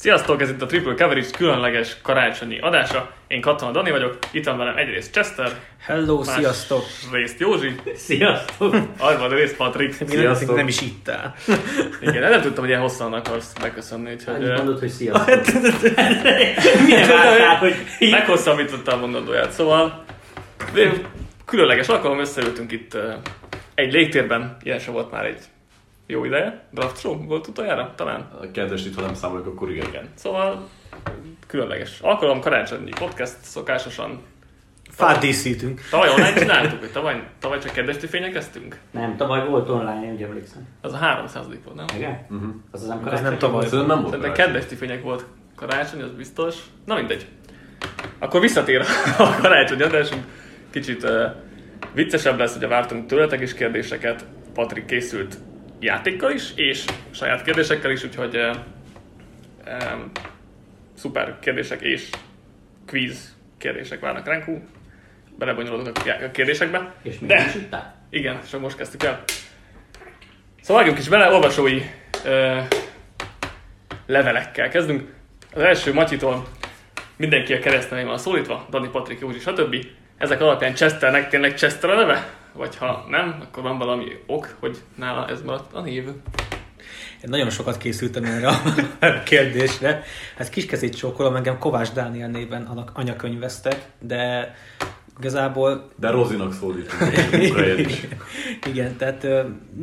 Sziasztok, ez itt a Triple Coverage különleges karácsonyi adása. Én Katona Dani vagyok, itt van velem egyrészt Chester, Hello, sziasztok! részt Józsi, Sziasztok! harmad részt Patrik. Sziasztok. Nem is ittál. Igen, nem tudtam, hogy ilyen hosszan akarsz megköszönni, úgyhogy ö, mondod, hogy sziasztok. Mire vártál, hogy meghosszabbította a mondandóját. Szóval különleges alkalom, összeültünk itt egy légtérben, ilyen sem volt már egy jó ideje. Draft show volt utoljára, talán? A kedves itt, ha nem számoljuk, akkor igen. Igen. Szóval különleges alkalom, karácsonyi podcast, szokásosan. Fát díszítünk. Tavaly online csináltuk, hogy tavaly, tavaly csak kedvesti fényekeztünk? Nem, tavaly volt online, én úgy emlékszem. Az a 300 volt, nem? Igen? Uh-huh. Az az nem Az karácsony? nem tavaly. Szerintem nem volt De karácsony. kedvesti fények volt karácsony, az biztos. Na mindegy. Akkor visszatér a karácsonyi adásunk. Kicsit uh, viccesebb lesz, ugye vártunk tőletek is kérdéseket. Patrik készült játékkal is, és saját kérdésekkel is, úgyhogy uh, um, szuper kérdések és quiz kérdések várnak ránk. Hú, Belebonyolódok a kérdésekbe. És még De- nincs itt? Igen, csak most kezdtük el. Szóval vágjunk is bele, olvasói ö, levelekkel kezdünk. Az első Matyitól mindenki a keresztnevén szólítva, Dani, Patrik, Józsi, stb. Ezek alapján Chesternek tényleg Chester a neve? Vagy ha nem, akkor van valami ok, hogy nála ez maradt a név. Én nagyon sokat készültem erre a kérdésre. Hát kiskezét csókolom, engem Kovács Dániel néven anyakönyveztek, de igazából De Rozinak szólítunk. is. igen, tehát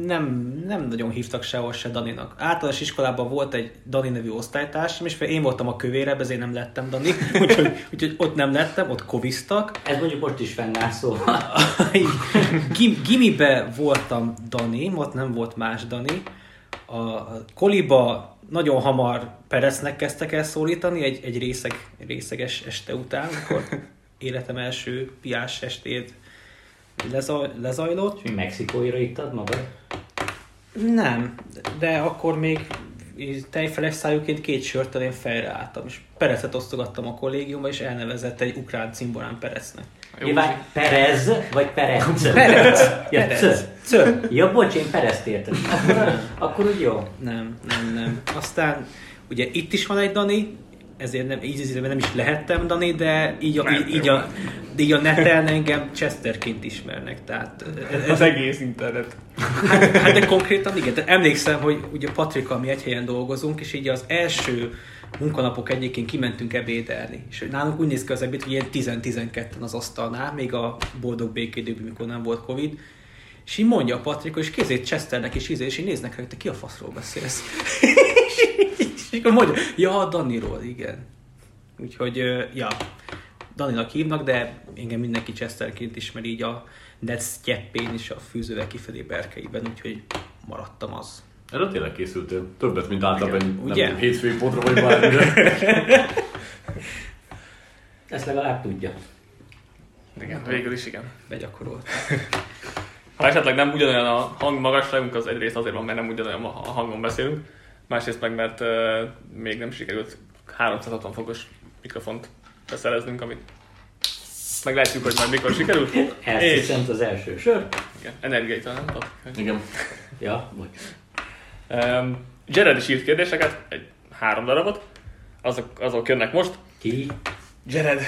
nem, nem nagyon hívtak sehol se Daninak. Általános iskolában volt egy Dani nevű osztálytársam, és én voltam a kövérebb, ezért nem lettem Dani, úgyhogy, úgyhogy ott nem lettem, ott koviztak. Ez mondjuk most is fennáll, szóval. Gim, gimibe voltam Dani, ott nem volt más Dani. A koliba nagyon hamar Pereznek kezdtek el szólítani egy, egy részeg, részeges este után, amikor életem első piás estét lezaj, lezajlott. Mi mexikóira ittad magad? Nem, de akkor még tejfeles szájúként két sörtől én fejreálltam, és Perezet osztogattam a kollégiumba, és elnevezett egy ukrán cimborán Pereznek. Nyilván Perez, vagy Perez? Perez! Ja, Perez! Cö. Ja, bocs, én Perezt értem. Akkor, akkor úgy jó. Nem, nem, nem. Aztán ugye itt is van egy Dani, ezért nem, így ízében nem is lehettem Dani, de így a, így, így a, így a neten engem Chesterként ismernek, tehát ez, Az egész internet. hát, hát de konkrétan igen, de emlékszem, hogy ugye Patrika mi egy helyen dolgozunk, és így az első munkanapok egyébként kimentünk ebédelni. És nálunk úgy néz ki az ebéd, hogy ilyen 10-12-en az asztalnál, még a boldog békédőben, mikor nem volt Covid. És így mondja a Patrik, és kézét Chesternek is íze, és így néznek rá, te ki a faszról beszélsz. és akkor mondja, ja, a Daniról, igen. Úgyhogy, ja, Daninak hívnak, de engem mindenki Chesterként ismer így a Ned Styeppén és a fűzővel kifelé berkeiben, úgyhogy maradtam az. Erre tényleg készültél. Többet, mint általában. Nem Ugye? tudom, hétfői pontra vagy bármire. Ezt legalább tudja. Igen, végül is igen. Begyakorolt. Ha esetleg nem ugyanolyan a hang magasságunk, az egyrészt azért van, mert nem ugyanolyan a hangon beszélünk, másrészt meg, mert uh, még nem sikerült 360 fokos mikrofont beszereznünk, amit meglátjuk, hogy majd mikor sikerül. És, Elszent az első sör. igen, energiaitól nem Patrik? Igen. Ja, vagy. Um, Jared is írt kérdéseket, egy három darabot, azok, azok jönnek most. Ki? Jared,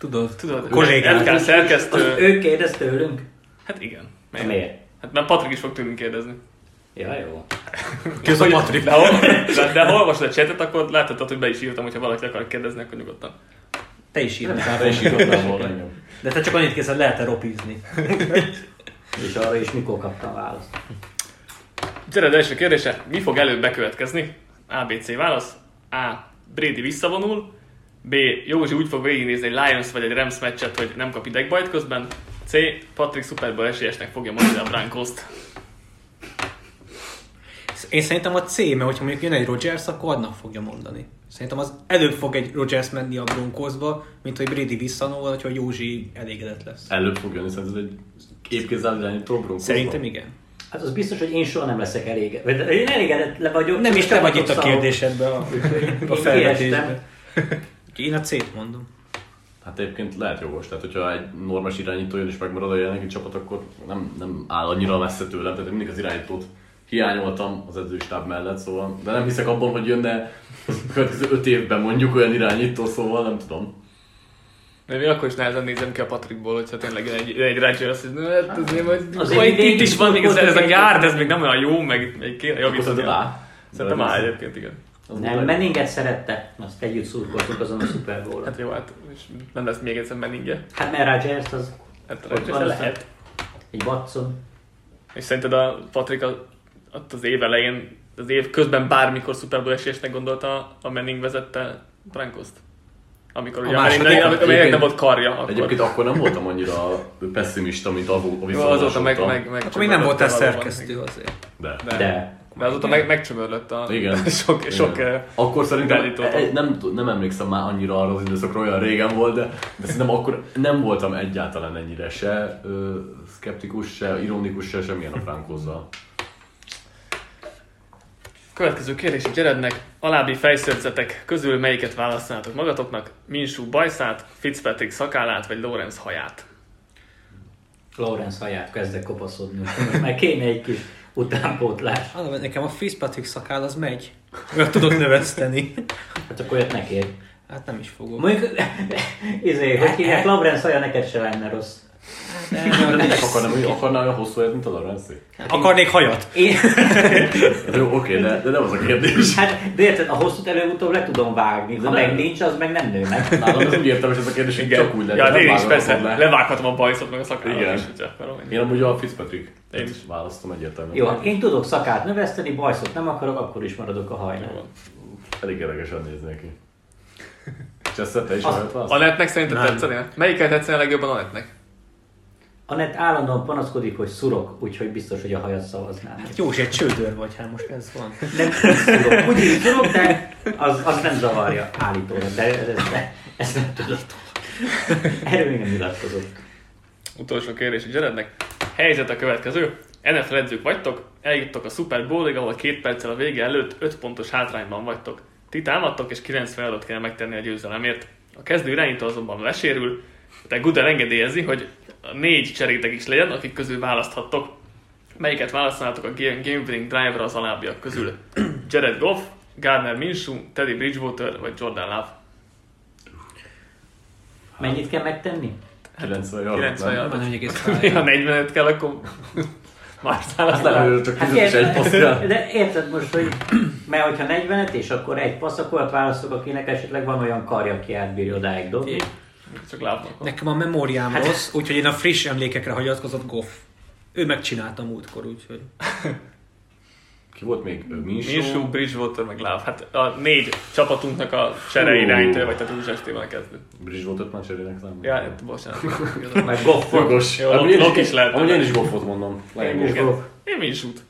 Tudod, tudod, Kollégám. Az szerkesztő. ő kérdez tőlünk? Hát igen. Miért? Hát mert Patrik is fog tőlünk kérdezni. Ja, jó. Kösz a Patrik. De, ha, de, de ha olvasod a chatet, akkor láthatod, hogy be is írtam, hogyha valaki akar kérdezni, akkor nyugodtan. Te is írtál Te is írtál volna. De te csak annyit készed, lehet-e ropizni? És arra is mikor kaptam választ. Jared első kérdése, mi fog előbb bekövetkezni? ABC válasz. A. Brady visszavonul. B. Józsi úgy fog végignézni egy Lions vagy egy Rams meccset, hogy nem kap idegbajt közben. C. Patrick Super Bowl esélyesnek fogja mondani a Broncos-t. Én szerintem a C, mert hogyha mondjuk jön egy Rogers, akkor annak fogja mondani. Szerintem az előbb fog egy Rogers menni a Broncosba, mint hogy Brady visszanól, vagy hogy Józsi elégedett lesz. Előbb fog jönni, szerinted egy képkézzel irányító Broncosba? Szerintem igen. Hát az biztos, hogy én soha nem leszek elégedett. Én elégedett le vagyok. Nem is te vagy itt a kérdésedben, a, a én felvetésben. Én a C-t mondom. Hát egyébként lehet jogos, tehát hogyha egy normális irányító jön és megmarad a jelenlegi csapat, akkor nem, nem áll annyira messze tőlem, tehát mindig az irányítót hiányoltam az edzőstáb mellett, szóval, de nem hiszek abban, hogy jönne a következő öt évben mondjuk olyan irányító, szóval nem tudom. De még akkor is nehezen nézem ki a Patrickból, hogyha tényleg egy, egy Rodgers, hogy hát azért majd, Azért majd itt is van még ez, a egy- gárd, ez még nem olyan jó, meg még kéne javítani. szerintem áll egyébként, igen. Az Nem, Menninget szerette, azt együtt szurkoltunk azon a Super Bowl-on. Hát jó, hát és nem lesz még egyszer menninge. Hát mert Rodgers az Hát Rodgers lehet. egy Watson. És szerinted a Patrick a- ott az év elején, az év közben bármikor Super Bowl esélyesnek gondolta a Manning vezette Brankoszt? Amikor ugye A a Manning, második- amikor Manningnek nem volt karja, akkor, Egyébként akkor nem voltam annyira pessimista, mint a jó, azóta meg, meg, meg Akkor még nem voltál szerkesztő azért. De. De, de. De de azóta meg, megcsömörlött a Igen. sok, Igen. sok eh, Akkor szerintem, irányítótól. e- nem, nem emlékszem már annyira arra az időszakra, olyan régen volt, de, de szerintem akkor nem voltam egyáltalán ennyire se ö, szkeptikus, se ironikus, se semmilyen a Frankozzal. Következő kérdés a Jarednek. Alábbi fejszörzetek közül melyiket választanátok magatoknak? Minsú bajszát, Fitzpatrick szakállát, vagy Lorenz haját? Lawrence haját kezdek kopaszodni. Már kéne egy kis utánpótlás. Hogy nekem a Fitzpatrick szakál az megy. Olyat tudok növeszteni. Hát akkor olyat ne kérj. Hát nem is fogok. Mondjuk, izé, hogy hívják, Lawrence haja neked se lenne rossz. Nem, nem, nem. Akarnám, hogy akarnál olyan hosszú mint a Lorenzi? Akarnék hajat. Én, Jó, oké, de, de nem az a kérdés. hát, de érted, a hosszút előbb-utóbb le tudom vágni. Ha De meg nem. nincs, az meg nem nő meg. Nálam ez úgy értelmes ez a kérdés, hogy csak úgy lehet. Ja, hát én is persze, le. levághatom a bajszot meg a szakállat Igen. is. Én amúgy a Fitzpatrick. Én is. Választom egyértelműen. Jó, hát én tudok szakát növeszteni, bajszot nem akarok, akkor is maradok a hajnál. Elég érdekesen néz neki. Cseszett, te is Az- olyat választál? Anetnek szerinted Nem. tetszenél? Melyiket tetszene legjobban Anetnek? Anett állandóan panaszkodik, hogy szurok, úgyhogy biztos, hogy a hajat szavaznám. Hát jó, és egy csődör vagy, hát most ez van. Nem szurok. Úgy is szurok, de az, az nem zavarja állítólag. De ez, ez, ez nem tudod. Erről még nem nyilatkozott. Utolsó kérdés a Jarednek. Helyzet a következő. NFL edzők vagytok, eljuttok a Super Bowlig, ahol két perccel a vége előtt 5 pontos hátrányban vagytok. Ti támadtok, és 90 adott kell megtenni a győzelemért. A kezdő irányító azonban lesérül, de Goodell engedélyezi, hogy négy cserétek is legyen, akik közül választhattok. Melyiket választanátok a game winning drive-ra az alábbiak közül? Jared Goff, Gardner Minshew, Teddy Bridgewater vagy Jordan Love? Mennyit kell megtenni? 90 yard. 90 nem? yard. Van egy egész Ha pályán. 40 kell, akkor választál. nem, hogy csak Hát 15 és egy passz de érted most, hogy mert hogyha 40 és akkor egy passz, akkor választok, akinek esetleg van olyan karja, aki átbírja odáig dobni. Csak lábnak van. Nekem a memóriám Hát- rossz, úgyhogy én a friss emlékekre hagyatkozott Goff. Ő megcsinálta múltkor, úgyhogy... Ki volt még? Ö, Minshew, Minshew? Bridgewater, meg Love. Hát a négy csapatunknak a csere Hú. irányítő, vagy tehát úgyis estével kezdő. Bridgewater-t már cserének számít. Ja, hát bocsánat. Meg Goff. Jogos. Jó, én Lok is lehet. Amúgy én is Goffot mondom. Én is Goff. Én Minshew-t.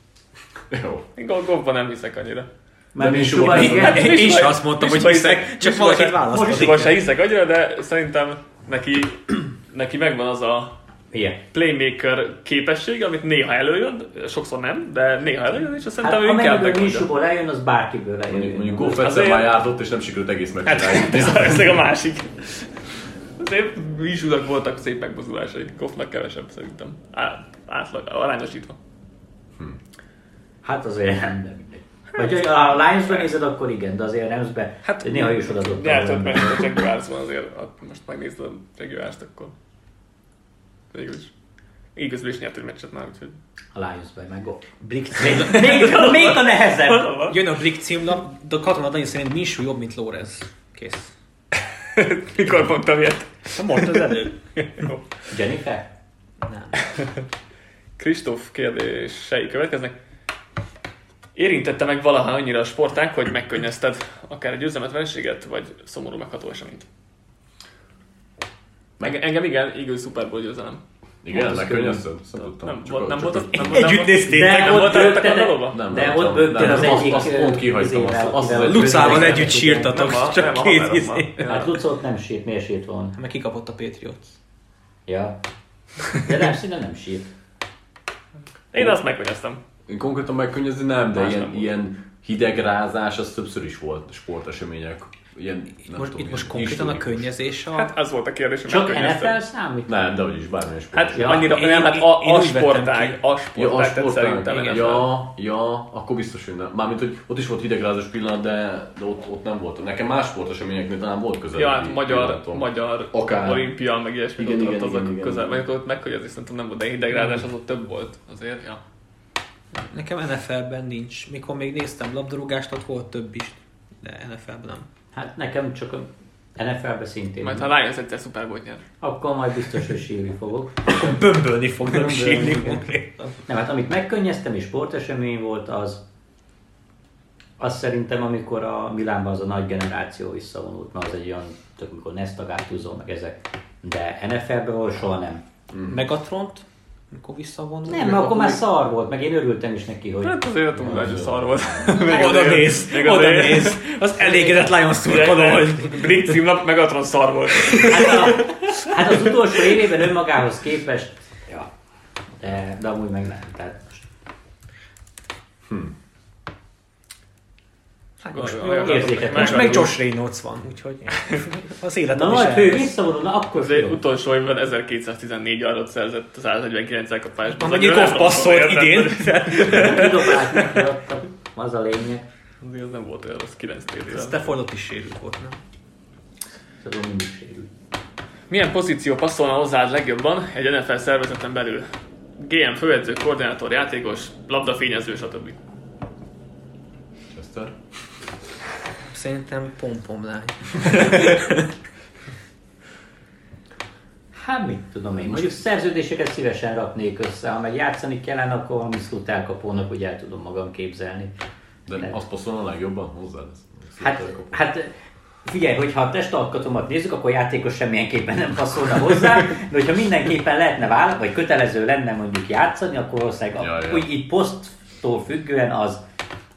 Jó. Én Golfban nem hiszek annyira. Mert nincs Minshew-ban jó. igen. Én is azt mondtam, hogy hiszek, csak valakit Minshew- választani Minshew-ban se kell. hiszek annyira, de szerintem neki, neki megvan az a Igen. playmaker képesség, amit néha előjön, sokszor nem, de néha előjön, és azt Hát, szerintem ő inkább megmondja. Minshew-ból eljön, az bárkiből Mondjuk, eljön. mondjuk Goff egyszer Azért- már járt ott, és nem sikerült egész Hát megcsinálni. ez, ez a másik. Azért Minshew-nak voltak szép megmozdulásai, Goffnak kevesebb szerintem. Á, átlag, arányosítva. Hát azért nem, de. Vagy hogy a Lions-ban nézed, akkor igen, de azért a Rams-be Hát, hát, néha is oda dobtam. Nyerted volna. meg a Jaguars van azért, hát most megnézted a Jaguars-t, akkor végül is. Igazul is nyert egy meccset már, úgyhogy... A Lions-ben, meg Goff. Blick Még, még, még a nehezebb. Jön a Blick címlap, de Katona Dani szerint Minshew jobb, mint Lorenz. Kész. Mikor mondtam ilyet? Mondtad az előbb. Jennifer? Nem. Kristóf kérdései következnek. Érintette meg valaha annyira a sportág, hogy megkönnyezted akár egy győzelmet, vereséget, vagy szomorú megható eseményt? Engem, engem igen, Eagles Super Bowl győzelem. Igen, megkönnyezted? Nem volt, nem volt az... Együtt néztétek, nem, De nem ott a De nem ott bőgtél az egyik, azt pont kihagytam, Lucával együtt sírtatok, csak két izé. Hát Lucot nem sírt, miért sírt volna? Mert kikapott a Patriots. Ja. De nem, szinte nem sírt. Én azt megkönnyeztem. Én konkrétan megkönnyezni nem, de Más ilyen, nem ilyen hidegrázás az többször is volt sportesemények ilyen, nem Most, tudom, itt most ilyen konkrétan a könnyezés a... Hát az volt a kérdés, hogy Csak. NFL számít? Nem, de is bármilyen sport. Hát Ja, annyira, én- nem, hát a, én a sportág, a Ja, a sportág, sportág. szerintem NFL. Ja, ja, akkor biztos, hogy nem. Mármint, hogy ott is volt hidegrázós pillanat, de, de ott, ott nem volt. Nekem más sporteseményeknél talán volt közel. Ja, hát magyar, magyar Akár. olimpia, meg ilyesmi, Igen, ott, igen, ott azok igen, igen, közel, igen. meg ott megkönnyezés szerintem nem volt, de hidegrázás az ott több volt azért, ja. Nekem NFL-ben nincs. Mikor még néztem labdarúgást, ott volt több is. De NFL-ben nem. Hát nekem csak a NFL-be szintén. Majd ha Lions egyszer Super Bowl nyer. Akkor majd biztos, hogy sírni fogok. Bömbölni fognak Bömbölni, sírni. Nem, hát amit megkönnyeztem és sportesemény volt, az az szerintem, amikor a Milánban az a nagy generáció visszavonult, mert az egy olyan, tök mikor Nesta Gattuso, meg ezek. De NFL-ben soha nem. Megatront, mikor visszavonul. Nem, mert akkor már szar volt, meg én örültem is neki, hogy... Hát azért a túlzás szar volt. Oda néz, Még oda néz. Az elégedett Lions szurkoló, hogy Brit címlap Megatron szar volt. Hát, a, hát az utolsó évében önmagához képest, ja, de, de amúgy meg nem. Tehát most Hát most, érzéket most meg- Josh Reynolds van, úgyhogy az Na életem is majd ő elvisz. visszavonul, na akkor Az jó. utolsó évben 1214 yardot szerzett 149 elkapásban. Hogy Goff passzolt idén. Kidobált neki az a lényeg. Azért az nem volt olyan rossz 9 td Staffordot is sérült volt, nem? Szóval mindig sérül. Milyen pozíció passzolna hozzád legjobban egy NFL szervezeten belül? GM, főedző, koordinátor, játékos, labdafényező, stb. Chester? Szerintem pompom lány. Hát mit tudom én, mondjuk szerződéseket szívesen raknék össze, ha meg játszani kellene, akkor valami szlút elkapónak, úgy el tudom magam képzelni. De Nem. azt passzolna a legjobban hozzá? Hát, hát figyelj, hogyha a testalkatomat nézzük, akkor játékos semmilyenképpen nem passzolna hozzá, de hogyha mindenképpen lehetne vállal, vagy kötelező lenne mondjuk játszani, akkor valószínűleg Ja, ja. úgy így poszttól függően az,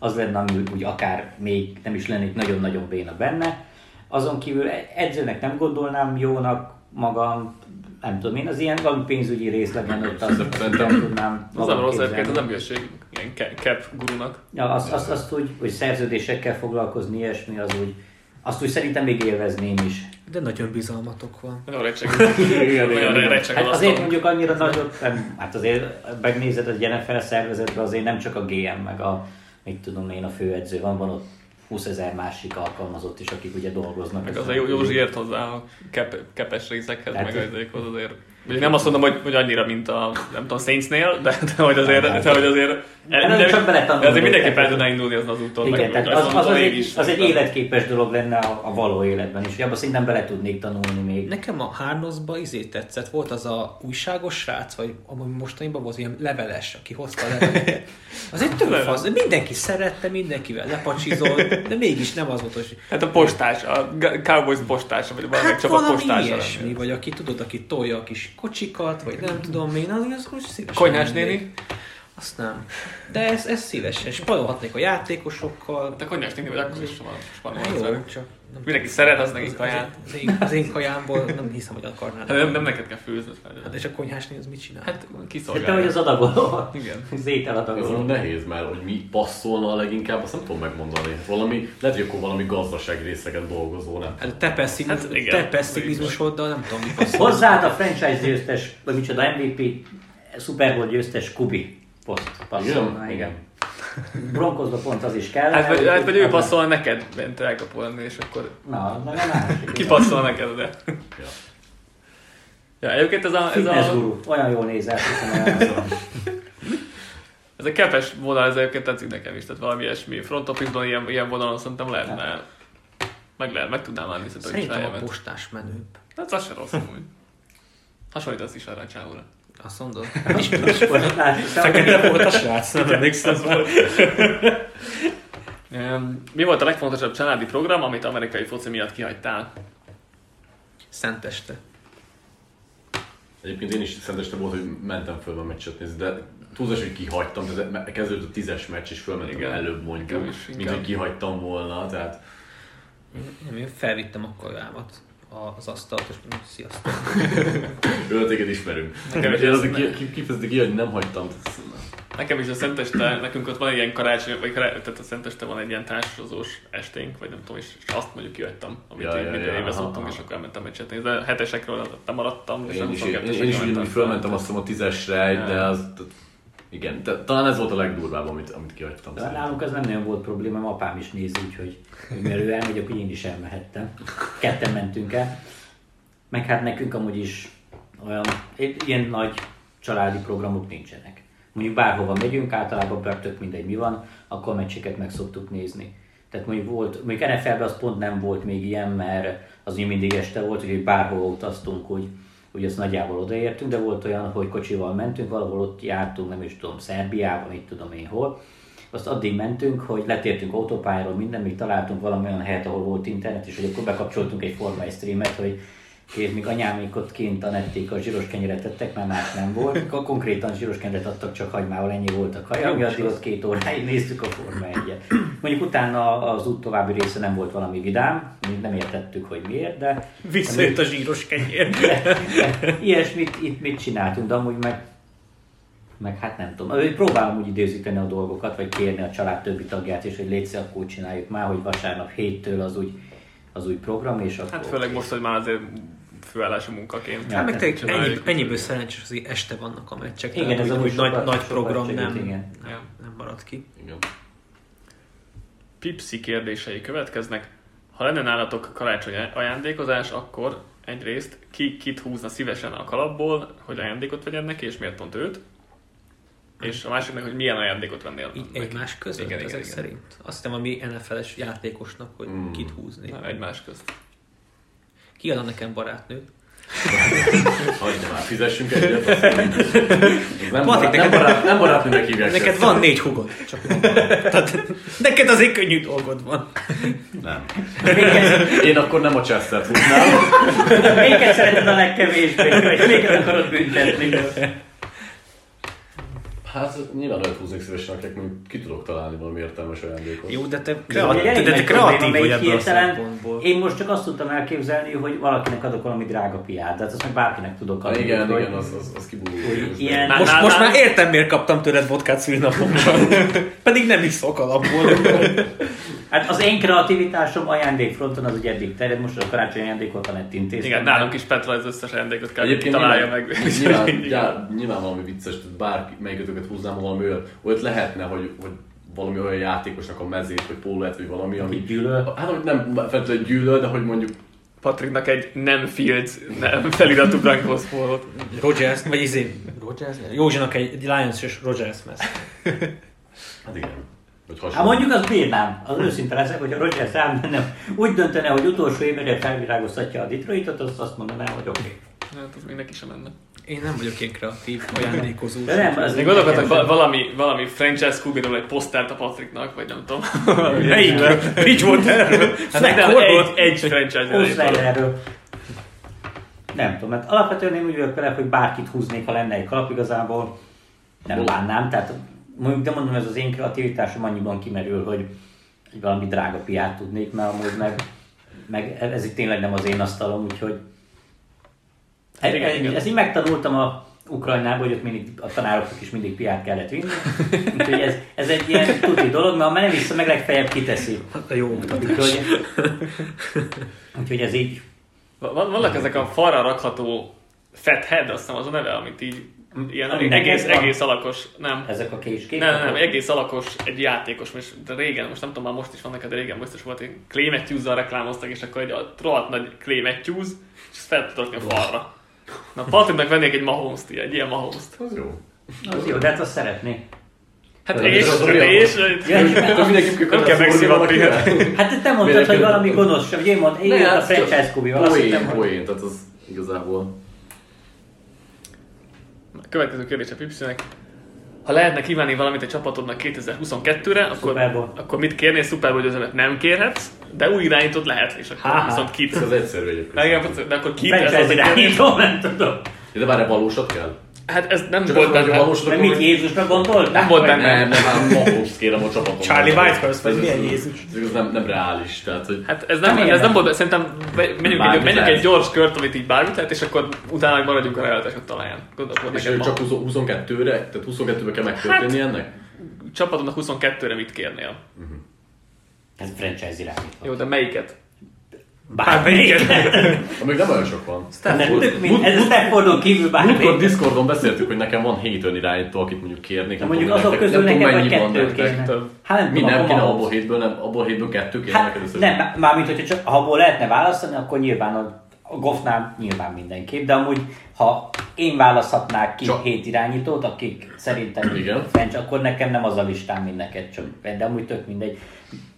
az lenne, ami úgy, akár még nem is lennék nagyon-nagyon béna benne. Azon kívül edzőnek nem gondolnám jónak magam, nem tudom én, az ilyen valami pénzügyi részlegben ott azt nem tudnám Az nem rossz az nem hülyeség, ilyen cap gurunak. Ja, azt, azt, azt úgy, hogy szerződésekkel foglalkozni, ilyesmi, az úgy, azt úgy szerintem még élvezném is. De nagyon bizalmatok van. Nagyon recseg. Hát az azért mondjuk annyira nagyot, hát azért megnézed egy NFL szervezetben, azért nem csak a GM, meg a, mit tudom én, a főedző van, van ott 20 ezer másik alkalmazott is, akik ugye dolgoznak. Meg az a jó, Józsi ért hozzá a kep, kepes részekhez, Tehát- meg ezekhoz azért. Nem azt mondom, hogy, hogy annyira, mint a, nem tudom, Saintsnél, de, de hogy azért, de, hogy azért, Hát, csak beletanulni de azért mindenképpen el tudná indulni azon az úton. Igen, meg, tehát az, az, az, én egy, is. az egy életképes dolog lenne a, a való életben is. Abban szerintem bele tudnék tanulni még. Nekem a Hárnoszba izé tetszett, volt az a újságos srác, vagy amúgy mostaniban volt ilyen leveles, aki hozta a leveleket. Az egy tök fasz, de mindenki szerette, mindenkivel lepacsizolt, de mégis nem az volt, hogy Hát a postás, a Cowboys postása, vagy valamelyik hát csapat valami postása. ilyesmi, vagy aki tudod, aki tolja a kis kocsikat, vagy nem tudom én, az, az szívesen Konyhás néni? Azt nem. De ez, ez szívesen. Spanyolhatnék a játékosokkal. De konyhás néni vagy akkor is van Hát spanyol. jó, csak nem Mindenki szeret, az neki az, kaját. az, én, az én kajámból nem hiszem, hogy akarnád. Hát nem, nem neked kell főzni. Hát és a konyhás néni az mit csinál? Hát Hát te vagy kiszolgálja. az adagoló. Igen. Az Ez ételadagoló. olyan nehéz, mert hogy mi passzolna a leginkább, azt nem tudom megmondani. Valami, lehet, hogy akkor valami gazdasági részeken dolgozó, nem? Hát te pessimizmus, Hát igen. te pessimizmusoddal nem tudom, mi passzol. Hozzád a franchise győztes, vagy micsoda MVP, Super Bowl győztes Kubi poszt. Passzolna, igen. Broncosba pont az is kell. Hát vagy, hát, vagy ő passzol neked, bent elkapó lenni, és akkor Na, na, na, másik. ki passzol neked, de... Ja. Ja, egyébként ez a, ez Fitness a, guru. Olyan jól nézel, hiszem, olyan tudom. ez a kepes vonal, ez egyébként tetszik nekem is, tehát valami ilyesmi. Front office-ban ilyen, ilyen vonalon szerintem lehetne, meg lehet, meg tudnám állni, szerintem is Szerintem a postás menőbb. Hát az se rossz amúgy. Hasonlítasz is arra a csávóra. Azt mondod? Fekete volt a srác, nem emlékszem. Em, Mi volt a legfontosabb családi program, amit amerikai foci miatt kihagytál? Szenteste. Egyébként én is szenteste volt, hogy mentem föl a meccset nézni, de túlzás, hogy kihagytam, tehát kezdődött a tízes meccs, és fölmentem Igen. előbb mondjuk, is, mint hogy kihagytam volna, tehát Nem, én felvittem a kajámat az asztalt, és mondom, sziasztok. őt téged ismerünk. Nekem is Én ez- azért ki- hogy nem hagytam. Nekem is a Szenteste, nekünk ott van egy ilyen karácsony, vagy karácsony, tehát a Szenteste van egy ilyen társazós esténk, vagy nem tudom, és, és azt mondjuk kihagytam, amit Ja, ja, ja, ja, szoktunk, és akkor elmentem meccset nézni. De hetesekről nem maradtam, és Én is, 22-esekről én, én is úgy fölmentem azt hiszem a tízesre, de az, igen, de, talán ez volt a legdurvább, amit, amit kihagytam. De szerintem. nálunk az nem nagyon volt probléma, apám is néz, úgyhogy hogy mert ő elmegy, akkor én is elmehettem. Ketten mentünk el. Meg hát nekünk amúgy is olyan, ilyen nagy családi programok nincsenek. Mondjuk bárhova megyünk, általában tök mindegy mi van, akkor a meccseket meg szoktuk nézni. Tehát mondjuk volt, mondjuk NFL-ben az pont nem volt még ilyen, mert az mindig este volt, hogy bárhova utaztunk, úgy, úgy azt nagyjából odaértünk, de volt olyan, hogy kocsival mentünk, valahol ott jártunk, nem is tudom, Szerbiában, itt tudom én hol. Azt addig mentünk, hogy letértünk autópályáról, minden, még találtunk valami olyan helyet, ahol volt internet, és hogy akkor bekapcsoltunk egy Forma 1 streamet, hogy és még anyámék ott kint a nették a zsíros kenyeret tettek, mert más nem volt. Akkor konkrétan zsíros kenyeret adtak, csak hagymával ennyi volt a kaja, mi addig ott két óráig néztük a Forma 1 Mondjuk utána az út további része nem volt valami vidám, nem értettük, hogy miért, de Visszajött a zsíros kenyér. ilyesmit itt mit csináltunk, de amúgy meg, meg hát nem tudom. Próbálom úgy időzíteni a dolgokat, vagy kérni a család többi tagját, és hogy létszik, akkor úgy csináljuk már, hogy vasárnap héttől az úgy, az új program, és akkor... Hát főleg most, hogy már azért főállási munkaként. Ja. Hát meg tényleg ennyi, ennyiből szerencsés, hogy este vannak a meccsek. Igen, ez úgy, nagy, sokat- nagy sokat program segít, nem, igen. nem, nem marad ki. Igen. Pipsi kérdései következnek. Ha lenne nálatok karácsonyi ajándékozás, akkor egyrészt ki kit húzna szívesen a kalapból, hogy ajándékot vegyen neki, és miért pont őt? És a másiknak, hogy milyen ajándékot vennél Így neki. egymás között Igen, igen, ezek igen. szerint. Azt hiszem, ami NFL-es játékosnak, hogy Mm. kit húzni. Na, egymás közt. Ki adna nekem barátnőt? Hagyja már, fizessünk egyet. Nem, barát, nem, neked- barát, nem barátnőnek hívják. Neked ezt. van négy hugod. Csak Tehát, neked azért könnyű dolgod van. Nem. Én akkor nem a Chester húznám. Melyiket szereted a legkevésbé, vagy melyiket akarod büntetni? Hát nyilván olyat húznék szívesen, akik még ki tudok találni valami értelmes ajándékot. Jó, de te kreatív, elég de te kreatív vagy ebből a szempontból. Én most csak azt tudtam elképzelni, hogy valakinek adok valami drága piát, de hát azt meg bárkinek tudok Ha, adni. igen, hogy- igen, az, az, az kibújul. ilyen, Most, Nál- most már értem, miért kaptam tőled vodkát szülinapomban. Pedig nem iszok alapból. Hát az én kreativitásom ajándékfronton az ugye eddig terjed, most a karácsony ajándékot a net intéztem. Igen, nálunk is Petra az összes ajándékot kell, hogy Egyébként találja nyilván, meg. Nyilván, já, nyilván valami vicces, tehát bárki, melyikötöket húznám, valami olyat, olyat lehetne, hogy, hogy valami olyan játékosnak a mezét, vagy pólóját, vagy valami, ami... Gyűlöl. Hát, hogy nem feltétlenül gyűlöl, de hogy mondjuk Patricknak egy nem Fields nem feliratú Broncos pólót. Rogers, vagy izé, Rogers? Józsinak egy, egy Lions és Rogers mez. Hát igen. Vagy Hát hasonló. mondjuk az bírnám, az őszinte leszek, hogy a Rodgers nem úgy döntene, hogy utolsó évre felvirágoztatja a Detroitot, azt azt mondanám, hogy oké. Okay. Hát az még neki sem menne. Én nem vagyok ilyen kreatív ajándékozó. De nem, az Még gondolkodtak va- valami, valami franchise kubiról egy posztert a Patricknak, vagy nem tudom. Ilyesmiről. Bridgewaterről? Hát nem, Fleckfordból? egy, egy franchise. Nem tudom, mert alapvetően én úgy vagyok vele, hogy bárkit húznék, ha lenne egy kalap, igazából nem bánnám, tehát mondjuk, de mondom, ez az én kreativitásom annyiban kimerül, hogy, hogy valami drága piát tudnék, mert amúgy meg, meg ez itt tényleg nem az én asztalom, úgyhogy Igen, igen, igen. ezt így megtanultam a Ukrajnában, hogy ott mindig a tanároknak is mindig piát kellett vinni. Úgyhogy ez, ez egy ilyen tuti dolog, mert ha nem vissza, meg legfeljebb kiteszi. A jó oktatás. Úgyhogy, úgyhogy ez így Van, vannak ezek a falra rakható fat head, azt hiszem az a neve, amit így ilyen Ami egész, van? egész alakos, nem. ezek a késkép. Nem, nem, nem, egész alakos egy játékos, és de régen, most nem tudom, már most is van neked, de régen biztos volt, hogy Clay Matthews-zal reklámoztak, és akkor egy rohadt nagy Clay Matthews, és ezt fel tudod a falra. Na, Patricknak vennék egy Mahomes-t, egy ilyen Mahomes-t. Az jó. Az jó, de hát azt szeretné. Hát Tudod, és, az és, Nem kell megszivatni. Hát te mondtad, hogy valami gonosz, vagy én mondtam, én Ne, a hát franchise kubival. Azt hittem, Poén, hogy poén, tehát az igazából... Következő kérdés a Pipsinek. Ha lehetne kívánni valamit egy csapatodnak 2022-re, akkor, akkor mit kérnél? Super Bowl győzelmet nem kérhetsz, de új irányítót lehet, és akkor Há-há. viszont kit. Ez az egyszerű egyébként. De, akkor kit? Ez az a irányító, nem tudom. De várj, valósat kell? Hát ez nem Csak volt benne. most akkor, mit Jézusra gondoltál? Nem volt benne. Nem, nem, nem, Mahomes kérem a csapaton. Charlie Whitehurst, vagy Ez- milyen Jézus? Ez nem, nem reális, tehát hogy Hát ez nem, Nem ez nem volt, szerintem menjünk, egy, menjünk egy gyors kört, amit így bármit lehet, és akkor utána maradjunk a realitásos talaján. Gondolom, és csak ma. 20 22-re, tehát 22-be kell megtörténni Hát- ennek? Csapatodnak 22-re mit kérnél? Ez franchise irányítva. Jó, de melyiket? Bármelyiket. Amíg nem olyan sok van. Ez a Staffordon kívül Múltkor bármelyik. Discordon beszéltük, hogy nekem van 7 önirányító, akit mondjuk kérnék. De nem mondjuk azok közül neked vagy kettő. Több. Hát nem Mi tudom, nem kéne abból hétből, nem, abból hétből kettő kéne neked Hát nem, mármint, hogyha csak, ha abból lehetne választani, akkor nyilván a, a Goffnál nyilván mindenképp, de amúgy, ha én választhatnák ki Csak- hét irányítót, akik szerintem Igen. French, akkor nekem nem az a listám, mint neked, csak, de amúgy tök mindegy.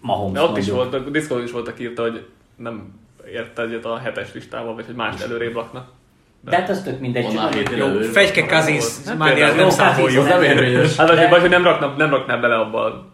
Mahomes De ott is mondjuk. volt, a Discord is voltak írta, hogy nem ért egyet a hetes listával, vagy hogy más előrébb laknak. De hát az tök mindegy. Hét Jó. Fegyke Kazinsz, már nem számoljuk. Az nem érvényes. Hát vagy, De- vagy hogy nem raknak, nem raknál bele abba a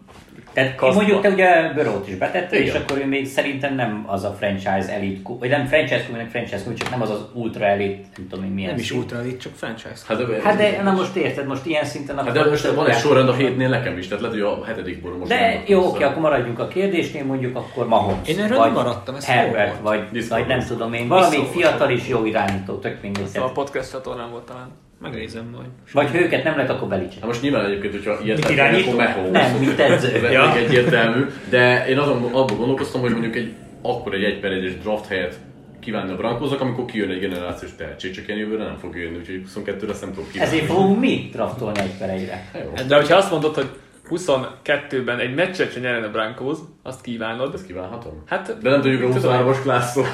Tehát én Kaszba. mondjuk te ugye Börót is betette, és akkor ő még szerintem nem az a franchise elite, ku- vagy nem franchise kuminek franchise kumi, csak nem az az ultra elite, nem tudom én milyen Nem is szint. ultra elit, csak franchise. Hát de, Hát de, na most érted, most ilyen szinten Hát de most van egy sorrend a hétnél nekem is, tehát lehet, hogy a hetedikből most De nem jó, oké, akkor maradjunk a kérdésnél, mondjuk akkor Mahomes. Én erről nem maradtam, ez Herbert, vagy, vagy nem tudom én, valami fiatal is jó irányító, tök mindegy. Szóval a podcast csatornán volt talán. Megnézem majd. Vagy ha őket nem lett, akkor Belicek. Hát most nyilván egyébként, hogyha ilyet lehet, akkor Mahomes. Nem, mint edző. Ja. egyértelmű, de én azon abban gondolkoztam, hogy mondjuk egy akkor egy 1 per 1 draft helyet kívánni a Brankóznak, amikor kijön egy generációs tehetség, csak ilyen jövőre nem fog jönni, úgyhogy 22-re ezt nem tudom kívánni. Ezért fogunk mi draftolni egy per egyre. Hát De hogyha azt mondod, hogy 22-ben egy meccset sem nyerne a Broncos, azt kívánod. ezt kívánhatom. Hát, De nem tudjuk a Tudom. 23-as klásszól.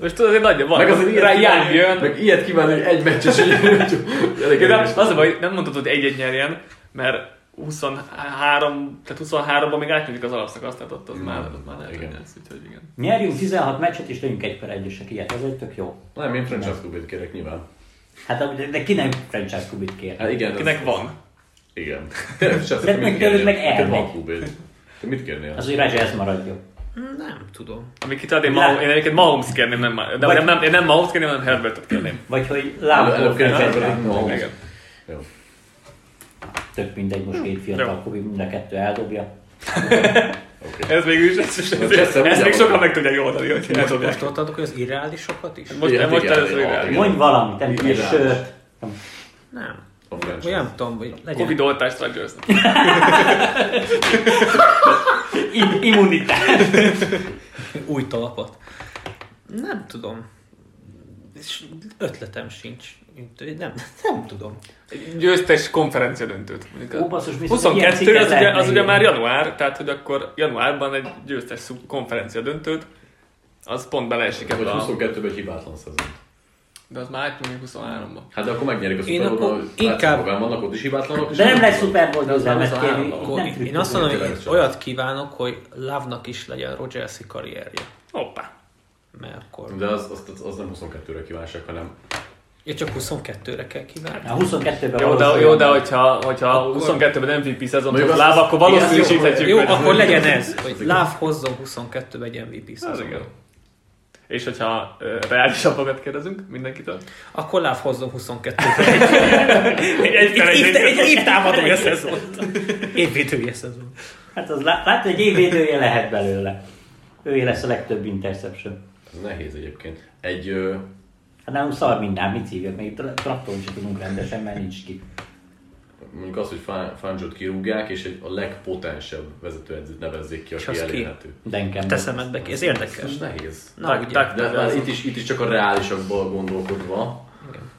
most tudod, hogy nagyon van. Meg azért ilyet rá Young kívánni, jön. meg ilyet kívánni, hogy egy hogy elég De érdekes. az a baj, nem mondtad, hogy egy-egy nyerjen, mert 23, tehát 23-ban még átnyújtik az alapszakaszt, tehát ott az már, az már lehet, Igen. hogy lesz, úgyhogy igen. Nyerjünk 16 meccset és legyünk egy per egyesek, ilyet, ez egy tök jó. Nem, én franchise klubét kérek nyilván. Hát de- de kinek franchise kubit kér? Hát igen. Kinek ez- van? Igen. De mit meg tőled meg elmegy. van klubéd. Te mit kérnél? Az, hogy Rodgers maradjon. Nem tudom. Amit kitad, én, Mahomes, én egyébként Mahomes kérném, nem, de Vagy- nem, nem, én nem Mahomes kérném, hanem Herbertet kérném. Vagy hogy. Igen. Jó. Tök mindegy, most két Jó. fiatal kubi, mind a kettő eldobja. Oké. Ez végül is, ez, ez, ez, Jesse, ez még sokan meg tudják oldani, hogy Most, most hogy az irreálisokat is? Most, Igen, most igen, irányít. igen. Mondj valamit, nem sört. Nem. Vagy nem tudom, hogy legyen Covid oltást. Im- immunitás. új talapot. Nem tudom. És ötletem sincs. Nem, nem tudom. Győztes konferencia döntőt. Ó, basszus, viszont ilyen 22 cikket az ugye, az ugye már január, tehát hogy akkor januárban egy győztes konferencia döntőt, az pont beleesik ebbe a... 22-ben egy hibátlan szezon. De az már átnyúlik 23-ba. Hát de akkor megnyerik a Super hogy inkább- vannak ott is hibátlanok. De nem lesz. Super Bowl győzelmet kérni. 23-ban. Akkor Nem én azt mondom, hogy olyat kívánok, hogy Love-nak is legyen Rogersi karrierje. Hoppá. Mert akkor... De az, az, az, nem 22-re kívánság, hanem Ja, csak 22-re kell kívánni. A 22-ben Jó, de, jó, de hogyha, hogyha Akkor- 22-ben MVP szezon hoz láb, akkor valószínűsíthetjük. Jó, hogy- akkor legyen ez, hogy Love hozzon 22-be egy MVP Az szezon. És hogyha uh, reálisabbakat kérdezünk mindenkitől? Akkor Love hozzon 22-be egy, egy évtámadója szezont. Évvédője szezon. Hát az lá- látod, egy évvédője lehet belőle. Ő lesz a legtöbb interception. ez nehéz egyébként. Egy, ö, Hát nálunk szar minden, mit hívjuk, még tra- traktoron sem tudunk rendesen, mert nincs ki. Mondjuk az, hogy Fa- Fangio-t kirúgják, és egy, a legpotensebb vezetőedzőt nevezzék ki, És aki az ki? elérhető. Denken. Te szemedbe ki, ez érdekes. Ez nehéz. Na, Tak- ugye. tak- De már itt is, itt is csak a reálisakból gondolkodva.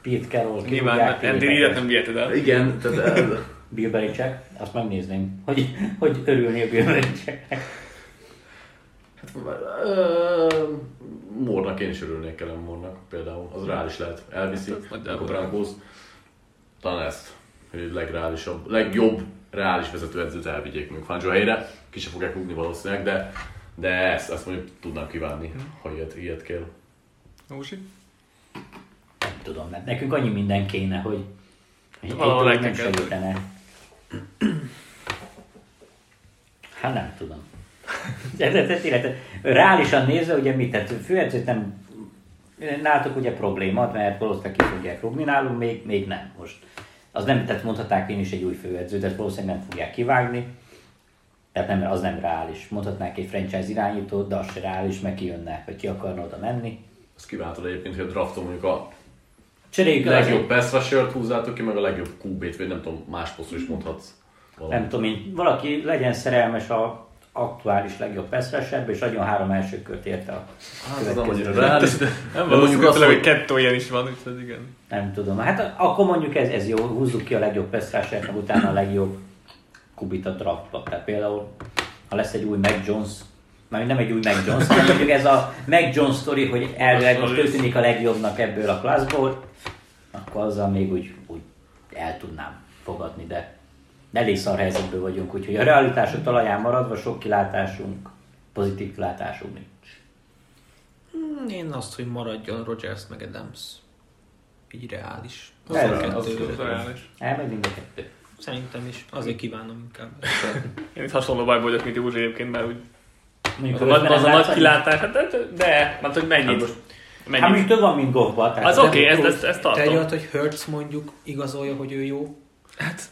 Pete Carroll, Nyilván kirúgják, Andy Pete Reid nem viheted el. Igen, tehát ez, Bill Belichick, azt megnézném, hogy, hogy örülni a Bill Belichicknek. Ö, Mornak én is örülnék Ellen Mornak például. Az reális lehet. Elviszi, Hát, akkor. Talán ezt, hogy egy legreálisabb, legjobb reális vezetőedzőt elvigyék még Fangio helyre. Ki se fogják rúgni valószínűleg, de, de ezt, ezt mondjuk tudnám kívánni, ha ilyet, ilyet kell. Húsi? Nem tudom, mert nekünk annyi minden kéne, hogy hogy egy Valahol le nem segítene. Hát nem tudom. De, de, de, tényleg, reálisan nézve, ugye mit, tehát főedzőt nem nálatok ugye probléma, mert valószínűleg ki fogják rúgni, nálunk még, még nem most. Az nem, tehát mondhatnák én is egy új főedző, de valószínűleg nem fogják kivágni. Tehát nem, az nem reális. Mondhatnák egy franchise irányítót, de az se reális, meg kijönne, vagy ki akarna oda menni. Azt kiváltod egyébként, hogy a drafton mondjuk a Cseréljük legjobb pass rusher húzzátok ki, meg a legjobb QB-t, vagy nem tudom, más posztról is mondhatsz. valamit. nem tudom én, valaki legyen szerelmes a aktuális legjobb rusherbe, és adjon három első kört érte a Hát, következő. annyira reális, de, Nem de mondjuk azt, hogy hogy kettő ilyen is van, úgyhogy igen. Nem tudom. Hát akkor mondjuk ez, ez jó, húzzuk ki a legjobb rushert, meg utána a legjobb kubit a draftba. Tehát például, ha lesz egy új Mac Jones, már nem egy új Mac Jones, hanem mondjuk ez a Mac Jones sztori, hogy elvileg most ő tűnik a legjobbnak ebből a klasszból, akkor azzal még úgy, úgy el tudnám fogadni, de elég szar helyzetben vagyunk, úgyhogy a realitások talaján maradva sok kilátásunk, pozitív kilátásunk nincs. Hmm, Én azt, hogy maradjon Rogers meg Adams. Így reális. Az a az, kettő. az. Elmegy mind a kettő. Szerintem is. Azért kívánom inkább. Én itt hasonló bajban vagyok, mint Józsi egyébként, mert úgy Mondjuk az a, nagy, közben az a nagy kilátás, hát de, de mert hogy mennyit. Hát most- Hát mennyit. mondjuk több van, mint golfban. Az oké, ezt, ezt, ezt Te egy tartom. olyat, hogy Hertz mondjuk igazolja, hogy ő jó. Hát,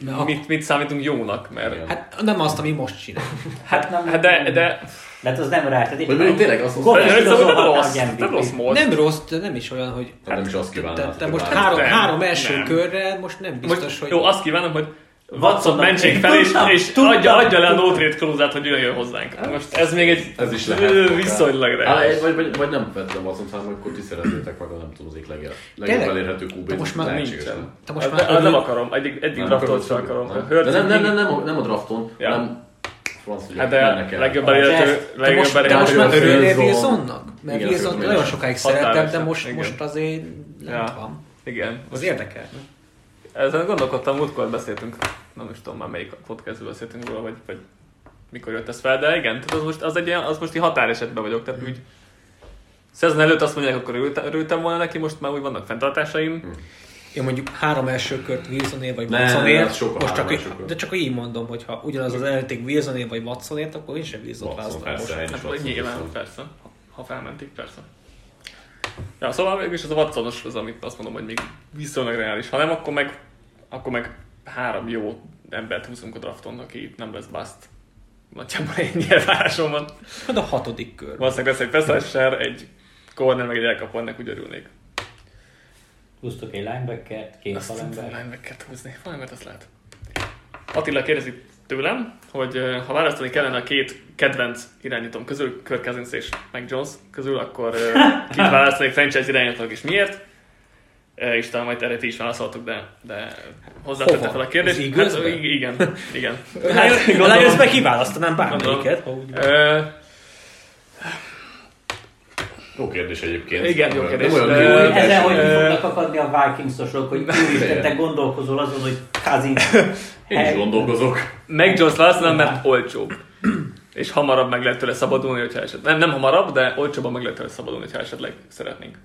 Mert mit, mit számítunk jónak, mert... Igen. Hát nem azt, ami most csinál. Hát nem, Hát de, de de hát az nem rá. Tehát mondjuk tényleg ez nem rossz, nem rossz mód. Nem rossz, de nem is olyan, hogy... Hát nem is azt Te, kívánnám. te most három, első körre most nem biztos, Most, hogy... jó, azt kívánom, hogy Watson mentsék fel, és, tudtam, és tudtam. adja, adja le a no trade klózát, hogy jöjjön hozzánk. Most ez még egy Ez is lehet. viszonylag Hát, reális. vagy, vagy, vagy nem vettem azt, hanem akkor ti szerezzétek meg a nem tudom, az egyik legjobb, legjobb elérhető. De most már nincsen. nem? Te most Az- már nem örül- akarom, eddig, eddig Nem akarod sem akarom. nem. De nem, nem, nem, nem, a- nem a drafton, Ja. Hát de legjobb elérhető, legjobb most, te most elérhető. már örülnél Wilson. Wilsonnak? Mert Wilson nagyon is. sokáig szerettem, de most, most azért nem van. Igen. Az érdekel. Ezen gondolkodtam, múltkor beszéltünk, nem is tudom már melyik podcastban beszéltünk róla, vagy, vagy mikor jött ez fel, de igen, tehát az most, az egy ilyen, az most egy határesetben vagyok, tehát úgy szezon előtt azt mondják, akkor örültem, örültem volna neki, most már úgy vannak fenntartásaim. Én mondjuk három első kört Wilsonért vagy Nem, Watsonért, sokkal most csak, kör. de csak így mondom, hogy ha ugyanaz az előtték Wilsonért vagy Watsonért, akkor én sem Wilson Watson, választom persze, most. Hát nyilván, persze, ha felmentik, persze. Ja, szóval mégis az a Watsonos az, amit azt mondom, hogy még viszonylag reális. Ha nem, akkor meg, akkor meg három jó embert húzunk a drafton, aki itt nem lesz bust. Nagyjából ennyi elvárásom van. Hát a hatodik kör. Valószínűleg lesz egy Pesesser, egy corner, meg egy elkapó, ennek úgy örülnék. Húztok egy linebackert, két Azt falember. linebackert húzni. Valamit azt lehet. Attila kérdezi tőlem, hogy ha választani kellene a két kedvenc irányítom közül, Kirk Cousins és Mac Jones közül, akkor kit választanék franchise irányítónak és miért? És talán majd erre ti is válaszoltok, de, de hozzátette fel a kérdést. Az? Hát, igen, igen. Hát, gondolom- meg kiválasztanám bármelyiket, Jó kérdés egyébként. Igen, jó kérdés. Nem olyan jó Ezzel, hogy ki fognak akadni a Vikings-osok, hogy úristen, te gondolkozol azon, hogy Cousins. Én is gondolkozok. Mac Jones választanám, mert olcsóbb. És hamarabb meg lehet tőle szabadulni, hogyha esetleg. Nem, nem hamarabb, de olcsóbban meg lehet tőle szabadulni, hogyha esetleg szeretnénk.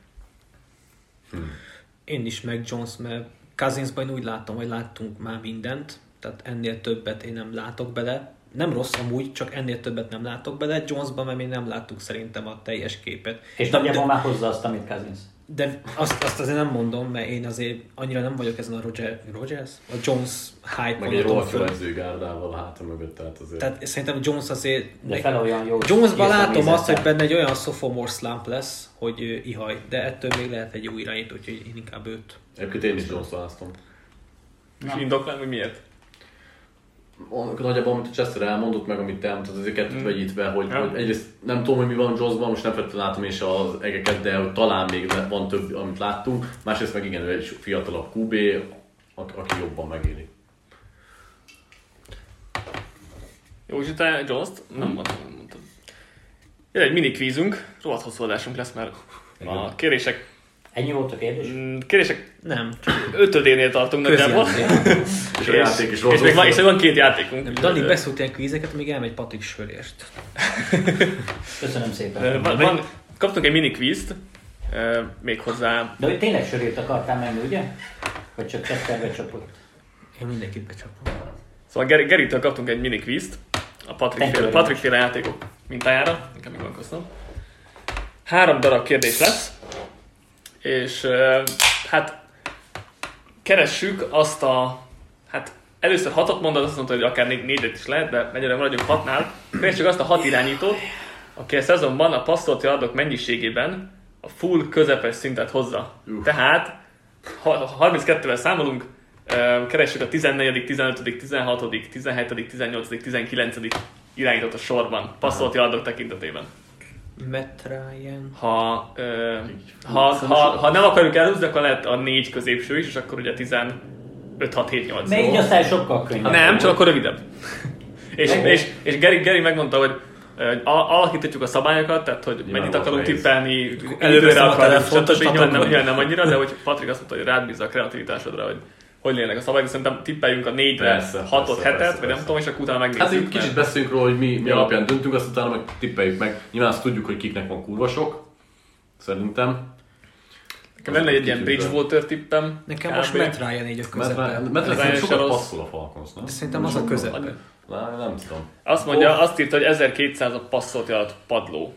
Én is meg Jones, mert Cousinsban én úgy látom, hogy láttunk már mindent, tehát ennél többet én nem látok bele. Nem rossz amúgy, csak ennél többet nem látok bele. Jonesban mert még nem láttuk szerintem a teljes képet. És nagyjából már hozza azt, amit Cousins. De azt, azt azért nem mondom, mert én azért annyira nem vagyok ezen a Roger, Rogers? A Jones hype Meg egy rohadt jó edzőgárdával a háta mögött, tehát azért. Tehát szerintem Jones azért... De fel olyan jó. Jonesban látom azt, hogy benne egy olyan sophomore slump lesz, hogy ő ihaj, de ettől még lehet egy jó irányító, úgyhogy én inkább őt. Egyébként én is Jones választom. És indoklán, hogy miért? Nagyjából, amit a Chester elmondott, meg amit te elmondtad, ezeket mm. vegyítve, hogy, Ja. hogy egyrészt nem tudom, hogy mi van Jonesban, most nem feltétlenül látom én se az egeket, de hogy talán még van több, amit láttunk. Másrészt meg igen, ő egy fiatalabb QB, aki jobban megéli. Józsi, te Jones-t? Nem mondtam, nem mondtam. Jön egy mini kvízünk, rohadt hosszú adásunk lesz, mert a kérések, Ennyi volt a kérdés? mm, kérések Nem, ötödénél tartunk nagyjából. És a játék is és, rossz. és, még, és még van két játékunk. Nem, Dani beszólt ilyen kvízeket, még elmegy Patrik Sörést. Köszönöm szépen. Van, van, kaptunk egy mini kvízt, ö, méghozzá De hogy tényleg sörét akartál menni, ugye? Vagy csak Chesterbe csapott? Én mindenkit becsapom. Szóval Geri, Geritől kaptunk egy mini kvízt, a Patrick féle, Patrick féle játékok mintájára, nekem még van köszönöm. három darab kérdés lesz, és hát keressük azt a, hát először hatot mondod, azt mondta, hogy akár négy, négyet is lehet, de egyre maradjunk hatnál. Keressük azt a hat irányítót, aki a szezonban a passzolt yardok mennyiségében a full közepes szintet hozza. Uff. Tehát ha- 32-vel számolunk, keressük a 14., 15., 16., 17., 18., 19. irányítót a sorban, passzolt yardok tekintetében. Matt Ryan. Ha, ö, ha, ha, ha nem akarjuk elhúzni, akkor lehet a négy középső is, és akkor ugye 15, 6, 7, 8. Mert így aztán sokkal könnyebb. Nem, csak akkor rövidebb. és, Meg- és, és Gary, Gary megmondta, hogy ö, al- alakíthatjuk a szabályokat, tehát hogy Nyilván mennyit akarunk tippelni, előre akarunk, és stb. Nem, nem annyira, de hogy Patrik azt mondta, hogy rád bízza a kreativitásodra, hogy hogy lénynek a szabályok, szerintem tippeljünk a négyre, Persze, hatot, persze, hetet, persze, vagy nem persze. tudom, és akkor utána Hát megnézzük. így kicsit mert- beszéljünk róla, hogy mi, mi Ja. alapján döntünk, azt utána meg tippeljük meg. Nyilván azt tudjuk, hogy kiknek van kurva sok. Szerintem. Nekem lenne egy ilyen Bridgewater tippem. Nekem kb. most Matt Ryan így a közepén. mert Ryan sokat passzol a Falcons, nem? De szerintem az a közepén. Nem, nem tudom. Azt mondja, azt írta, hogy 1200 a passzolt padló.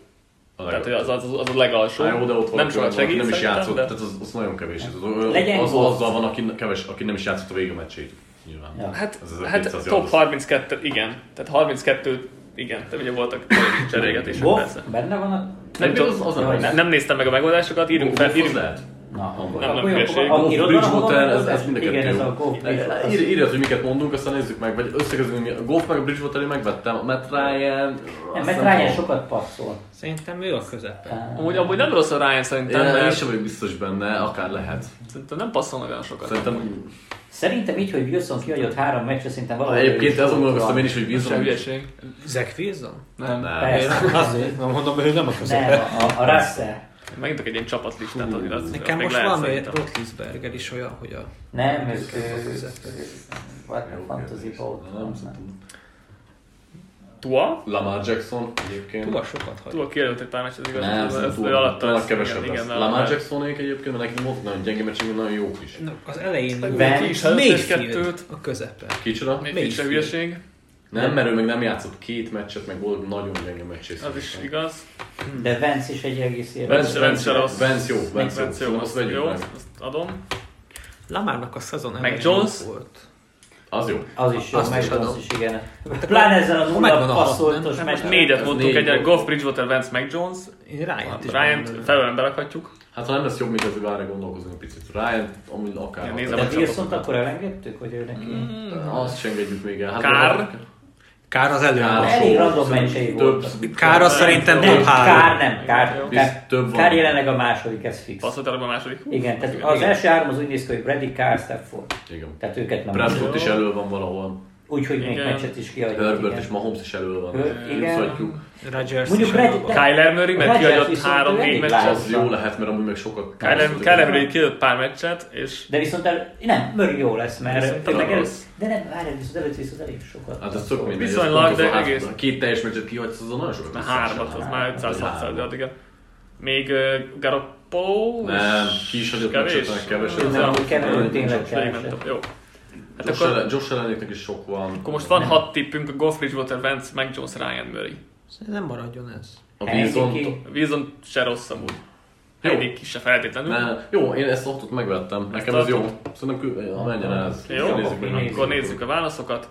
Tehát, hogy az, az, az a legalsó. Á, jó, de ott van nem sokat segít, nem is játszott, de... tehát az, az nagyon kevés. Az, az, Legyen az, gól. azzal van, aki, keves, aki nem is játszott a vége meccsét. Nyilván. Ja. Hát, Ez az a hát 200 top yardos. 32, igen. Tehát 32, igen. De ugye voltak cserégetések persze. benne van a... Nem, az- tudom, az nem Jaj, rossz. nem, nem néztem meg a megoldásokat, írunk fel, az írunk. Na, akkor, Nem, nem hülyeség. akkor Goff, írod valahol Bridgewater, a ez, ez mind a Igen, ez a Bridgewater. Ír- Írjad, hogy miket mondunk, aztán nézzük meg, vagy összegezünk mi. A Goff meg a Bridgewater én megvettem, a Matt Ryan... Nem, mert Ryan sokat passzol. Szerintem ő a közepén. Amúgy, amúgy nem rossz a Ryan szerintem, Én, én mert sem vagyok biztos benne, akár lehet. szerintem nem passzol olyan sokat. Szerintem Szerintem így, hogy Wilson kiadott három meccsre, szerintem valahol... Egyébként azon gondolkoztam én is, hogy Wilson... Zach Wilson? Nem. Nem. Persze. Azért, nem mondom, hogy ő nem a Nem, közepén. a, a Russell. Megint egy ilyen csapatlistát az, Nekem az még most lehet valami szerintem. Rotlisberger is olyan, hogy a... Nem, ez... What fantasy boat. Nem tudom. Tua? Lamar Jackson egyébként. Túl sokat hagy. Tua kijelölt egy pár meccs, ez igaz. Nem, ez, ő túl, alatta kevesebb igen, lesz. Lamar Jacksonék egyébként, mert neki volt nagyon gyenge meccsek, nagyon jók is. Na, az elején Ki is Mayfield kettőt. a közepén. Kicsoda? Még Mayfield. Nem, mert ő meg nem játszott két meccset, meg volt nagyon gyenge meccsé. Az is igaz. De Vance is egy egész év. Vance, se rossz. Vance jó, Vance jó. Vence jó, Szóval azt vegyük jó, meg. azt adom. Lamarnak a szezon Meg Jones? volt. Az jó. Az is jó, Azt meg is Jones adom. is, igen. Pláne ezzel a nulla passzoltos Hát meccs. most négyet mondtunk, négy egy volt. Goff, Bridgewater, Vance, meg Jones. Én Ryan-t is Ryan-t felőlem berakhatjuk. Hát ha nem lesz jobb, mint az, várj gondolkozunk egy picit. Ryan, amúgy akár. Ja, nézem De a Wilson-t akkor elengedtük, hogy ő neki... Mm. Azt sem engedjük még el. Hát Kár? Kár az Kár. előadás. Elég random Több- voltak. Kár az szerintem Nem, top Kár három. nem, Kár. Kár, Több. Kár jelenleg a második, ez fix. Passzolt arra a második. Igen, tehát igen. az első három az úgy néz ki, hogy Brady, Kár, Stafford. Igen. Tehát őket nem Prescott is elő van valahol. Úgyhogy még meccset is kiadjuk. Herbert és Mahomes is elő van. Ő- igen. Rodgers Mondjuk is van. Kyler Murray, mert Rodgers kiadott három-négy meccset. Az jó lehet, mert amúgy meg sokat... Kyler Kyler Murray kiadott pár meccset, és De viszont el, nem, Murray jó lesz, mert Viszont tényleg el, de nem, várjál, viszont előtt viszont elég sokat. Hát ez tök mindegy. Viszonylag, de egész- hát, Két teljes meccset kihagysz, az a nagyon sokat. hármat, az már 500-600 Három. yard, igen. Még uh, Garoppolo? Nem, ki is hagyott Kevés? meccset, meg keveset. Nem, kevés, nem, tényleg keveset. Jó. Hát Josh, akkor, Josh Alleneknek is sok van. akkor most van hat tippünk, a Goff, Bridgewater, Vance, meg Jones, Ryan, Murray. Nem maradjon ez. A Wilson... se rossz amúgy. Jó. Egyik se feltétlenül. Ne, jó, én ezt a hatot megvettem. Nekem ez jó. Szerintem kül- ha menjen ez. Jó, Nézzük meg. nézzük. akkor nézzük a válaszokat.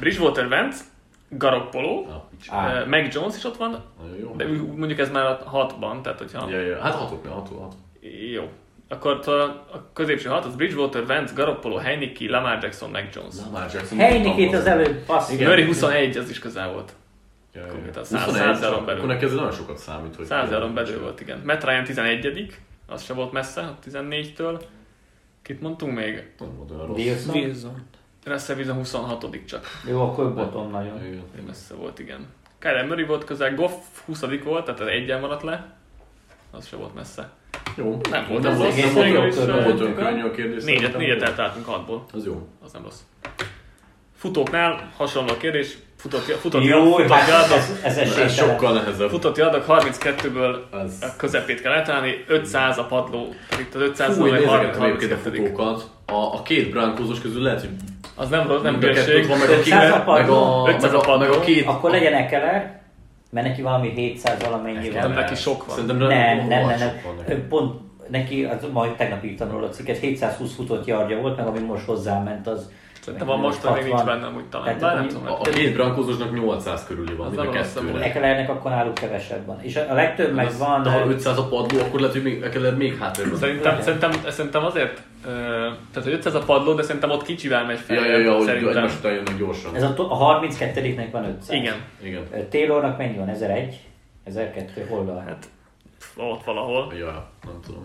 Bridgewater, Vance, Garoppolo, Ah, picsa. Á. uh, meg Jones is ott van, jó. de mondjuk ez már a hatban, tehát hogyha... Ja, ja. Hát hatot, hatot, hatot. Jó. Akkor a, a középső hat, az Bridgewater, Vance, Garoppolo, Heineke, Lamar Jackson, meg Jones. Lamar Jackson. Heinikét az előbb passz. Igen. Murray 21, az is közel volt. Ja, ja, Konkrétan ja. 100 21, százalékon belül. Akkor neki ez nagyon sokat számít, hogy... 100 yaron belül volt, igen. Matt Ryan 11 az se volt messze, a 14-től. Kit mondtunk még? Nem volt olyan rossz. Wilson. Wilson. Russell Wilson 26 csak. Jó, akkor botom nagyon. Igen. Messze volt, igen. Kyler Murray volt közel, Goff 20 volt, tehát egyen maradt le. Az se volt messze. Jó. Nem volt nem az volt, rossz, nem volt, olyan- is, nem volt olyan ö, könnyű a kérdés. Négyet, négyet eltaláltunk 6-ból. Az jó. Az nem rossz. Futóknál hasonló a kérdés. Futott, futott, Jó, futott, hát yardok, ez, ez Ez sokkal nehezebb. futott yardok 32-ből Ez... a közepét kell eltalálni, 500 a padló, itt az 500 Fú, én meg nézegettem egyébként a 32 futókat. A, a két brankózos közül lehet, hogy Az nem rossz, nem hülyeség. van, meg a, két, 500 a meg a, padló. meg a, meg a két, Akkor legyen Ekeler, Mert neki valami 700 valamennyi van. neki sok van. Szerintem Nem, nem, nem, nem. sok van neki. Pont neki, az, majd tegnap írtam róla a cikket, 720 futott yardja volt, meg ami most hozzáment, az Szerintem van most még nincs benne, úgy talán. Tehát nem tudom. A, a két brankózosnak 800 körüli van, mind a kettőre. Ekelernek akkor náluk kevesebb van. És a a legtöbb meg van... De ha 500 a padló, akkor lehet, hogy még, Ekeler még hátrébb van. Szerintem, szerintem, szerintem azért, tehát hogy 500 a padló, de szerintem ott kicsivel megy fel. Ja, ja, ja, hogy egymás után jönnek gyorsan. Ez a, a 32-nek van 500. Igen, Igen. Taylornak mennyi van? 1001? 1002? Hol van? hát ott valahol. Ja, nem tudom.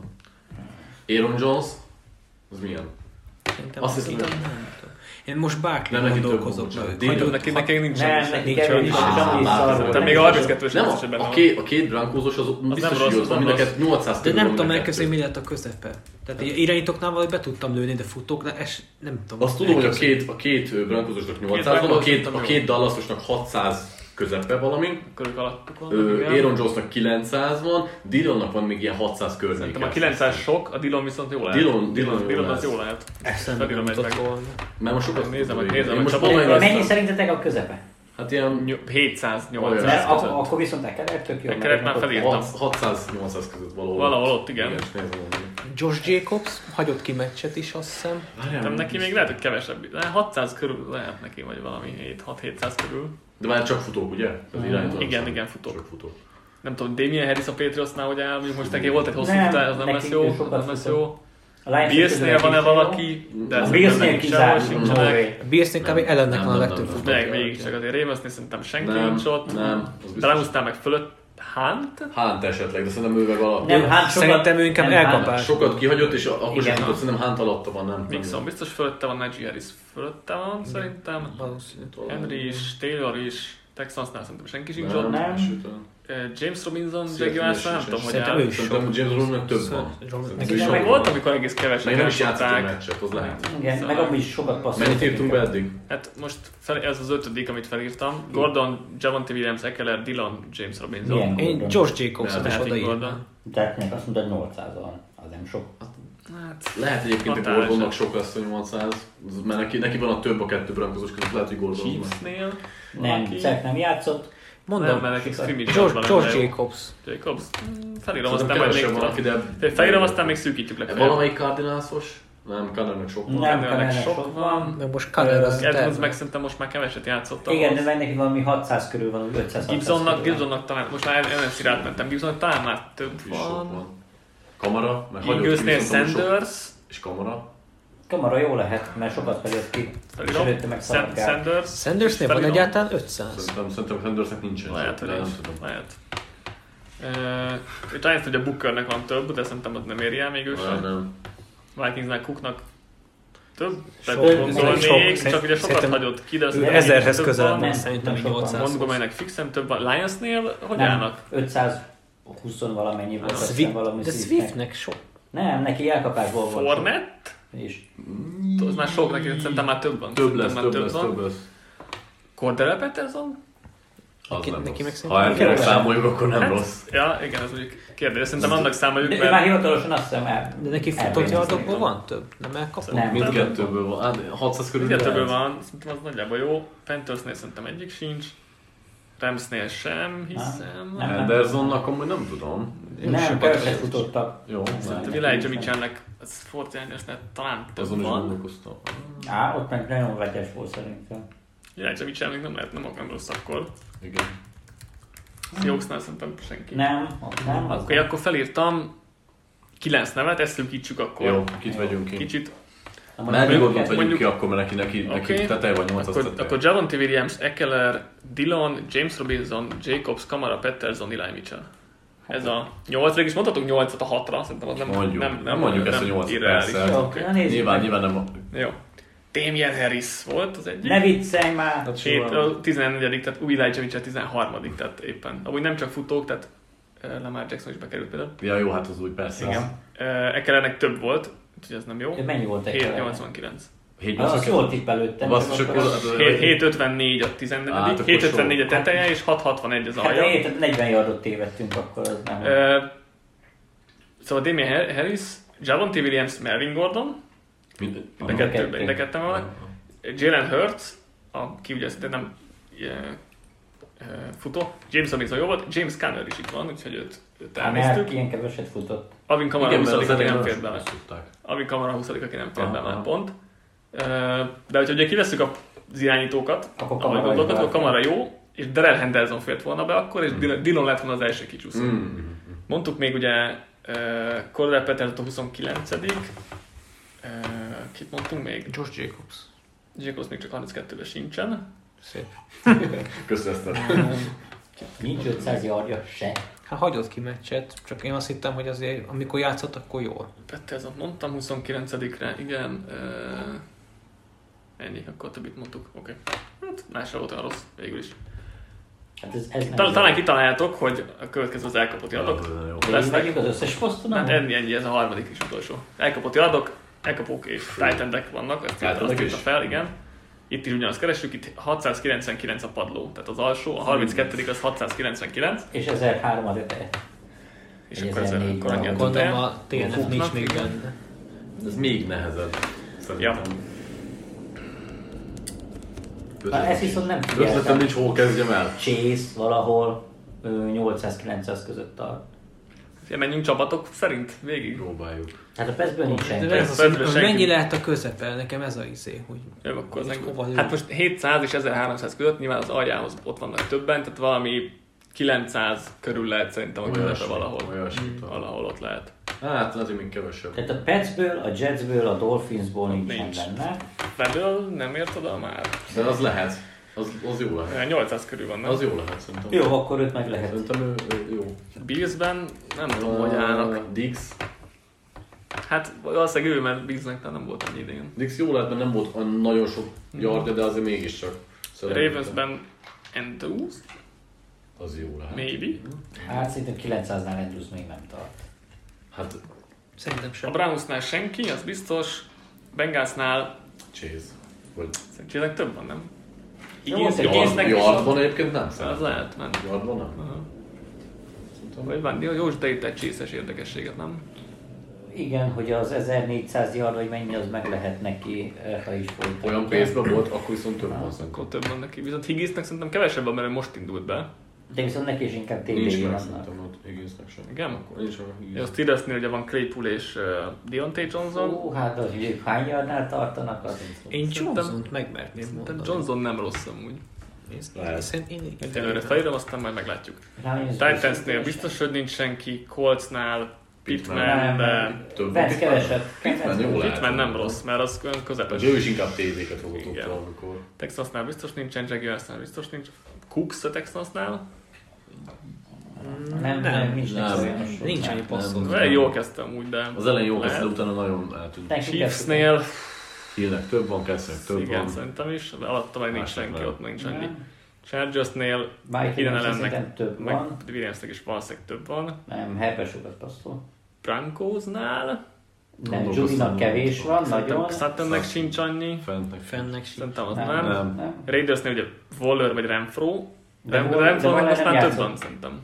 Aaron Jones, az milyen? Szerintem Azt hiszem. Én most Nem, több gondolkozok. Hagyjuk neki, neki nincs Nem, neki nincs. Tehát még a 32-es Nem, hogy a, két, a két brankózos az biztos, nem hogy rossz, az nem mind a rossz. kettő 800 De nem tudom elképzelni, mi lett a közepe. Tehát így irányítóknál valahogy be tudtam lőni, de futóknál es, nem tudom. Azt tudom, hogy a két, a két ö, brankózosnak 800 van, a két, a két Dallasosnak 600 közepe valami. Körül alattuk van. Ö, igen. Aaron Jonesnak 900 van, Dillonnak van még ilyen 600 környéke. Szerintem a 900 sok, a Dillon viszont jó lehet. Dillon- Dillon Dillon az lesz. jó lehet. Ezt nem volna. Mert most sokat Nézem, tudod, nézem, hogy Olyan. Mennyi szerintetek a közepe? Hát ilyen Ny- 700, Olyan. 800 Mert között. ak- akkor viszont Ekeler tök jó. Mert már felírtam. 600-800 között valahol. Valahol ott, igen. Hogy- Josh Jacobs hagyott ki meccset is, azt hiszem. Nem neki még lehet, hogy kevesebb. De 600 körül lehet neki, vagy valami 7-6-700 körül. De már csak futók, ugye? Az irányító. Igen, igen, futók. Csak futók. Nem tudom, Damien Harris a Patriotsnál, hogy áll, mondjuk most neki volt egy hosszú Nem, futás, az nem lesz jó, az nem lesz jó. Billsnél van-e valaki? De A szerintem Billsnél kizárt. Bearsnél kb. ellennek van a legtöbb futó. Meg végig csak azért Ravensnél szerintem senki nincs ott. nem, az biztos. Talán meg fölött Hunt? Hunt esetleg, de szerintem ő meg alap. Nem, hát sokat, Szerintem ő inkább elkapás. Hunt. Sokat kihagyott, és akkor sem tudott, szerintem Hunt alatta van, nem Mixon biztos fölötte van, Najee Harris fölötte van szerintem. Valószínű. Henry is, Taylor is, Texansnál szerintem senki sincs Nem, ott. Nem. James Robinson, Jaguarsnál nem tudom, hogy áll. Szerintem. James Rollnak több van. Meg. Volt, amikor egész kevesen Meg nem is játszott a meccset, az lehet. Igen, meg amúgy is sokat passzol. Mennyit írtunk be eddig? Hát most ez az ötödik, amit felírtam. Gordon, Javonte Williams, Eckler, Dillon, James Robinson. Én Josh Jacobs-ot is odaírtam. Tehát meg azt mondod 800 van, az nem sok. Hát, Lehet egyébként, hogy Hatása. Gordonnak sok lesz a 800, mert neki, neki van a több a kettő brankózos között, lehet, hogy Gordon. Chiefsnél Nem? Zach nem játszott. Nem, Mondom, mert nekik scrimmage George, van George. Jacobs. Jacobs. Mm, Felírom, aztán majd még de... Felírom, aztán még szűkítjük legfeljebb. Valamelyik Cardinalsos? Nem, Cardinalnak sok van. Nem, Kennernek sok van. Meg most Connor az Edmonds terve. meg szerintem most már keveset játszott. Igen, de neki valami 600 körül van, úgy 500 Gibsonnak, Gibsonnak talán, most már NFC-re átmentem, Gibsonnak talán már több van. Kamara, meg sok- Sanders, És Kamara. Kamara jó lehet, mert sokat hagyott ki. És előtte meg Szaladgál. Sanders, Sandersnél van egyáltalán 500. Szerintem, szerintem Sandersnek nincsen. Lehet, hogy nem nincs. tudom. Lehet. Uh, Giants hogy a Bookernek van több, de szerintem ott nem éri el még ő Nem, sem. nem. Vikingsnál Cooknak több, tehát gondolnék, sok. csak ugye sokat hagyott ki, de szerintem ezerhez több közelebb van. szerintem, nem mint sokan. 800. Montgomerynek fixen több van. Lionsnél hogy Nem, állnak? 520 valamennyi volt. azt hiszem, valami De Swiftnek. Sok. Nem, neki elkapásból volt. sok. És Az már sok neki, szerintem már több van. Több lesz, már több lesz, van. több lesz. Cordell Patterson? Az nem neki rossz. Ha kevesebb. számoljuk, akkor nem Hát, rossz. Ja, igen, ez mondjuk kérdés. Szerintem annak számoljuk, de ő már mert hivatalosan azt hiszem el. De neki futott yardokból van több? Nem elkapott? Nem. Mindkettőből van. Hát 600 körül. mindkettőből van, szerintem az nagyjából jó. Panthersnél szerintem egyik sincs. Ramsnél sem, hiszem. Nem. Andersonnak amúgy nem tudom. Nem, sokat keveset futottak. Jó. Szerintem Elijah Mitchellnek, az Fortnite-esnél talán több Azon is van. gondolkoztam. Á, ott meg nagyon vegyes volt szerintem. Mitchell még nem lehet, nem nem rossz akkor. Igen. Seahawksnál szerintem senki. Nem, nem. Az Oké, akkor felírtam kilenc nevet, ezt szűkítsük akkor. Jó, kit vegyünk ki? Kicsit. Őket- vegyünk mondjuk- ki, akkor mert neki, neki, neki Oké. teteje van 800 Akkor, akkor Javonte Williams, Eckler, Dillon, James Robinson, Jacobs, Kamara, Patterson, Eli Mitchell. Ez a 8, is mondhatunk 8-at a 6-ra, szerintem az nem, Mondjuk. nem, Nem mondjuk ezt a 8-at, irreális. persze. Jó, na nézzük Nyilván, meg. nyilván nem. Jó. Damien Harris volt az egyik. Ne viccelj már! Hát Hét, a 14 tehát új Elijah Mitchell 13 tehát éppen. Amúgy nem csak futók, tehát Lamar Jackson is bekerült például. Ja, jó, hát az úgy persze. Igen. Ecklernek több volt, úgyhogy ez nem jó. Mennyi volt egy 789. Az azt jól tippelődtem. Basszus, akkor... akkor- 7, 754 a 14 Hát, akkor 754 a sok. teteje és 661 az Hát alja. érted, 40 yardot tévedtünk akkor, az nem. Uh, szóval Damien Har- Harris, Javonte Williams, Melvin Gordon, Mind- Aha. kettőben, kettő. de ketten vannak. Jalen Hurts, aki ugye ezt nem futó. James Robinson jó volt, James Conner is itt van, úgyhogy őt, őt Hát, elnéztük. ilyen keveset futott. Alvin Kamara Igen, 20 mert az aki nem elején fért bele. Alvin Kamara 20 aki nem Aha, bele pont. De hogyha ugye kiveszünk az irányítókat, Akkor Kamara gondolkat, is akkor. Kamara jó, és Darrell Henderson fért volna be akkor, és Dillon- Dillon lett volna az első kicsúszó. Mm. Mondtuk még ugye uh, Cordell Peters a 29 uh, Kit mondtunk még? Josh Jacobs. Jacobs még csak 32-ben sincsen. Szép. Köszönöm. Nincs 500 yardja se. Hát hagyott ki meccset, csak én azt hittem, hogy azért amikor játszott, akkor jól. Pettersont mondtam 29-re, igen. Uh, ennyi, akkor a többit mondtuk. Oké. Okay. Hát, más sem volt olyan rossz, végül is. Hát ez, ez Tal- talán kitaláljátok, hogy a következő az elkapott yardok. Jó. lesznek. Az összes poszton? Hát ennyi, ennyi, ez a harmadik is utolsó. Elkapott yardok, elkapók és tight vannak, ezt írta, azt írta fel, igen. Itt is ugyanazt keresünk, itt 699 a padló, tehát az alsó, a 32 az 699, És 1003 a és akkor 1004 akkor annyi a. Gondolom a TNF nincs még benne. Ez még nehezebb. Szerintem. Na ezt viszont nem Ötletem figyeltem. nincs, hol kezdjem el. Chase valahol ö, 800-900 között tart. Ja, menjünk csapatok szerint végig. Próbáljuk. Hát a Pestből nincs De senki. ez az, Persze, hogy senki. mennyi lehet a közepe? Nekem ez a izé, hogy Jó, akkor az hova hát most 700 és 1300 között, nyilván az aljához ott vannak többen, tehát valami 900 körül lehet szerintem a közepe valahol. olyasmi. Valahol ott lehet. Hát, azért még kevesebb. Tehát a Petsből, a Jetsből, a Dolphinsból nincsen nincs. benne. Febből nem ért oda már? De az lehet. Az, az jó lehet. 800 körül van, nem? Az jó lehet szerintem. Jó, akkor őt meg lehet. Szerintem ő, ő jó. Billsben nem tudom, hogy állnak. Dix. Hát valószínűleg ő, mert Billsnek nem volt annyi idén. Dix jó lehet, mert nem volt nagyon sok yardja, de azért mégiscsak. Ravensben Andrews, Az jó lehet. maybe. Hát szerintem 900-nál Andrews még nem tart. Hát, szerintem A sem. Brownsnál senki, az biztos. Bengalsnál Chase. Vagy szerintem több van, nem? Jó, de yard, igésznek is van. egyébként nem Az szerintem. lehet menni. Yardban nem? Aha. Szerintem. Vagy van, jó, is beírt egy csészes érdekességet, nem? Igen, hogy az 1400 yard, vagy mennyi, az meg lehet neki, eh, ha is folytatja. Olyan pénzben volt, akkor viszont több van. Akkor több van neki. Viszont Higginsnek szerintem kevesebb van, mert most indult be. De viszont neki is inkább Nincs TD meg vannak. szerintem ott Higginsnek sem. Igen? Akkor nincs meg a Ja, a Higgins. Steelersnél ugye van Claypool és uh, Deontay Johnson. Ó, hát az, hogy ők hány yardnál tartanak, az nincs. Én Johnson-t megmerném mondani. Johnson nem rossz amúgy. Én- Egyelőre felírom, aztán majd meglátjuk. Titansnél biztos, hogy nincs senki, Coltsnál Pittman, Nem, de Pittman. keveset. Pittman jó lehet. Pittman nem rossz, mert az olyan közepes. Ő is inkább tévéket fogott ott valamikor. Texansnál biztos nincsen, Jaguarsnál biztos nincs. Cooks a Texansnál. Nem, nem, nincs Nem. neki olyan sok. Nincs annyi Nem. passzol. Jól kezdtem úgy, de... Az elején jó lehet. kezdte, de utána nagyon eltűnt. Chiefsnél, Hillnek több van, Kessnek több igen, van. szerintem is, de alatta meg nincs senki, nem. ott nincs annyi. Nem. Chargersnél Allennek, szerintem több meg van. Williamsnek is valószínűleg több van. Nem, Herbert sokat passzol. Broncosnál, Nem, Judynak kevés van, nagyon. Suttonnek sincs annyi. Fentnek. Fennek sincs. Szerintem az Nem, nem. nem. nem. Raidersnél ugye Waller vagy Renfro. De Rem, Renfro most nem már több van szerintem.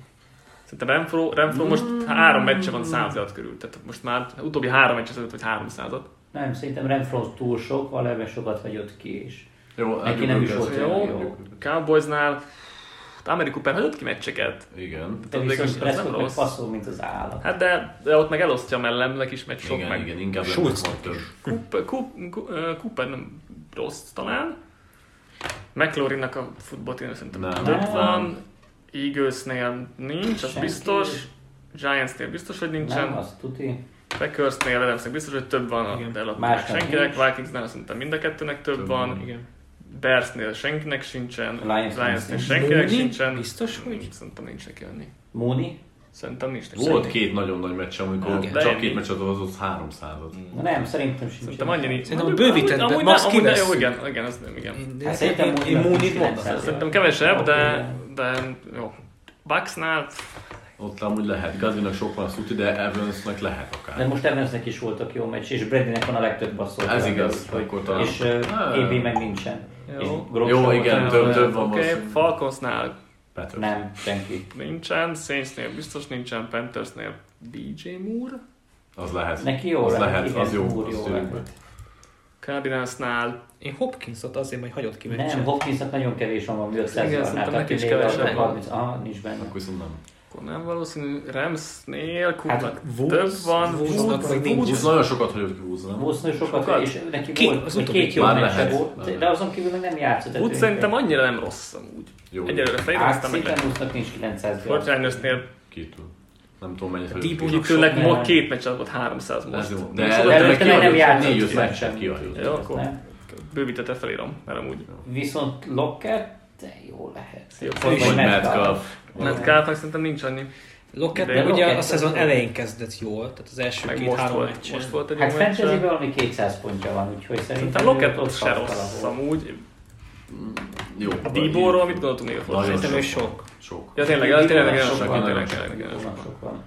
Szerintem Renfro, Renfro most három meccse van 100 yard körül. Tehát most már utóbbi három meccse szerint, vagy 300 at Nem, szerintem Renfro túl sok, Valerbe sokat hagyott ki is. Jó, Neki nem is volt ezt. jó. Cowboysnál Amerik Cooper hagyott ki meccseket. Igen. De Az viszont az nem rossz. passzol, mint az állat. Hát de, de ott meg elosztja mellemnek is megy sok Igen, meg. igen, inkább több. Cooper, Cooper nem rossz talán. McLaurinnak a futballtén szerintem Nem. több Nem. van. Eaglesnél nincs, az Senki. biztos. Giantsnél biztos, hogy nincsen. Nem, azt tuti. Packersnél Adamsnek biztos, hogy több van, Igen. de eladták senkinek. nincs. Vikingsnél szerintem mind a kettőnek több, Több van. van. Igen. Bearsnél senkinek sincsen. Lionsnél Lionsnél senkinek Mooney? sincsen. Biztos, hogy? Szerintem nincs neki annyi. Mooney? Szerintem nincs. Volt két nagyon nagy meccs, amikor Igen. csak De- két meccset hozott 300-at. Na nem, szerintem sincs. Szerintem annyi Szerintem bővített amúgy- amúgy max amúgy kivesszük. jó, igen, igen, ez nem, igen. Hát szerintem én, Mooney-t. 900. Szerintem kevesebb, de, de jó. Bucksnál Ott amúgy lehet. Gazinak sok van szuti, de Evansnek lehet De akár. most Evansnek is voltak jó meccs, és Bradynek van a legtöbb basszol. Ez igaz, akkor talán. És uh. AB meg nincsen. Jó. És igen, több- több van. Oké, okay. Falconsnál Peters. Nem, senki. nincsen, Saintsnél biztos nincsen, Panthersnél DJ Moore, Az lehet. Neki jó az lehet, lehet, igen, az jó. Moore az jó lehet. Cardinalsnál Én Hopkinsot azért majd hagyott ki. Nem, Hopkinsnak nagyon kevés van valami 500 Igen, szerintem neki is kevesebb a van. 30, aha, nincs benne. Akkor viszont nem. Akkor nem valószínű. Ramsnél Cooknak Hát, Woods- több van. Woods- még nincs. Húz nagyon sokat hagyott ki Húz, nem? Woodsnő sokat, Sokat? és neki Ki? volt Az utóbbi két jó meccse lehet. volt, de azon kívül meg nem játszott. Woods szerintem annyira nem rossz amúgy. Jó. Egyelőre fejlődtem, Hát meg szépen lehet. Woodsnak nincs 900 Fortnite-nél Kitől. Nem tudom mennyit hagyott Debo- ki. kitűnnek sok ma két meccs volt 300 most. Jó. De előtte meg nem játszott négy-öt sem. kihagyott. Jó, akkor bővítette felírom, mert amúgy. Viszont Lockett, de jó lehet. Jó, Vagy Vagy Metcalf. Metcalf. Metcalfnak szerintem nincs annyi. Lockett De meg ugye a szezon elején kezdett jól, tehát az első két-három meccsen. most volt egy Hát jó meccs. fantasy valami 200 pontja van, úgyhogy szerintem Lockett ott se rossz amúgy. Jó. Dibóról mit gondoltunk még a Fortnite? Szerintem ő sok. sok. Ja tényleg, tényleg nagyon Sok sok, van, tényleg, tényleg, sok. tényleg sok van.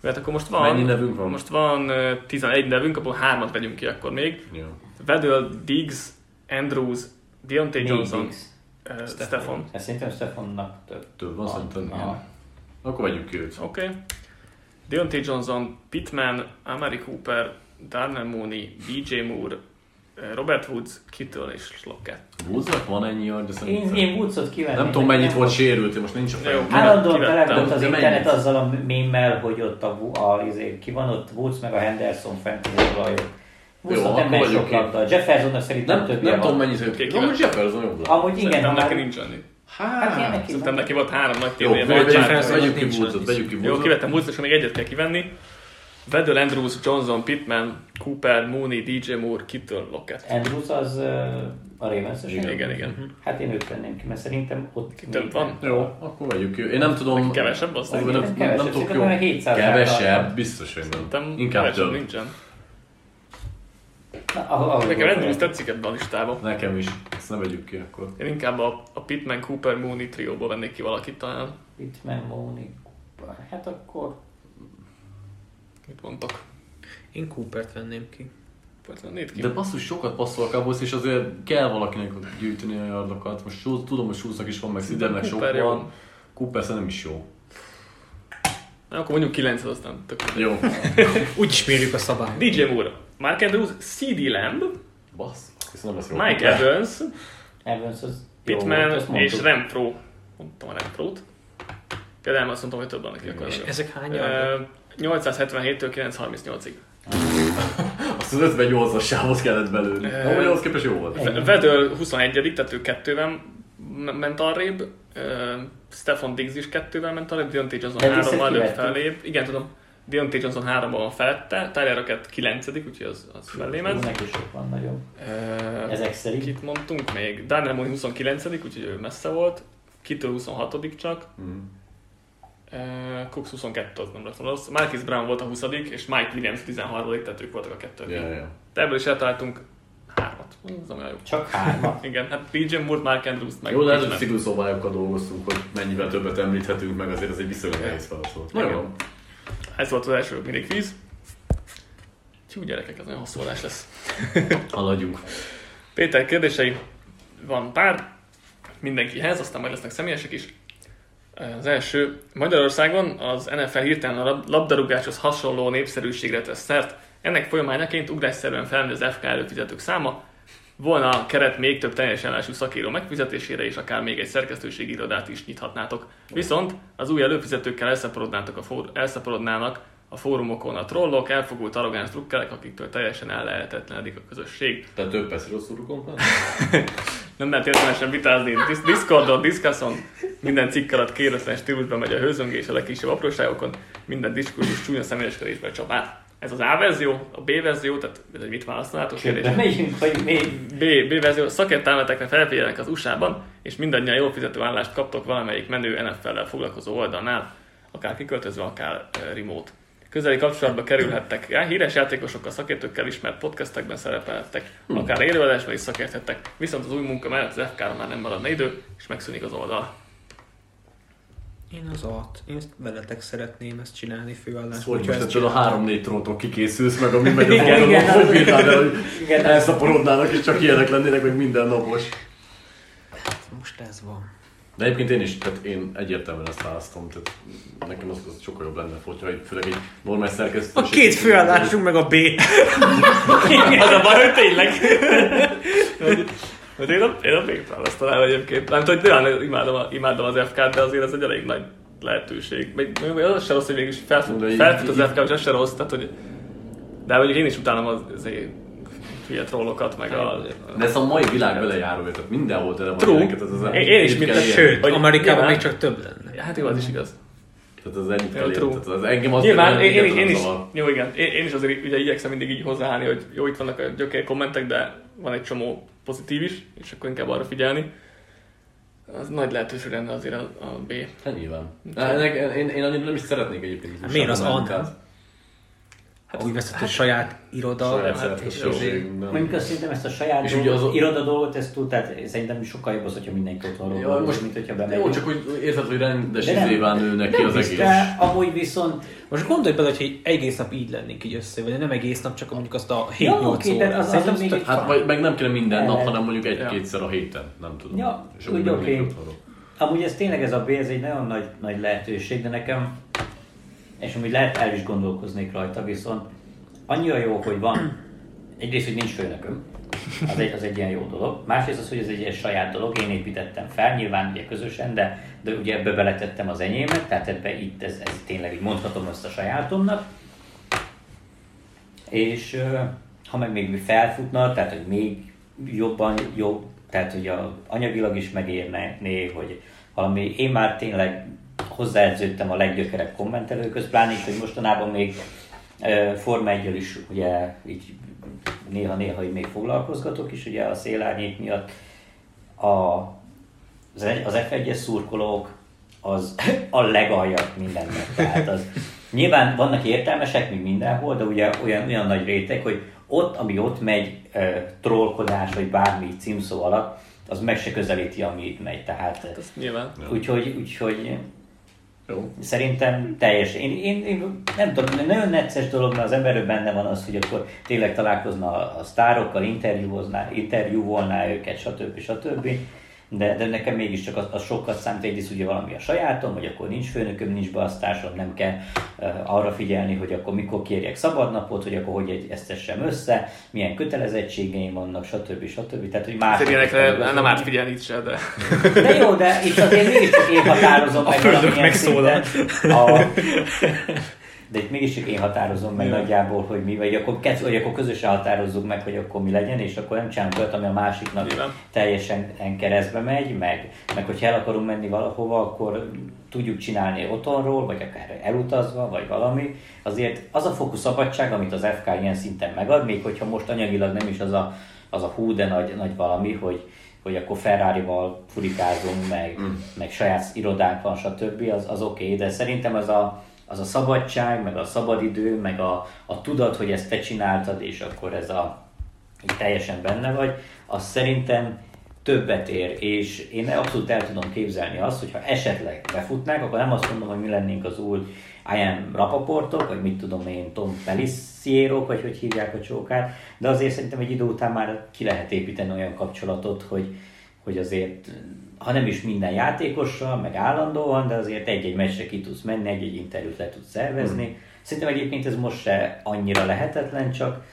Mert akkor most van, Mennyi nevünk van? most van ö, 11 nevünk, abból hármat vegyünk ki akkor még. Jó. Vedel, Diggs, Andrews, Deontay Johnson, Diggs. Uh, Stefan. Hát szerintem Stefannak több. Több van szerintem. Akkor vegyük ki őt. Oké. Okay. Deontay Johnson, Pittman, Amari Cooper, Darnell Mooney, DJ Moore, Robert Woods, Kittle és Lockett. Woodsnak van ennyi yard, de Én, szerintem... én Woodsot kivenném. Nem tudom mennyit volt sérült, most nincs a fejem. Állandóan települt az internet mennyit? azzal a mémmel, hogy ott a, a, izé, ki van ott, Woods meg a Henderson fent az olajok. Megy vagyok sok ki. labda. Jeffersonnak szerintem Nem, többje nem van. tudom mennyit Ki jött. kivet? Amúgy Jefferson jobb lett. Amúgy igen, Szerintem neki nincs annyi. Hát ilyen neki Szerintem neki volt három nagy Jó, témje. vegyük, ki Woodsot, vegyük ki Jó, Woodsot. kivettem Woods, és még egyet kell kivenni. Vedel, Andrews, Johnson, Pittman, Cooper, Mooney, DJ Moore, Kittle, Lockett. Andrews az uh, a ravens Igen, igen, igen. Hát én őt venném ki, mert szerintem ott... Ki több még- van? Jó, akkor vegyük ki. Én nem tudom... Neki kevesebb az? Nem, nem, kevesebb, nem tudok jó. olyan 700 Kevesebb, biztos, hogy nem. Szerintem Inkább kevesebb több. nincsen. Nekem volt. Andrews tetszik ebben a listában. Nekem is. Ezt ne vegyük ki akkor. Én inkább a, a Pittman, Cooper, Mooney trióból vennék ki valakit talán. Pittman, Mooney. Hát akkor... Mit mondtok? Én Coopert venném ki. Ki. De basszus, sokat passzol a Cowboys, és azért kell valakinek gyűjteni a yardokat. Most Schultz- tudom, hogy Schultznak is van, meg Sidernek sok Cooper jó. van. Cooper szerintem is jó. Na, akkor mondjuk 9 aztán tök Jó. Úgy ismerjük a szabályt. DJ Moore, Mark Andrews, CD Lamb, Bassz. Ez nem lesz jó. Mike Evans, Evans az jó Pittman volt, és. Renfro. Mondtam a Renfro-t. Például azt mondtam, hogy több van neki akkor. És ezek hány yardok? 877-től 938-ig. Azt az 58-as sávot kellett belőni. Eh, Ahogy ahhoz képest jó volt. Vedel 21 tehát ő kettővel m- ment arrébb. Ö, Stefan Diggs is kettővel ment arrébb, Deontay Johnson hárommal kivettük. felébb. Igen, tudom. Deontay Johnson hárommal van felette, Tyler Rocket 9 úgyhogy az, az mellé ment. Neki sok van nagyon. Ö, Ezek szerint. Kit mondtunk még? Daniel Mooney 29 úgyhogy ő messze volt. Kitől 26 csak. Mhm. Uh, Cooks 22 az nem lett volna rossz. Marcus Brown volt a 20 és Mike Williams 13 tehát ők voltak a kettők. Ja, ja. De ebből is eltaláltunk hármat. Az olyan jó. Csak hárma. Igen, hát DJ Moore, Mark Andrews meg Jó, de hát, Pittman. szigorú szabályokkal dolgoztunk, hogy mennyivel többet említhetünk meg, azért ez egy viszonylag nehéz feladat volt. Na Igen. jó. Ez volt az első mini quiz. Tyú gyerekek, ez hosszú adás lesz. Haladjunk. Péter kérdései van pár, mindenkihez, aztán majd lesznek személyesek is. Az első, Magyarországon az NFL hirtelen a lab- labdarúgáshoz hasonló népszerűségre tesz szert. Ennek folyamányaként ugrásszerűen felnő az FK előfizetők száma, volna a keret még több teljes állású szakíró megfizetésére, és akár még egy szerkesztőségi irodát is nyithatnátok. Viszont az új előfizetőkkel elszaporodnátok a fór- elszaporodnának a fórumokon a trollok, elfogult arrogáns drukkerek, akiktől teljesen ellehetetlenedik a közösség. Tehát több persze rosszul rukon van? Nem lehet értelmesen vitázni. Dis- Discordon, Discusson, minden cikk alatt kéretlen stílusban megy a hőzöngés a legkisebb apróságokon, minden diskurzus csúnya személyeskedésbe csap át. Ez az A verzió, a B verzió, tehát ez egy mit választanátok kérdés. De megyünk, vagy még... B, B verzió, szakértelmetekre felfigyelnek az USA-ban, és mindannyian jól fizető állást kaptok valamelyik menő NFL-lel foglalkozó oldalnál, akár kiköltözve, akár remote. Közeli kapcsolatba kerülhettek, já, híres játékosokkal, szakértőkkel ismert podcastekben szerepelhettek, akár élőadásban is szakérthettek, viszont az új munka mellett az FK-ra már nem maradna idő, és megszűnik az oldal. Én az at. Én ezt veletek szeretném ezt csinálni főállás. Hogy most ezt ettől a három-négy tróntól kikészülsz meg, ami megy az Igen, hogy bírnád el, hogy Igen, elszaporodnának, és csak ilyenek lennének, hogy mindennapos. Most ez van. De egyébként én is, tehát én egyértelműen ezt választom, tehát nekem az, az sokkal jobb lenne, hogyha főleg egy normális szerkesztő. A két főállásunk meg a B. Az a baj, hogy tényleg. Hát én a, én a B-t választanám egyébként. Nem tudom, hogy tényleg imádom, a, imádom az FK-t, de azért ez egy elég nagy lehetőség. Még, még az se rossz, hogy mégis felfut, felfut az FK, és ez se rossz, tehát hogy... De mondjuk én is utálom az, az hülye trollokat, meg a... De ez a mai világ belejárója, tehát mindenhol tele van ilyeneket, az az Én- én is, élni. Sőt, Hogy Amerikában nyilván- még csak több lenne. Hát jó, az is igaz. Tehát az élni. true. Tehát az engem az Nyilván, én, én, én, is, jó igen, én, én is azért ugye igyekszem mindig így hozzáállni, hogy jó, itt vannak a gyökér kommentek, de van egy csomó pozitív is, és akkor inkább arra figyelni. Az nagy lehetőség lenne azért a, a B. Hát nyilván. Ennek, én, én annyira nem is szeretnék egyébként. Hát miért az újságban Hát, Úgy veszett, hogy saját iroda, Saját hát, és. Mondjuk azt szerintem ezt a saját És dolgot, az iroda dolgot, ezt tud, tehát szerintem sokkal jobb az, hogyha mindenki otthonról Ja, most, mint hogyha bemegy. jó, csak hogy érted, hogy rendes De nem- izével nőnek ki nem az egész. de amúgy viszont Most gondolj bele, hogy egy egész nap így lennénk így össze, vagy nem egész nap, csak mondjuk azt a 7-8 Ja, oké, de órát. az- az Szerintem még tök. Hát vagy, meg nem kéne minden nap, hanem mondjuk egy-kétszer a héten, nem tudom. Ja, És úgy oké. Amúgy ez tényleg ez a B, ez egy nagyon nagy, nagy lehetőség, de nekem, és amúgy lehet el is gondolkoznék rajta, viszont annyira jó, hogy van, egyrészt, hogy nincs főnököm, az egy, az egy ilyen jó dolog. Másrészt az, hogy ez egy ilyen saját dolog, én építettem fel, nyilván ugye közösen, de, de ugye ebbe beletettem az enyémet, tehát ebbe itt ez, ez tényleg így mondhatom ezt a sajátomnak. És ha meg még felfutna, tehát hogy még jobban jobb, tehát hogy a, anyagilag is megérne, hogy valami, én már tényleg hozzáedződtem a leggyökerebb kommentelőköz, pláne így, hogy mostanában még Forma 1 is ugye így néha-néha így még foglalkozgatok is, ugye a szélárnyék miatt a, az, egy- az F1-es szurkolók az a legaljabb mindennek. Tehát az, nyilván vannak értelmesek, mint mindenhol, de ugye olyan, olyan nagy réteg, hogy ott, ami ott megy, trollkodás, vagy bármi címszó alatt, az meg se közelíti, ami itt megy. Tehát, Ez nyilván. úgyhogy, úgyhogy Jó. Szerintem teljes. Én, én, én nem tudom, nagyon necces dolog, mert az emberről benne van az, hogy akkor tényleg találkozna a, sztárokkal, interjúvolná, interjúvolná őket, stb. stb. De, de nekem mégiscsak az, az sokat számít, egyrészt ugye valami a sajátom, hogy akkor nincs főnököm, nincs beasztásom, nem kell uh, arra figyelni, hogy akkor mikor kérjek szabadnapot, hogy akkor hogy egy- ezt tessem össze, milyen kötelezettségeim vannak, stb. stb. Tehát, hogy más. Ilyenekre nem árt figyelni itt se, de... De jó, de itt azért mégiscsak én határozom meg földök valamilyen megszólal. A... De itt mégiscsak én határozom meg Jó. nagyjából, hogy mi, vagy akkor, kett- vagy akkor közösen határozzuk meg, hogy akkor mi legyen, és akkor nem csinálunk olyat, ami a másiknak Nyilván. teljesen keresztbe megy, meg, meg hogyha el akarunk menni valahova, akkor tudjuk csinálni otthonról, vagy akár elutazva, vagy valami. Azért az a fokú szabadság, amit az FK ilyen szinten megad, még hogyha most anyagilag nem is az a, az a hú, de nagy, nagy valami, hogy, hogy akkor Ferrari-val furikázunk, meg, mm. meg saját irodánk van, stb. az, az oké, okay, de szerintem az a, az a szabadság, meg a szabadidő, meg a, a tudat, hogy ezt te csináltad, és akkor ez a így teljesen benne vagy, az szerintem többet ér, és én abszolút el tudom képzelni azt, hogyha esetleg befutnák, akkor nem azt mondom, hogy mi lennénk az új Ian Rapaportok, vagy mit tudom én, Tom Pelissierok, vagy hogy hívják a csókát, de azért szerintem egy idő után már ki lehet építeni olyan kapcsolatot, hogy, hogy azért, ha nem is minden játékossal, meg állandóan, de azért egy-egy meccsre ki tudsz menni, egy-egy interjút le tudsz szervezni. Hmm. Szerintem egyébként ez most se annyira lehetetlen, csak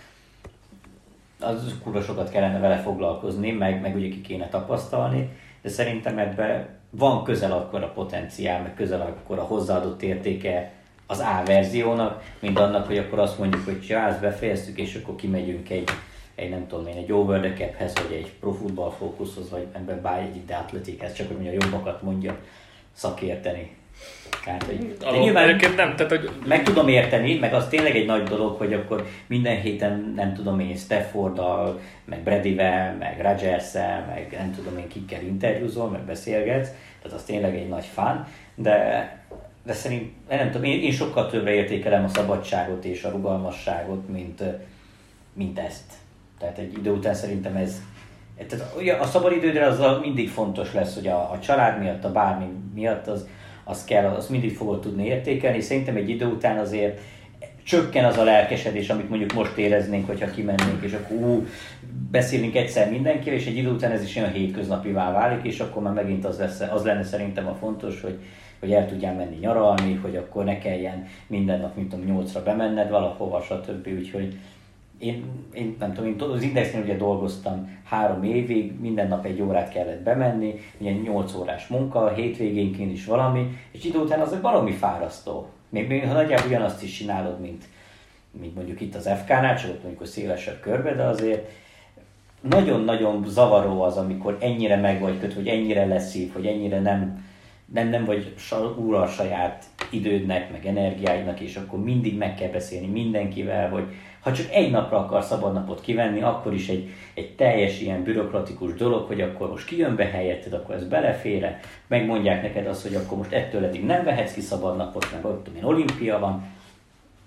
az kurva sokat kellene vele foglalkozni, meg, meg ugye ki kéne tapasztalni, de szerintem ebben van közel akkor a potenciál, meg közel akkor a hozzáadott értéke az A verziónak, mint annak, hogy akkor azt mondjuk, hogy ja, ezt befejeztük, és akkor kimegyünk egy, egy nem tudom én, egy over the caphez, vagy egy pro football fókuszhoz, vagy ebben bár egy ide atletikhez, csak hogy mondja, jobbakat mondja szakérteni. Tehát, hogy, de Alól, nyilván nem, tehát hogy meg tudom érteni, meg az tényleg egy nagy dolog, hogy akkor minden héten nem tudom én Stafforddal, meg Bradyvel, meg rodgers meg nem tudom én kikkel interjúzol, meg beszélgetsz, tehát az tényleg egy nagy fán, de, de szerint, nem tudom, én, én sokkal többre értékelem a szabadságot és a rugalmasságot, mint, mint ezt. Tehát egy idő után szerintem ez, tehát a szabadidődre az mindig fontos lesz, hogy a, a család miatt, a bármi miatt az, az kell, azt mindig fogod tudni értékelni. Szerintem egy idő után azért csökken az a lelkesedés, amit mondjuk most éreznénk, hogyha kimennénk, és akkor ú, beszélünk egyszer mindenkivel, és egy idő után ez is olyan hétköznapivá válik, és akkor már megint az, lesz, az lenne szerintem a fontos, hogy, hogy el tudjál menni nyaralni, hogy akkor ne kelljen minden nap, mint tudom, nyolcra bemenned valahova, stb. Úgyhogy én, én nem tudom, én az Indexnél ugye dolgoztam három évig, minden nap egy órát kellett bemenni, ugye 8 órás munka, hétvégénként is valami, és idő után az egy baromi fárasztó. Még, még ha nagyjából ugyanazt is csinálod, mint, mint mondjuk itt az FK-nál, csak ott mondjuk a szélesebb körbe, de azért nagyon-nagyon zavaró az, amikor ennyire meg vagy köt, hogy ennyire leszív, hogy ennyire nem, nem, nem vagy úr a saját idődnek, meg energiáidnak, és akkor mindig meg kell beszélni mindenkivel, hogy ha csak egy napra akar szabadnapot kivenni, akkor is egy, egy teljes ilyen bürokratikus dolog, hogy akkor most kijön be helyetted, akkor ez belefére, megmondják neked azt, hogy akkor most ettől eddig nem vehetsz ki szabadnapot, mert ott tudom én, olimpia van,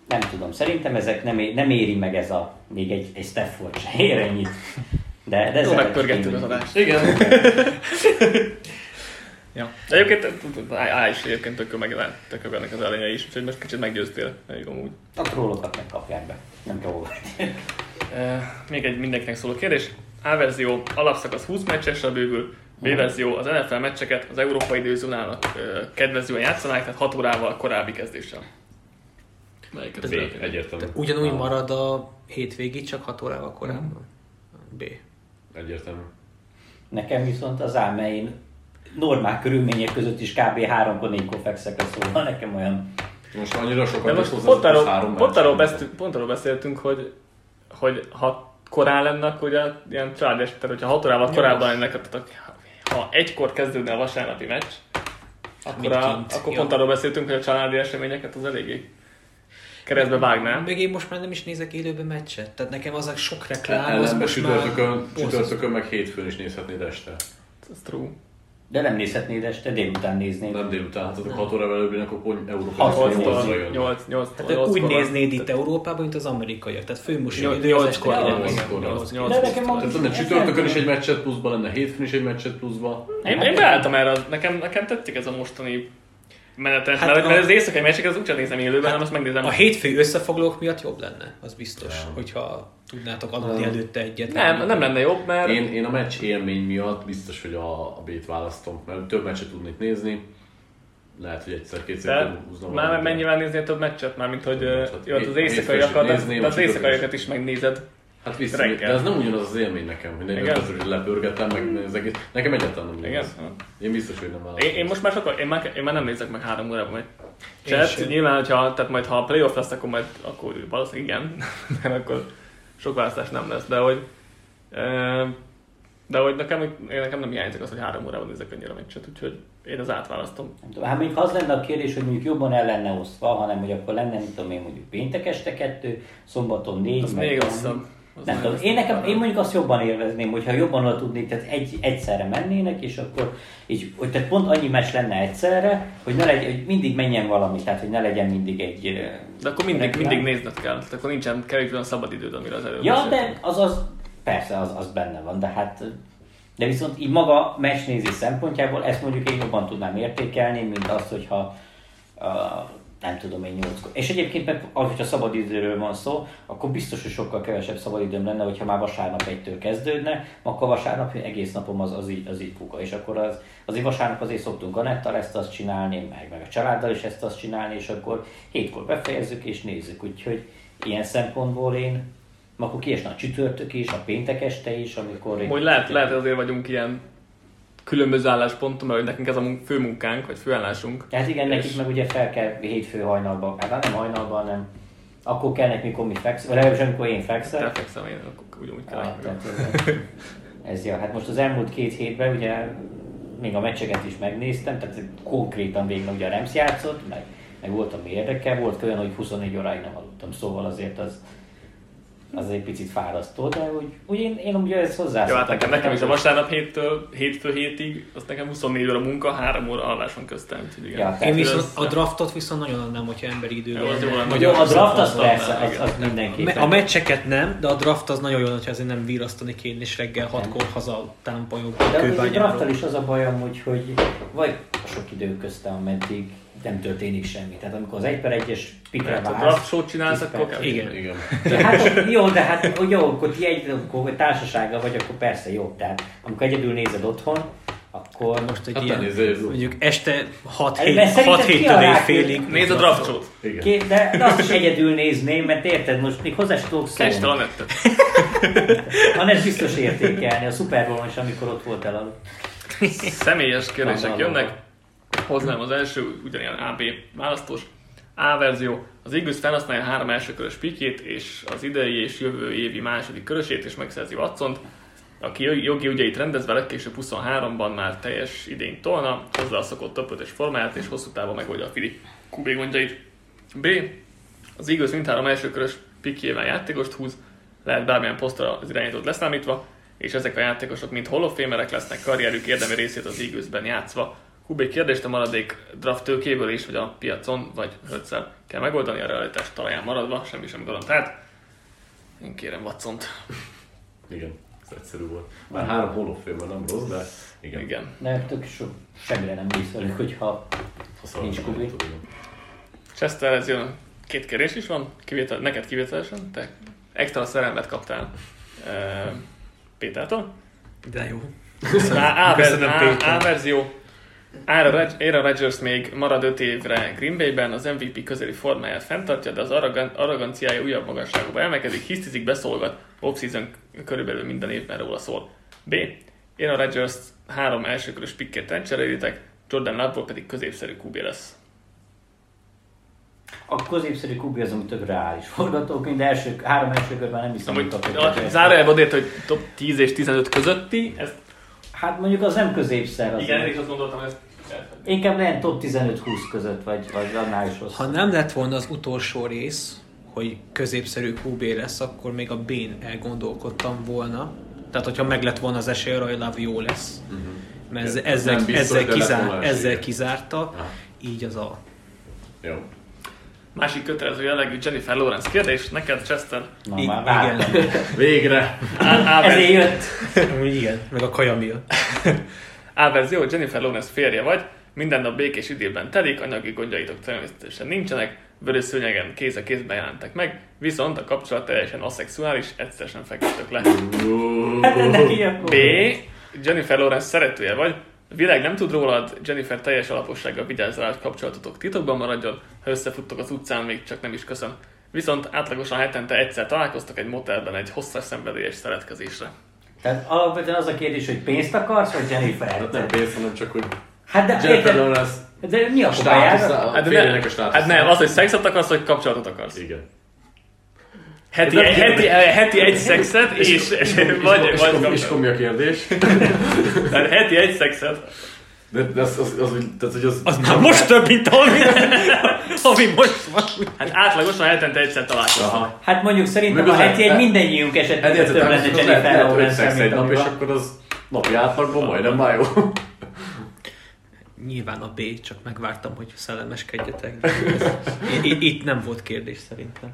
nem tudom, szerintem ezek nem, ér, nem éri meg ez a, még egy, egy Stafford se ér ennyit. De, de Jó, megpörgettük az adást. Igen. Ja. De egyébként Á is egyébként tökő meg tökő ennek az elején is, úgyhogy most kicsit meggyőztél, jó amúgy. A trollokat megkapják be, nem kell Még egy mindenkinek szóló kérdés. A verzió alapszakasz 20 meccsesre bővül, B verzió az NFL meccseket az európai időzónának kedvezően játszanák, tehát 6 órával korábbi kezdéssel. Melyiket B, egyértelmű. Ugyanúgy marad a hétvégi, csak 6 órával korábban. B. Egyértelmű. Nekem viszont az én normál körülmények között is kb. 3-4-kor fekszek, szóval nekem olyan... Most annyira sokat most pont, arról, pont, arról beszéltünk, pont arról beszéltünk, hogy, hogy ha korán lenne, akkor ugye ilyen eset, tehát hogyha 6 órával korábban tehát ha egykor kezdődne a vasárnapi meccs, akkor, a, akkor pont arról beszéltünk, hogy a családi eseményeket az eléggé keresztbe vágnám. Még én most már nem is nézek élőben meccset, tehát nekem az a sok reklám, az most csütörtökön, már... csütörtökön meg hétfőn is nézhetnéd este. Ez true. De nem nézhetnéd este, délután néznéd. Nem délután, hát azok 6 óra előbb akkor pont Európa 8 8 8 8 Tehát úgy néznéd itt Európában, mint az amerikaiak. Tehát idő 8 kor. 8 De nekem Tehát lenne csütörtökön is egy meccset pluszban, lenne hétfőn is egy meccset pluszban. Én, én beálltam erre, nekem, nekem tetszik ez a mostani menetet, hát mert, a, mert az éjszakai meccseket az úgysem nézem élőben, hát hanem azt megnézem. A hétfői összefoglalók miatt jobb lenne, az biztos, ja. hogyha tudnátok aludni előtte egyet. Nem, nem lenne jobb, mert... Én, én a meccs élmény miatt biztos, hogy a, a B-t választom, mert több meccset tudnék nézni. Lehet, hogy egyszer-kétszer húznom. Már mennyivel nézni több meccset? Mármint, hogy hát, jó, az éjszakaiakat, az éjszakaiakat is megnézed. Hát vissza, de ez nem ugyanaz az élmény nekem, hogy nem az, hogy lepörgetem, meg az egész. Nekem egyáltalán nem Igen? Én biztos, hogy nem. Én, én, most már sokkal, én már, én már nem nézek meg három órában majd. Chat, nyilván, hogyha, tehát majd ha a playoff lesz, akkor majd, akkor valószínűleg igen, mert akkor sok választás nem lesz, de hogy de hogy nekem, én nekem nem hiányzik az, hogy három órában nézek annyira meccset, úgyhogy én az átválasztom. Hát még az lenne a kérdés, hogy mondjuk jobban el lenne osztva, hanem hogy akkor lenne, mint tudom én, mondjuk péntek este kettő, szombaton négy, az még rosszabb. Nem tudom, én, nekem, én mondjuk azt jobban élvezném, hogyha jobban oda tudnék, tehát egy, egyszerre mennének, és akkor így, hogy tehát pont annyi mes lenne egyszerre, hogy, ne legyen, hogy mindig menjen valami, tehát hogy ne legyen mindig egy... De akkor mindig, mindig nézned kell, tehát akkor nincsen kevés olyan szabad időd, amire az előbb Ja, de az, az persze, az, az benne van, de hát de viszont így maga meccsnézés szempontjából ezt mondjuk én jobban tudnám értékelni, mint azt, hogyha uh, nem tudom én nyolckor. És egyébként meg, hogyha szabadidőről van szó, akkor biztos, hogy sokkal kevesebb szabadidőm lenne, hogyha már vasárnap egytől kezdődne, akkor vasárnap egész napom az, az, így, az így kuka. És akkor az, azért vasárnap azért szoktunk a nettal ezt azt csinálni, meg, meg a családdal is ezt azt csinálni, és akkor hétkor befejezzük és nézzük. Úgyhogy ilyen szempontból én akkor kiesne a csütörtök is, a péntek este is, amikor... Hogy lehet, lehet azért vagyunk ilyen különböző állásponton, mert nekünk ez a fő munkánk, vagy főállásunk. Hát igen, és... nekik meg ugye fel kell hétfő hajnalban, hát nem hajnalban, nem. Akkor kell nekik, mikor mi fekszünk, legalábbis amikor én fekszek. Te fekszem én, akkor ugyanúgy kell. Ah, tehát, ez jó. Hát most az elmúlt két hétben ugye még a meccseket is megnéztem, tehát konkrétan végül ugye a Rams játszott, meg, meg volt, ami érdekel, volt olyan, hogy 24 óráig nem aludtam, szóval azért az, az egy picit fárasztó, de úgy, úgy én, én ugye ezt hozzá. Jó, hát nekem, nekem is a vasárnap héttől, hétfő hétig, az nekem 24 óra munka, 3 óra alváson köztem. Igen. Ja, én viszont a draftot viszont nagyon adnám, hogyha emberi idő jó, az jó, jó, a draft az persze, az, az mindenki. A meccseket nem, de a draft az nagyon jó, hogyha azért nem virasztani kéne, és reggel hatkor haza támpajog. De a drafttal is az a bajom, hogy, hogy vagy sok idő köztem, ameddig nem történik semmi. Tehát amikor az 1 per 1-es pikre Mert ha draft csinálsz, akkor. Igen. Igen. De hát jó, de hát jó, akkor ti egy akkor társasággal vagy, akkor persze jó. Tehát amikor egyedül nézed otthon, akkor Most egy Hát ilyen, nézzél, mondjuk este 6 Hát, 7 mert szerinted 6 ki a héttől rákő? éjfélig. Nézd a draft show-t. Igen. Ké, de de azt is egyedül nézném, mert érted, most még hozzá sem tudok Kesd el a szólni. nettet. Ez biztos értékelni. A Super Bowl-on is, amikor ott voltál alatt. Személyes kérdések Van jönnek. Hoznám az első, ugyanilyen AB választós. A verzió. Az Eagles felhasználja három elsőkörös pikét, és az idei és jövő évi második körösét, és megszerzi Watsont, aki jogi ügyeit rendezve legkésőbb 23-ban már teljes idényt tolna, hozzá a szokott 5 formáját, és hosszú távon megoldja a Fili QB gondjait. B. Az Eagles mindhárom elsőkörös pikjével játékost húz, lehet bármilyen posztra az irányítót leszámítva, és ezek a játékosok mind Hall of Famerek lesznek karrierük érdemi részét az Eaglesben játszva. Hubé kérdést a maradék draft tőkéből is, vagy a piacon, vagy hölcsel kell megoldani a realitás talaján maradva, semmi sem garantált. Én kérem Watsont. Igen. Ez egyszerű volt. Már három Fame nem rossz, de igen. Igen. De tök so, semmire nem bízoljuk, hogyha Ha Nincs Kubi. Chester, ez jön. Két kérdés is van, kivétel, neked kivételesen, te extra szerelmet kaptál uh, Pétertől. De jó. A, a verzió. Aaron Rod- Aaron Rodgers még marad 5 évre Green Bay-ben, az MVP közeli formáját fenntartja, de az arrogan- arroganciája újabb magasságba emelkedik, hisztizik, beszólogat, off-season körülbelül minden évben róla szól. B. Aaron Rodgers három elsőkörös pikket elcserélitek, Jordan Love pedig középszerű QB lesz. a középszerű kubi azon több reális forgatókönyv, de első, három első körben nem hiszem, hogy a zárójelben odért, hogy top 10 és 15 közötti, ezt Hát mondjuk az nem középszer. Az igen, én is azt gondoltam, hogy ezt Inkább legyen top 15-20 között, vagy, vagy annál is Ha rosszabb. nem lett volna az utolsó rész, hogy középszerű QB lesz, akkor még a Bén elgondolkodtam volna. Tehát, hogyha meg lett volna az esély arra, hogy Love jó lesz. Mert ez, ezzel, biztos, ezzel, kizár, ezzel kizárta, Aha. így az a... Jó. Másik kötelező jellegű Jennifer Lawrence kérdés, neked Chester, Na, I- már igen. Végre! A, Ezért jött. Igen, meg a kaja miatt. A verzió, Jennifer Lawrence férje vagy, minden nap békés időben telik, anyagi gondjaitok természetesen nincsenek, vörös szőnyegen kéz a kézben jelentek meg, viszont a kapcsolat teljesen aszexuális, egyszer sem feküdtök le. B. Jennifer Lawrence szeretője vagy, a világ nem tud rólad, Jennifer teljes alapossággal vigyázz rá, hogy kapcsolatotok titokban maradjon, ha összefuttok az utcán, még csak nem is köszön. Viszont átlagosan hetente egyszer találkoztak egy motelben egy hosszas szenvedélyes szeretkezésre. Tehát alapvetően az a kérdés, hogy pénzt akarsz, vagy Jennifer? Hát nem pénz, hanem csak, hogy Hát de, Jennifer érted, Lawrence de mi a státusz, a Hát, férjének a ne, státusz. hát nem, az, hogy szexet akarsz, vagy kapcsolatot akarsz. Igen. Heti, nem heti, heti egy szexet, és, és, és, vagy, és, vagy és, és, és kapcsolatot. mi a kérdés? Tehát heti egy szexet. De, de az, az, az, tehát, hogy az, Az már most több, mint ami, ami most van. Hát átlagosan hetente egyszer találkoztak. Aha. Hát mondjuk szerintem a heti egy hát- mindennyiunk Hát esetében érted, több lenne Jennifer lehet, lehet Lawrence, szex egy nap, és akkor az napi átlagban majdnem már jó. Nyilván a B, csak megvártam, hogy szellemeskedjetek. de ez- i- i- Itt nem volt kérdés szerintem.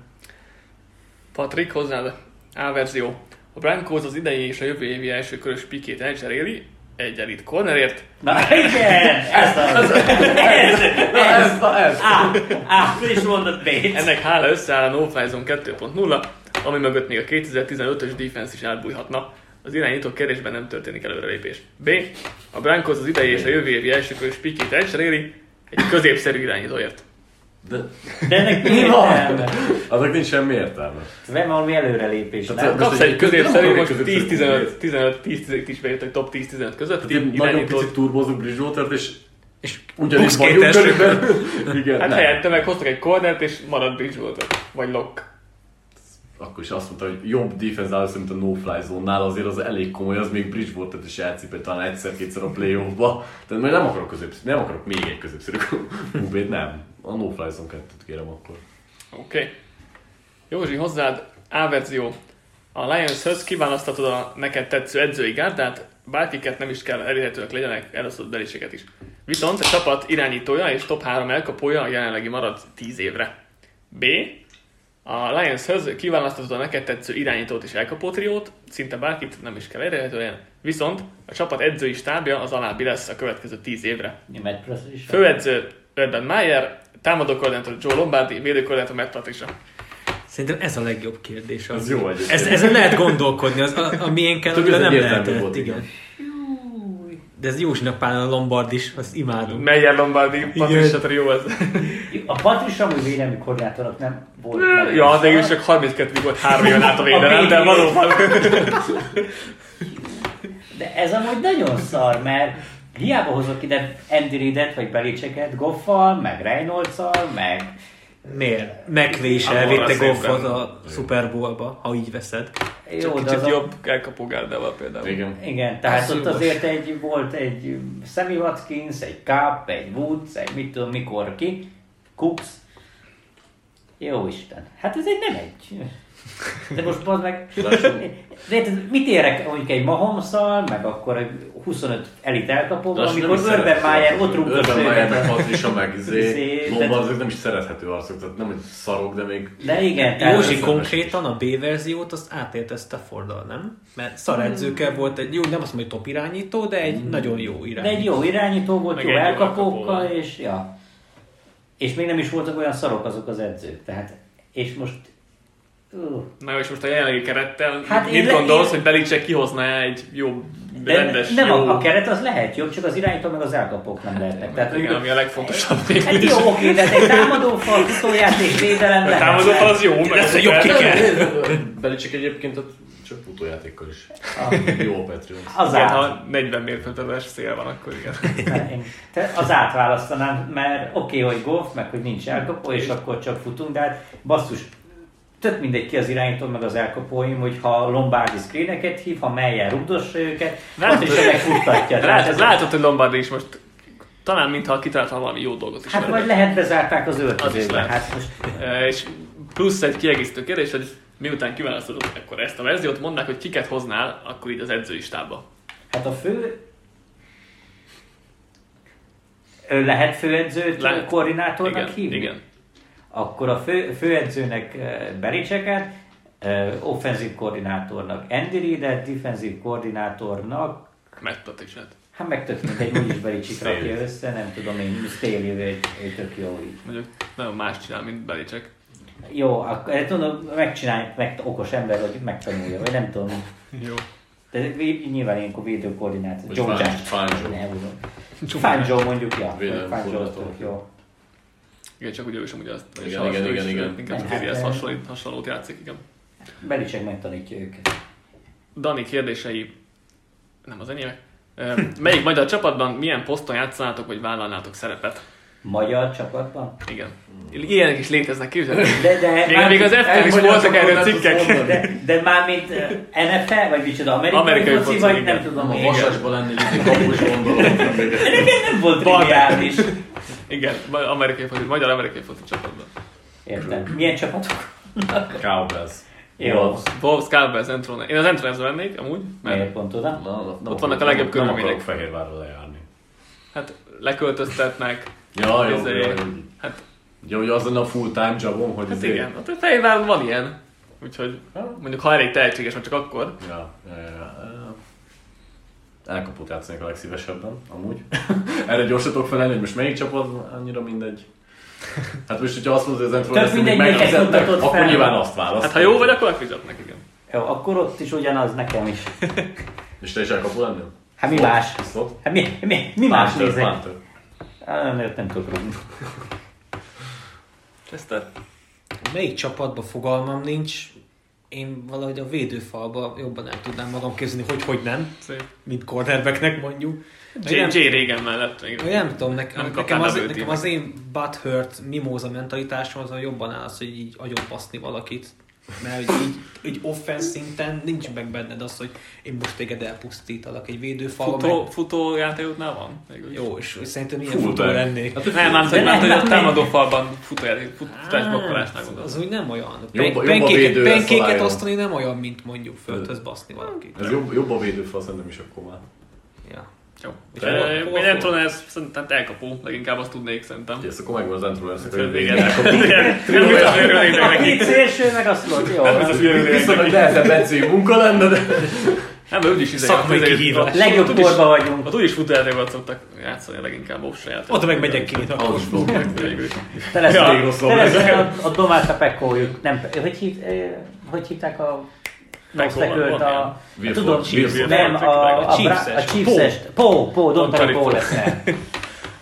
Patrik, hozzád A verzió. A Broncos az idei és a jövő évi első körös pikét elcseréli, egy elit cornerért, Na igen, ez az. Ez, ez. na ez. Á, á, is mondod Bates. Ennek hála összeáll a No Fly Zone 2.0, ami mögött még a 2015-ös defense is átbújhatna. Az irányító kérdésben nem történik előrelépés. B. A Broncos az idei és a jövő évi első körös pikét elcseréli, egy középszerű irányítóért. De De ennek mi értelme? azok nincs semmi értelme. Nem valami előrelépés, Tehát nem? Kapsz egy egy közép- középszerű, most akarok egy 10-15, 15, 10 is bejutott top 10-15 között, Tehát nagyon picit turbózunk Bridgewater-t, és És ugyanis vagyunk körülbelül. Igen, Hát nem. helyette meg hoztak egy cornert és maradt Bridgewater, vagy Lock. Akkor is azt mondta, hogy jobb defense áll mint a no-fly zónál, azért az elég komoly, az még Bridgewater-t is elcipel talán egyszer-kétszer a playoffba. Tehát majd nem akarok középszerű, nem akarok még egy középszerű QB-t, nem. A no-fly zone 2 kérem akkor. Oké. Okay. Józsi, hozzád A verzió. A Lions-höz kiválasztatod a neked tetsző edzői gárdát, bárkiket nem is kell elérhetőek legyenek, elosztott beliseket is. Viszont a csapat irányítója és top 3 elkapója a jelenlegi marad 10 évre. B. A Lions-höz kiválasztatod a neked tetsző irányítót és elkapótriót, szinte bárkit nem is kell elérhetően, viszont a csapat edzői stábja az alábbi lesz a következő 10 évre. Főedző Urban Meyer, támadó koordinátor Joe Lombardi, védő koordinátor Matt Patricia. Szerintem ez a legjobb kérdés. Az Ez jó. Ez, ezen lehet gondolkodni, az, a, a annyira ez nem lehetett. volt, igen. igen. De ez Józsinak pár a Lombard is, azt imádunk. Meyer Lombardi, Patricia trió ez. A Patricia amúgy védelmi koordinátornak nem volt. Ja, de is csak 32 volt három éven át a védelem, de valóban. De ez amúgy nagyon szar, mert hiába hozok ide Andy Reid-et, vagy Belicseket Goffal, meg reynolds meg Miért? McVay is elvitte. Goffot a Super Bowl-ba, ha így veszed. jó, Csak de kicsit az a- jobb elkapó gárdával például. Igen. Igen, tehát Az ott azért egy, volt egy Sammy Watkins, egy Cup, egy Woods, egy mit tudom mikor ki, Cooks. Jó Isten. Hát ez egy nem egy. De most az meg... De érted, mit érek mondjuk egy mahomes meg akkor egy 25 elit nem amikor Urban Meyer ott rúgta Urban Meyer, meg. Patricia, meg Izé, izé. de- Lombard, ezek nem is szerethető arcok, tehát nem, hogy szarok, de még... De igen, Józsi konkrétan a B verziót azt átélte Stafforddal, nem? Mert szaredzőkkel volt egy, jó, nem azt mondom, hogy top irányító, de egy nagyon jó De irányító. egy jó irányító volt, Meg jó egy elkapókkal, és ja. És még nem is voltak olyan szarok azok az edzők. Tehát, és most... Na és most a jelenlegi kerettel, Hát mit le- gondolsz, én- hogy Belicek kihozná egy jó, de rendes, nem, jó... a, keret az lehet jobb, csak az irányító meg az elkapók nem lehetnek. Tehát, igen, ami a legfontosabb Hát végül jó, oké, de egy támadófal, futójáték, védelem A lehet. támadó fal az jó, meg Ez a jobb kiker. Belicek egyébként csak futójátékkal is. Ah, Jó Patriots. Az Igen, át. ha 40 mérföldes szél van, akkor igen. Te az átválasztanám, mert oké, okay, hogy golf, meg hogy nincs elkapó, és akkor csak futunk, de hát basszus, tök mindegy ki az irányító, meg az elkapóim, hogy ha Lombardi screeneket hív, ha Meyer rugdossa őket, Látod, azt is megfuttatja. Látod, látod, hogy Lombardi is most talán mintha kitalálta valami jó dolgot is. Hát vagy lehet bezárták az öltözőbe. Hát most E, És plusz egy kiegészítő kérdés, hogy miután kiválasztod akkor ezt a verziót, mondták, hogy kiket hoznál, akkor így az edzői stábba. Hát a fő... Lehet főedzőt Lehet. koordinátornak Igen, hívni? igen. Akkor a fő, főedzőnek eh, Belicseket, eh, offenzív koordinátornak Andy Reid-et, defenzív koordinátornak, Mettat is hát. meg tök mindegy, úgyis Belicsik rakja össze, nem tudom én, Staley, ő, ő, tök jó így. Mondjuk nagyon más csinál, mint Belicek. Jó, akkor eh, tudom, megcsinálj, meg okos ember, hogy megtanulja, vagy nem tudom. Jó. De nyilván ilyenkor védőkoordinátor. Ne, tudom. Fán Joe mondjuk, ja. Tök jó. Igen, csak ugye ő sem ugye azt Igen, igen, igen, és igen. Inkább csak Hát, egy hasonlít, hasonlót játszik, igen. Belicek megtanítja őket. Dani kérdései, nem az enyémek. Ö, Melyik magyar csapatban milyen poszton játszanátok, vagy vállalnátok szerepet? Magyar csapatban? Igen. Ilyenek is léteznek, képzelni. De, de, Még, még az FT-n is voltak erről cikkek. de, de már mint NFL, vagy micsoda, amerikai, Amerikai foci, foci, vagy igen. nem tudom A vasasban lenni, izé kapus gondolom. Nem volt triviális. Igen, amerikai foci, magyar-amerikai foci csapatban. Értem. Milyen csapatok? Cowbells. Jó. Wolves. Cowboys, Entrone. Én az Entrone vennék, amúgy, Miért mert pont oda? Na, na, nem Ott vannak a legjobb Nem körülmények. akarok Fehérvárra lejárni. hát leköltöztetnek. Ja, jó, Izé, jó, jó. Hát, Ja, hogy az lenne a full-time jobom, hogy hát izé- igen, ott a Fehérváron van ilyen. Úgyhogy mondjuk ha elég tehetséges, csak akkor. Ja, ja, ja, ja. Elkapott játszanék a legszívesebben, amúgy. Erre gyorsatok felelni, hogy most melyik csapat, annyira mindegy. Hát most, hogyha azt mondod, hogy az Entrone mindegy, megfizetnek, akkor fel. nyilván azt választ. Hát ha jó vagy, akkor megfizetnek, igen. Jó, akkor ott is ugyanaz nekem is. És te is elkapó lennél? Hát mi más? Slot? Hát mi, mi, mi más nézek? Panther. Ah, nem, nem tudok rúgni. Chester? Melyik csapatban fogalmam nincs, én valahogy a védőfalba jobban el tudnám magam képzelni, hogy hogy nem, Szép. mint cornerbacknek mondjuk. J. nem, J. régen mellett. igen. Vagy nem tudom, nekem, Nem nekem, az, nekem az én butthurt mimóza mentalitásom azon jobban áll az, hogy így agyonbaszni valakit. Mert hogy így, így offense szinten nincs meg benned az, hogy én most téged elpusztítalak egy védőfalba. Futó, Meg... futó játékotnál van? Végül. Jó, és szerintem ilyen futó lennék. Hát, Nem, nem, De hogy, nem, hogy a nem, támadó falban futójáték, futás Á, blokkolásnál az, gondolom. az úgy nem olyan. Penkéket, osztani nem olyan, mint mondjuk földhöz baszni valakit. Ez jobb, jobb a védőfal szerintem is akkor már. Ja. Jó. Hol- Én hol Entrone ez szerintem elkapó, leginkább azt tudnék szerintem. Ezt akkor megvan az Entrone, ezt Föl akkor végén. Igen, nem biztos, hogy örülnék A neki. két szélső meg azt mondod, jó. Nem biztos, hogy örülnék neki. edzői munka lenne, de... Nem, ő is izé, Szakmai kihívás. ott- Legjobb ott is- korban vagyunk. Ott úgyis futójátékokat szoktak játszani leginkább játékokat. Oda meg megyek ki, akkor. Is. Te lesz, a, a Domát Pekójuk. Nem, hogy, hív, eh, hogy hívták a Osztakölt van a... Tudom, Wilford. nem, a, a, a, Chiefs-es. a Chiefs-es. Pó, Pó, Dontari Pó Dontari lesz.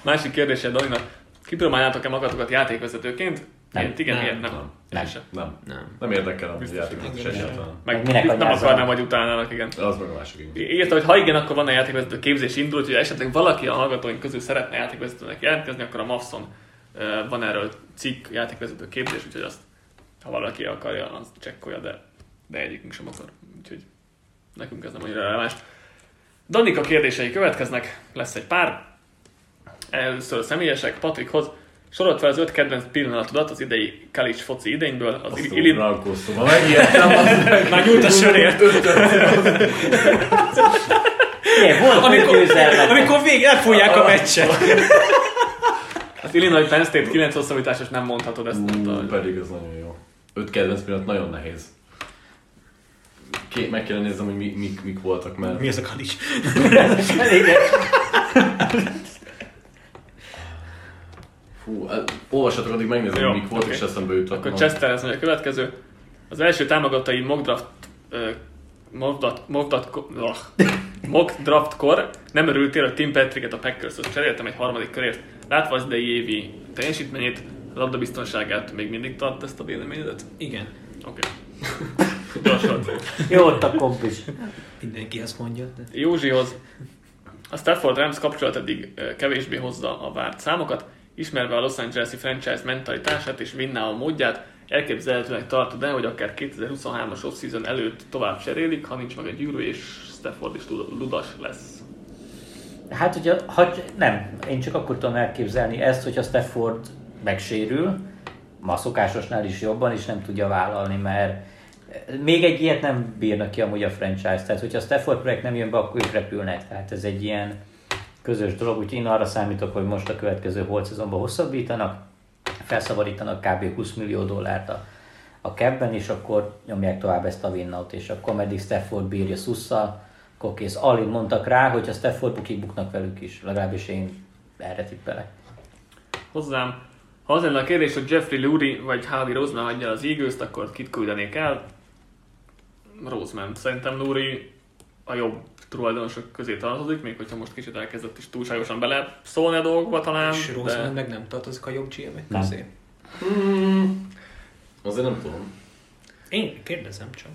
Másik kérdése Daninak. Kipróbáljátok-e magatokat játékvezetőként? Nem. Ilyet igen, Nem. ilyet nem. Nem. Nem. Nem. Nem. Nem érdekel a játékot se nem. egyáltalán. Meg, Meg minek nem akarnám, hogy utálnának, igen. Az meg a másik. Írta, hogy ha igen, akkor van-e játékvezető képzés indult, hogy esetleg valaki a hallgatóink közül szeretne játékvezetőnek jelentkezni, akkor a Mavson ö, van erről cikk játékvezető képzés, úgyhogy azt, ha valaki akarja, az csekkolja, de, de egyikünk sem akar. Úgyhogy nekünk ez nem annyira releváns. Danika kérdései következnek, lesz egy pár. Először a személyesek, Patrikhoz. Sorolt fel az öt kedvenc pillanatodat az idei Kalics foci idényből. Az Azt Ili- a Brankó szóval megijedtem, az Már nyújt a sörért. Volt Amikor, amikor végig elfújják a meccset. Az Illinois Penn State 9 hosszabbításos nem mondhatod ezt. Ú, pedig ez nagyon jó. Öt kedvenc pillanat nagyon nehéz. Ké, meg kéne néznem, hogy mi, mik, mik voltak, mert... Mi az a kalics? Fú, olvassatok, addig megnézem, Jó, mik voltak, oké. és eszembe jutott. Akkor. Chester ez a következő. Az első támogatói mock draft ö, mock draft, mock draft, mock draftkor nem örültél, hogy Tim Patricket a Packershoz cseréltem egy harmadik körért. Látva az idei évi teljesítményét, labdabiztonságát még mindig tart ezt a véleményedet? Igen. Oké. Gyors volt. Jó ott a komp is. Mindenki ezt mondja. De... Józsihoz. A Stafford Rams kapcsolat eddig kevésbé hozza a várt számokat, ismerve a Los Angeles-i franchise mentalitását és winnow módját, elképzelhetőnek tartod el, hogy akár 2023-as off-season előtt tovább cserélik, ha nincs meg egy gyűrű, és Stafford is ludas lesz. Hát ugye, ha, nem, én csak akkor tudom elképzelni ezt, hogyha Stafford megsérül, ma a szokásosnál is jobban, és nem tudja vállalni, mert még egy ilyet nem bírnak ki amúgy a franchise, tehát hogyha a Stafford projekt nem jön be, akkor ők repülnek, tehát ez egy ilyen közös dolog, úgyhogy én arra számítok, hogy most a következő holt szezonban hosszabbítanak, felszabadítanak kb. 20 millió dollárt a, a capben, és akkor nyomják tovább ezt a winnout, és akkor meddig Stafford bírja szusszal, akkor kész. Alin mondtak rá, hogy a Stafford bukik, buknak velük is. Legalábbis én erre tippelek. Hozzám, ha az lenne a kérdés, hogy Jeffrey Lurie vagy Harvey Roseman hagyja az eagles akkor kit küldenék el? Roseman. Szerintem Lurie a jobb tulajdonosok közé tartozik, még hogyha most kicsit elkezdett is túlságosan bele szólni a dolgokba talán. És de... Roseman meg nem tartozik a jobb Nem. közé. Hmm, azért nem tudom. Én kérdezem csak.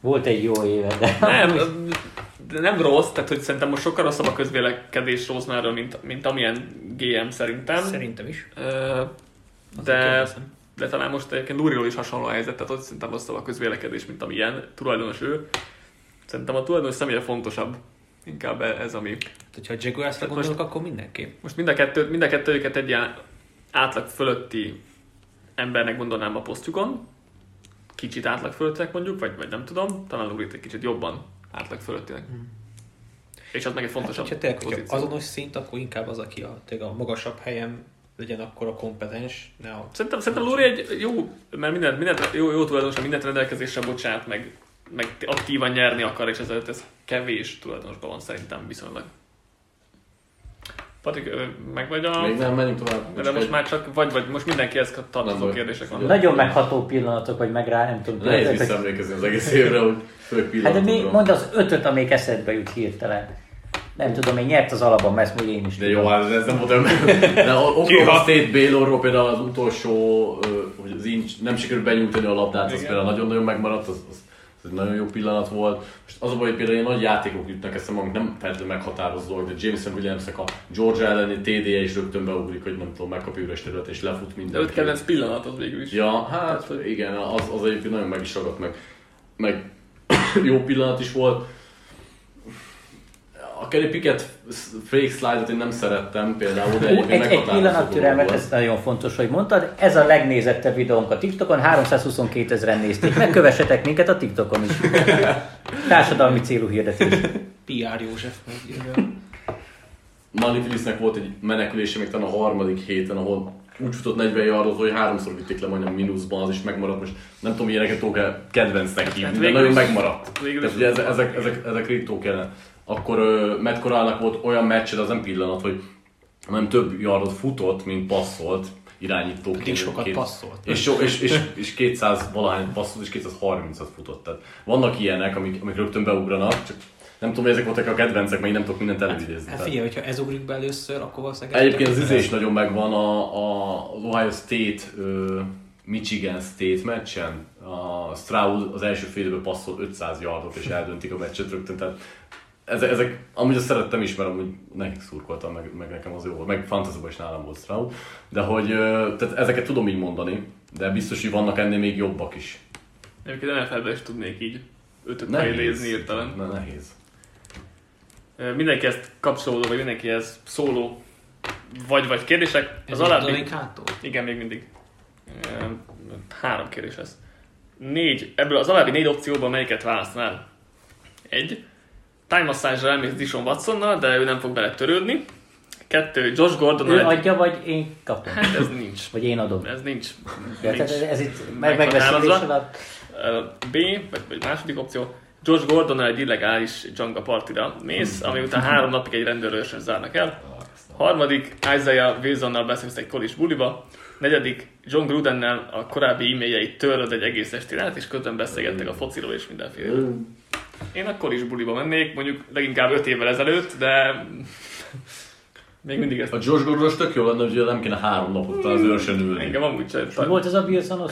Volt egy jó éve, de... Nem, de nem rossz, tehát hogy szerintem most sokkal rosszabb a közvélekedés Rosemanről, mint, mint amilyen GM szerintem. Szerintem is. Azért de, kérdezem. De talán most egyébként Luriról is hasonló a helyzet, tehát ott szerintem rosszabb a közvélekedés, mint amilyen tulajdonos ő. Szerintem a tulajdonos személye fontosabb. Inkább ez, ami... Tehát, hogyha a Jaguarsra most- gondolok, akkor mindenképp. Most mind a, kettő, mind a kettőjüket egy ilyen átlag fölötti embernek gondolnám a posztjukon. Kicsit átlag fölöttinek mondjuk, vagy, vagy nem tudom. Talán Lurit egy kicsit jobban átlag fölöttinek. És az meg egy Hát, fontosabb hogyha tényleg, hogyha pozíció. azonos szint, akkor inkább az, aki a, a magasabb helyen legyen akkor a kompetens, ne a... Szerintem, szerintem Luri egy jó, mert mindent, mindent jó, jó tulajdonos, mindent rendelkezésre bocsát, meg, meg aktívan nyerni akar, és ezért ez kevés tulajdonosban van szerintem viszonylag. Patrik, meg vagy a... Még nem, menjünk tovább. De most már csak, vagy, vagy most mindenkihez tartozó kérdések vannak. Nagyon megható pillanatok, vagy meg rá, nem tudom. Nehéz hogy- visszaemlékezni az egész évre, hogy főleg Hát de mi, mondd az ötöt, amelyik eszedbe jut hirtelen. Nem tudom, én nyert az alapban, mert ezt mondjuk én is De tudom. jó, hát ez nem volt. De a Oklahoma State Baylorról például az utolsó, hogy az inch, nem sikerült benyújtani a labdát, az Igen. például nagyon-nagyon megmaradt, az, az, az egy nagyon jó pillanat volt. Most az a baj, hogy például ilyen nagy játékok jutnak eszembe, amik nem feltétlenül meghatározó de Jameson Williamsnek a Georgia elleni TD-je is rögtön beugrik, hogy nem tudom, megkapja üres terület és lefut De minden. öt kedvenc pillanat az végül is. Ja, hát igen, az, az egyébként nagyon meg is ragadt meg. Meg jó pillanat is volt. A Kenny Pickett fake slide-ot én nem szerettem például, de egyébként egy, egy pillanat türelmet, ez nagyon fontos, hogy mondtad. Ez a legnézettebb videónk a TikTokon, 322 ezeren nézték. Megkövessetek minket a TikTokon is. Társadalmi célú hirdetés. PR József. Manny Phillipsnek volt egy menekülése még talán a harmadik héten, ahol úgy futott 40 yardot, hogy háromszor vitték le majdnem mínuszban, az is megmaradt. Most nem tudom, ilyeneket tudok-e kedvencnek hívni, de végül nagyon megmaradt. végül Tehát ugye ezek, ezek, ezek, ezek ritkók jelen. Akkor uh, Matt Corralnak volt olyan meccsed, az nem pillanat, hogy nem több yardot futott, mint passzolt irányítóként. Pedig sokat Két- passzolt. És, so, és, és, és 200 valahány passzolt, és 230-at futott. Tehát vannak ilyenek, amik, amik rögtön beugranak, csak nem tudom, hogy ezek voltak a kedvencek, mert én nem tudok mindent előidézni. Hát Tehát- figyelj, hogyha ez ugrik be először, akkor valószínűleg... Egyébként az izé is nagyon megvan a, a, Ohio State, ö, Michigan State meccsen. A Stroud az első fél időben passzol 500 yardot és eldöntik a meccset rögtön. Tehát ezek, ezek amúgy azt szerettem is, mert amúgy nekik szurkoltam, meg, meg nekem az jó volt, meg fantasy is nálam volt Stroud. De hogy tehát ezeket tudom így mondani, de biztos, hogy vannak ennél még jobbak is. Egyébként NFL-ben is tudnék így ötöt Nehéz. nézni hirtelen. Ne, nehéz. Ö, Mindenkihez kapcsolódó, vagy mindenkihez szóló vagy-vagy kérdések. Ez Az alábbi... Igen, még mindig. Három kérdés ez. Négy, ebből az alábbi négy opcióból melyiket választanál? Egy. Time massage elmész Dishon Watsonnal, de ő nem fog bele törődni. Kettő. Josh Gordon Ő egy... adja, vagy én kapom? Hát ez nincs. Vagy én adom? Ez nincs. Ja, nincs. tehát ez itt meg, megbeszélés alatt. B, vagy, vagy második opció, Josh Gordon egy illegális Janga partira mész, ami után három napig egy rendőrőrsön zárnak el. Harmadik, Isaiah Wilsonnal beszélsz egy kolis buliba. Negyedik, John Grudennel a korábbi e-mailjeit töröd egy egész estén át, és közben beszélgettek a fociról és mindenféle. Én a kolis buliba mennék, mondjuk leginkább 5 évvel ezelőtt, de még mindig ezt A Josh Gordon tök jó lenne, hogy nem kéne három napot után az őrsön ülni. engem amúgy sem. Mi volt ez a Wilson.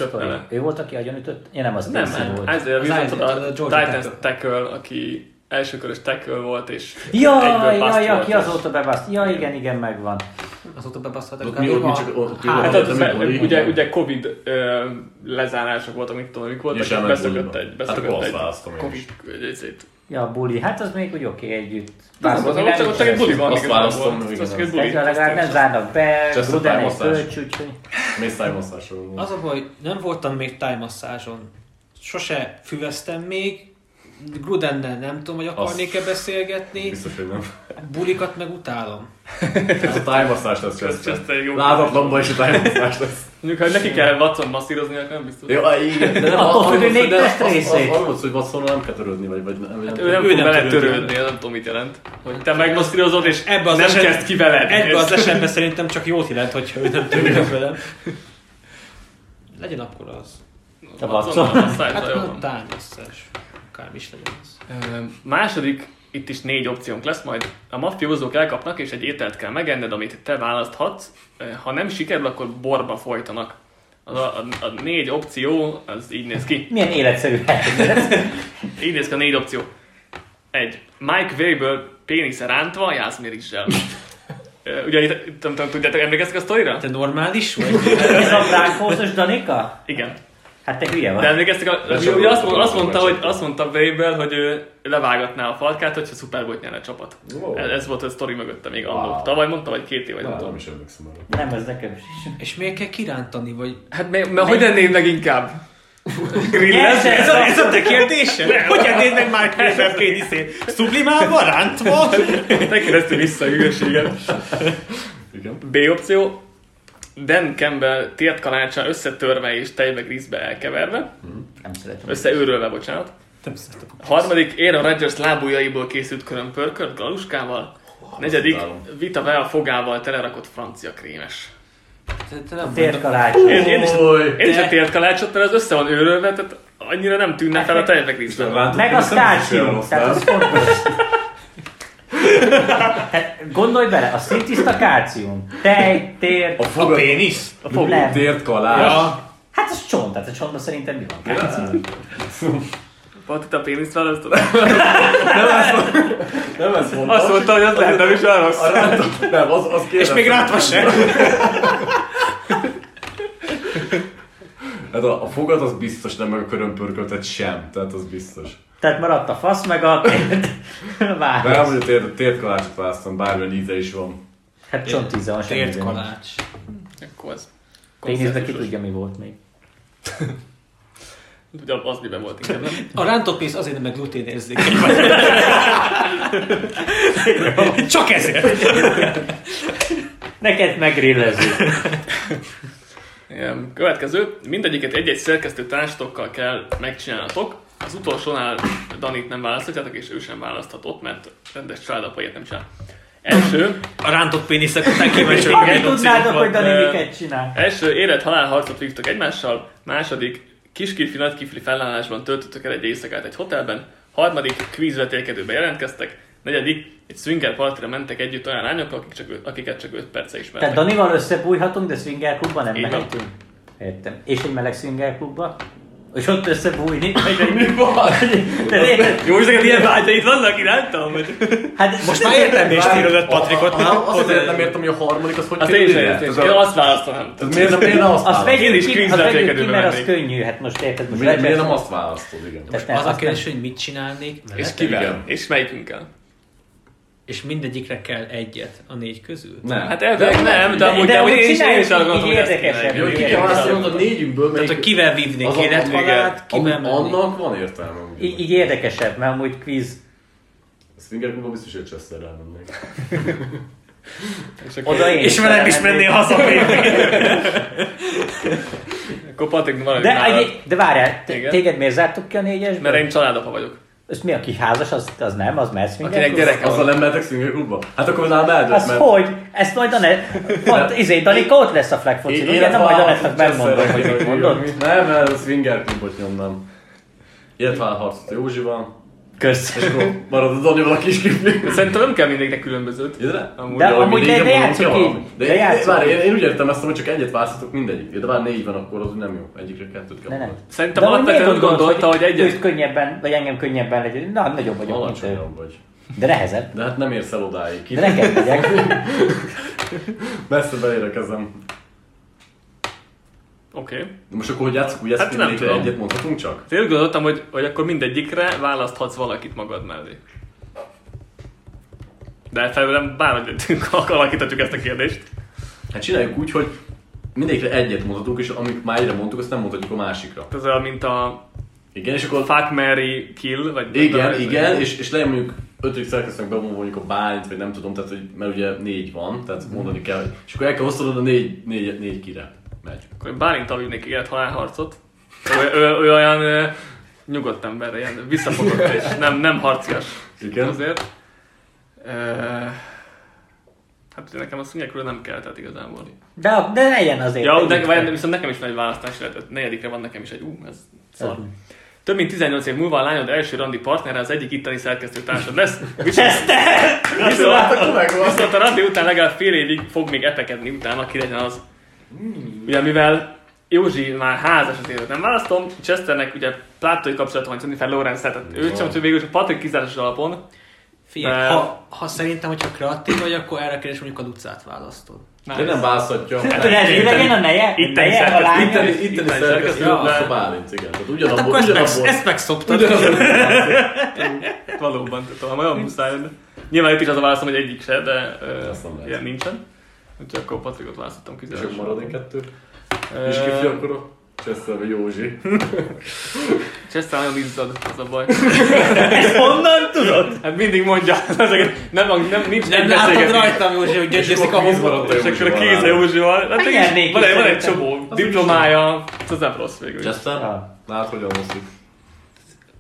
Ő volt, aki agyonütött? Én nem, az Nem, Wilson nem. volt. Isaiah Az Wilson a a Titans tackle. aki elsőkörös tackle volt, és Jaj, egyből volt, aki és- azóta bebaszt. Ja, igen, igen, megvan. Azóta bebasztották Ott mi, ott mi csak ott mi Hát volt, az, mikor, ugye, ugye Covid ö, lezárások voltak, mit tudom, amik voltak, És beszökött egy, Hát beszökött egy Covid is. egy izét. Ja, buli. Hát az még úgy oké együtt. Az, az, ott csak- egy buli van, Azt választom, Az igen, csak egy az. buli. Legalább nem zárnak be, Gruden egy pölcs, úgyhogy... Mész tájmasszásról. Az a baj, hogy nem voltam még tájmasszáson. Sose füveztem még. Grudennel nem tudom, hogy akarnék-e beszélgetni. Biztos, hogy nem. Bulikat meg utálom. Ez a tájmasszás lesz, Ez- Chester. ez egy jó- Lázatlanban is a tájmasszás lesz. Mondjuk, ha neki kell Watson masszírozni, akkor nem biztos. Jó, igen, de nem Attól függ, hogy de test az- az- részei. Arról hogy Watsonnal nem kell törődni, vagy, vagy nem. Hát ő nem Ő fog nem vele törődni, nem tudom mit jelent. Hogy te megmasszírozod, és Ebbe az nem eset- kezd ki veled. Ebben az esetben szerintem csak jót jelent, hogyha ő nem törődik velem. Legyen akkor az. A Watson. Hát van. tájmasszás. Akármi is legyen az. Ö, Második, itt is négy opciónk lesz majd. A mafiózók elkapnak, és egy ételt kell megenned, amit te választhatsz. Ha nem sikerül, akkor borba folytanak. A, a, a négy opció, az így néz ki. Milyen életszerű. Így néz ki a négy opció. Egy. Mike Wayből pénisze rántva jársz Mirissel. Ö, Ugye itt, nem tudom, tudjátok, emlékeztek a sztorira? Te normális vagy? Ez a Bránkózos Danika? Igen. Hát te hülye vagy. De emlékeztek, a, De ugye, azt, volt azt, mondta, hogy, azt mondta Weibel, hogy ő levágatná a falkát, hogyha Super Bowl nyerne a csapat. Wow. Ez, ez volt a sztori mögötte még annó. Wow. Tavaly mondta, vagy két év, vagy nem tudom. nem is emlékszem arra. Nem, ez nekem is. És miért kell kirántani, vagy... Hát mert, mert hogy ennéd meg inkább? Grillez? Ez a, ez a te kérdésed? Hogy ennéd meg már Kramer péniszét? Sublimálva, rántva? Te kérdeztél vissza a hülyeséget. Igen. B opció. Dan Campbell tért kalácsa összetörve és tejbe grízbe elkeverve. Nem szeretem. Összeőrölve, bocsánat. Nem szeretem. Harmadik, Aaron Rodgers lábujjaiból készült körömpörkört galuskával. Negyedik, utálom. Vita Vea fogával telerakott francia krémes. Térkalács. Én, én is, én is a tért kalácsot, mert az össze van őrölve, tehát annyira nem tűnne fel a tejbe grízbe. Meg a kálcium. Tehát az fontos. Hát gondolj bele, a szintiszta kálcium. Tej, tér, A foga... A pénisz? A fog. Nem. Tért kalás. Ja. Hát az csont, tehát a csontban szerintem mi van? Kálcium. Pont itt a péniszt választod. Nem ez mondta. Azt mondta, hogy az lehet, nem is olyan rossz. Nem, az, az És még rátva sem. Hát a, a fogad az biztos nem, meg a körömpörköltet sem. Tehát az biztos. Tehát maradt a fasz meg a tért. De nem, hogy a tért, tért kalácsot választom, bármilyen íze is van. Hát csontíze van semmi. Tért kalács. Akkor az. Péniszbe ki tudja mi volt még. Ugye az miben volt inkább, nem? A rántott pénz azért nem meg glutén érzékeny vagy. Csak ezért. Neked megrillezzük. Következő, mindegyiket egy-egy szerkesztő társtokkal kell megcsinálnatok. Az utolsónál Danit nem választhatjátok, és ő sem választhatott, mert rendes családapaiért nem csinál. Első, A rántott péniszek után kíváncsi, milyen tudnátok, hogy. Dani miket csinál? első élet-halál harcot vívtok egymással, második kiskifli nagykifli felállásban töltöttök el egy éjszakát egy hotelben, harmadik kvízvetélkedőbe jelentkeztek, negyedik egy swinger partira mentek együtt olyan lányokkal, akik csak, akiket csak 5 perce ismertek. Tehát Danival összebújhatunk, de swinger klubban nem Így mehetünk? Értem. És egy meleg swinger klubba? És ott összebújni? Vagy. Mi van? De érted? Jó, hogy ilyen vágyaid vannak irántam? Vagy? Hát Most már értem, és tírozett Patrikot. Azt azért nem értem, hogy a harmadik az hogy Azt kerül én azt választanám. Miért nem, azt választod? Én is vegyük ki, mert az mennék. könnyű. Hát most érted? Miért, nem azt választod, igen. Az a kérdés, hogy mit csinálnék És kivel? És melyikünkkel? És mindegyikre kell egyet a négy közül? Nem. Hát elvileg nem, de De- amúgy, de de amúgy én is, én is arra gondolom, hogy érdekesebb. Jó, ki Igen, kell igen. választani a négyünkből, Tehát, hogy kivel vívnék az a- élet, az- halát, kivel mennék? Annak van értelme. Így, így érdekesebb, mert amúgy kvíz. Swinger klubban biztos, hogy Chester elmennék. És Oda én És velem is mennél haza még. akkor Patrik maradj De, egy, de várjál, téged miért zártuk ki a négyesből? Mert én családapa vagyok. Ez mi, aki házas, az, az nem, az mehet swinger Akinek gyereke Azzal nem mehetek Swinger klubba? Hát akkor nálam eldőlt, Az mert... hogy? Ezt majd a net... Pont, izé, Danika ott lesz a flag foci, ugye? Nem majd a netnek megmondom, hogy mit mondod. Nem, mert a Swinger klubot nyomnám. Életvál harcot Józsival, Kösz. és akkor marad a Danival a kis kifli. De szerintem nem kell mindegyiknek különbözőt. Amúgy, De amúgy mindig- de- Négyre játsszuk mondunk ki így. De De, játsszuk várj, én, én, úgy értem ezt, hogy csak egyet választhatok mindegyik. De bár négy van, akkor az nem jó. Egyikre kettőt kell Ne, ne. mondani. Szerintem De hogy alapvetően úgy gondolta, hogy egyet... Őt könnyebben, vagy engem könnyebben legyen. Na, nagyobb vagyok. Alacsonyabb vagy. De nehezebb. De hát nem érsz el odáig. De neked megyek. Messze beérkezem. Oké. De most akkor hogy játszunk, úgy Hát nem tudom. egyet mondhatunk csak? Én úgy gondoltam, hogy, hogy akkor mindegyikre választhatsz valakit magad mellé. De felőlem bárhogy alakíthatjuk ezt a kérdést. Hát csináljuk úgy, hogy mindegyikre egyet mondhatunk, és amit már egyre mondtuk, azt nem mondhatjuk a másikra. Ez olyan, mint a Igen, és akkor... Fuck, Mary, Kill, vagy... Igen, vagy- igen, és, és legyen mondjuk ötödik szerkesztőnek bevonva mondjuk a Bálint, vagy nem tudom, tehát, hogy, mert ugye négy van, tehát mondani kell, és akkor el kell osztanod a négy, négy, négy kire megy. Akkor én Bálintal vívnék élet halálharcot. Ő, ő, ő, olyan ö, nyugodt ember, ilyen visszafogott és nem, nem harcias. Igen. Azért. Ö, hát nekem a szúnyegről nem kell, tehát igazából. De, de legyen azért. Ja, de, vagy, viszont nekem is van egy választási lehet, negyedikre van nekem is egy, ú, ez szar. Több mint 18 év múlva a lányod első randi partnere az egyik itteni szerkesztő társad lesz. Viszont, viszont, viszont a randi után legalább fél évig fog még epekedni utána, ki legyen az. Ugye mivel Józsi már házas az évet nem választom, Chesternek ugye plátói kapcsolata van Jennifer Lawrence, tehát őt sem, hogy végül is a Patrick kizárásos alapon. Figyelj, De- ha, ha szerintem, hogyha kreatív vagy, akkor erre kérdés mondjuk a Lucát választod. De nem választhatja. Hát, ez ő legyen a neje? Itteni neje, a? Itteni, itteni azt de- a Bálint, igen. Tehát Hát ugyanabból, akkor ezt, meg, ugyanabból, ezt ugyanabból Valóban, tehát olyan muszáj. Nyilván itt is az a válaszom, hogy egyik se, de ilyen nincsen. Úgyhogy akkor Patrickot választottam És kizárásul. akkor marad egy kettő. És kifli akkor a Chester vagy Józsi. Chester nagyon izzad, az a baj. Ezt honnan tudod? Hát mindig mondja, ezeket nem, nem, nincs Nem látod rajtam, Józsi, hogy gyögyöszik a a És akkor a kéz a. Józsival. Hát Hát nyernék van, van egy csomó diplomája, az nem rossz végül. Ja. Lát, hogyan oszlik.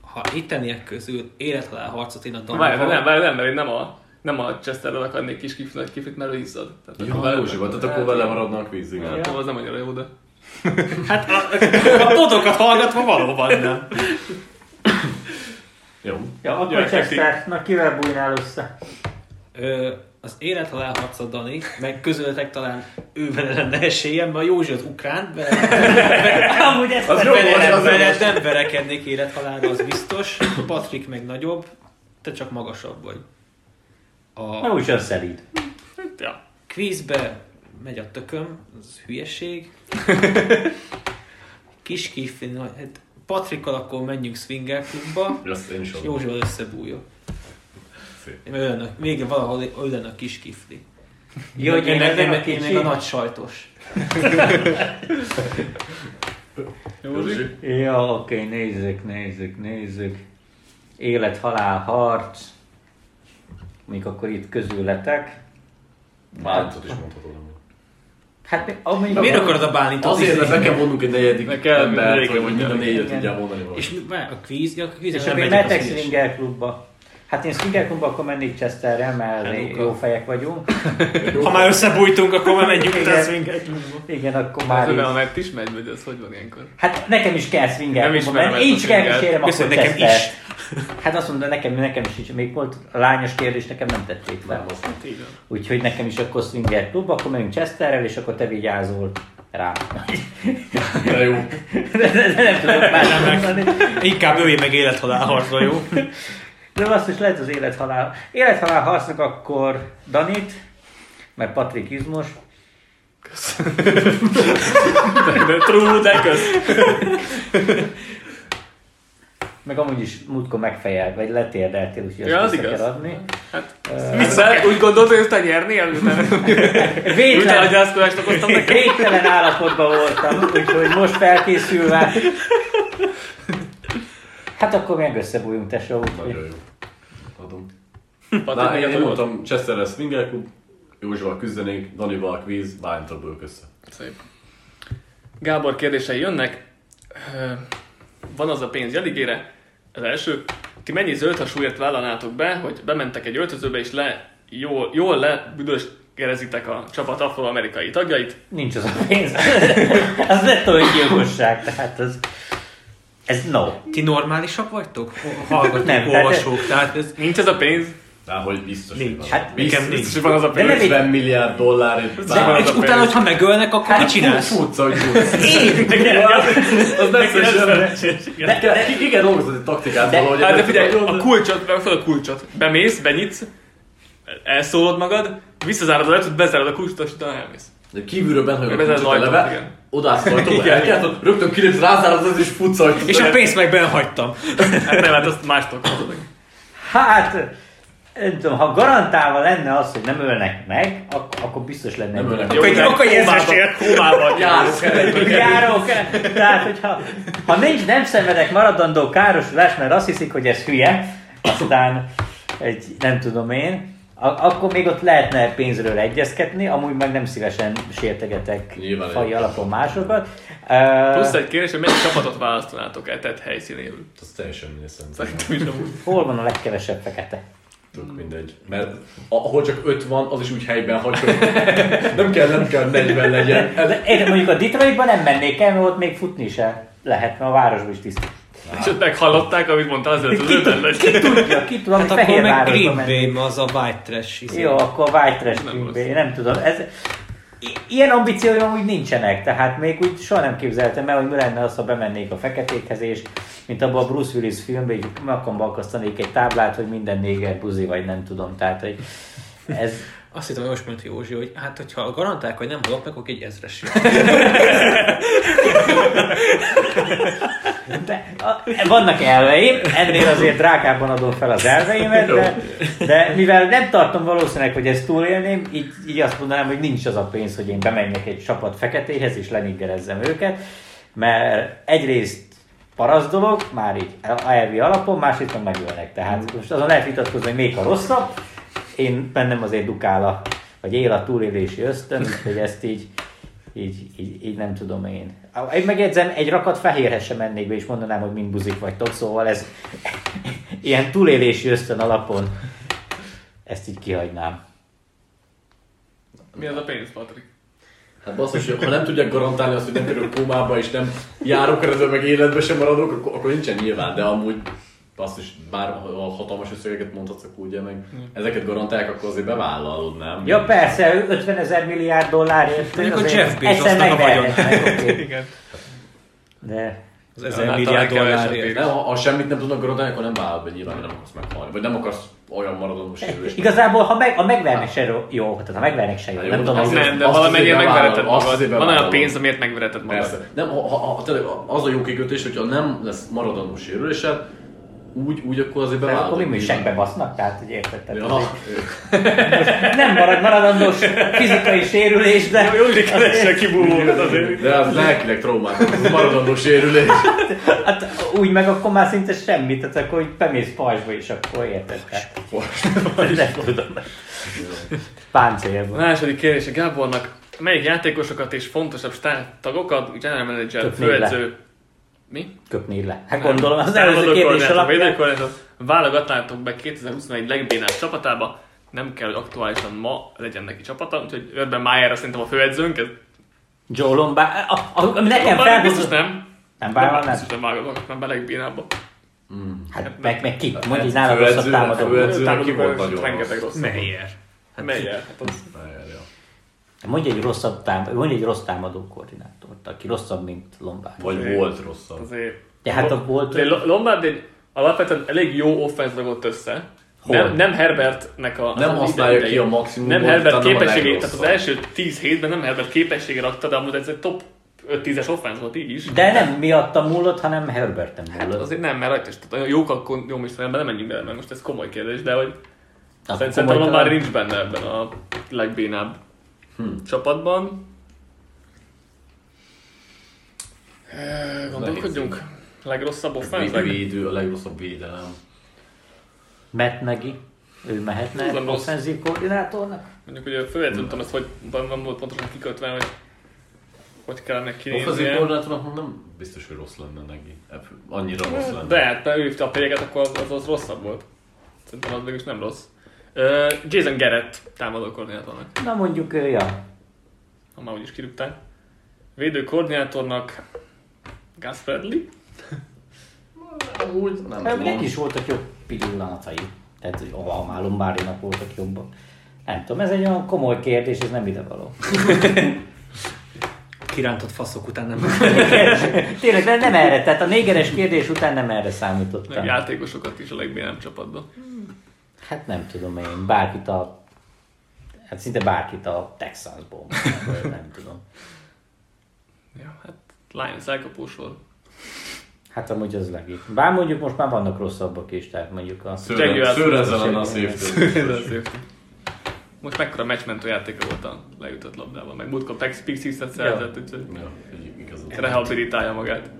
Ha itteniek közül élethalál harcot én a Várj, Danival... nem, várj, nem, mert én nem a, nem a Chesterről akarnék kis kifli, nagy kiflit, mert ő izzad. Tehát akkor Ja, vele- Józsival, tehát akkor vele maradna a kvíz, igen. Hát, az nem annyira jó, de... Hát a, a potokat hallgatva valóban nem. Jó. Ja, akkor Gyerekek, Chester, na kivel bújnál össze? Ö, az élethalál harca Dani, meg közületek talán ővel lenne esélyem, mert a Józsi az ukrán, vele, Amúgy ezt Az jó, vele, az vele jogos. nem verekednék élethalálra, az biztos. Patrik meg nagyobb, te csak magasabb vagy. A úgy összeríd. Ja. kvízbe megy a tököm, az hülyeség. Kis kifli, nagy- hát Patrikkal akkor menjünk swinger klubba, és. Józsival összebújok. Végre valahol ő lenne a kis kifli. Jó, hogy én én, meg, én, a meg, én meg a nagy sajtos. Józsi. Ja, oké, nézzük, nézzük, nézzük. Élet, halál, harc. Még akkor itt közületek. Bálintot is mondhatod. Hát mi- amúgy Miért akarod a Bálintot? Azért, mert be kell vonnunk egy negyedik Meg kell embert, hogy mind a négyet tudjál mondani valamit. És a kvíz, a kvíz És akkor mehetek swinger klubba. Hát én swinger klubba akkor mennék Chesterrel, mert Hello, jó fejek vagyunk. Ha már összebújtunk, akkor már menjünk Igen. utána swinget. Igen, akkor Már már így. net is megy, vagy ez hogy van ilyenkor? Hát nekem is kell swinger klubba ezt Én a csak swingert. elkísérem akkor Chester. Is. Hát azt mondta, nekem, nekem is így, még volt a lányos kérdés, nekem nem tették fel. Úgyhogy nekem is akkor swinger klub, akkor megyünk Chesterrel, és akkor te vigyázol rá. De jó. De, de, de nem tudok már nem mondani. Inkább ővé meg élethalál harcba, jó? De azt is lehet az élethalál. Élethalál harcnak akkor Danit, mert Patrik izmos. De true, de kösz. Meg amúgy is múltkor megfejelt, vagy letérdeltél, úgyhogy Ja, azt az vissza igaz. kell adni. Hát, Ö, Vissza, úgy gondolod, hogy aztán nyernél, Vétlen, agyászkodást okoztam neked? végtelen állapotban voltam, úgyhogy most felkészülve. Hát akkor meg összebújunk, tesó. Nagyon jó. Adom. Patrik, Na, még én, én mondtam, Chester lesz Swinger Club, Józsival küzdenék, Danival kvíz, bőlök össze. Szép. Gábor kérdései jönnek. Van az a pénz jeligére. Az első. Ti mennyi zöld súlyért vállalnátok be, hogy bementek egy öltözőbe és le, jól, jól le büdös kerezitek a csapat afroamerikai tagjait. Nincs az a pénz. az lett olyan gyilkosság, tehát az... Ez no. Ti normálisak vagytok? Hallgatók, Nem, tehát- olvasók, tehát ez... Nincs ez a pénz? De hogy biztos, Nincs. hogy van. Hát biztos, nekem nincs. Van az a pénz. így- 50 milliárd dollárért. De- És az utána, hogyha megölnek, akkor mit csinálsz? Futsz, hogy futsz. Az nem kell dolgozni egy taktikát valahogy. Hát de figyelj, a kulcsot, meg fel a kulcsot. Bemész, benyitsz, elszólod magad, visszazárod a ajtót, bezárod a kulcsot, és utána elmész. De kívülről benne, hogy a az igen. az ajtóba, Igen. elkeltod, rögtön kilépsz, rázárod az és futsz. És a pénzt meg benhagytam. Hát nem, hát azt mástól kapod. Hát, nem tudom, ha garantálva lenne az, hogy nem ölnek meg, ak- akkor biztos lenne. Nem ölnek Akkor akkor egy kómába- ezresért. Kómába Járok el. Járok el. Tehát, hogyha ha nincs, nem szenvedek maradandó károsulás, mert azt hiszik, hogy ez hülye, aztán egy, nem tudom én, a- akkor még ott lehetne pénzről egyezkedni, amúgy meg nem szívesen sértegetek Nyilván fai egy- alapon másokat. Plusz egy kérdés, hogy melyik csapatot választanátok el tett helyszínéről? Az teljesen mindegy szerintem. Is hol van a legkevesebb fekete? Tök mindegy. Mert ahol csak 5 van, az is úgy helyben hagy, hogy nem kell, nem kell 40 legyen. De én mondjuk a Detroitban nem mennék el, mert ott még futni is el lehet, mert a városban is tiszta. És ott meghallották, amit mondtál az öltözőben, hogy Ki tudja, ki tudja, Hát hogy akkor meg Green. Bay, az a white trash. izé. Jó, akkor White Trash Nem Green. Bay, nem tudom. Ez, ilyen ambícióim úgy nincsenek, tehát még úgy soha nem képzeltem el, hogy mi lenne az, ha bemennék a feketékhez, és mint abban a Bruce Willis filmben, így magamban akasztanék egy táblát, hogy minden néger buzi, vagy nem tudom. Tehát, hogy ez, Azt hittem, hogy most mondta Józsi, hogy hát hogyha garantálják, hogy nem halok meg, akkor egy ezres. de, a, vannak elveim, ennél azért drágábban adom fel az elveimet, de, de mivel nem tartom valószínűleg, hogy ezt túlélném, így, így azt mondanám, hogy nincs az a pénz, hogy én bemenjek egy csapat feketéhez és leniggerezzem őket, mert egyrészt parasz dolog, már így elvi alapon, másrészt meg megölnek. Tehát most azon lehet vitatkozni, hogy még a rosszabb. Én bennem azért dukál a, vagy él a túlélési ösztön, hogy ezt így, így, így, így, nem tudom én. Én megjegyzem, egy rakat fehérhez sem mennék be, és mondanám, hogy mind buzik vagytok, szóval ez ilyen túlélési ösztön alapon ezt így kihagynám. mi az a pénz, Patrik? Hát basszus, hogy ha nem tudják garantálni azt, hogy nem kerül kómába, és nem járok meg életbe sem maradok, akkor, akkor nincsen nyilván, de amúgy basszus, bár ha hatalmas összegeket mondhatsz, akkor ugye meg ezeket garantálják, akkor azért bevállalod, nem? Ja persze, 50 ezer milliárd dollárért Mondjuk a Jeff Bezosnak a vagyon. megvehetnek, oké. Igen. De Az ezer Ja, hát milliárd dollárért. pénz. Nem, ha, ha semmit nem tudnak garantálni, akkor nem vállalod be, nyilván nem akarsz meghalni. Vagy nem akarsz olyan maradandó sérülést. Igazából, ha, meg, ha megvernek se jó, tehát ha megvernek se jó. Hát Nem tudom, az hogy Nem, de azt valamennyire megvereted azt magad. azért Van olyan pénz, amiért megvereted magad. Persze. Nem, ha, ha, ha, az a jó kikötés, hogyha nem lesz maradandó sérülésed, úgy, úgy akkor azért bevállalod. akkor mi műségbe basznak, tehát hogy érted? Tehát Ja, azért Nem marad maradandós fizikai sérülés, de... Jó, hogy keresse kibúvókat azért. de az lelkileg traumát, az maradandó sérülés. Hát úgy meg akkor már szinte semmit, tehát akkor hogy bemész pajzsba is, akkor érted? Tudom. páncélban. második kérdés Gábornak. Melyik játékosokat és fontosabb tagokat, general manager, főedző, mi? Köpnéd le. Hát gondolom, az előző kérdés alapján. válogatnátok be 2021 legbénább csapatába, nem kell, hogy aktuálisan ma legyen neki csapata, úgyhogy Urban Meyer szerintem a főedzőnk, ez Joe Lombard, a, a, ami nekem Lombard biztos nem. Nem, bár nem. Biztos nem válogatnak be legbénábbba. Hát meg, meg ki? Mondj egy nála rosszabb Főedző- támadó. főedzőnek ki volt nagyon rengeteg rossz? rossz. Meyer. Meyer. Hát az, Várjál. Mondj egy rosszabb tám, mondj egy rossz támadó koordinátort, aki rosszabb, mint Lombard. Vagy Azért- volt rosszabb. azért... De hát a volt... De Lo- Lombard egy alapvetően elég jó offense volt össze. Hol? Nem, nem Herbertnek a... Nem az használja ki a maximumot, Nem Herbert képességét, tehát az első 10 hétben nem Herbert képességére rakta, de amúgy ez egy top 5-10-es offense volt így is. De nem miatta múlott, hanem Herberten Hát múlott. azért nem, mert rajta is. Tehát jók akkor jó is nem menjünk bele, mert most ez komoly kérdés, de hogy szerintem talán- nincs benne ebben a legbénább Hm. csapatban. Eh, Gondolkodjunk. Legrosszabb offense? Vé- Védő, a legrosszabb védelem. Matt Nagy, ő mehetne Nem rossz. offenzív koordinátornak? Mondjuk ugye főedző, nem tudom ezt, hogy van, van volt pontosan kikötve, hogy hogy kellene Offenzív kinéznie. koordinátornak nem biztos, hogy rossz lenne neki. Annyira rossz lenne. De hát, mert ő hívta a péget, akkor az, az, az rosszabb volt. Szerintem az mégis nem rossz. Uh, Jason Garrett támadó koordinátornak, Na mondjuk, ja. ha már úgyis kirúgták. Védő koordinátornak Gus Bradley. Úgy nem Hát tudom. is voltak jobb pillanatai. Tehát, hogy a már Lombardinak voltak jobbak. Nem tudom, ez egy olyan komoly kérdés, ez nem idevaló. Kirántott faszok után nem. Tényleg nem, nem erre, tehát a négeres kérdés után nem erre Meg számítottam. játékosokat is a legbénább csapatban. Hát nem tudom én, bárkit a... Hát szinte bárkit a Texansból, vagy nem tudom. Ja, hát Lions elkapósor. Hát amúgy az legit. Bár mondjuk most már vannak rosszabbak is, tehát mondjuk a... Lenne a safety. Most mekkora matchmentő játéka volt a leütött labdával, meg múltkor Tex Pixis-et szerzett, úgyhogy Ja, rehabilitálja magát.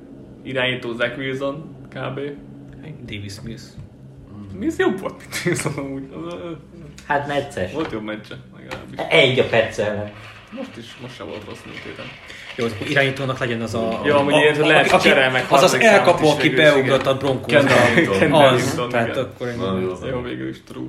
Irányító Zach Wilson, kb. Davis Mills. Mi ez jobb volt, mint Wilson amúgy. Hát necces. Volt jobb meccse, legalábbis. Egy a Petzelnek. Most is, most sem volt rossz múlt héten. Jó, akkor irányítónak legyen az a... Jó, amúgy ilyen, hogy lehet cserélni, meg Az az elkapó, aki beugrott a. Ken Az, tehát akkor Nagyon jó. Jó, végül is true.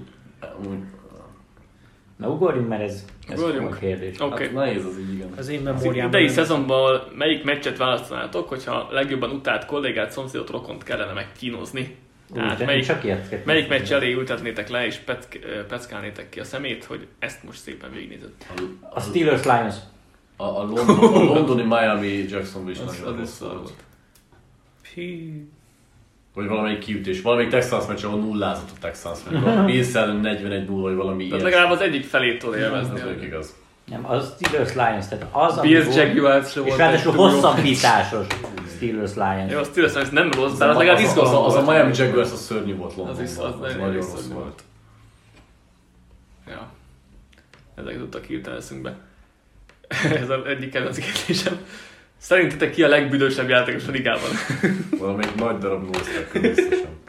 Na ugorjunk, mert ez, ez Ugorjunk. komoly kérdés. Oké. Hát nehéz az így, igen. Az én Az memóriámban... idei szezonból melyik meccset választanátok, hogyha legjobban utált kollégát, szomszédot, rokont kellene megkínozni? Tehát Úgy, melyik, csak ilyet melyik meccs elé ültetnétek le és peck, peckálnétek ki a szemét, hogy ezt most szépen végignézett? A Steelers Lions. A, a, London, a londoni Miami Jacksonville is Az, nagyon rossz volt. volt. Vagy valamelyik kiütés. Valamelyik Texans meccs, ahol nullázott a Texans meccs. A Bills ellen 41 0 vagy valami ilyesmi. legalább az egyik felétől élvezni. Ez igaz. Nem, az Steelers Lions, tehát az, ami Bills volt- Jaguars se És volt. ráadásul hosszabbításos Steelers Lions. Jó, a Steelers ez nem rossz, Az, de a, az legalább az, az, izgalmas a, az a. Miami Jaguars az szörnyű volt Londonban. Az is, az nagyon nagyon rossz rossz volt. Ja. Ezek jutottak hirtelen eszünkbe. Ez az egyik kedvenc kérdésem. Szerintetek ki a legbüdösebb játékos a ligában? Valamelyik nagy darab nóztak biztosan.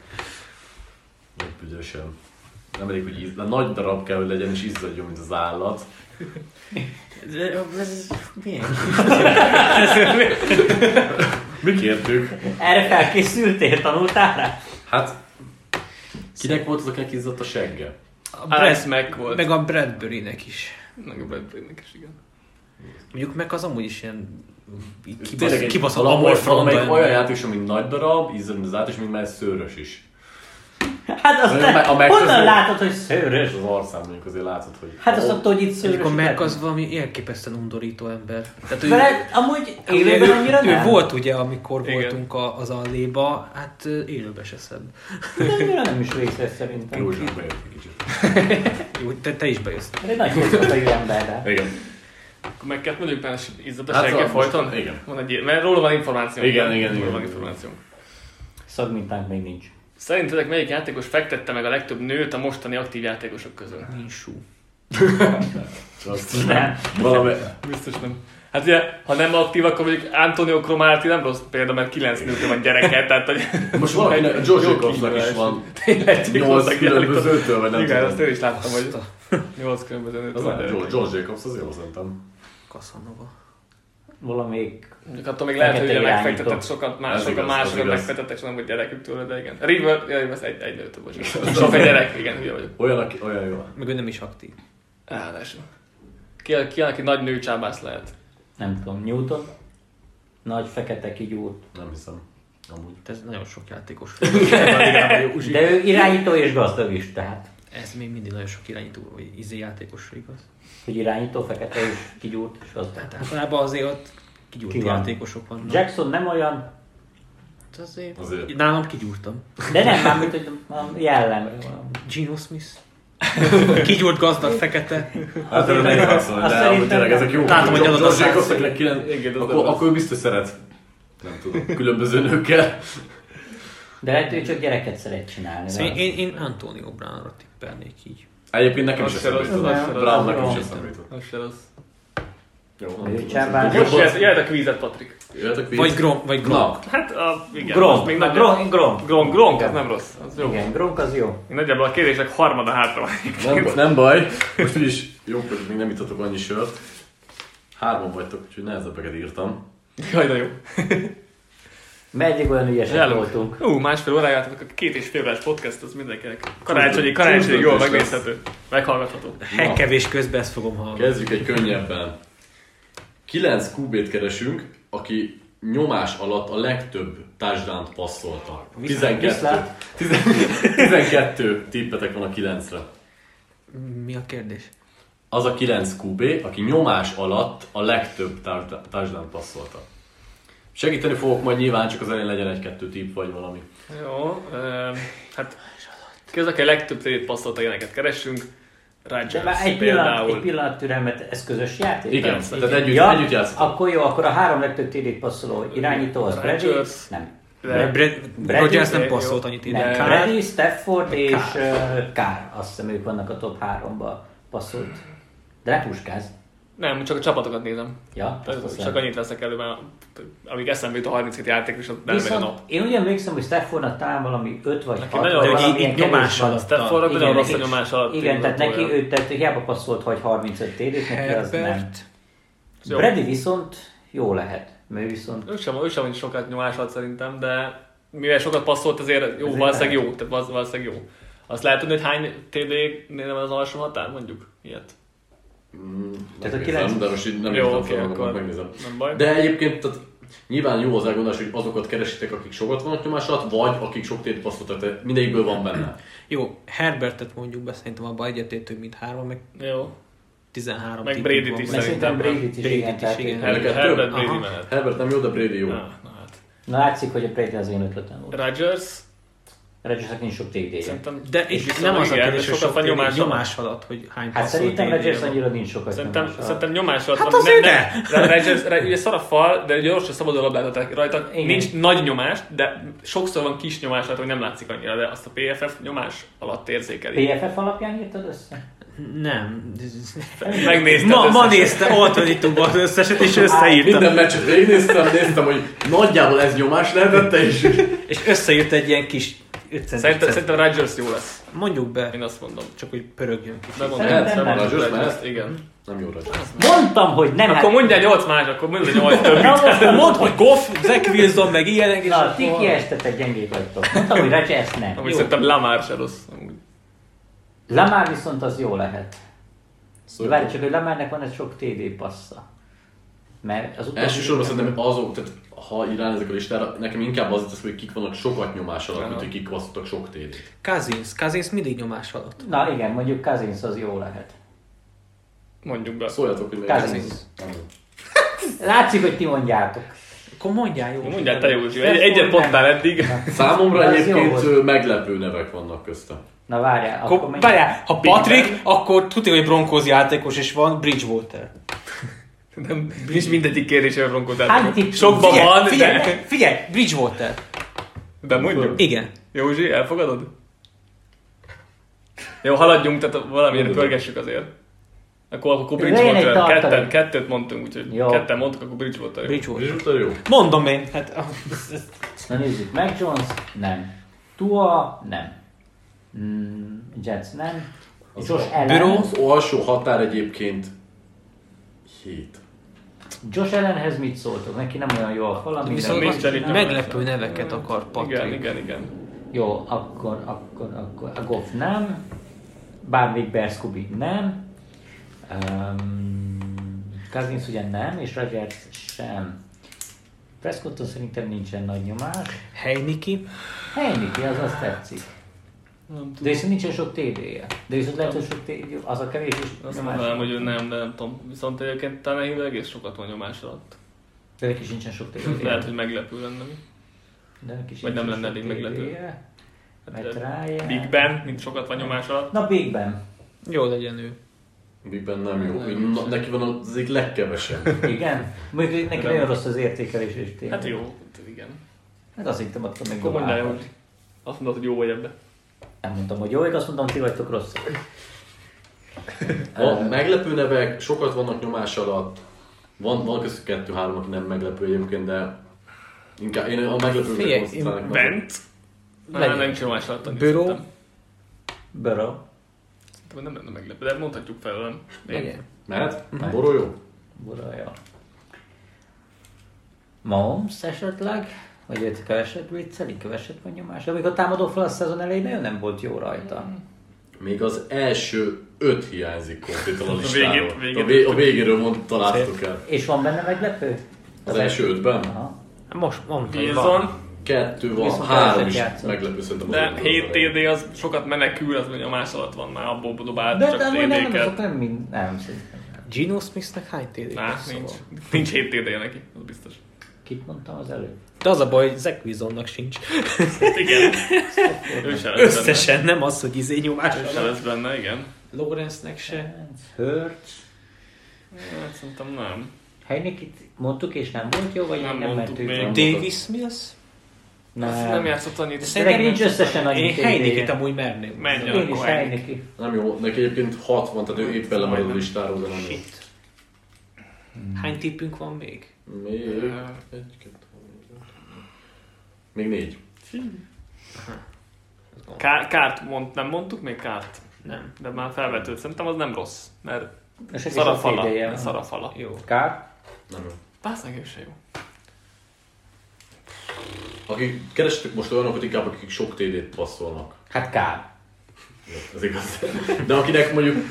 Nagy büdösen. Nem elég, hogy íz, de nagy darab kell, hogy legyen, és izzadjon, mint az állat. Ez, milyen? Mi kértük? Erre felkészültél, tanultál rá? Hát, kinek volt az, akinek izzadt a segge? A Alex Brad, Mack volt. meg a Bradbury-nek is. Meg a Bradbury-nek is, igen. Mondjuk meg az amúgy is ilyen kibasz, Tényleg egy- kibaszott valami- amor Valamelyik fronta. olyan játék, ami nagy darab, állat, és még már szőrös is. Hát azt me- a Mac honnan látod, hogy szőrös? Az arcán mondjuk azért látod, hogy... Hát azt mondtad, hogy itt szőrös. Mondjuk a Mac az valami elképesztően undorító ember. Tehát ő, Vele amúgy élőben ő, annyira ő nem? volt ugye, amikor Igen. voltunk a, az alléba, hát élőbe se szebb. De annyira nem is részes szerintem. Jó, bejött egy kicsit. Jó, te, te is bejössz. Ez egy nagy hosszú ember, de. Igen. Akkor meg kell mondjuk benne izzat a Hát szóval folyton? igen. Van egy mert róla van információ. Igen, igen, róla igen, van igen. információ. Szagmintánk még nincs. Szerintetek melyik játékos fektette meg a legtöbb nőt a mostani aktív játékosok közül? Nincs sú. Azt Nem. valami... Biztos nem. Hát ugye, ha nem aktív, akkor mondjuk Antonio Cromartie nem rossz példa, mert 9 nőtől van gyereke, tehát hogy... Most jó Jacobsnak is van Tényleg, 8 különbözőtől, vagy nem Igen, azt én is láttam, hogy 8 különböző nőtől Az van gyereke. George, George Jacobs, az jó szerintem. Casanova. Valamelyik attól még lehet, hogy ugye megfektetett sokat, más, Ez sokan igaz, ez másokat igaz. megfektettek, és nem volt gyerekük tőle, de igen. River, ja, ez egy, egy nőtől, bocsánat. Sok egy gyerek, igen, hülye vagyok. Olyan, aki, olyan jó. Meg ő nem is aktív. Ráadásul. Ki, ki, aki nagy nőcsábász lehet. nem tudom, Newton, nagy fekete kigyúrt. Nem hiszem. Amúgy. Ez nagyon sok játékos. De ő irányító és gazdag is, tehát. Ez még mindig nagyon sok irányító, vagy izé játékosra igaz. Hogy irányító, fekete és kigyúrt és gazdag. Tehát általában azért ott kigyúrt Ki van? játékosok vannak. Jackson nem olyan, Hát azért, Azért. Nálam kigyúrtam. de nem, már mint hogy a jellemre valami. Gino Smith. Kigyúrt gazdag, fekete. Hát nehéz válaszolni, azt de amúgy tényleg nem. ezek jó. Látom, hogy adod a George száz. Jacobsnak meg kilenc, Igen, az akkor, nem akkor biztos szeret. Nem tudom, különböző nőkkel. De lehet, hogy csak gyereket szeret csinálni. Szóval én, én Antonio Brownra tippelnék így. Egyébként nekem is Az eszembe az jutott. rossz. Brownnak is Jó. eszembe jutott. Az se rossz. Jó. Most jöhet, jöhet a kvízet, Patrik. Jöhetek Vagy Grom, vagy Grom. Na, Hát, a, igen. az Gronk, még na, nagy- Gronk, Gronk. Gronk, Gronk, ez Igen. nem rossz. Az jó. Igen, Gronk az jó. Még Nagyjából a kérdések harmada hátra van. nem, baj- nem baj. Most úgyis jó, hogy még nem itatok annyi sört. Hárman vagytok, úgyhogy nehezebbeket írtam. Jaj, de jó. Meddig olyan ügyesek Jelen. voltunk. Ú, másfél óráját, a két és fél órás podcast, az mindenkinek karácsonyi, karácsonyi jól megnézhető, meghallgatható. Hekkevés közben ezt fogom hallani. Kezdjük egy könnyebben. 9 QB-t keresünk, aki nyomás alatt a legtöbb touchdown passzolta. 12, Viszlát. 12 tippetek van a 9-re. Mi a kérdés? Az a 9 QB, aki nyomás alatt a legtöbb touchdown passzolta. Segíteni fogok majd nyilván, csak az elején legyen egy-kettő tipp vagy valami. Jó, ö, hát közök a legtöbb térét passzolta ilyeneket keressünk. De már Rodgers egy pillanat, egy például. pillanat türelmet, ez közös játék? Igen, Persze. tehát együtt, Ja, együtt játszottak. akkor jó, akkor a három legtöbb TD passzoló irányító az Brady? Rodgers. Nem. De- Rodgers nem passzolt annyit ide. Nem, Kár. Brady, Stafford és uh, Kár. Azt hiszem ők vannak a top háromba passzolt. De ne puskáz. Nem, csak a csapatokat nézem. Ja, Tehát csak annyit veszek elő, mert amíg eszembe jut a 37 játék, és ott elmegy a Viszont nap. én úgy emlékszem, hogy Staffordnak talán valami 5 vagy Neki 6 nagyon vagy rossz- valamilyen így nyomás alatt. Staffordnak nagyon rossz a nyomás alatt. Igen, tehát neki, ő, tehát hiába passzolt, hogy 35 TD-t, neki az nem. Brady viszont jó lehet. Mert viszont Ő sem, ő sem sokat nyomás alatt szerintem, de mivel sokat passzolt, azért jó, valószínűleg jó. Tehát val- valószínűleg jó. Azt lehet tudni, hogy hány TD-nél van az alsó határ, mondjuk? Ilyet. Mm, Tehát a megnézem, kilenc- de most így nem Jó, oké, fel akkor megnézem. nem baj. De egyébként tehát nyilván jó az elgondolás, hogy azokat keresitek, akik sokat vannak nyomás alatt, vagy akik sok tét passzoltak, tehát mindegyikből van benne. Jó, Herbertet mondjuk be, szerintem abban egyetértünk, mint három, meg Jó. 13 Meg Bradyt is Szerintem. Brady-t is Brady-t igen. is, tehát igen. Herbert, Brady Aha. menet. Herbert nem jó, de Brady jó. Na, na hát. Látszik, hogy a Brady az én ötletem volt. Rodgers, Rodgersnek nincs sok TD-je. szerintem... De és itt nem az a kérdés, hogy sok van nyomás, nyomás alatt. hogy hány Hát szerintem Rodgers annyira nincs sokat Szerintem, nyomás alatt. szerintem nyomás alatt Hát azért nem, nem, Rodgers, ugye szar a fal, de gyorsan szabadon labdáltatok rajta. Igen. Nincs nagy nyomás, de sokszor van kis nyomás alatt, hogy nem látszik annyira, de azt a PFF nyomás alatt érzékeli. PFF alapján írtad össze? Nem. Megnézted Ma, ma nézte Alternitúban az összeset, és összeírta. Minden meccset végignéztem, néztem, hogy nagyjából ez nyomás lehetett, és És összeírt egy ilyen kis 5 Szerintem, szerintem Rodgers jó lesz. Mondjuk be, Én azt mondom. csak hogy pörögjön kicsit. Bemondom, Szerintem nem. Rodgers Rodgers, mehet? igen. nem jó rajta. Mondtam, hogy nem. Akkor mondjál 8 más, akkor mondj 8 többit. Na, most Mondd, hogy Goff, Zach Wilson, meg ilyenek, és Na, ti kiestetek, gyengék vagytok. Mondtam, hogy Rodgers nem. Amúgy szerintem Lamar se rossz. Lamar viszont az jó lehet. Szóval Várj csak, hogy Lamarnek van egy sok TD passza. Mert az utóbbi... Elsősorban szerintem azok, tehát ha irán ezek a listára, nekem inkább az tesz, hogy kik vannak sokat nyomás alatt, mint hogy kik passzoltak sok TD-t. Cousins, Cousins mindig nyomás alatt. Na igen, mondjuk Cousins az jó lehet. Mondjuk be. Szóljatok, hogy. Nem. Látszik, hogy ti mondjátok. Akkor mondjál jó. Mondjál te Józsi, egy, egyet mondtál eddig. Számomra Az jó egyébként meglepő nevek vannak közte. Na várjál, akkor Akkor, várjál, ha Big Patrick, Ben. akkor tudja, hogy Broncos játékos, és van Bridgewater. Nem, nincs mindegyik kérdésre Hány tipp- Sokban figyelj, van, figyelj, de, figyelj, Bridgewater. de mondjuk. Igen. Józsi, elfogadod? Jó, haladjunk, tehát valamilyen Mondod. pörgessük azért. Akkor, akkor Bridgewater, ketten, kettőt mondtunk, úgyhogy Jó. ketten mondtuk, akkor Bridgewater. jó. Bridgewater. Bridgewater jó. Mondom én, hát Na nézzük, Mac Jones, nem. Tua, nem. Mm, Jets, nem. Az Josh Allen, Az alsó határ egyébként 7. Josh Allenhez mit szóltok? Neki nem olyan jó a fala, minden. viszont elég meglepő neveket akar Igen, Patrik. igen, igen. Jó, akkor, akkor, akkor a Goff nem. Bear Scooby nem. Um, Cousins ugye nem, és Rodgers sem. Prescotton szerintem nincsen nagy nyomás. Heiniki. Heineke, az azt tetszik. Nem tudom. De viszont nincsen sok TD-je. De viszont lehet, hogy sok TD, az a kevés is Azt nyomás. mondanám, hogy ő nem, de nem tudom. Viszont egyébként talán egész sokat van nyomás alatt. De neki sincsen sok TD-je. Lehet, hogy meglepő lenne. mi. De neki vagy nem lenne elég meglepő. Hát, Matt eh, Ryan. Big Ben, mint sokat van nyomás alatt. Na Big Ben. Jó legyen ő. Big Ben nem jó. Nem. Na, neki van az egyik legkevesebb. Igen? Mondjuk neki nagyon rossz az értékelés és tényleg. Hát jó, igen. Hát azt hittem, attól még azt mondod, hogy jó vagy ebbe. Nem mondtam, hogy jó, azt mondtam, ti vagytok rosszak. A meglepő nevek sokat vannak nyomás alatt. Van, van köztük kettő-három, aki nem meglepő egyébként, de inkább én a meglepőkre Figyelj. Bent? Nem, nem nyomás alatt. Burrow. Szerintem nem lenne meglepő, de mondhatjuk fel, nem? Legyen. Mehet? Boró jó? Burrow, jó. Mahomes esetleg? Vagy őt keveset vicceli, keveset van nyomás. Amikor támadó fel a szezon elején nagyon nem volt jó rajta. Még az első öt hiányzik konkrétan a listáról. a, vé- a végéről mond, találtuk el. És van benne meglepő? Az első ötben? Aha. Most mondta, hogy van. Wilson, Kettő van, Viszont három is játszott. meglepő szerintem. az de ötből 7 az elején. TD az sokat menekül, az nyomás alatt van már, abból dobált De, csak de nem, nem, TD-ket. nem mind, nem szerintem. nem. Gino Smithnek hány TD? Á, nincs. Nincs 7 TD-je neki, az biztos. Kit mondtam az előbb? De az a baj, hogy Zach Wilsonnak sincs. Igen. ő se lesz Összesen, nem az, hogy izé nyomás. benne. Ő se lesz benne, igen. Lawrence-nek se. Hurts. Hát, szerintem nem. Heinikit mondtuk és nem volt jó, vagy Nem nem, nem mondtuk még. Nem. Davis Mills? Azt nem játszott annyit. Szerintem nincs összesen annyi Én TD-je. Heinikit amúgy merném. Menj el. Én is akkor Heineke. Nem jó, neki egyébként 60, tehát ő éppen lemarad a listáról, de nem jó. Hány tippünk van még? Még egy, kettő, Még négy. Ká- kárt mond, nem mondtuk még kárt? Nem. De már felvetőd. Szerintem az nem rossz, mert És szarafala. Szarafala. Jó. Kár? Nem jó. Pász meg ő se jó. Akik kerestek most olyanokat inkább, akik sok TD-t passzolnak. Hát kár. Ez igaz. De akinek mondjuk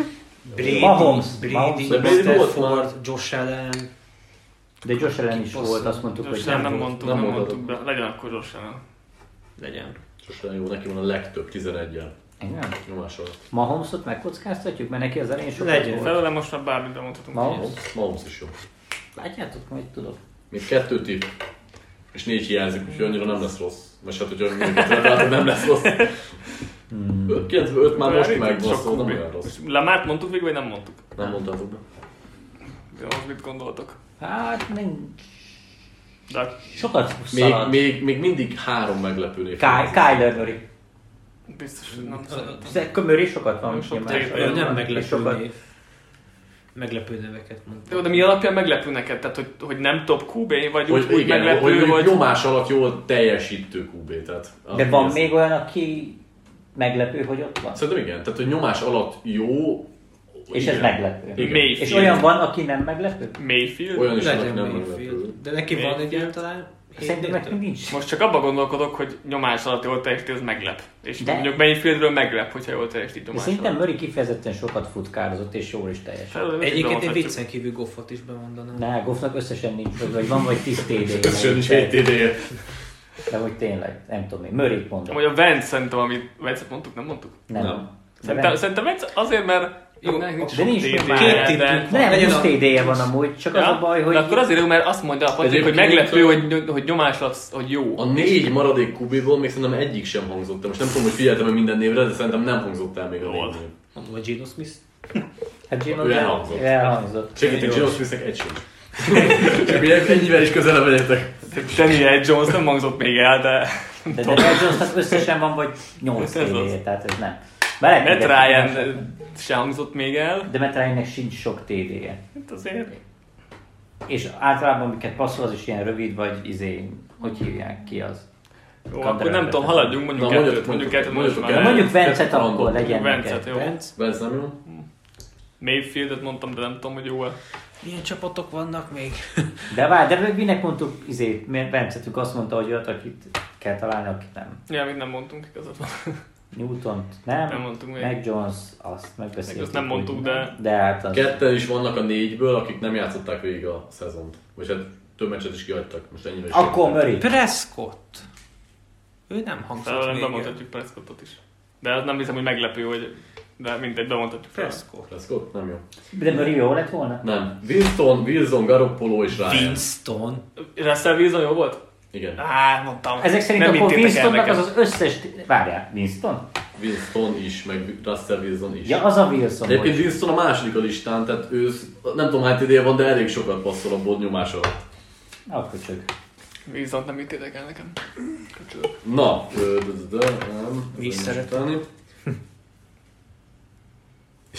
Brady, Mahomes. Brady, Mahomes. Brady Stafford, Josh Allen. De Josh Allen is volt, azt mondtuk, hogy Josh nem, nem, mondtuk, Nem mondtuk be. Legyen akkor Josh Allen. Legyen. sosem jó, neki van a legtöbb, 11-jel. Igen. Nyomás alatt. Mahomesot megkockáztatjuk, mert neki az elején sokat Legyen. volt. Felőle most már bármit bemondhatunk. Mahomes? Mahomes, is jó. Látjátok, majd tudok. Még kettő tipp, és négy hiányzik, úgyhogy annyira nem lesz rossz. Vagy hát, minket látod, nem lesz rossz. Hmm. 95 már most szóval nem olyan rossz. És Lamárt mondtuk végig, vagy nem mondtuk? Nem mondtátok be. De az mit gondoltok? Hát nincs. De Sokat Még, még, még mindig három meglepő név. Ky- Kyler Murray. biztos, hogy nem szerintem. Murray sokat van. Sok nem És meglepő sokat- név. Meglepő neveket mondta. Jó, de mi alapján meglepő neked? Tehát, hogy, hogy nem top QB, vagy Hogy, úgy, igen, meglepő, hogy, hogy vagy... nyomás alatt jól teljesítő QB. Tehát, De van ez- még olyan, aki meglepő, hogy ott van? Szerintem igen, tehát hogy nyomás alatt jó, És igen. ez meglepő. Igen. Mayfield. És olyan van, aki nem meglepő? Mayfield? Olyan is van, aki nem meglepő. De neki van Mayfield. egyáltalán? Szerintem nekünk nincs. Most csak abban gondolkodok, hogy nyomás alatt jól teljesíti, az meglep. És De- mondjuk Mayfieldről meglep, hogyha jól teljesít De nyomás szerintem alatt. Murray kifejezetten sokat futkározott, és jól is teljesít. Mit Egyébként én viccen kívül Goffot is bemondanám. Ne, Goffnak összesen nincs, vagy van vagy 10 TD. Összesen nincs 7 TD-je. De hogy tényleg, nem tudom én, Murray mondom. Amúgy a Vance szerintem, amit Vance-et mondtuk, nem mondtuk? Nem. Nem. De Szerintem, szerintem Vance azért, mert Jó, nincs de nincs TD, már. Két nem, Legyen 20 a- TD-je van amúgy, csak az a baj, hogy... De akkor azért jó, mert azt mondja a Patrik, hogy meglepő, hogy, hogy nyomás alatt, hogy jó. A négy maradék kubéból még szerintem egyik sem hangzott el. Most nem tudom, hogy figyeltem minden névre, de szerintem nem hangzott el még a. Mondom, a Gino Smith. Hát Gino Ő elhangzott. elhangzott. Segítek, Gino Smithnek egy sincs. Csak hogy ennyivel is közelebb legyetek. Daniel Jones nem hangzott még el, de De Daniel Jonesnak összesen van vagy 8 Ez az. TD-je, tehát ez nem. Matt Ryan se hangzott még el. De Matt Ryannek sincs sok TD-je. Hát azért És általában miket passzol, az is ilyen rövid, vagy izé, hogy hívják ki az. Jó, akkor nem tudom, haladjunk, mondjuk Na, kettőt, mondjuk- mondjuk mondjuk- kettőt, mondjuk Vencet akkor legyen Vencet, jó. Vence nem jó? Mayfieldet mondtam, de nem tudom, hogy jó-e. milyen csapatok vannak még? De várj, de minek mondtuk izé, Vencetük azt mondta, hogy olyat, akit kell találni, akit nem. Ja, még nem mondtunk igazat van. Newton nem, Nem mondtunk még. meg Jones, azt megbeszéltük. Meg azt nem mondtuk, de- De hát az... Ketten is vannak a négyből, akik nem játszották végig a szezont. Vagy hát több meccset is kihagytak. Most ennyire is Akkor. Murray. Prescott. Ő nem hangzott Talán végig. bemondhatjuk Prescottot is. De az nem hiszem, hogy meglepő, hogy de mindegy, bemondhatjuk. Prescott. Prescott? Nem jó. De Murray jó lett volna? Nem. Winston, Wilson, Garoppolo és Ryan. Winston. Russell Wilson jó volt? Igen. Á, mondtam. Ezek szerint Nem akkor Winstonnak az az összes... Várjál, Winston? Winston is, meg Russell Wilson is. Ja, az a Wilson Egyébként hogy... Winston a második a listán, tehát ő nem tudom hány ideje van, de elég sokat passzol a bod nyomás alatt. Akkor csak. Wilson nem hittétek el nekem. Köcsög. Na, de, de, de, nem. Mi is ezen szeret? tenni.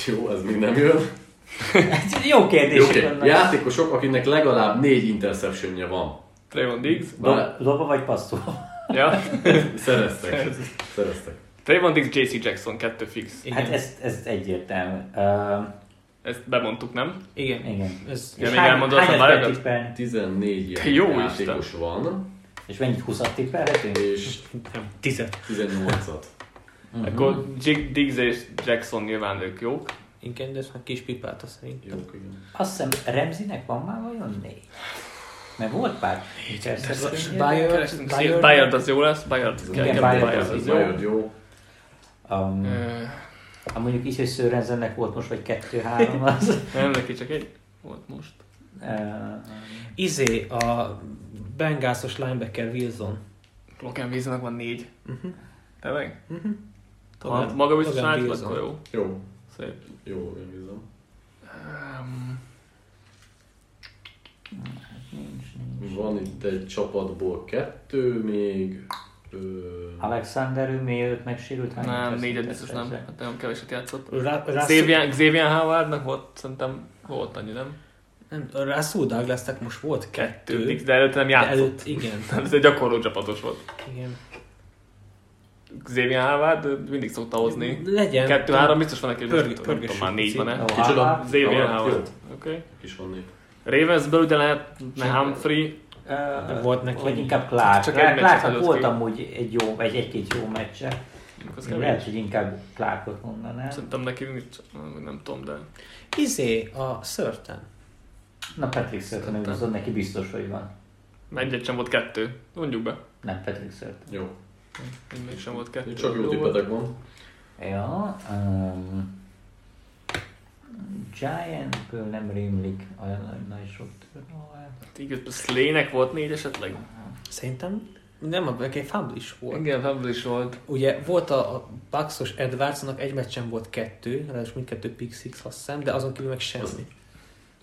Jó, ez még nem jön. Jó kérdések Oké, vannak. játékosok, akinek legalább négy interceptionje van. Trayvon Diggs. Dob- Dobva vagy passzol? Ja. szereztek. szereztek. Trayvon Diggs, JC Jackson, kettő fix. Igen. Hát ez, ez egyértelmű. Uh, Ezt bemondtuk, nem? Igen. igen. Ez, Ja, még elmondod a válogat? tippelni? 14 Te ilyen jó játékos van, És mennyit 20-at tippelhetünk? és nem, tizet. 18-at. Mhm. Akkor Jig- Diggs és Jackson nyilván ők jók. Igen, de ez már kis pipálta szerintem. Jók, igen. Azt hiszem Remzinek van már vajon négy? Mert volt pár. Bayard- Bayard-. Bayard az jó lesz, Bayard Igen, kell, kell Bayard Bayard az az jó. Bayard jó. Um, ha mondjuk így, hogy Sörensennek volt most vagy kettő-három, az... Nem, neki csak egy volt most. Uh, Izé, a Bengászos linebacker Wilson. Logan Wilsonnak van négy. Uh-huh. Tényleg? Uh-huh. Ha maga biztos Logan rács, Wilson. akkor jó. Jó. Szép. Jó, én bízom. Um, Van itt egy csapatból kettő még. Ö, Alexander, ő miért megsérült? Hány nem, négyet biztos nem. Hát nagyon keveset játszott. Xavier, Xavier Howardnak volt, szerintem volt annyi, nem? Nem, Russell Douglasnak most volt kettő. Kettő, de előtte nem játszott. előtt, igen. Ez egy gyakorló csapatos volt. igen. Xavier Howard mindig szokta hozni. Legyen. Kettő-három biztos van neki, Pörg- nem tudom, pörgessük már négy van-e. Kicsoda? Xavier Howard. Oké. Okay. Kis van négy. Ravensből ugye lehetne Humphrey, Uh, Volt neki- Vagy inkább Clark. Csak egy meccset Clarknak volt ki. amúgy egy jó, egy egy-két jó meccse. Lehet, hogy inkább Clarkot mondanám. Szerintem neki nincs, nem tudom, de... Izé, a Szörten. Na Patrick Surton, Szerintem. viszont neki biztos, hogy van. Egyet sem volt kettő. Mondjuk be. Nem Patrick Surton. Jó. Még sem volt kettő. Csak jó tippetek van. Ja, um, Giantből nem rémlik olyan nagy- sok turnover. Így Slaynek volt négy esetleg? Szerintem nem, egy fumble is volt. Igen, Fable is volt. Ugye volt a, a Bucks-os Edwardsnak egy meccsen volt kettő, ráadásul mindkettő pick six, azt hiszem, de azon kívül meg semmi. Az-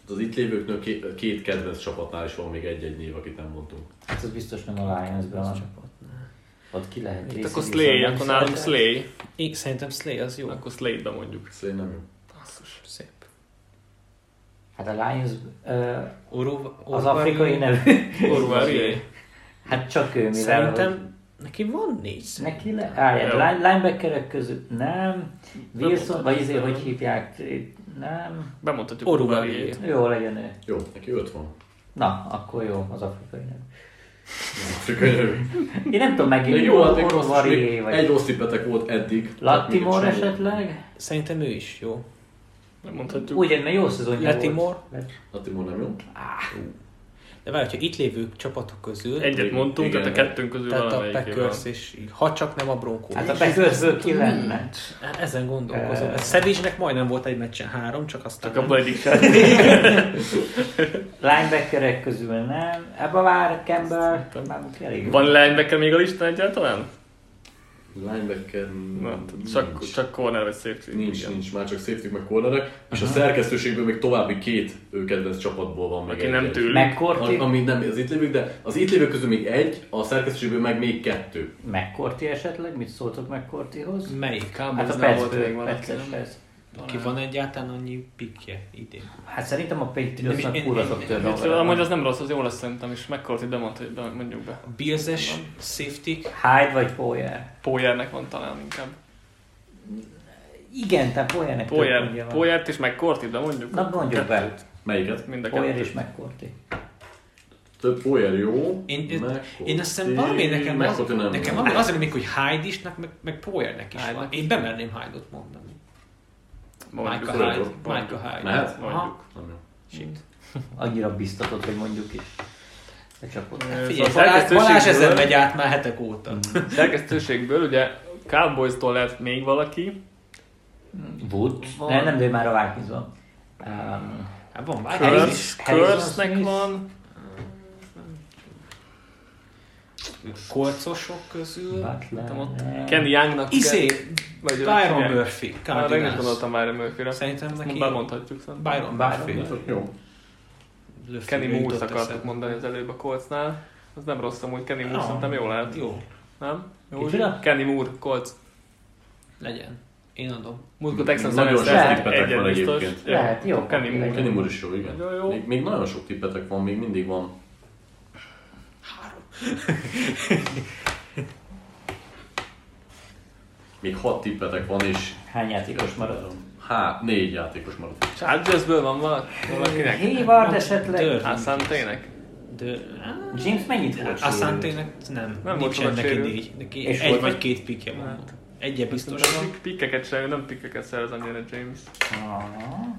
Az itt lévőknől két, két kedvenc csapatnál is van még egy-egy név, akit nem mondtunk. Hát az biztos nem a Lionsben van. csapatnál. Ott ki lehet Itt akkor Slay, akkor nálunk. Slay. Én szerintem Slay az jó. Akkor Slay-be mondjuk. Slay nem jó. Hát a Lions uh, Oró, az afrikai nevű. Orwell, Hát csak ő, mivel Szerintem neki van négy hogy neki le, állj, Jó. line, linebackerek között nem. Wilson, vagy izé, nem. hogy hívják, nem. Orwell. Orwell-jét. Jó legyen ő. Jó, neki öt van. Na, akkor jó, az afrikai nevű. Én nem tudom megint, jó, hát Or- Orvari, még vagy egy rossz tippetek volt eddig. Egy esetleg? Szerintem ő is jó. Nem mondhatjuk. Úgy, mert jó szezonja volt. Latimore nem jó. De várj, hogyha itt lévő csapatok közül, Egyet mondtunk, Igen. tehát a kettőnk közül tehát a Packers és ha csak nem a Broncos. Hát a Packersből ki lenne? Ezen gondolkozom. Uh, Savage-nek majdnem volt egy meccsen három, csak aztán Csak abban egyik sem. Linebackerek közül nem. Ebbe vár Campbell, már elég. Van linebacker még a listán egyáltalán? Linebacker... Na, nincs. csak, csak corner vagy safety. Nincs, igen. nincs, már csak safety meg cornerek, és a szerkesztőségből még további két ő kedvenc csapatból van még Aki egy- nem tőlük. A- Ami nem az itt lévők, de az itt lévők közül még egy, a szerkesztőségből meg még kettő. McCourty esetleg, mit szóltok McCourtyhoz? Melyik? Hát a Cowboysnál volt még valaki, Aki van egyáltalán annyi pikje idén? Hát szerintem a Nem Patriotsnak kurva sok van. amúgy az nem rossz, az jó lesz szerintem, és McCourty bemondta, hogy mondjuk be. A Bills-es safety Hyde vagy Poyer? Poyernek van talán inkább. Igen, tehát Poyernek több Poyer. Poyert és McCourty, de mondjuk. Na mondjuk be. Melyiket? Mind a Poyer és McCourty. Több Poyer jó. Én, én, azt hiszem valami nekem, az, nekem valami azért hogy Hyde is, meg, meg Poyernek is van. Én bemerném Hyde-ot mondani. Mondjuk. Mondjuk. Hyde. Mondjuk. Michael Hyde. Mehet? Jó. Shit. Annyira biztatott, hogy mondjuk is. A csapat. Ö, Figyelj, szóval Balázs, ezen megy át már hetek óta. Szerkesztőségből ugye Cowboys-tól lett még valaki, Wood? Nem, nem, de már a Vikings van. Um, Hát van Harris- Curse, Curse-nek van, kolcosok közül. Butler. nem ott. Kenny Youngnak Izé, vagy Byron Murphy. Már én is Cardinals. gondoltam Byron Murphy-ra. Szerintem neki bemondhatjuk szerintem. Byron Byron Murphy. Jó. Kenny Moore-t akartuk mondani az előbb a Coltsnál. Az nem rossz amúgy, Kenny Moore Ah, szerintem jó lehet. Jó, Nem? Jó? Kenny Moore, Colts. legyen. Én adom. Múltkor Texans Nagyon sok tippetek egyet van biztos. egyébként. Lehet, jó, Kenny Moore. Kenny Moore is jó, igen. Jó, jó. Még, még nagyon sok tippetek van, még mindig van. Még hat tippetek van, és Hány játékos marad? hát négy játékos maradt. Chargersből van valaki? valakinek? Hayward esetleg? Asante-nek? De James mennyit volt sérült? Asante-nek nem. Nem volt sokat neki négy. Neki És egy volt vagy két pikje van. Hát. Egye biztos van. Pik- Pikkeket sem, nem pikkeket szerez annyira James.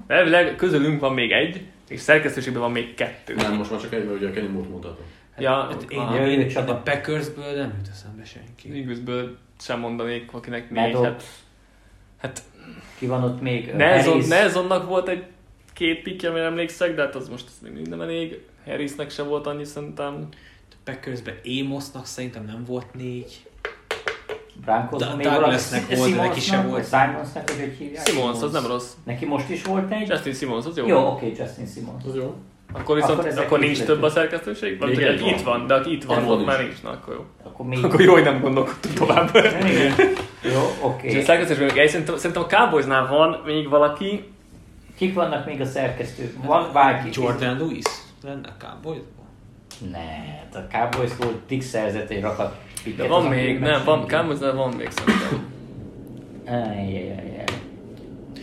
Elvileg közülünk van még egy, és szerkesztőségben van még kettő. Nem, most már csak egy, mert ugye a Kenny Moore-t mondhatom. Ja, Hát én, aha. Én, én, csak a Packersből nem jut eszembe senki. Eaglesből sem mondanék, akinek négy. Maddox. Hát, hát Ki van ott még? Nelson. Nelsonnak volt egy két pikje, amire emlékszek, de hát az most még mindig nem elég. Harrisnek se volt annyi szerintem. Packersben Amosnak szerintem nem volt négy. Broncos még Douglasnek volt, de neki Simonsnak, se volt. Simonsnak, hogy hívják? Simons, az nem rossz. Neki most is volt egy? Justin Simons, az jó. Jó, oké, Justin Simons. Az jó. Akkor viszont Akkor akkor, nincs több a szerkesztőség? Vagy Még hogy egy van. itt van, de aki itt van, ott már is. nincs. Na, akkor jó. Akkor még... Akkor jó, hogy nem gondolkodtunk tovább. Igen. Jó, És a oké. szerkesztőségben még egy, szerintem, szerintem a Cowboysnál van még valaki, Kik vannak még a szerkesztők? Van bárki? Jordan Lewis lenne a Cowboysban? Ne, a Cowboys-tól Dix szerzett egy rakat de van még, nem, van. Cowboysnál van még szerintem. Ajjajajaj.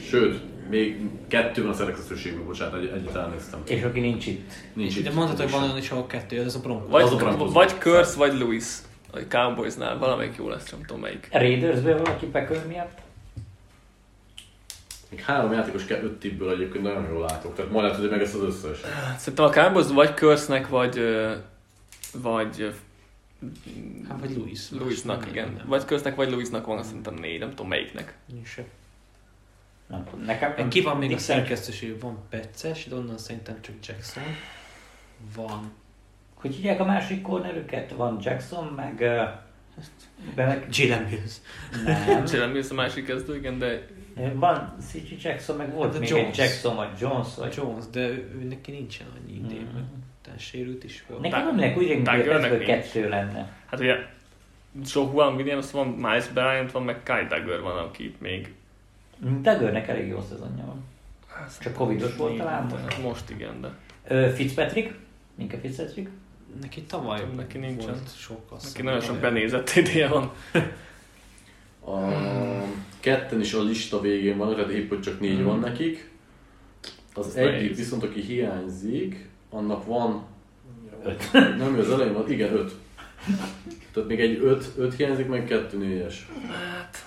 Sőt, még kettő van a szerkesztőségben, bocsánat, egy, egyet elnéztem. És aki nincs itt. Nincs De itt. mondhatod, van olyan is, ahol kettő, ez a Broncos. Vagy, Az a Broncos. vagy Curse, vagy Lewis. A Cowboysnál, valamelyik jó lesz, nem tudom melyik. Raidersből valaki Packer miatt? Még három játékos kell öt tippből egyébként nagyon jól látok, tehát majd lehet, hogy meg ezt az összes. Szerintem a Cowboys vagy Curse-nek, vagy, vagy Hát, vagy Lewis. Lewisnak, Nem, igen. Vagy Curse-nek, vagy Lewisnak van szerintem négy, nem tudom melyiknek. Nincs. Nem tudom, nekem... Ki van még a szerkesztőség? Van Peces, de onnan szerintem csak Jackson. Van. Hogy hívják a másik cornerüket? Van Jackson, meg... Uh, meg Jalen Mills. nem. Csinálom, mi a másik kezdő, igen, de Van C.G. Jackson, meg volt Hát a még Jones. egy Jackson, vagy Jones, vagy... Jones, de ő, neki nincsen annyi idén, Mhm. meg utána sérült is volt. Nekem nem úgy rémlik, hogy kettő lenne. hát ugye Joe Juan Williams van, Miles Bryant van, meg Kyle Duggar van, aki itt még Duggarnek elég jó szezonja van. Hát, Csak covidos volt talán most? Most igen, de Ö, Fitzpatrick? Minka Fitzpatrick? Neki tavaly Tudom, neki nincsen. volt sok azt neki nagyon sok benézett idéje van. A ketten is a lista végén van, tehát épp hogy csak négy Mhm. van nekik. Az Ez egyik nehéz. viszont, aki hiányzik, annak van... Öt. Nem, az elején van, igen, öt. Tehát még egy öt, öt hiányzik, meg kettő négyes. Hát,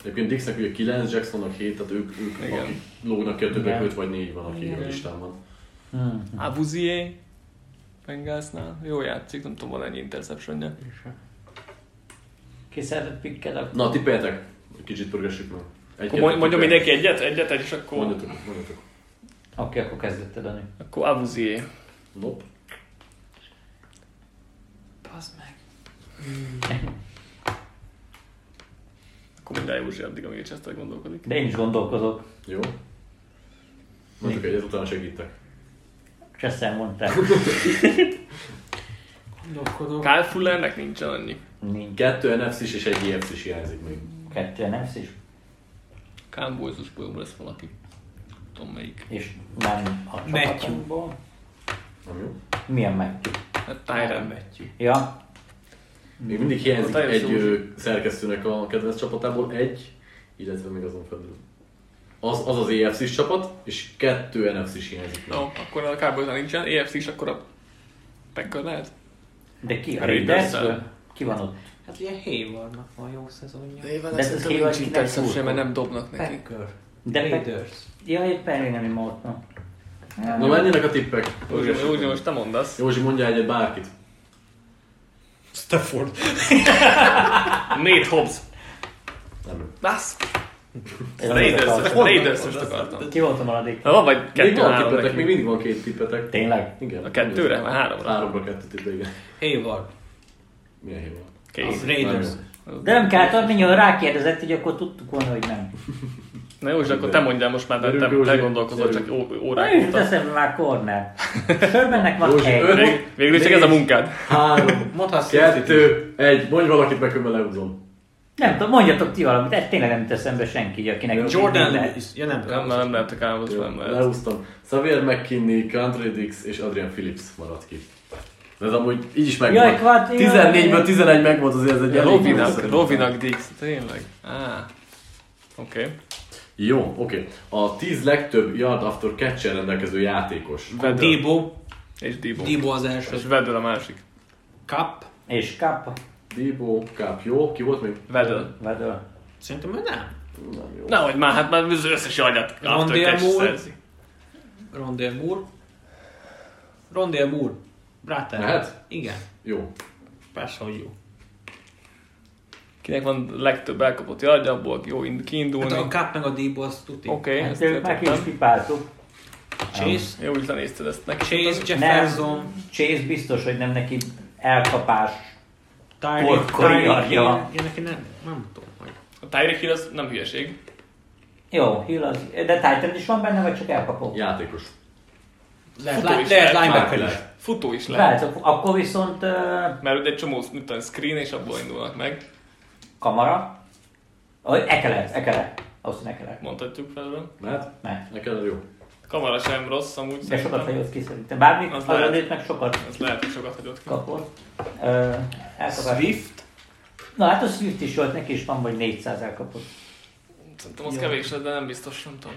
Egyébként Dixnek ugye 9, Jacksonnak 7, tehát ők, ők Igen. akik lógnak ki, a többek Igen. 5 vagy 4 van, aki Igen. a listán van. Hmm. Abuzier Bengalsnál, jó játszik, nem tudom, van ennyi interceptionja. Ki szeretett pikked? akkor? Na, tippeljetek! Kicsit pörgessük meg. Egy, Akkor mond- mondjon mindenki egyet, egyet, egy, és akkor, Mondjatok, mondjatok. Oké, akkor kezdetted, Dani. akkor Abuzier. Nope. Pazd meg. Akkor mindjárt Józsi addig, amíg Chester gondolkodik. De én is gondolkozok. Jó? Mondjuk egyet, utána segítek. Cseszen mondták. Gondolkodok. Kyle Fullernek nincsen annyi. Nincs. Kettő nfc és egy EFC-s hiányzik még. Kettő is. Kyle Boyzusból lesz valaki. Tudom melyik. És nem a Matthew. csapatunkból. Nem jó? Milyen Matthew? Hát Tyren. Matthew. Ja, Még mindig hiányzik Ott egy ö, szerkesztőnek a kedvenc csapatából egy, illetve még azon felül. Az az, az EFC-s csapat, és kettő NFC-s hiányzik. No, akkor a Cowboysnál nincsen. EFC is akkor a Packer lehet? de ki? A. Raidersből? Ki van ott? Hát ugye Haywardnak van jó szezonja. Éven De ez ezt Hayward nincs interception, szurkol? mert nem dobnak neki. Packer. De Raiders. Ja, egy Perry nem imótna. Na menjenek a tippek. Józsi, Józsi, most te mondasz. Józsi, mondja egyet bárkit. Stafford. Nate Hobbs. Nem. Basz! Én Raiders, akartam. Raiders most akartam. Ki volt a maradék? Na, van vagy Még kettő, van három tippetek, még mindig van két tippetek. Tényleg? Igen. A kettőre? Vagy háromra? Háromra kettő tippe, igen. Hayward. Milyen van? Kész. Raiders. De nem kellett adni, nyilván rákérdezett, hogy akkor tudtuk volna, hogy nem. Na Józsi, akkor te mondjál most már, mert te, te gondolkozol csak órák Nem jut óta. eszembe már corner. Sörbennek van Józsi, egy. Vég- Végül is csak ez a munkád. Három, Mondhatsz kettő, egy. Mondj valakit, meg különben lehúzom. Nem tudom, mondjatok ti valamit, ez tényleg nem jut eszembe senki, akinek Jordan. Ja nem, Nem, nem lehetek álmodni, Jó, nem lehet. Lehúztam. Xavier McKinney, Country Dix és Adrian Phillips maradt ki. De ez amúgy így is megvan. Jaj, jaj. 14-ből 11 megvolt azért ez egy elég jó Rovinak. Rovinak Dix, tényleg. Á. Oké. Jó, oké. A 10 legtöbb yard after catch rendelkező játékos. Vedel. Debo. És Debo. Debo az És első. Vedel a másik. Cup. És kap, Debo, Cup, jó. Ki volt még? Vedel. vedő. Szerintem ő nem. Nem jó. Nehogy már, hát már az összes agyat after catch Moore. szerzi. Rondale Moore. Rondale Moore. Bráter. Mehet? Igen. Jó. Persze, hogy jó. Kinek van legtöbb elkapott yardja, abból jó ind- kiindulni. Hát a Cup meg a Debo az tuti. Oké, ezt meg is pipáltuk. Chase. Jó, úgy lenézted ezt neki. Chase, Jefferson. Chase biztos, hogy nem neki elkapás. Tyreek. Hill. Ja, neki nem. Nem tudom. Hogy. A Tyreek Hill az nem hülyeség. Jó, Hill az, de Titan is van benne, vagy csak elkapó? Játékos. Lehet, Futó is lehet linebacker is. Futó is lehet. Lehet, akkor viszont uh, Mert ugye egy csomó, screen és abból indulnak meg. Kamara. Oh, Ekelet, Ekelet. Azt Ekelet. Mondhatjuk felől. Mehet? Ne. Neked jó. Kamara sem rossz, amúgy De sokat hagyott ki szerintem. Bármi, Az az lehet. meg sokat Ez lehet, hogy sokat hagyott ki. kapott. Uh. Swift. Na hát a Swift is volt, neki is van, vagy 400 elkapott. Szerintem az kevés lesz, de nem biztos, nem tudom.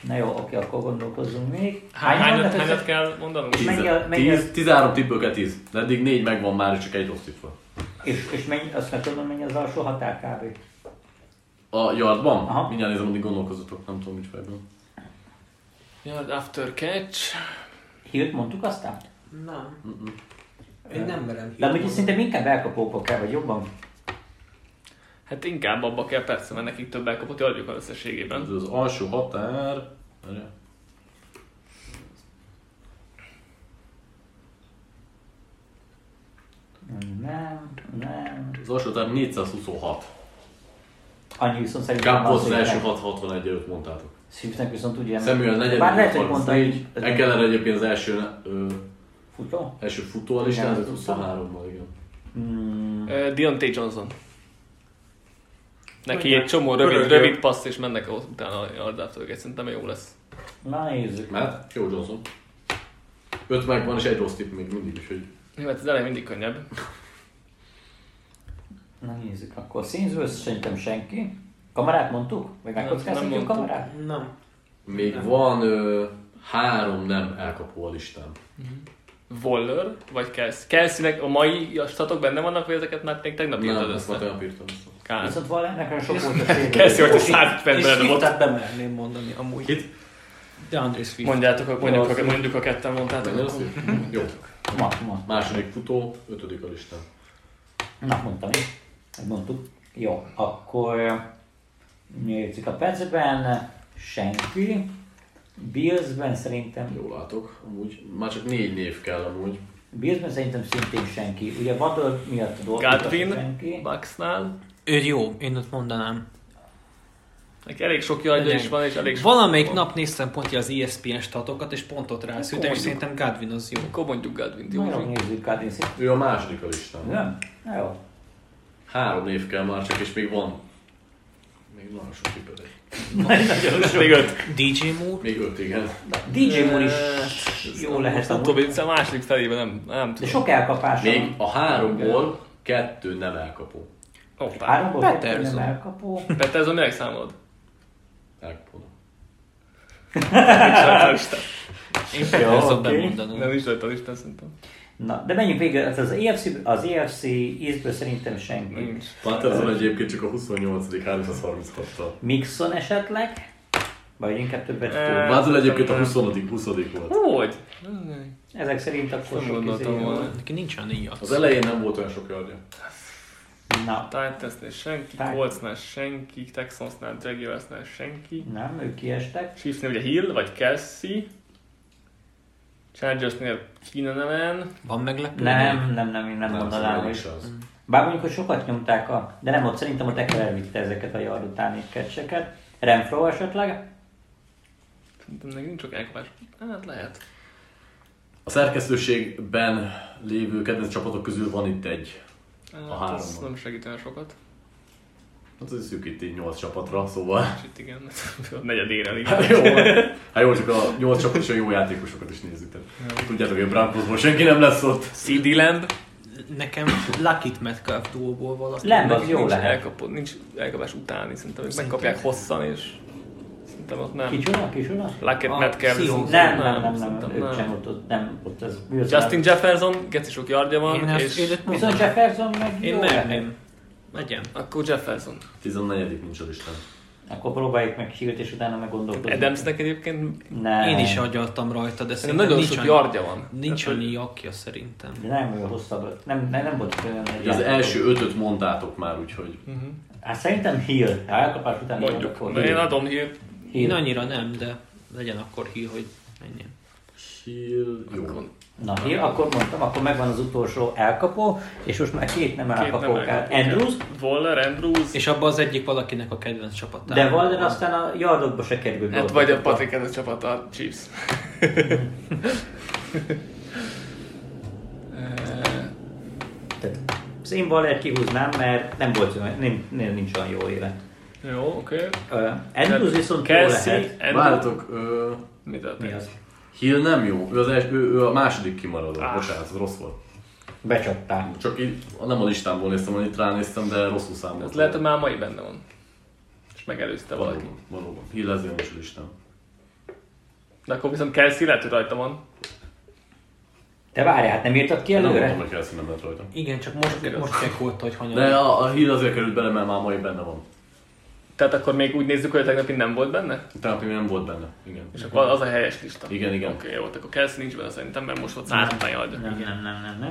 Na jó, oké, akkor gondolkozzunk még. Hány, hányat, hányat kell mondanunk? Tíz. Mennyi Tíz, a- mennyi a- tíz, 13 tippből kell 10. De eddig 4 megvan már, és csak egy rossz tipp van. És, és mennyi, azt meg tudom, mennyi az alsó határ kb. A yardban? Aha. Mindjárt nézem, addig gondolkozatok, nem tudom, mit fejből. Yard after catch. Hilt mondtuk aztán? Nem. Én nem merem. De amúgy szerintem inkább elkapókba kell, vagy jobban. Hát inkább abba kell persze, mert nekik több elkapott yardjuk van összességében. Ez az alsó határ... Várjál. Nem, nem. Az alsó határ 426. Annyi viszont szerintem Cup volt az hogy első meg- 661 előtt mondtátok. Swiftnek viszont ugye... Samuel negyedik, Bár lehet, hogy mondta, 34. hogy... Ekeler egyébként az első, ö, Futó? első futó a listán, Igen, ez 23-mal, igen. Hmm. Uh, Deontay Johnson. Neki Mondják. egy csomó rövid, Pörögő. rövid passz, és mennek utána a yard after catch. Szerintem jó lesz. Na nézzük. Mert jó Johnson. 5 megvan, és egy rossz tipp még mindig, úgyhogy Jó, hát ez elején mindig könnyebb. Na nézzük, akkor Színzősz szerintem senki. Kamarát mondtuk? Vagy Nem, megkockáztatjuk nem a kamarát? Nem. még Nem. van ö, három nem elkapó a listán. Waller, vagy Kelsey. Kelseynek a mai statok benne vannak, vagy ezeket már még tegnap írtad Nem, ezt már össze? tegnap írtam össze. Kár. Viszont olyan sok volt a sérülés. Kelsey, hogy a És 150 ben volt. Swiftet bemerném mondani amúgy. Kit? De André Swift. Mondjátok, mondjuk, a, mondjuk a ketten mondtátok. Jó. Ma, ma. Második futó, ötödik a listán. Na, mondtam én. Mondtuk. Jó, akkor nézzük a percben. Senki. Billsben szerintem, Jól látok, amúgy már csak négy név kell amúgy. Billsben szerintem szintén senki. Ugye Waddle miatt a dolgok Godwin, senki. Bucksnál. Ő jó, én ott mondanám. Neki elég sok jardja is van, és elég sok... Valamelyik van. nap néztem pont az ESPN statokat, és pontot rászültem, és szerintem Godwin az jó. Akkor mondjuk Godwin-t, Na jó, nézzük Cardinals. Ő a második a listán. Nem? Na jó. Három név kell már csak, és még van. Még nagyon sok tipedek. Nagyon sok. Még öt. DJ Moore, Még öt, igen. DJ Moore is jó lehet Nem tudom, a második felében nem, nem De tudom. sok elkapása Még a háromból kettő nem elkapó. Hoppá. Háromból kettő nem elkapó. Peterson minek számolod? Elkapónak. Nincs rajta a listán. én bemondanom. Nem nincs rajta a listán szerintem. Na, de menjünk végre, hát az EFC, az EFC Eastből szerintem senki. Nincs. Patterson egyébként csak a 28 336-tal. Mixon esetleg? Vagy inkább többet fog. Bázol egyébként a nem. 20 20 volt. Hogy? Ezek szerint akkor Nem sok gondoltam izé volna. Neki nincs olyan így Az elején nem volt olyan sok yardja. Na, Titansnél senki, Titans. Coltsnál senki, Texansnál, Jaguarsnál senki. nem, ők kiestek. Chiefsnél ugye Hill vagy Kelsey. Chargersnél Keenan Allen. Van meglepő? Nem, nem, nem, én nem mondanám, szerintem hogy... is az. Bár mondjuk, hogy sokat nyomták a... De nem, ott szerintem ott Eckler elvitte ezeket a yard utáni catcheket. Renfro esetleg? Szerintem még nincs sok elkapás. Hát lehet. A szerkesztőségben lévő kedvenc csapatok közül van itt egy. Hát, A az háromban. nem segítene sokat. Hát ez szűkíti 8 csapatra, szóval... És itt igen, a negyedére Hát igen. jó, hát jó, csak a 8 csapat és a jó játékosokat is nézzük. Tehát. Tudjátok, hogy a Broncosból senki nem lesz ott. CD Lamb. Nekem Luckit Metcalf duóból valaki. Lamb az jó nincs lehet. Elkapó, nincs elkapás utáni, szerintem ők megkapják hosszan, és szerintem ott nem. Kicsuna? Kicsuna? Luckett A Metcalf. Seahawks. Nem, nem, nem, nem, szerintem ők sem ott, ott nem, ott ez... az Justin Jefferson, geci sok yardja van, Én, és én Viszont. Jefferson meg Én jó merném. Legyen. akkor Jefferson. 14 nincs a listán. Akkor próbáljuk meg Hilt, és utána meg gondolkozni. Adamsnek egyébként Nem. Én is agyaltam rajta, de szerintem nagyon nincs sok yardja van. nincs Tehát, annyi jakja szerintem. De nem olyan hosszabb. Nem, nem, nem volt olyan egy az első ötöt mondtátok már, úgyhogy... Hát szerintem Hill. Elkapás után Mondjuk. én Hill. adom Hill. Én annyira nem, de legyen akkor hír, hogy menjen. Hill, jó. Akkor Na, Hill, akkor mondtam, akkor megvan az utolsó elkapó, és most már két nem elkapó kell. Andrews, Waller, Andrews. És abban az egyik valakinek a kedvenc csapatában. de Walden aztán a yardokba se kerül. Hát vagy a Patrick ez a csapat, a Chiefs. Eh, Tehát az én Waller kihúznám, mert nem volt nem, nem, nincs olyan jó éve. Jó, oké. Uh, Andrews viszont jó Kelsey, lehet. Andrews. Várjatok, ö, Mi az? Hill nem jó, ő, az els, ő, ő a második kimaradó. Ah. Bocsánat, az rossz volt. Becsapták. Csak így, nem a listámból néztem, hanem itt ránéztem, de rosszul Ez számolt. lehet, hogy már mai benne van. És megelőzte valaki. Valóban, valóban. Hill ezért nincs a listán. De akkor viszont Kelsey lehet, hogy rajta van. Te várjál, hát nem írtad ki Én nem előre? mondtam, hogy Kelsey nem lett rajta. Igen, csak most, most csekkolta, hogy hanyag. De a, a Hill azért került bele, mert már mai benne van. Tehát akkor még úgy nézzük, hogy a tegnapi nem volt benne? Tehát még nem volt benne. Igen. És akkor az a helyes lista. Igen, igen. Oké, jó, akkor Kelsey nincs benne szerintem, mert most volt 150 yard. Nem, nem, nem, nem, nem.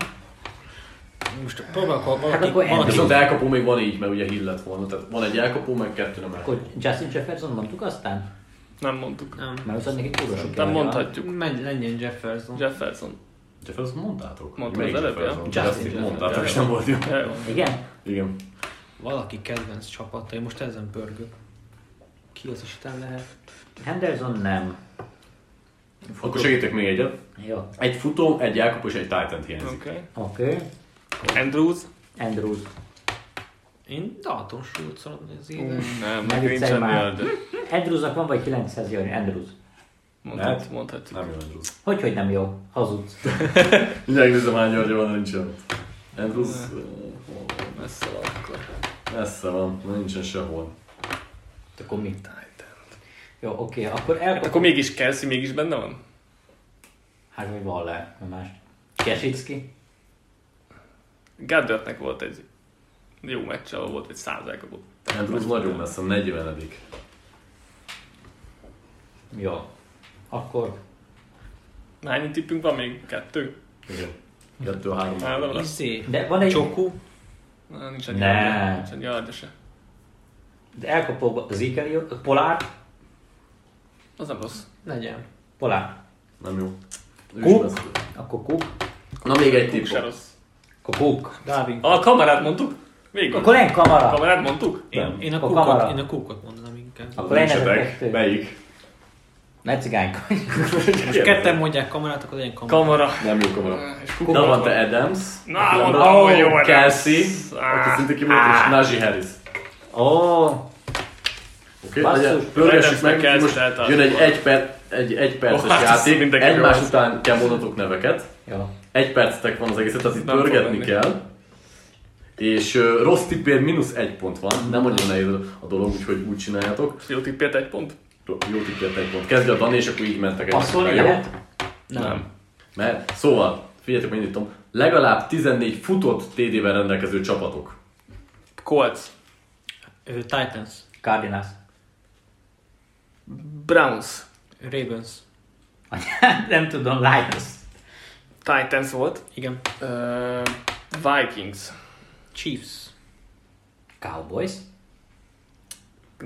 Most próbálok valaki, Hát akkor valaki. Viszont elkapó még van így, mert ugye Hill lett volna. Tehát van egy elkapó, meg kettő nem elkapó. Akkor Justin Jefferson mondtuk aztán? Nem mondtuk. nem. Mert az neki túl sok Nem mondhatjuk. Menj, legyen Jefferson. Jefferson. Jefferson mondtátok? Mondtam Melyik az előbb, ja. Jefferson? Justin Justin Jefferson. mondtátok, és nem volt jó. Igen? Igen. Valaki kedvenc csapata, én most ezen pörgök. Ki az Isten lehet? Henderson nem. Akkor segítek még egyet. Jó. Egy futó, egy elkapó és egy titan hiányzik. Oké. Oké. Okay. Andrews. Andrews. Én Dalton Schultzon az Ú, éve. Nem, Ne meg nincs yard. Andrewsnak van vagy 900 jön, Andrews. Mondhat, Lehet? mondhatjuk. Nem jó Andrews. Hogy, hogy nem jó? Hazudsz. Mindjárt nézem hány gyargya van, de nincs. Andrews uh, Messze van akkor. Messze van, nincsen sehol. Akkor mi? Titan. Jó, oké, akkor Hát el... akkor mégis Kelsey mégis benne van? Hát, vagy Waller, vagy más. Kesicki. Gaddertnek volt egy jó meccs, ahol volt egy száz elkapott. Andrews nagyon messze, 40 Jó. Akkor Hány tippünk van még? Kettő? Igen. Kettő, három. Három. De van egy... Csoku. Na, Nincs egy Ne. yardja. Nincs egy yardja se. De elkapó Zikeli, Polár. Az nem rossz. Legyen. Polár. Nem jó. Cook. messze. Akkor Cook. Na még egy tipp. se rossz. Akkor Cook. Darwin. A kamerát mondtuk? Végül. Akkor én kamara. Kamerát mondtuk? Én, én, a A kamara. én a kúkot mondanám inkább. Akkor én ezek kettő. Melyik? Ne cigánykodj. Most ketten mondják kamerát, akkor legyen kamera. Kamera. Nem jó kamera. Davante Adams. Na, mondom, hogy jó Kelsey. Á. Aki szinte kimondott, és Najee Harris. Ó, Oké, pörgessük meg, Kelsey most jön egy egy, per, egy, egy perces ez játék, egymás után kell mondatok neveket. jó. Egy percetek van az egészet, tehát itt pörgetni kell. És uh, rossz tippér mínusz egy pont van, nem nagyon nehéz a dolog, úgyhogy úgy csináljátok. Jó tippért egy pont? Jó tippért egy pont. Kezdje a Dani, és akkor így mentek Passzolni Jó? lehet? Nem. Mert, szóval, figyeljetek, hogy indítom. Legalább 14 futott TD-vel rendelkező csapatok. Colts. Ö, Titans. Cardinals. Browns. Ravens. Nem tudom, Lions. Titans volt. Igen. Uh, Vikings. Chiefs. Cowboys.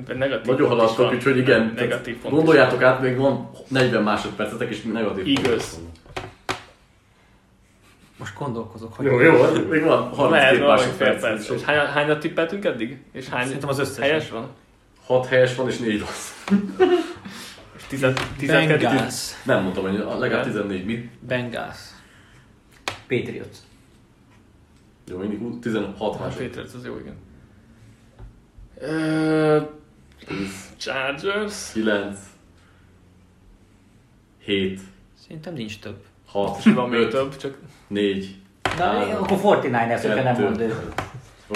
Negatív Nagyon haladtok, úgyhogy igen, Negatív pont is gondoljátok van. át, még van 40 másodpercetek, és negatív van. Most gondolkozok, hogy... Jó, jó, még van 32 Lehet valami fél másodperc. perc. És hány, hányat tippeltünk eddig? És hány Szerintem az összesen. helyes van? 6 helyes van, és 4 rossz. És 10 12 Bengals. Nem mondtam, hogy legalább Igen. 14. Mit? Bengals. Patriots. Jó, mindig hú- 16 másodperc. Patriots, az jó, igen. Uh, 10, Chargers. 9, 7, Szerintem nincs több. 6, Van még 5, több, csak 4. Na, akkor 49ers, hogyha nem mondod.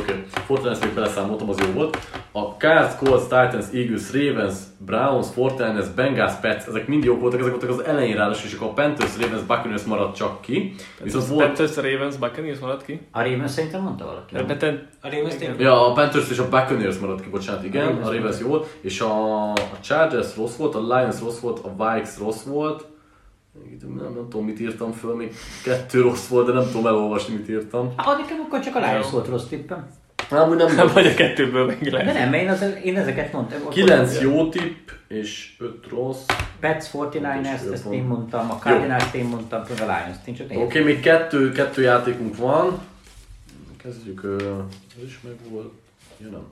Oké, okay. Fortnite még beleszámoltam, az jó volt. A Cards, Colts, Titans, Eagles, Ravens, Browns, Fortnite, Bengals, Pets, ezek mind jók voltak, ezek voltak az elején ráadásul, és akkor a Panthers, Ravens, Buccaneers maradt csak ki. Viszont volt... Panthers, Ravens, Buccaneers maradt ki. A Ravens szerintem mondta valaki. Beten, A Ravens tényleg? Ja, a Panthers és a Buccaneers maradt ki, bocsánat, igen, A Ravens a Ravens jó volt, és a, a Chargers rossz volt, a Lions rossz volt, a Vikes rossz volt, nem, nem tudom mit írtam föl, még kettő rossz volt, de nem tudom elolvasni mit írtam. Hát nekem akkor csak a Lions volt rossz tippem. Nem, nem, nem vagy a kettőből De lehet. nem, én, az, én ezeket mondtam. 9 jó tipp, és 5 rossz. Pets, 49ers, Jó, ezt én mondtam, a Cardinals én mondtam, meg a Lions, én csak Oké, okay, még kettő, kettő játékunk van. Kezdjük, ez is meg volt. Ja, nem.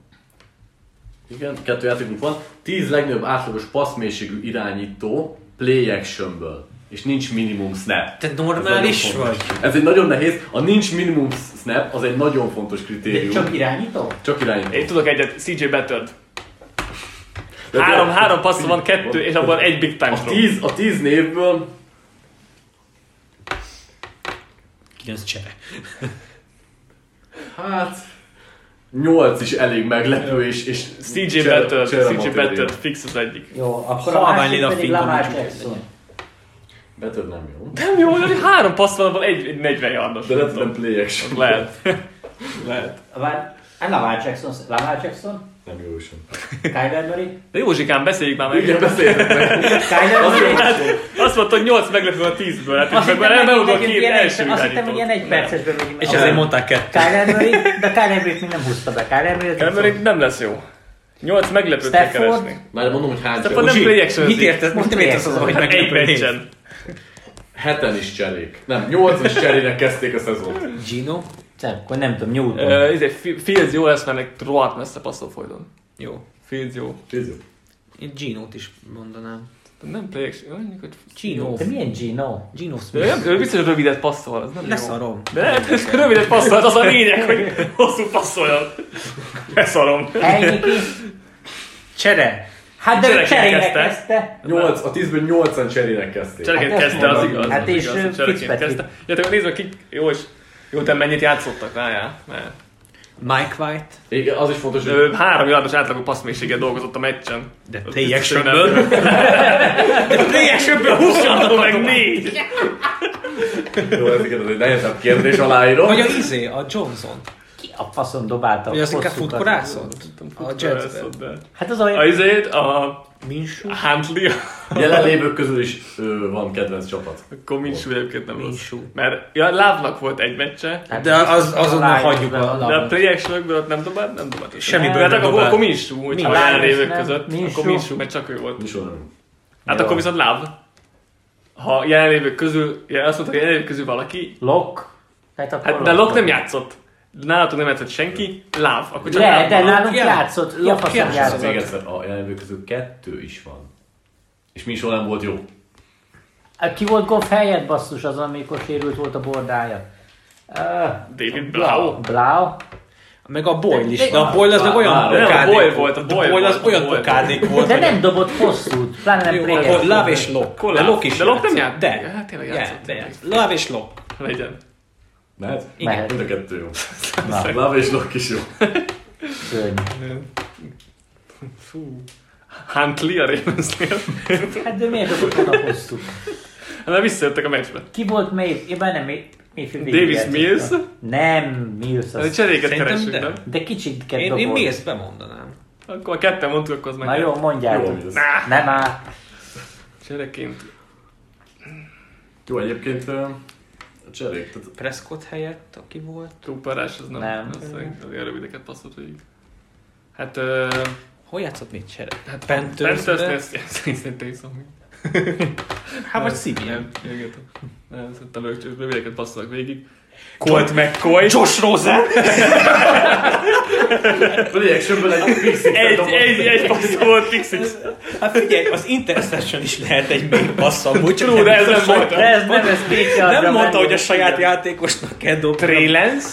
Igen, kettő játékunk van. 10 legnagyobb átlagos passzmélységű irányító play actionből. És nincs minimum snap. Te Ez normális fontos. vagy? Ez egy nagyon nehéz. A nincs minimum snap, az egy nagyon fontos De kritérium. csak irányító? csak irányító. Én tudok egyet, CJ Beathard. De Három, három passz van, kettő, és abban egy big time A. 10, a 10 névből 9 csere. Hát... 8 is elég meglepő, és, és CJ csere CJ. Beathard fix az egyik. Jó, akkor a másik pedig Lamar. Jackson. Beathard nem jó. Nem jó, hogy három passz van, egy, egy 40 yardos. De lehet, nem play action. Lehet. Lehet. Vár, Lamar Jackson, Lamar Jackson, Nem jó sem. Kyler Murray, De Józsikán, beszéljük már meg. Igen, beszéljetek meg. Kyler Murray. Hát, azt mondta, hogy 8 meglepő a 10-ből, hát Azt meg hittem, már hogy beugod a két ilyen egy- első Azt hittem, hogy ilyen egy percesben megyünk. És ezért mondták kettő. Kyler Murray, de Kyler Murray még nem húzta be. Kyler Murray. Kyler Murray nem lesz jó. 8 meglepőt kell keresni. Már mondom, hogy hány Stafford nem play action Mit? Most nem értesz az, hogy egy meglepő név? meccsen. Heten is cserék. Nem, nyolc is cserének kezdték a szezont. Gino? Csak, akkor nem tudom, Newton. Uh, izé, Fi- Fields jó lesz, mert rohadt messze passzol folyton. Jó. Fields jó. Tíz jó. Én Gino-t is mondanám. De nem play action, mondjuk, hogy Gino. De milyen Gino? Gino De Smith. nem, ő biztos, hogy rövidet passzol, az nem jó. Leszarom. De nem, ez rövidet passzol, az a lényeg, hogy hosszú passzoljon. Leszarom. Elnyiki. Csere. Hát de cserének kezdte. kezdte. Nyolc, a tízből nyolcan cserének kezdték. Csereként Hát kezdte, az igaz. Hát az és, Fitzpatrick. kezdte. Ja, te nézd meg, kik, jó, és jó, te mennyit játszottak rá, já? Mert Mike White. Igen, az is fontos, hogy ő három yardos átlagú passzmélységgel dolgozott a meccsen. De Az play actionből. De play actionből 20 Adom meg négy! jó, ez igen, ez egy nehezebb kérdés, aláírom. Vagy a izé, a Johnson. Ki a faszon dobálta? Vagy az inkább futkorászott? A Jetsben. de... Hát az A olyan... izét, a Minsú? Huntley, Jelenlévők közül is ö, van kedvenc csapat. akkor Minshew egyébként nem rossz. Minshew. Mert ja, Lávnak volt egy meccse, Hát De az- azonnal hagyjuk a- a de a play ott nem dobált, nem dobált. Semmiből Hát nem akkor, dobált. akkor Minshew, hogyha a jelenlévők nem, között, Minshew. akkor Minshew, mert csak ő volt. Mi soha nem. Hát akkor viszont Láv. Ha jelenlévők közül, ja, azt mondta, hogy jelenlévők közül valaki, Lock. Hát, akkor hát de Lok nem játszott. Nálatok nem játszott senki, láv. Akkor csak Le, láv de nálunk já- játszott. Faszom játszott. Még egyszer, a jelenlők közül kettő is van. És mi soha nem volt jó. Hát Ki volt Goff helyett basszus az, amikor sérült volt a bordája? Uh, David Blau. Blau. Meg a Boyle is, de a Boyle az meg olyan á, nem, a okádék Boyle volt, a Boyle az volt, olyan Boyle okádék volt. De nem dobott hosszút, pláne nem Jó, és Lok. De Love. Lok is De Lok nem játszott. De. Hát tényleg játszott. de. Lav és Lok. Legyen. Mehet? Mehet. Mind a kettő jó. Na, Love és Lock is jó. szörnyű. Fú. Huntley a Ravensnél. Hát de miért volna hosszút? Hát mert visszajöttek a meccsbe. Ki volt még? Én már nem Mayfield Davis Mills. Nem, Mills az. cseréket Szerintem keresünk, de. nem? De kicsit kell Én, én. Mills bemondanám. Akkor a ketten mondtuk, akkor az meg. Na jó, mondjátok. Jó, ez. Nem áll. Csereként. Jó, egyébként cserék, tehát Prescott helyett, aki volt. Túlparás, az nem. Nem. Az szerintem ilyen rövideket passzolt végig. Hát, ö, Hol játszott még csere? hát Panthers, Panthers-nél de- szerintem Taysom. Hát vagy Simeon. Nem, igen. Nem, szerintem ők rövideket passzolnak végig. Colt McCoy. Josh Rosen! reactionből egy pixit Egy, egy, egy passz volt, Pixix. Hát figyelj, az interception is lehet egy még passz amúgy, csak True, de ez nem volt. De ez nem, ez Nem mondta, hogy a saját játékosnak kell dobni. Trey Lance.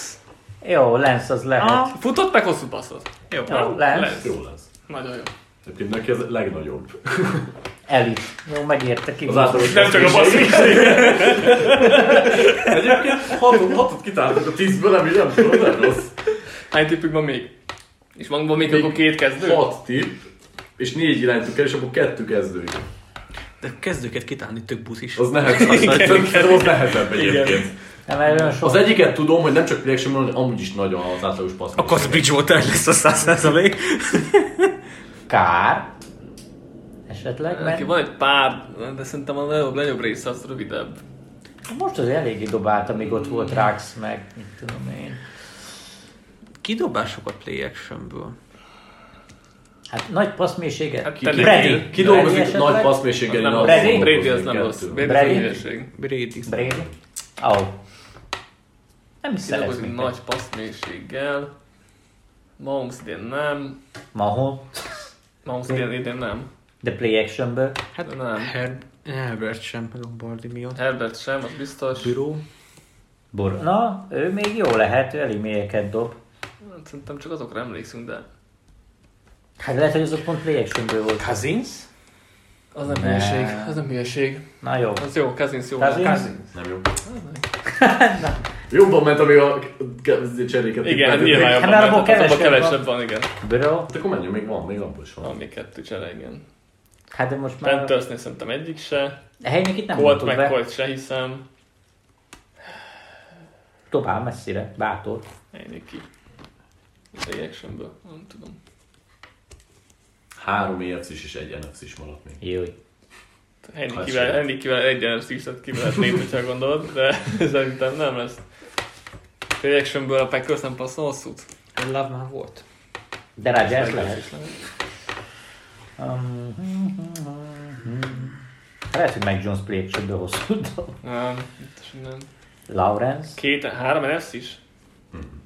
Jó, Lance az lehet. Ah, futott meg hosszú passzot. Jó. Jó, Lance. Lance. Jó lesz. Nagyon jó. Egyébként neki ez a legnagyobb. Elit. Jó, megérte ki. Az átlagos Nem csak a passzok. Egyébként hatot, hatot kitáltuk a tízből, így nem tudom, nem rossz. Hány tippük van még? És van még akkor két kezdő? Hat tipp, és négy iránytuk el, és akkor kettő kezdő. De kezdőket kitálni tök buszis. Az nehezebb. Az nehezebb egyébként. Nem. Az egyiket tudom, hogy nem csak reaction hanem amúgy is nagy az átlagos passz. Akkor az Bridgewater lesz a 100%. Kár. Esetleg, Neki mert van egy pár, de szerintem a legnagyobb, legnagyobb része az rövidebb. most az eléggé dobált, amíg ott volt Rax, meg mit tudom én. Kidobásokat play actionből. Hát nagy passzmélysége. Hát Brady. ki, ki dolgozik Brady nagy passzmélységgel, Brady? Brady az nem rossz. Brady Brady? Brady. Brady. Ó. Nem minket. nagy passzmélységgel. Mahomes idén nem. Mahon. Mahomes idén, idén nem. De play actionből. Hát Nem. Her- Herbert sem Lombardi miatt. Herbert sem, az biztos. Büró. Bor. Na, ő még jó lehet, ő elég mélyeket dob. Hát Szerintem csak azokra emlékszünk, de Hát lehet, hogy azok pont play actionből volt. Cousins? az nem Ne. hülyeség. Az nem hülyeség. Na jó. Az jó, Cousins jó. Cousins? Nem jó. Jobban ment, amíg a ke- cseréket Igen, hát nyilván Hát jobban már ment, hát abban kevesebb kevesebb van, igen. Bro. Hát akkor menjünk, még van, még abból is Van van. még kettő csere, igen. Hát de most már... Panthersnél szerintem egyik se. Helynek itt nem Colt meg be. Colt se hiszem. Dobál messzire, bátor. Ennyi ki. Reactionből, nem tudom. Három efc és egy NFC is maradt még. Jó. Hennikivel, Hát Hennikivel egy NFC-t kivehetnék, hogyha gondolod, de szerintem nem lesz. Reactionből a Packers nem passzol hosszút? Love már volt. De Rodgers lehet. is lehet. Um, lehet, hogy meg Jones play actionből hosszú. Nem, nem. Lawrence. Két, három NFC is? EFC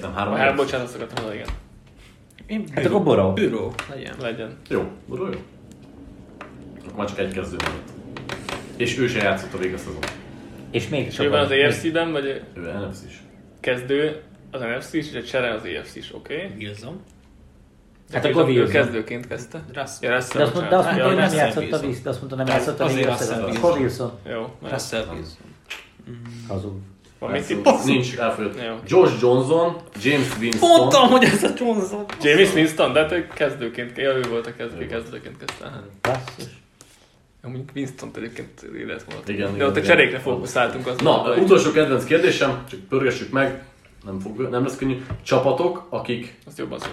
nem, három Hát, bocsánat, azt akartam mondani, igen. Én Hát akkor Boró. Büró. Legyen. Legyen. Jó, oda jó. Akkor már csak egy kezdő maradt. És ő se játszott a vége szezon. És még És ő van az AFC-ben, vagy Ő NFC is. kezdő az NFC is, és a csere az AFC is, oké? Okay? Wilson. Hát Ő- akkor Wilson. kezdőként kezdte. Russell. Ja, Russell, azt, de azt mondta, hogy Ja, nem Russell játszott a Wilson. de azt mondta, nem játszott a. Russell Akkor Wilson. Wilson. Jó, Russell Wilson. Hazug. Van? Nincs, elfogyott. Jó. Josh Johnson, James Winston. Mondtam, hogy ez a Johnson. James Winston, de hát ő kezdőként, ja, ő volt a kezdő, kezdőként kezdte. hát. Basszus. Ja, mondjuk Winston egyébként élet volt. Igen, De igen, ott a cserékre fókuszáltunk. Az Na, hogy- utolsó kedvenc kérdésem, csak pörgessük meg, nem, fog, nem lesz könnyű. Csapatok, akik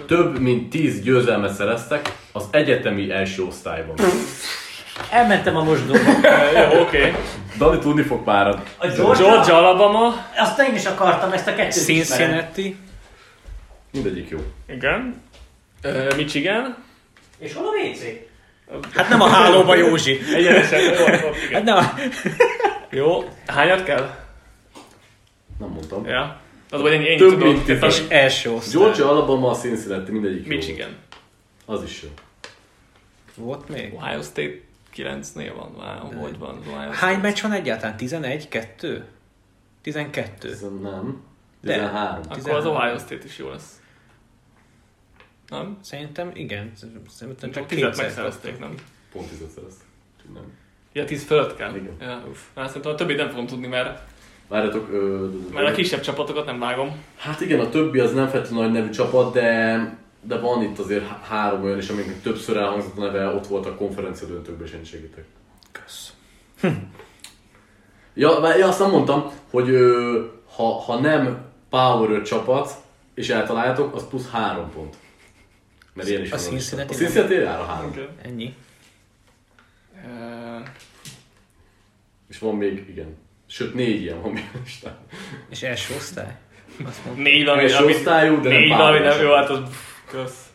több mint 10 győzelmet szereztek az egyetemi első osztályban. Elmentem a mosdóba. Jó, oké. Dani tudni fog párat. A Georgia? Georgia, Alabama. Azt én is akartam, ezt a kettőt. Cincinnati. Mindegyik jó. Igen. Ö, Michigan. És hol a WC? Hát nem a hálóba Józsi. Egyenesen. Hát nem a... Jó. Hányat kell? Nem mondtam. Ja. Az vagy ennyi, ennyi Több tudod. mint És első osztály. Georgia, Alabama, Cincinnati, mindegyik jó. Michigan. Az is jó. Volt még? Ohio State 9-nél van, van az Ohio Hány meccs van egyáltalán? 11? 2? 12? Ez nem. De. 13. Akkor az 13. Ohio State is jó lesz. Nem? Szerintem igen. Szerintem Csak kétszer megszerezték, nem? Pont 10 szereztek. Úgyhogy Nem. Ja, 10 fölött kell. Igen. Ja, uff. Hát szerintem a többit nem fogom tudni, mert, Várjatok, ö, mert a kisebb csapatokat nem vágom. Hát igen, a többi az nem feltétlenül nagy nevű csapat, de, de van itt azért há- három olyan is, amiknek többször elhangzott a neve, ott volt a konferencia döntőkben, és én segítek. Kösz. Ja, vá- ja, azt nem mondtam, hogy ö, ha, ha nem Power 5 csapat, és eltaláljátok, az plusz három pont. Mert ilyen is A van Cincinnati A Cincinnati jár a három. Ennyi. Uh, És van még, igen. Sőt, négy ilyen van még a listán. És első osztály? Négy, ami, Első ami, osztályú, de nem négy, jó, hát az kösz.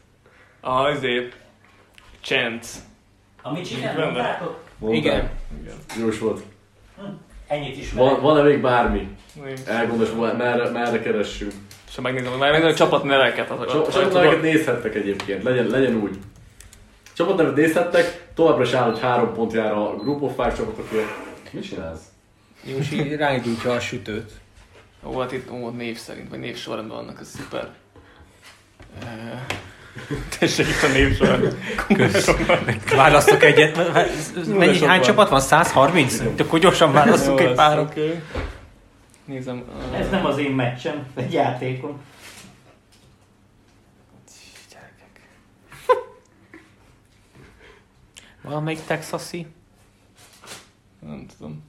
Ah, azért. Chance. A Michigan Benne. mondtátok? Igen. Igen. Jós volt. Ennyit ismerek. Van, van-e még bármi? Nincs. Elgondolás, merre, merre keressünk? És megnézem, megnézem a csapat neveket. Az, Csa- Csapatneveket nézhettek egyébként, legyen, legyen úgy. Csapatnevet nézhettek, továbbra is áll, hogy három pont jár a Group of Five csapatokért. Mit csinálsz? Jósi rányújtja a sütőt. Ó, hát itt ó, név szerint, vagy név sorrendben vannak, ez szuper. Tessék itt a név sorrend. Választok egyet. Mennyi, hány van. csapat van? 130? Akkor gyorsan választunk Jó, egy párat. oké. Nézem. eh, Ez nem az én meccsem, egy játékom. Gyerekek. Valamelyik texasi? Nem tudom.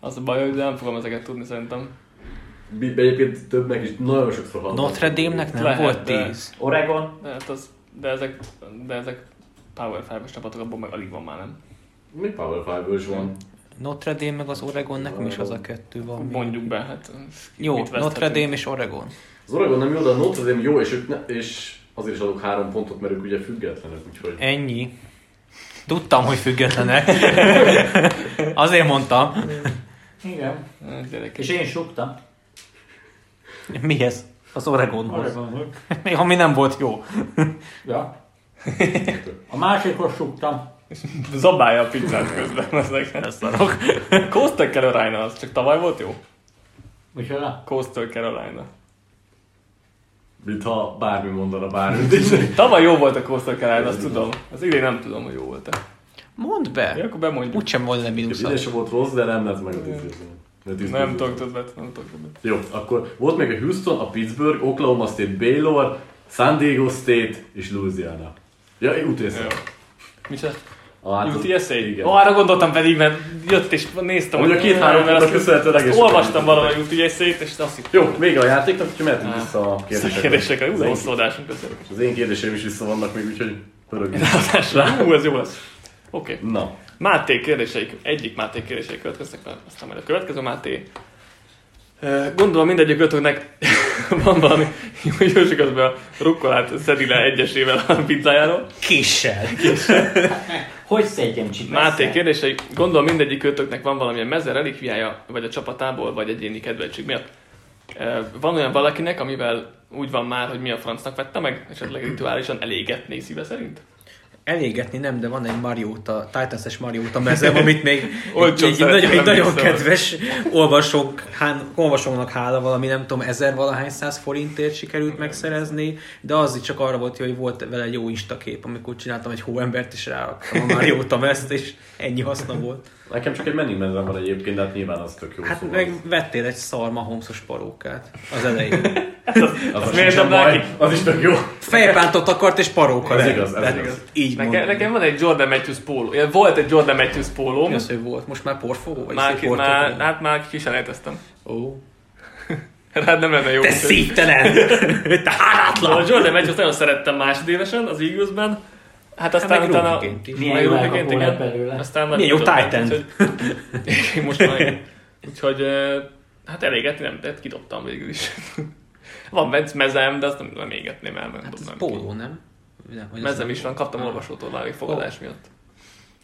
Az a baj, hogy nem fogom ezeket tudni szerintem. Egyébként többnek is nagyon sokszor hallottam. Notre Dame-nek nem Lehet, volt de- 10. Oregon, De, hát az, de ezek, de ezek Power 5-os csapatok, abból meg alig van már, nem? Még Power Five-ből is van. Notre Dame meg az Oregon, nekem is az a kettő van. Mondjuk be, hát... Jó, mit Notre? Dame és Oregon. Az Oregon nem jó, de a Notre Dame jó, és, ők ne, és azért is adok három pontot, mert ők ugye függetlenek, úgyhogy... Ennyi. Tudtam, hogy függetlenek. Azért mondtam. igen. Eh, Gyerekek. És én suktam. Mihez? Az Oregonhoz. Oregon. Ami nem volt jó. Ja. A másikhoz suktam. Zabálja a pizzát közben ezek. Ez szarok. Coastal Carolina az csak tavaly volt jó? Micsoda? Coastal Carolina. Mintha bármi mondana bármit. Tavaly jó volt a Coastal Carolina, azt tudom. Az idén nem tudom, hogy jó volt-e. Mondd Ja, be. akkor bemondjuk. Úgysem volna mínusz. Minden sem volt rossz, de nem lett meg a tíz Nem tudok többet, nem tudok többet. Jó, akkor volt még a Houston, a Pittsburgh, Oklahoma State, Baylor, San Diego State és Louisiana. Ja, UTSA. Jó. Micsoda? Ah, hát az- UTSA? Igen. Ó, arra gondoltam pedig, mert jött és néztem. Amúgy a két-három mert egész Olvastam sokan valahogy UTSA-t, és azt hittem. Jó, vége a játéknak, úgyhogy mehetünk Ah. vissza a kérdésekre. Úgy én- hosszú adásunk. Az én kérdéseim is vissza vannak még, úgyhogy pörögjünk. Hú, ez jó lesz. Oké. Na, Máté kérdéseik, egyik Máté kérdéseik következnek, aztán majd a következő Máté. Gondolom mindegyik ötöknek van valami jó Józsi közben a rukkolát szedi le egyesével a pizzájáról. Kissel. Hogy szedjem csipet? Máté kérdései, gondolom mindegyik ötöknek van valamilyen meze relikviája, vagy a csapatából, vagy egyéni kedveltség miatt. Van olyan valakinek, amivel úgy van már, hogy mi a francnak vette meg, esetleg rituálisan elégetné szíve szerint? Elégetni nem, de van egy Mariota, Titans-es Mariota mezem, amit még egy, egy, nagyon, egy nagyon kedves olvasók, hán, olvasónak hála valami, nem tudom, ezer valahány száz forintért sikerült megszerezni, de az csak arra volt, hogy volt vele egy jó instakép, amikor csináltam egy hóembert, és ráraktam a Mariota mezt, és ennyi haszna volt. Nekem csak egy menning mezem van egyébként, de hát nyilván az tök jó. Hát szóval meg vettél egy szar mahomszos parókát az elején. az, az, miért sincsen nem baj, neki? az is tök jó. Fejpántot akart, és paróka Ez igaz, ez igaz. Így Nekem, mondom. nekem van egy Jordan Matthews póló. Ja, Volt egy Jordan Matthews pólóm. Mi az, hogy volt? Most már porfogó? Vagy Már, szép ki, már, hát már kiselejteztem. Ó. Rád nem lenne jó. Te szívtelen! Te A hálátlan! Jordan Matthews nagyon szerettem másodévesen az Eaglesben. Hát aztán meg utána... is. Milyen jó lett igen. belőle. Aztán Milyen jó end. úgyhogy- Most már. Úgyhogy hát elégetni nem, de kidobtam végül is. Van mez- mezem, de azt nem, nem égetném el, nem Hát ez dobnám póló, nem? Nem, hogy Mezem is van, kaptam olvasótól már egy fogadás miatt.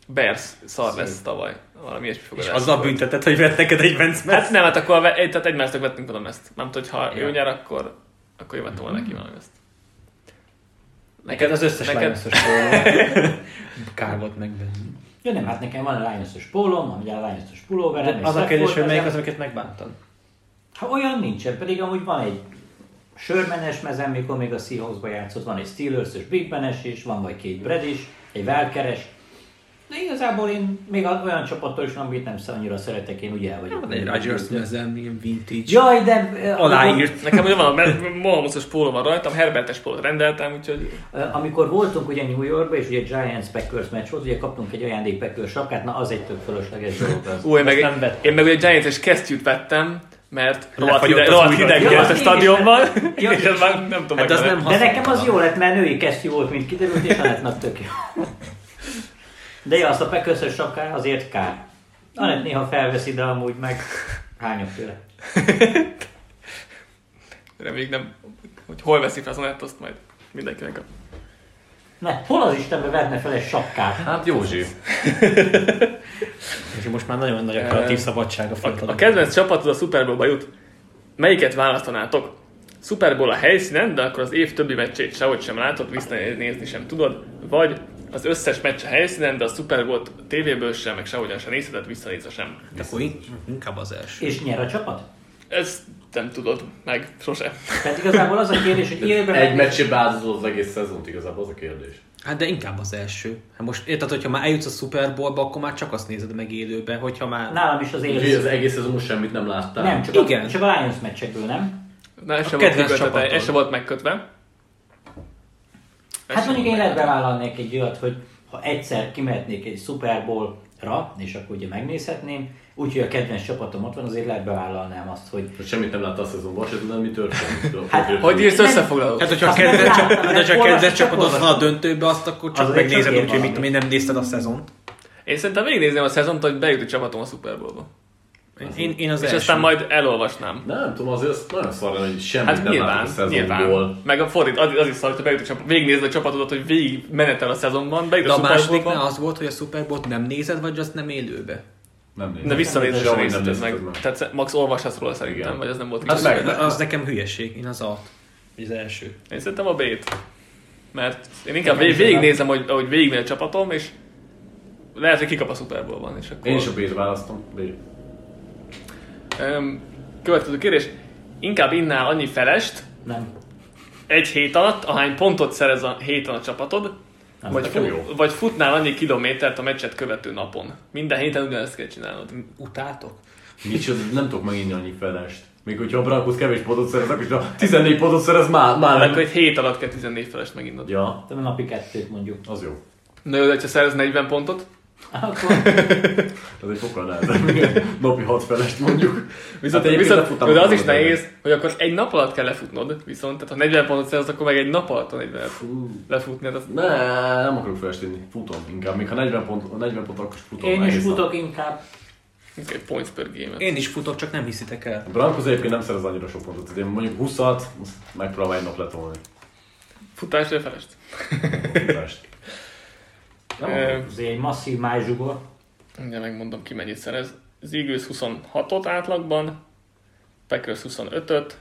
Bears szar lesz tavaly. Valami ilyesmi És fogadás. azzal volt. büntetett, hogy vett neked egy Vance Hát nem, hát akkor tehát egymásnak vettünk oda ezt. Nem tudod, ha Ja. ő nyer, akkor, akkor én vettem volna neki valami ezt. Neked az összes neked- Lions-os póló. Kár volt megvenni. Ja nem, hát nekem van a Lions-os pólóm, ami a Lions-os pulóverem. Az a kérdés, hogy melyik az, amiket megbántad. Ha olyan nincsen, pedig amúgy van egy sörmenes mezem, mikor még a Seahawksba játszott, van egy Steelers-ös Big Ben-es is, van vagy két Brad is, egy Velkeres. De igazából én még a- olyan csapattól is, amit nem annyira szeretek, én ugye el vagyok. Van egy Rodgers mezem, ilyen vintage. Jaj, de... eh, Aláírt. Nekem ugye van, mert Mahomes-os póló van rajtam, Herbertes pólót rendeltem, úgyhogy Amikor, amikor voltunk ugye New Yorkba, és ugye Giants Packers meccs volt, ugye kaptunk egy ajándék Packers sapkát, na az egy tök fölösleges dolog az. Ú, én meg, nem vettem. én meg ugye Giants-es kesztyűt vettem, mert rohadt hideg, rohadt hideg volt a stadionban, Ja, és ez már nem tudom Hát az nem De nekem az jó lett, mert női kesztyű volt, mint kiderült, és Anettnak tök jó. De ja, azt a Packers sapká azért kár. Anett néha felveszi, de amúgy meg hányok tőle. Reméljük nem, hogy hol veszi fel az Anett, azt majd mindenki megkap. Ne, hol az Istenbe verne fel egy sapkát? Hát Józsi. És most már nagyon nagy a kreatív szabadság a A, fiatalok. a kedvenc csapatod a Super Bowl-ba jut. Melyiket választanátok? Super Bowl a helyszínen, de akkor az év többi meccsét sehogy sem látod, visszanézni sem tudod, vagy az összes meccs a helyszínen, de a Super Bowl-t tévéből sem, meg sehogyan sem nézheted, visszanézve sem. Akkor in- inkább az első. És nyer a csapat? Ezt nem tudod meg, sose. Tehát igazából az a kérdés, hogy élőben Egy meccsébe áldozol az egész szezont igazából, az a kérdés. Hát de inkább az első. Hát most érted, hogyha már eljutsz a Super Bowl-ba, akkor már csak azt nézed meg élőben, hogyha már... Nálam is az Úgyhogy az egész szezon most semmit nem láttál. Nem, csak Igen. a, csak a Lions meccsekből, nem? Na, ez sem volt megkötve, ez sem volt megkötve. Ez Hát mondjuk én lehet bevállalnék egy olyat, hogy ha egyszer kimehetnék egy Super Bowl-ra, és akkor ugye megnézhetném, úgyhogy a kedvenc csapatom ott van, azért lehet bevállalnám azt, hogy Hogy semmit nem láttál a szezonban, se tudod, mi történt. Hát, Hogy írsz összefoglalót? Hát, hogyha a nem hát, csak csapatod van a döntőbe, azt akkor csak Azért megnézed, úgyhogy mit tudom én, nem nézted a szezont. Én szerintem végignézném a szezont, hogy bejut a csapatom a Super Bowl-ba. Én, én az És első. aztán majd elolvasnám. Nem tudom, azért az nagyon szar hogy semmit Hát nem nyilván, a szezonból. nyilván. Meg a fordít, az, az is szar, hogy bejut a csapat, végignézed a csapatodat, hogy végig menetel a szezonban, bejut De a a másodiknál az volt, hogy a Super Bowl-t nem nézed, vagy azt nem élőbe? Nem nézem. de visszanézed nézted nézted meg. meg. Tehát max olvashatsz róla szerintem, Igen. vagy az nem volt igaz. meg- Az nekem hülyeség, én az alt. Az első. Én szerintem a B-t. Mert én inkább vég, végignézem, hogy, hogy végigmegy a csapatom, és lehet, hogy kikap a Super Bowl-ban, és akkor... Én is a B-t választom. B. Következő kérdés. Inkább innál annyi felest nem. egy hét alatt, ahány pontot szerez a héten a csapatod, Nem, vagy, fu- jó. vagy futnál annyi kilométert a meccset követő napon. Minden héten ugyanezt kell csinálnod. Utátok? Micsoda, nem tudok meginni annyi felest. Még hogyha a Broncos kevés pontot szerez, akkor is ha 14 pontot szerez, már, már nem. akkor egy hét alatt kell 14 felest meginnod. Ja, De napi kettőt mondjuk. az jó. Na jó, de ha szerez 40 pontot, Akkor Ez egy fokkal nehezebb. Napi 6 felest mondjuk. viszont, Hát viszont de az is nehéz, hogy akkor egy nap alatt kell lefutnod, viszont tehát ha 40 pontot szerez, akkor meg egy nap alatt a 40 lefutni. Hát az Ne, nem akarok felest inni. Futom inkább. Még ha 40 pont, 40 pont akkor is futom. én is egész nap. futok inkább. egy points per game. Én is futok, csak nem hiszitek el. A Broncos egyébként nem szerez annyira sok pontot. Tehát én mondjuk 20-at, megpróbálom egy nap letolni. Futás vagy felest? Futást. Nem akarok. Azért egy masszív májzsugor. Ugye megmondom ki mennyit szerez. Az Eagles 26-ot átlagban, Packers 25-öt,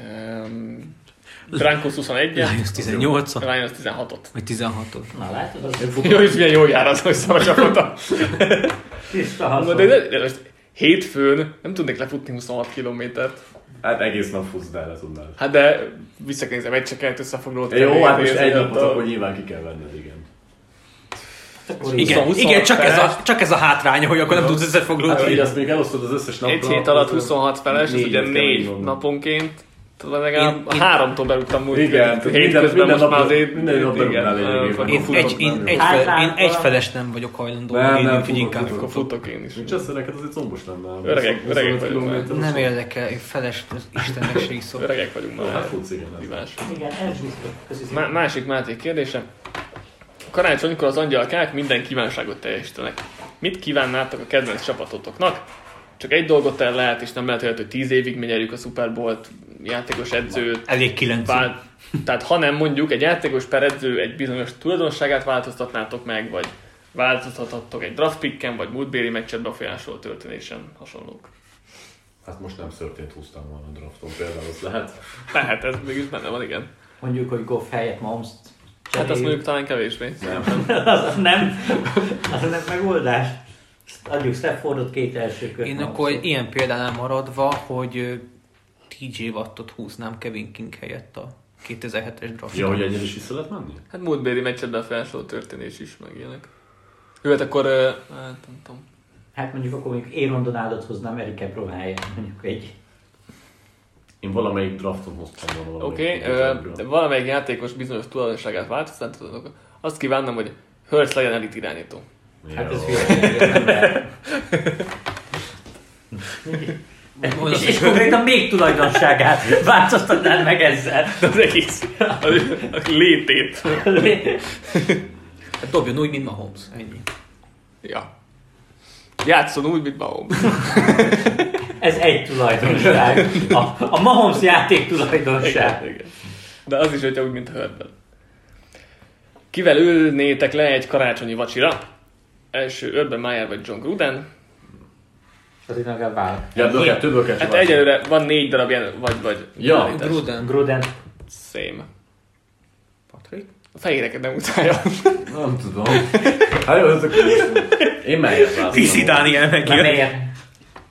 um, Broncos 21-et, Lions 18 Lions 16-ot. vagy 16-ot. Na látod, az. Jó, és milyen jó jár az, hogy szar a csapata. tiszta de, haszon. de, de, de, most hétfőn nem tudnék lefutni 26 kilométert. Hát egész nap futsz, de le tudnád. Hát de vissza kell nézni a meccseket, összefoglalót. Jó, hát most egy hát napot a- akkor nyilván ki kell venned, igen. Igen, 26 igen csak, ez a, csak ez a hátránya, hogy akkor nem tudsz Hát, összefoglalni. hogy azt még elosztod az összes napra. Egy hét alatt akkor 26 feles, ez ugye kell 4 megmondani. naponként. Tudod, legalább Én- én- háromtól berúgtam múlt Igen, hétközben minden most már nap- azért... minden nap berúgnál lényegében. Én, egy, én, nem egy, jó. fel, én Általában- egyfeles nem vagyok hajlandó Nem, nem, úgyhogy futok, inkább. Akkor futok én is. Nincs össze, neked azért combos lenne. Öregek- 25 öregek vagyunk nem érdekel, én feles az Istennek se iszok. Öregek vagyunk Jó, Hát már. futsz, igen. Igen, ez biztos. Másik Máté kérdése. Karácsonykor az angyalkák minden kívánságot teljesítenek. Mit kívánnátok a kedvenc csapatotoknak? Csak egy dolgot el lehet, és nem lehet hogy tíz évig mi nyerjük a Super Bowl-t, játékos edzőt, Elég kilenc. Vál... Tehát ha nem mondjuk egy játékos per edző egy bizonyos tulajdonságát változtatnátok meg, vagy, változtathattok egy draft picken, vagy múltbéli meccset befolyásoló történésen, hasonlók. Hát most nem történt húztam volna a drafton, például az lehet. Lehet, ez mégis benne van, igen. Mondjuk, hogy Goff helyett Mahomes-t Hát azt mondjuk talán kevésbé. Nem. az nem, az nem megoldás. Adjuk Staffordot két első kör. Én akkor ilyen példánál maradva, hogy TJ Wattot húznám Kevin King helyett a 2007-es drafton. Ja, hogy ennyire is vissza lehet menni? Hát múltbéli meccset befolyásoló történés is, meg ilyenek. Jó, hát akkor, hát nem tudom. Hát mondjuk akkor mondjuk Aaron Donaldot hoznám Eric Ebron helyett. Mondjuk egy. Én valamelyik drafton hoztam volna valamelyik. Oké, okay, de valamelyik játékos bizonyos tulajdonságát változtatod, azt kívánom, hogy Hurts legyen elit irányító. Hát ez Jó. És, és konkrétan még tulajdonságát változtatnád meg ezzel. Az egész, a, a létét. Hát dobjon úgy, mint Mahomes. Ennyi. Ja. Játszon úgy, mint Mahomes. Ez egy tulajdonság. A, a Mahomes játék tulajdonság. Igen, igen. De az is, hogyha úgy, mint Herbert. Kivel ülnétek le egy karácsonyi vacsira? Első Urban Meyer vagy John Gruden? Az itt vál. Ja, többől kell Hát egyelőre van négy darab ilyen, vagy, vagy Ja. Gruden. Gruden. Same. A fehéreket nem utálja. Nem tudom. Hát jó, ezek... Én melyet választom. Piszi Dániel?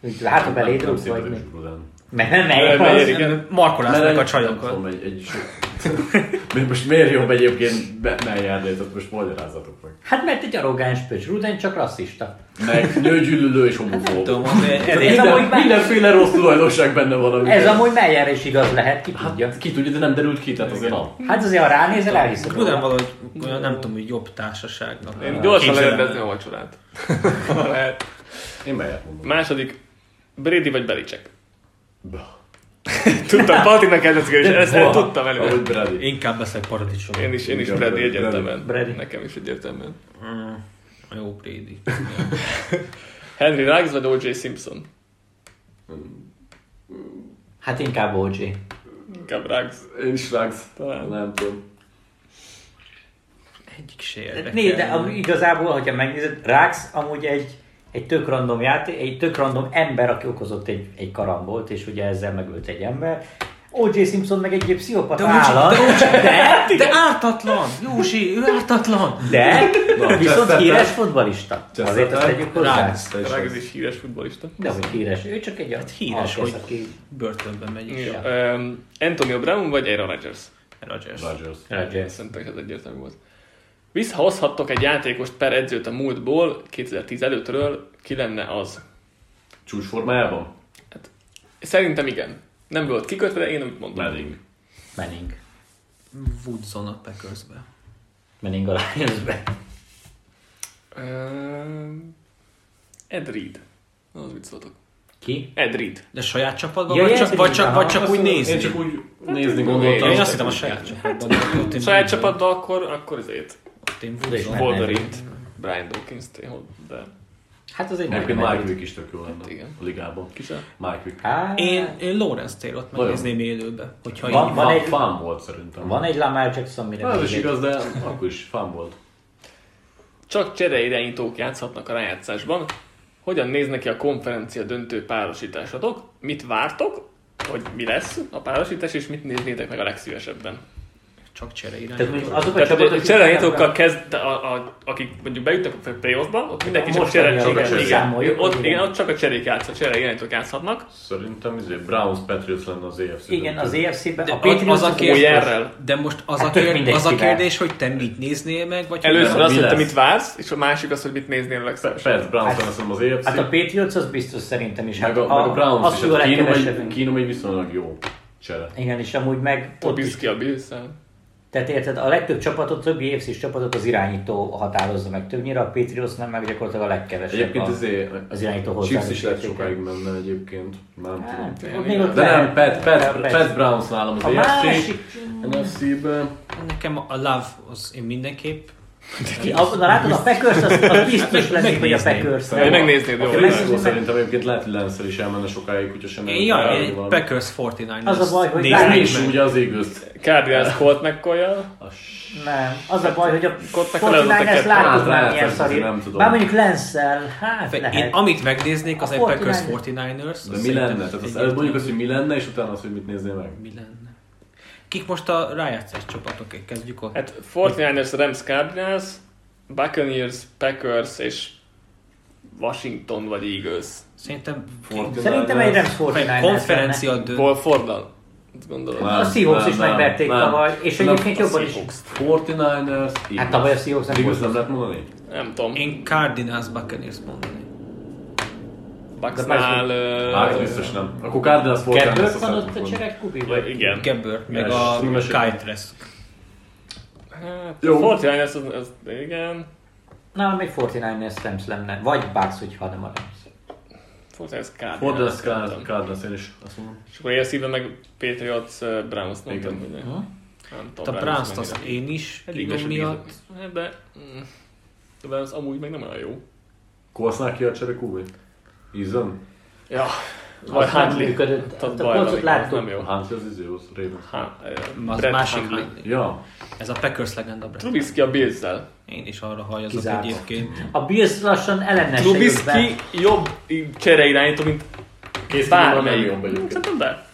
Úgy Látom eléd vagy mi? Mert nem Meyer, melyik az. igen. Markolásznak a Nem csajokat. tudom, egy, egy most miért jobb egyébként tehát most magyarázatok meg. Hát mert egy arrogáns pöcs. Gruden csak rasszista. Meg nőgyűlölő és homofób. Ez amúgy Minden, Meyer- mindenféle rossz tulajdonság benne van. Ez amúgy Meyer is igaz lehet, ki tudja. Hát ki tudja, de nem derült ki, tehát azért nem. Hát azért, ha ránézel, elhiszed. Gruden róla. valahogy olyan, nem tudom, hogy jobb társaságnak. Én gyorsan lerendezni a vacsorát. Én mondom. Második, Brady vagy Belicek? Tudtam, Patinak kedvenc és ezt ezt tudtam Ahogy előre. Brady. Inkább veszek paradicsom. Én is, én is Brady egyértelműen. Brady. Nekem is egyértelműen. Mm, jó, Brady. Henry Ruggs vagy O.J. Simpson? Hát inkább OG. Inkább Ruggs. Én is rágsz. Talán. Nem tudom. Egyik se érdekel. Nézd, de igazából, hogyha megnézed, Rax amúgy egy, egy tök random játék, egy tök random ember, aki okozott egy, egy karambolt, és ugye ezzel megölt egy ember. O.J. Simpson meg egy pszichopata De, állat, de, de, de ártatlan! Józsi, ő ártatlan! de Na, viszont híres futbalista. Azért azt tegyük hozzá. Te is híres futbolista. De hogy híres, ő csak egy hát híres, hogy- aki Börtönben megy is. Jó. Um, Antonio Brown vagy Aaron Rodgers? Rodgers. Rodgers. Rodgers. Szerintem ez egyértelmű volt. Visszahozhattok egy játékost per edzőt a múltból, 2010 előttről, ki lenne az? Csúcsformájában? Szerintem igen. Nem volt kikötve, de én úgy mondom. Manning. Manning. Woodson a Packersbe. Manning a Lionsbe. Ed Reed. Az mit szóltok? Ki? Ed Reed. De saját csapatban, Ja, vagy, csak, vagy, csak, vagy csak úgy nézni? Én csak úgy nézni én- gondoltam. Én azt hittem a saját csapatban. én Saját csapatban akkor, akkor ezért. Ott én Wolverine-t, Brian hol- de Hát az egy Egyébként Mike Vick is tök jó lenne Hát igen. a ligában. ki se? Mike Vick. Hát, Én, én Lawrence Taylor-t megnézném élőbe, hogyha Van- így van Van egy-. Fán volt szerintem. van egy Lamar Jackson, mire Ez is igaz, de akkor is fán volt. Csak csereirányítók játszhatnak a rájátszásban. Hogyan néz neki a konferencia döntő párosításatok? Mit vártok? Hogy mi lesz a párosítás, és mit néznétek meg a legszívesebben? Csak csere irány. Tehát mondjuk azok a Tehát a csereirányítókkal kezd, a, a, akik mondjuk bejutnak a playoffba, ott mindenki csak csere, igen, igen, ott, igen. ott csak a cserék játszhat, csereirányítók játszhatnak. Szerintem izé, Browns Patriots lenne az AFC. Igen, az EFC-ben. De A az- Patriots az a az kérdés-. De most az, Hát a, tök kér, mindegy, az a kérdés, hogy te mit néznél meg, vagy Először azt, hogy te mit vársz, és a másik az, hogy mit néznél a legszívesebben. Persze, Browns lenne szerintem az AFC. Hát a Patriots az biztos szerintem is. Hát meg, a, meg a Browns az is. a Hát legkevesebb. egy, viszonylag jó csere. Igen, és amúgy meg ott is, Trubisky a bills tehát érted, a legtöbb csapatot, többi EFC csapatot az irányító határozza meg többnyire, a Patriots nem meg gyakorlatilag a legkevesebb. Egyébként a, azért az irányító Chiefs is értéke. sokáig menne egyébként. Nem Hát, tudom. még ott De nem, Pat, Pat, Pat- Pat Browns nálam az A AFC. NFC-ben. Nekem a Love, az én mindenképp A- Na látod, a Packers, az, az biztos lesz, hogy a Packers. Ja, megnéznéd, jó. Ha Jó, megnézed, Akkor meg- szerintem egyébként lehet, hogy Lenszer is elmenne sokáig, hogyha sem Én, ja. Packers 49ers. Az a baj, hogy És meg. ugye az égőzt. Cardinals Colt mccoy Nem, az a baj, hogy a Ott meg leadott a 49ers kettő. láttuk Hát, már milyen tudom. Bár mondjuk Lenszel, hát Én, lehet. amit megnéznék, az egy Packers 49 49ers. De az mi lenne? Tehát az mondjuk azt, hogy mi lenne, és utána az, hogy mit néznél meg. Mi lenne? Kik most a rájátszás csapatok? Kezdjük ott. Hát 49ers, Rams, Cardinals, Buccaneers, Packers és Washington vagy Eagles. Szerintem Szerintem egy Rams 49 konferencia dönt. Wolfordal. Azt gondolom. Nem. A Seahawks is Nem, megverték nem. tavaly, és egyébként jobban is. Seahawks. 49ers, Hát tavaly a Seahawks nem Eagles volt. nem lehet mondani? Nem tudom. Én Cardinals Buccaneers mondani. Bucksnál... Hát Uh, biztos nem. Akkor Cardinals 49ers Gerbert van ott a mondom. cserek kubi? Vagy? igen. Gebber, meg a Kyle Trask. Hát, Jó. 49ers, az, az, igen. Nálam egy 49ers Rams lenne. Vagy Bucks, hogyha nem a Rams. 49ers, Cardinals. Cardinals, nem Cardinals, tudom. Cardinals, én is azt mondom. És akkor AFC-ben meg Patriots, uh, Browns mondtam, Igen. ugye? Hm? Nem A tudom. Browns-t mennyire. azt én is kínom igazság miatt. miatt. De, mm, de Browns amúgy meg nem olyan jó. Kolsznál ki a csere Eason? Ja, vagy Az nem Huntley. működött. Az A amik- láttuk. Nem jó. A Huntley az izé, az Ravens. Ha, Az Brett másik. Huntley. Ja, Ez a Packers legenda Brett. Trubisky a Bills-zel. Én is arra hajazok Kizárt. egyébként. A Bills lassan ellenes Trubisky be. jobb csere irányító, mint kész bármelyik. Szerintem de.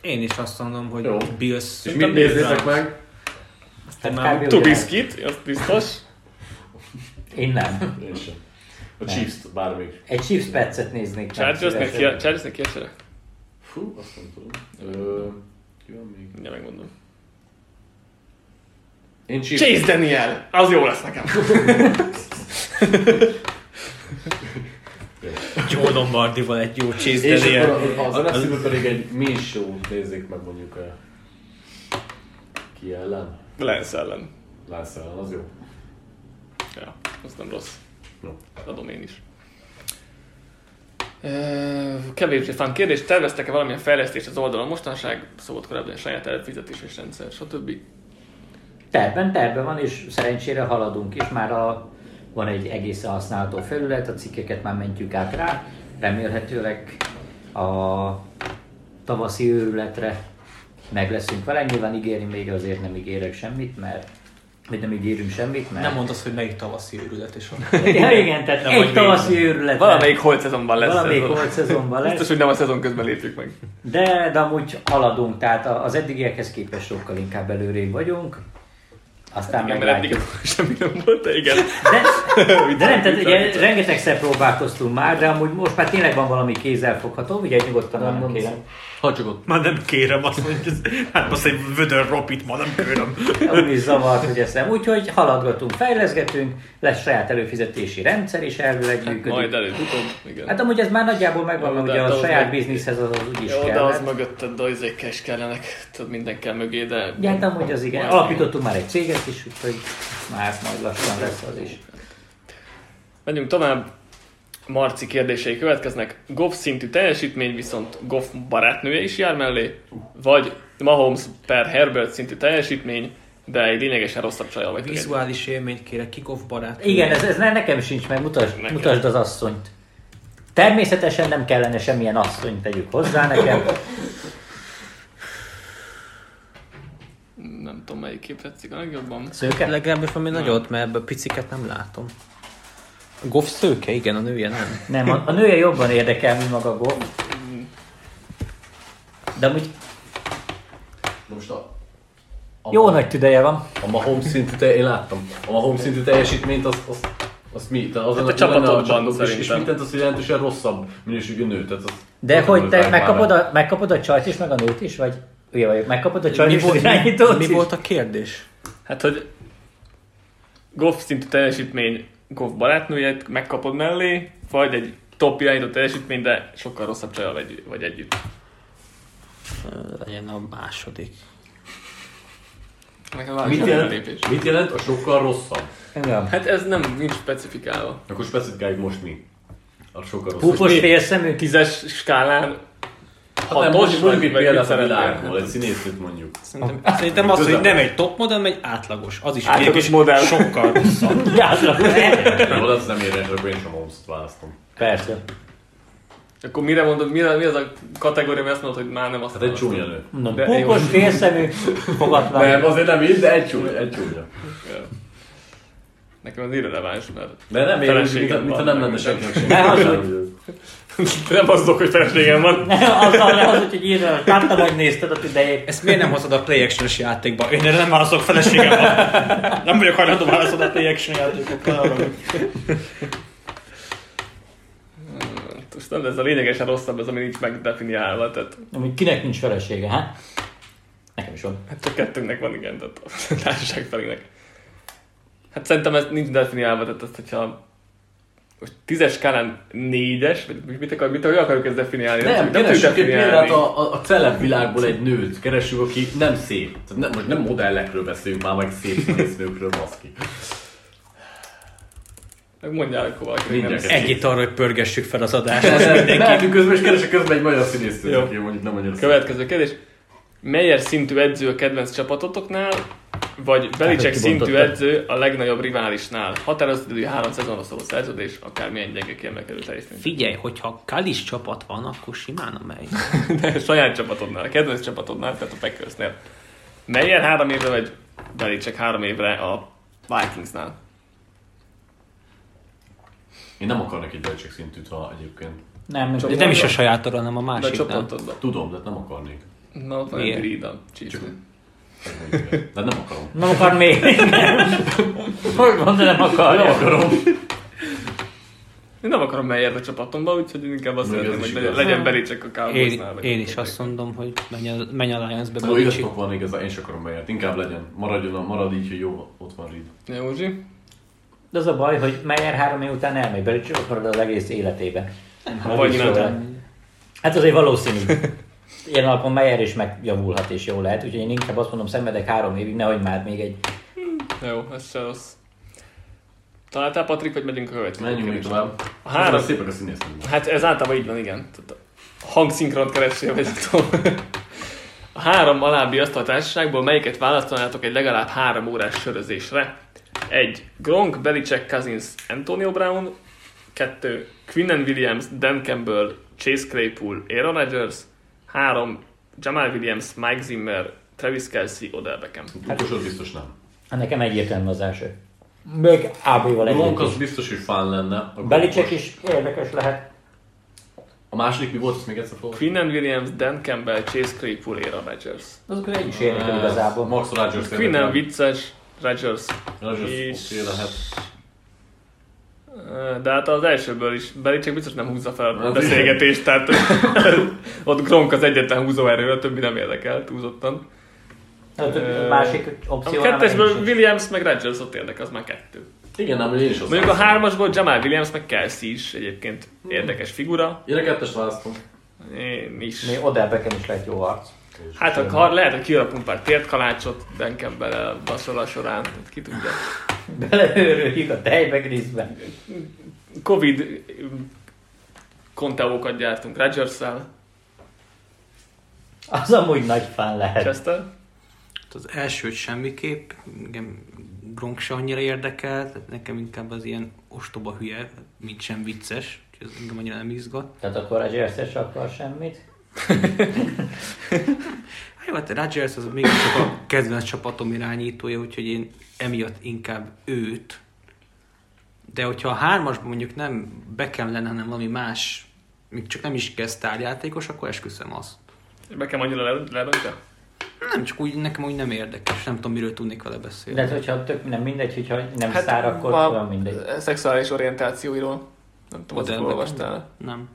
Én is azt mondom, hogy Jó. Bills. És mit nézzétek meg? Hát már kb. Trubiskit, az biztos. Én nem. Én sem. A Chiefs-t bármelyik. Egy Chiefs Petszet néznék. Chargersnek ki, szívesen. a- Chargersnek ki a csere? Fú, azt nem tudom. Ö, Ki van még? Mindjárt megmondom. Én Chiefs. Chase Daniel! Az jó lesz nekem. Joe Lombardival egy jó chase És Daniel. akkor az nfc pedig egy mély show nézzék meg mondjuk eh, ki ellen. Lance ellen. Lance ellen, az jó. Ja, az nem rossz. Adom én is. Kevésbé fán kérdés, terveztek-e valamilyen fejlesztést az oldalon mostanság? Szóval korábban a saját előfizetéses rendszer, stb. Terben, terben van, és szerencsére haladunk is. Már a, van egy egészen használható felület, a cikkeket már mentjük át rá. Remélhetőleg a tavaszi őrületre meg leszünk vele. Nyilván ígérni még azért nem ígérek semmit, mert vagy nem ígérünk semmit, mert... Nem mondd azt, hogy melyik tavaszi őrület is van. Ja, igen, tehát Nem egy tavaszi őrület. Valamelyik holt szezonban lesz Valamelyik holt szezonban lesz. Biztos, hogy nem a szezon közben lépjük meg. De, de amúgy haladunk, tehát az eddigiekhez képest sokkal inkább előrébb vagyunk. Aztán Igen, mert eddig meglátjuk. semmi nem volt, de igen. De, de nem, tehát ugye rengetegszer próbálkoztunk már, de amúgy most már tényleg van valami kézzelfogható, ugye nyugodtan nem kérem. Ha csak ott. Már nem kérem azt, hogy ez, hát most egy vödör ropit ma nem kérem. Úgy is zavart, hogy ezt nem. Úgyhogy haladgatunk, fejleszgetünk, lesz saját előfizetési rendszer is elvileg működik. Majd előbb-utóbb, igen. Hát amúgy ez már nagyjából megvan, Jó, mert ugye a az saját meg- bizniszhez az, az úgyis Jó, de kell. az mögötted dojzékkel is kellenek, tudod, minden kell mögé, de... Ja, hát amúgy az igen. Alapítottunk már egy céget is, úgyhogy már majd lassan lesz az is. Menjünk tovább. Marci kérdései következnek. Goff szintű teljesítmény, viszont Goff barátnője is jár mellé, vagy Mahomes per Herbert szintű teljesítmény, de egy lényegesen rosszabb csajal vagy Vizuális élményt kérek, kickoff barát. Igen, ez, ez ne- nekem sincs meg, mutasd, Nekem. mutasd az asszonyt. Természetesen nem kellene semmilyen asszonyt tegyük hozzá nekem. Nem tudom, melyik kép tetszik a legjobban. Szőke? Legalábbis valami nagyot, mert ebbe a piciket nem látom. Goff szőke, igen, a nője nem. Nem, a, a nője jobban érdekel, mint maga Goff. De amúgy Most a... a jó nagy tüdeje van. A Mahomes szintű, te, én láttam. A Mahomes szintű teljesítményt, az, az, az mi? Tehát az Hát a csapatokban csapatok, és, és szerintem. mit jelent az, hogy jelentősen rosszabb minőségű nő? Tehát az, De az hogy te megkapod a, megkapod a csajt is, meg a nőt is, vagy ugye vagyok, megkapod a csajt Mi is, volt, mi is? volt a kérdés? Hát, hogy Goff szintű teljesítmény Goff barátnőjét megkapod mellé, vagy egy top irányító teljesítmény, de sokkal rosszabb csajal vagy, vagy együtt. Legyen a második. Nekem Mit mit jelent, lépés. mit jelent a sokkal rosszabb? Igen. Hát ez nem nincs specifikálva. Akkor specifikáljuk most mi. A sokkal rosszabb. Púpos félszemű. Tízes skálán Hát nem, hatos, mondjuk, egy példát a világból, egy színésznőt mondjuk. Szerintem, szerintem az, hogy nem egy top modell, hanem egy átlagos. Az is Átlagos modell. sokkal rosszabb. Jó, az nem érés, akkor én sem Holmes-t választom. Persze. Akkor mire mondod, mi, mi az a kategória, ami azt mondod, hogy már nem azt Hát egy csúnya nő. De Pókos, jó. félszemű, fogatlan. Nem, azért nem így, de egy csúnya, egy csúnya. Nekem az irreleváns, mert De nem ér, Feleségem mint, mint ha van, nem lenne senkinek semmi. Ne nem azzal, hogy feleségem van. Az, az, az, hogy írja, láttam, hogy nézted a idejét. Ezt miért nem hozod a play action játékba? Én erre nem válaszolok feleségem van. Nem vagyok hajlandó válaszolni a play action hogy- Most nem, de ez a lényegesen rosszabb, ez ami nincs megdefiniálva, tehát Amúgy kinek nincs felesége, hát? Nekem is van. hát csak kettőnknek van, igen, tehát a társaság felének. Hát szerintem ez nincs definiálva, tehát azt, hogyha most tízes skálán négyes, vagy mit, akar, mit, hogy akarjuk ezt definiálni? Nem, tudjuk keressük egy definiálni. példát a, a, a celeb világból egy nőt, keressük, aki nem szép. Tehát nem, most nem modellekről beszélünk már, meg szép színésznőkről, baszki. Meg mondjál, akkor valaki nem. Ennyit arra, hogy pörgessük fel az adást. Mehetünk közben, és keresek közben egy magyar színésznőt, Jó. aki mondjuk nem annyira. Következő kérdés. Melyer szintű edző a kedvenc csapatotoknál, vagy Belicek Hát, szintű kibontottam. edző a legnagyobb riválisnál? Határozott idő három szezonra szóló szerződés, akármilyen gyenge kiemelkedő teljesítmény. Figyelj, hogyha Kalis csapat van, akkor simán a mely. De saját csapatodnál, a kedvenc csapatodnál, tehát a Packersnél. Melyer három évre, vagy Belicek három évre a Vikingsnál? Én nem akarnak egy Belichick szintűt, ha egyébként. Nem, De nem is a sajátodra, hanem a De a másiknál. Tudom, de nem akarnék. Na, ott van Miért? egy. De nem akarom. Nem akar még. Hogy mondta, nem akar. Nem akarom. Én nem akarom Meyert a csapatomba, úgyhogy én inkább azt szeretném, is hogy igaz. legyen Belicek a Én, Cowboysnál. vagy én a is azt mondom, hogy menj a, menj a Lions-be Belichick. igazatok van igazán, én sem akarom bejárni. Inkább legyen. Maradjon, a- marad így, hogy jó, ott van Reed. Józsi? De az a baj, hogy Meyer három év után elmegy, Belichick marad az egész életében. Vagy is nem. jó. Hát azért valószínű. Ilyen alapon Meyer is megjavulhat és jó lehet, úgyhogy én inkább azt mondom, szenvedek három évig, nehogy már még egy... Jó, ez se rossz. Találtál Patrik, vagy megyünk a következő Menjünk még tovább. A három- szépek a színésznők. Hát ez általában így van, igen. Hangszinkront keressél, vagy. A három alábbi asztal társaságból melyiket választanátok egy legalább három órás sörözésre? Egy Gronk, Belichick, Cousins, Antonio Brown. Kettő Quinnen Williams, Dan Campbell, Chase Claypool, Aaron Rodgers. Három Jamal Williams, Mike Zimmer, Travis Kelsey, Odell Beckham. Utolsó biztos nem. Hát nekem egyértelmű az első. Még AB-val együtt. biztos, hogy fán lenne. A Belicek is érdekes lehet. A második mi volt, azt még egyszer fogok? Quinnen Williams, Dan Campbell, Chase Claypool, Aaron Rodgers. Azok egy is érdekel igazából. Max Rodgers. Quinnen vicces, Rodgers Rodgers és- oké lehet. De hát az elsőből is Belicek biztos nem húzza fel a beszélgetést, tehát ott Gronk az egyetlen húzóerő, a többi nem érdekel túlzottan. Hát, a másik A opció kettesből Williams meg Rodgers ott érdekel, az már kettő. Igen, nem, én is azt Mondjuk a hármasból Jamal Williams meg Kelsey is egyébként érdekes figura. Én a kettest választom. Én is. Még Odell Beckham is lehet jó arc. Hát ha ha lehet, hogy kirakunk pár tért kalácsot Dan Campbell a során, ki tudja. Beleőröljük a tejbe grízbe. Covid konteókat gyártunk Rodgers-szel, Az amúgy nagy fán lehet. Chester. Hát Az elsőt semmiképp, engem Gronk se annyira érdekel, tehát nekem inkább az ilyen ostoba hülye, mint sem vicces, úgyhogy ez engem annyira nem izgat. Tehát akkor a Jersz se akar semmit. Hát jó, hát Rodgers az mégiscsak a kedvenc csapatom irányítója, úgyhogy én emiatt inkább őt. De hogyha a hármasban mondjuk nem Beckham lenne, hanem valami más, még csak nem is kezd tárjátékos, akkor esküszöm azt. Bekem annyira le- lerontja? Nem, csak úgy nekem úgy nem érdekes, nem tudom, miről tudnék vele beszélni. De hát, hogyha tök nem mindegy, hogyha nem Hát, sztár, akkor a mindegy. Szexuális orientációiról. Nem tudom, azt Beckham? olvastál. Nem.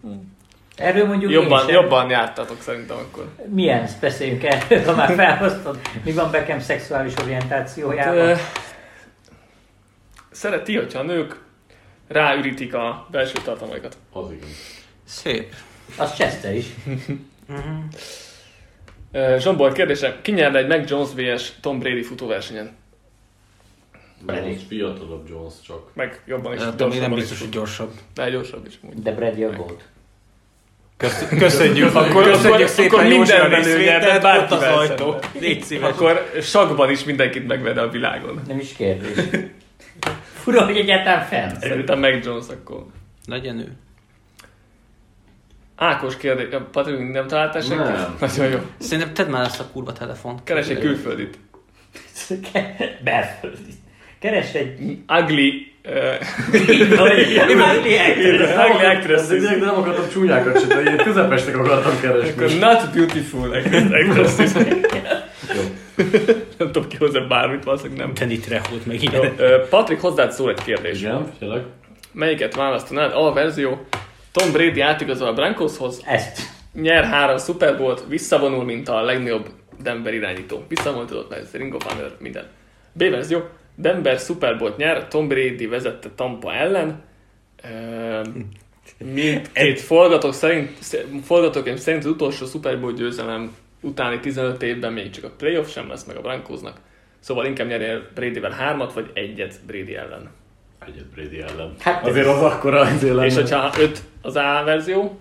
Erről mondjuk Jobban, én sem. jobban jártatok szerintem akkor. Milyen? Beszéljünk erről, ha már felhoztad. Mi van Beckham szexuális orientációjában? Ö, Szereti, hogyha a nők ráürítik a belső tartalmaikat. Az igen. Szép. Az Chester is. Zsombor kérdése, ki nyerne egy Mac Jones vs Tom Brady futóversenyen? Brady. Jones, fiatalabb Jones csak. Meg jobban is, még nem biztos, hogy gyorsabb. De gyorsabb is. amúgy. De Brady a gót. Köszönjük, köszönjük, Akkor- köszönjük akkor- szépen akkor a minden részvételt, ott az ajtó. Légy szíves. Akkor sakban is mindenkit megvede a világon. Nem is kérdés. Fura, hogy egyáltalán fenn. Szerintem meg Jones akkor. Legyen ő. Ákos kérdés, Patrik, nem találtál senkit? Nem. Nagyon jó. Szerintem tedd már ezt a kurva telefont. Keres egy külföldit. Belföldi. Keres egy... Ugly, Ugly actress. ugly actresses. De nem akartam csúnyákat csinálni, én közepesnek akartam Akkor keresni. not beautiful actresses. Nem tudom ki hozzá bármit, valószínűleg nem. Danny Treholt meg ilyen. ö, Patrik, hozzád szól egy kérdés. Igen, tényleg. Melyiket választanád? A verzió. Tom Brady átigazol a Broncoshoz, Ezt. nyer három Super Bowl-t, visszavonul, mint a legnagyobb Denver irányító. Visszavonul, tudod, mert ez Ring of Honor, minden. B verzió. Denver Super Bowl-t nyer, Tom Brady vezette Tampa ellen. Ehm, Mindkét forgatók szerint, forgatókönyv szerint az utolsó Super Bowl győzelem utáni 15 évben még csak a playoff sem lesz meg a Broncosnak. Szóval inkább nyerje Bradyvel hármat, vagy egyet Brady ellen. Egyet Brady ellen. Hát Azért az akkora azért lenne. És hogyha 5 az A verzió,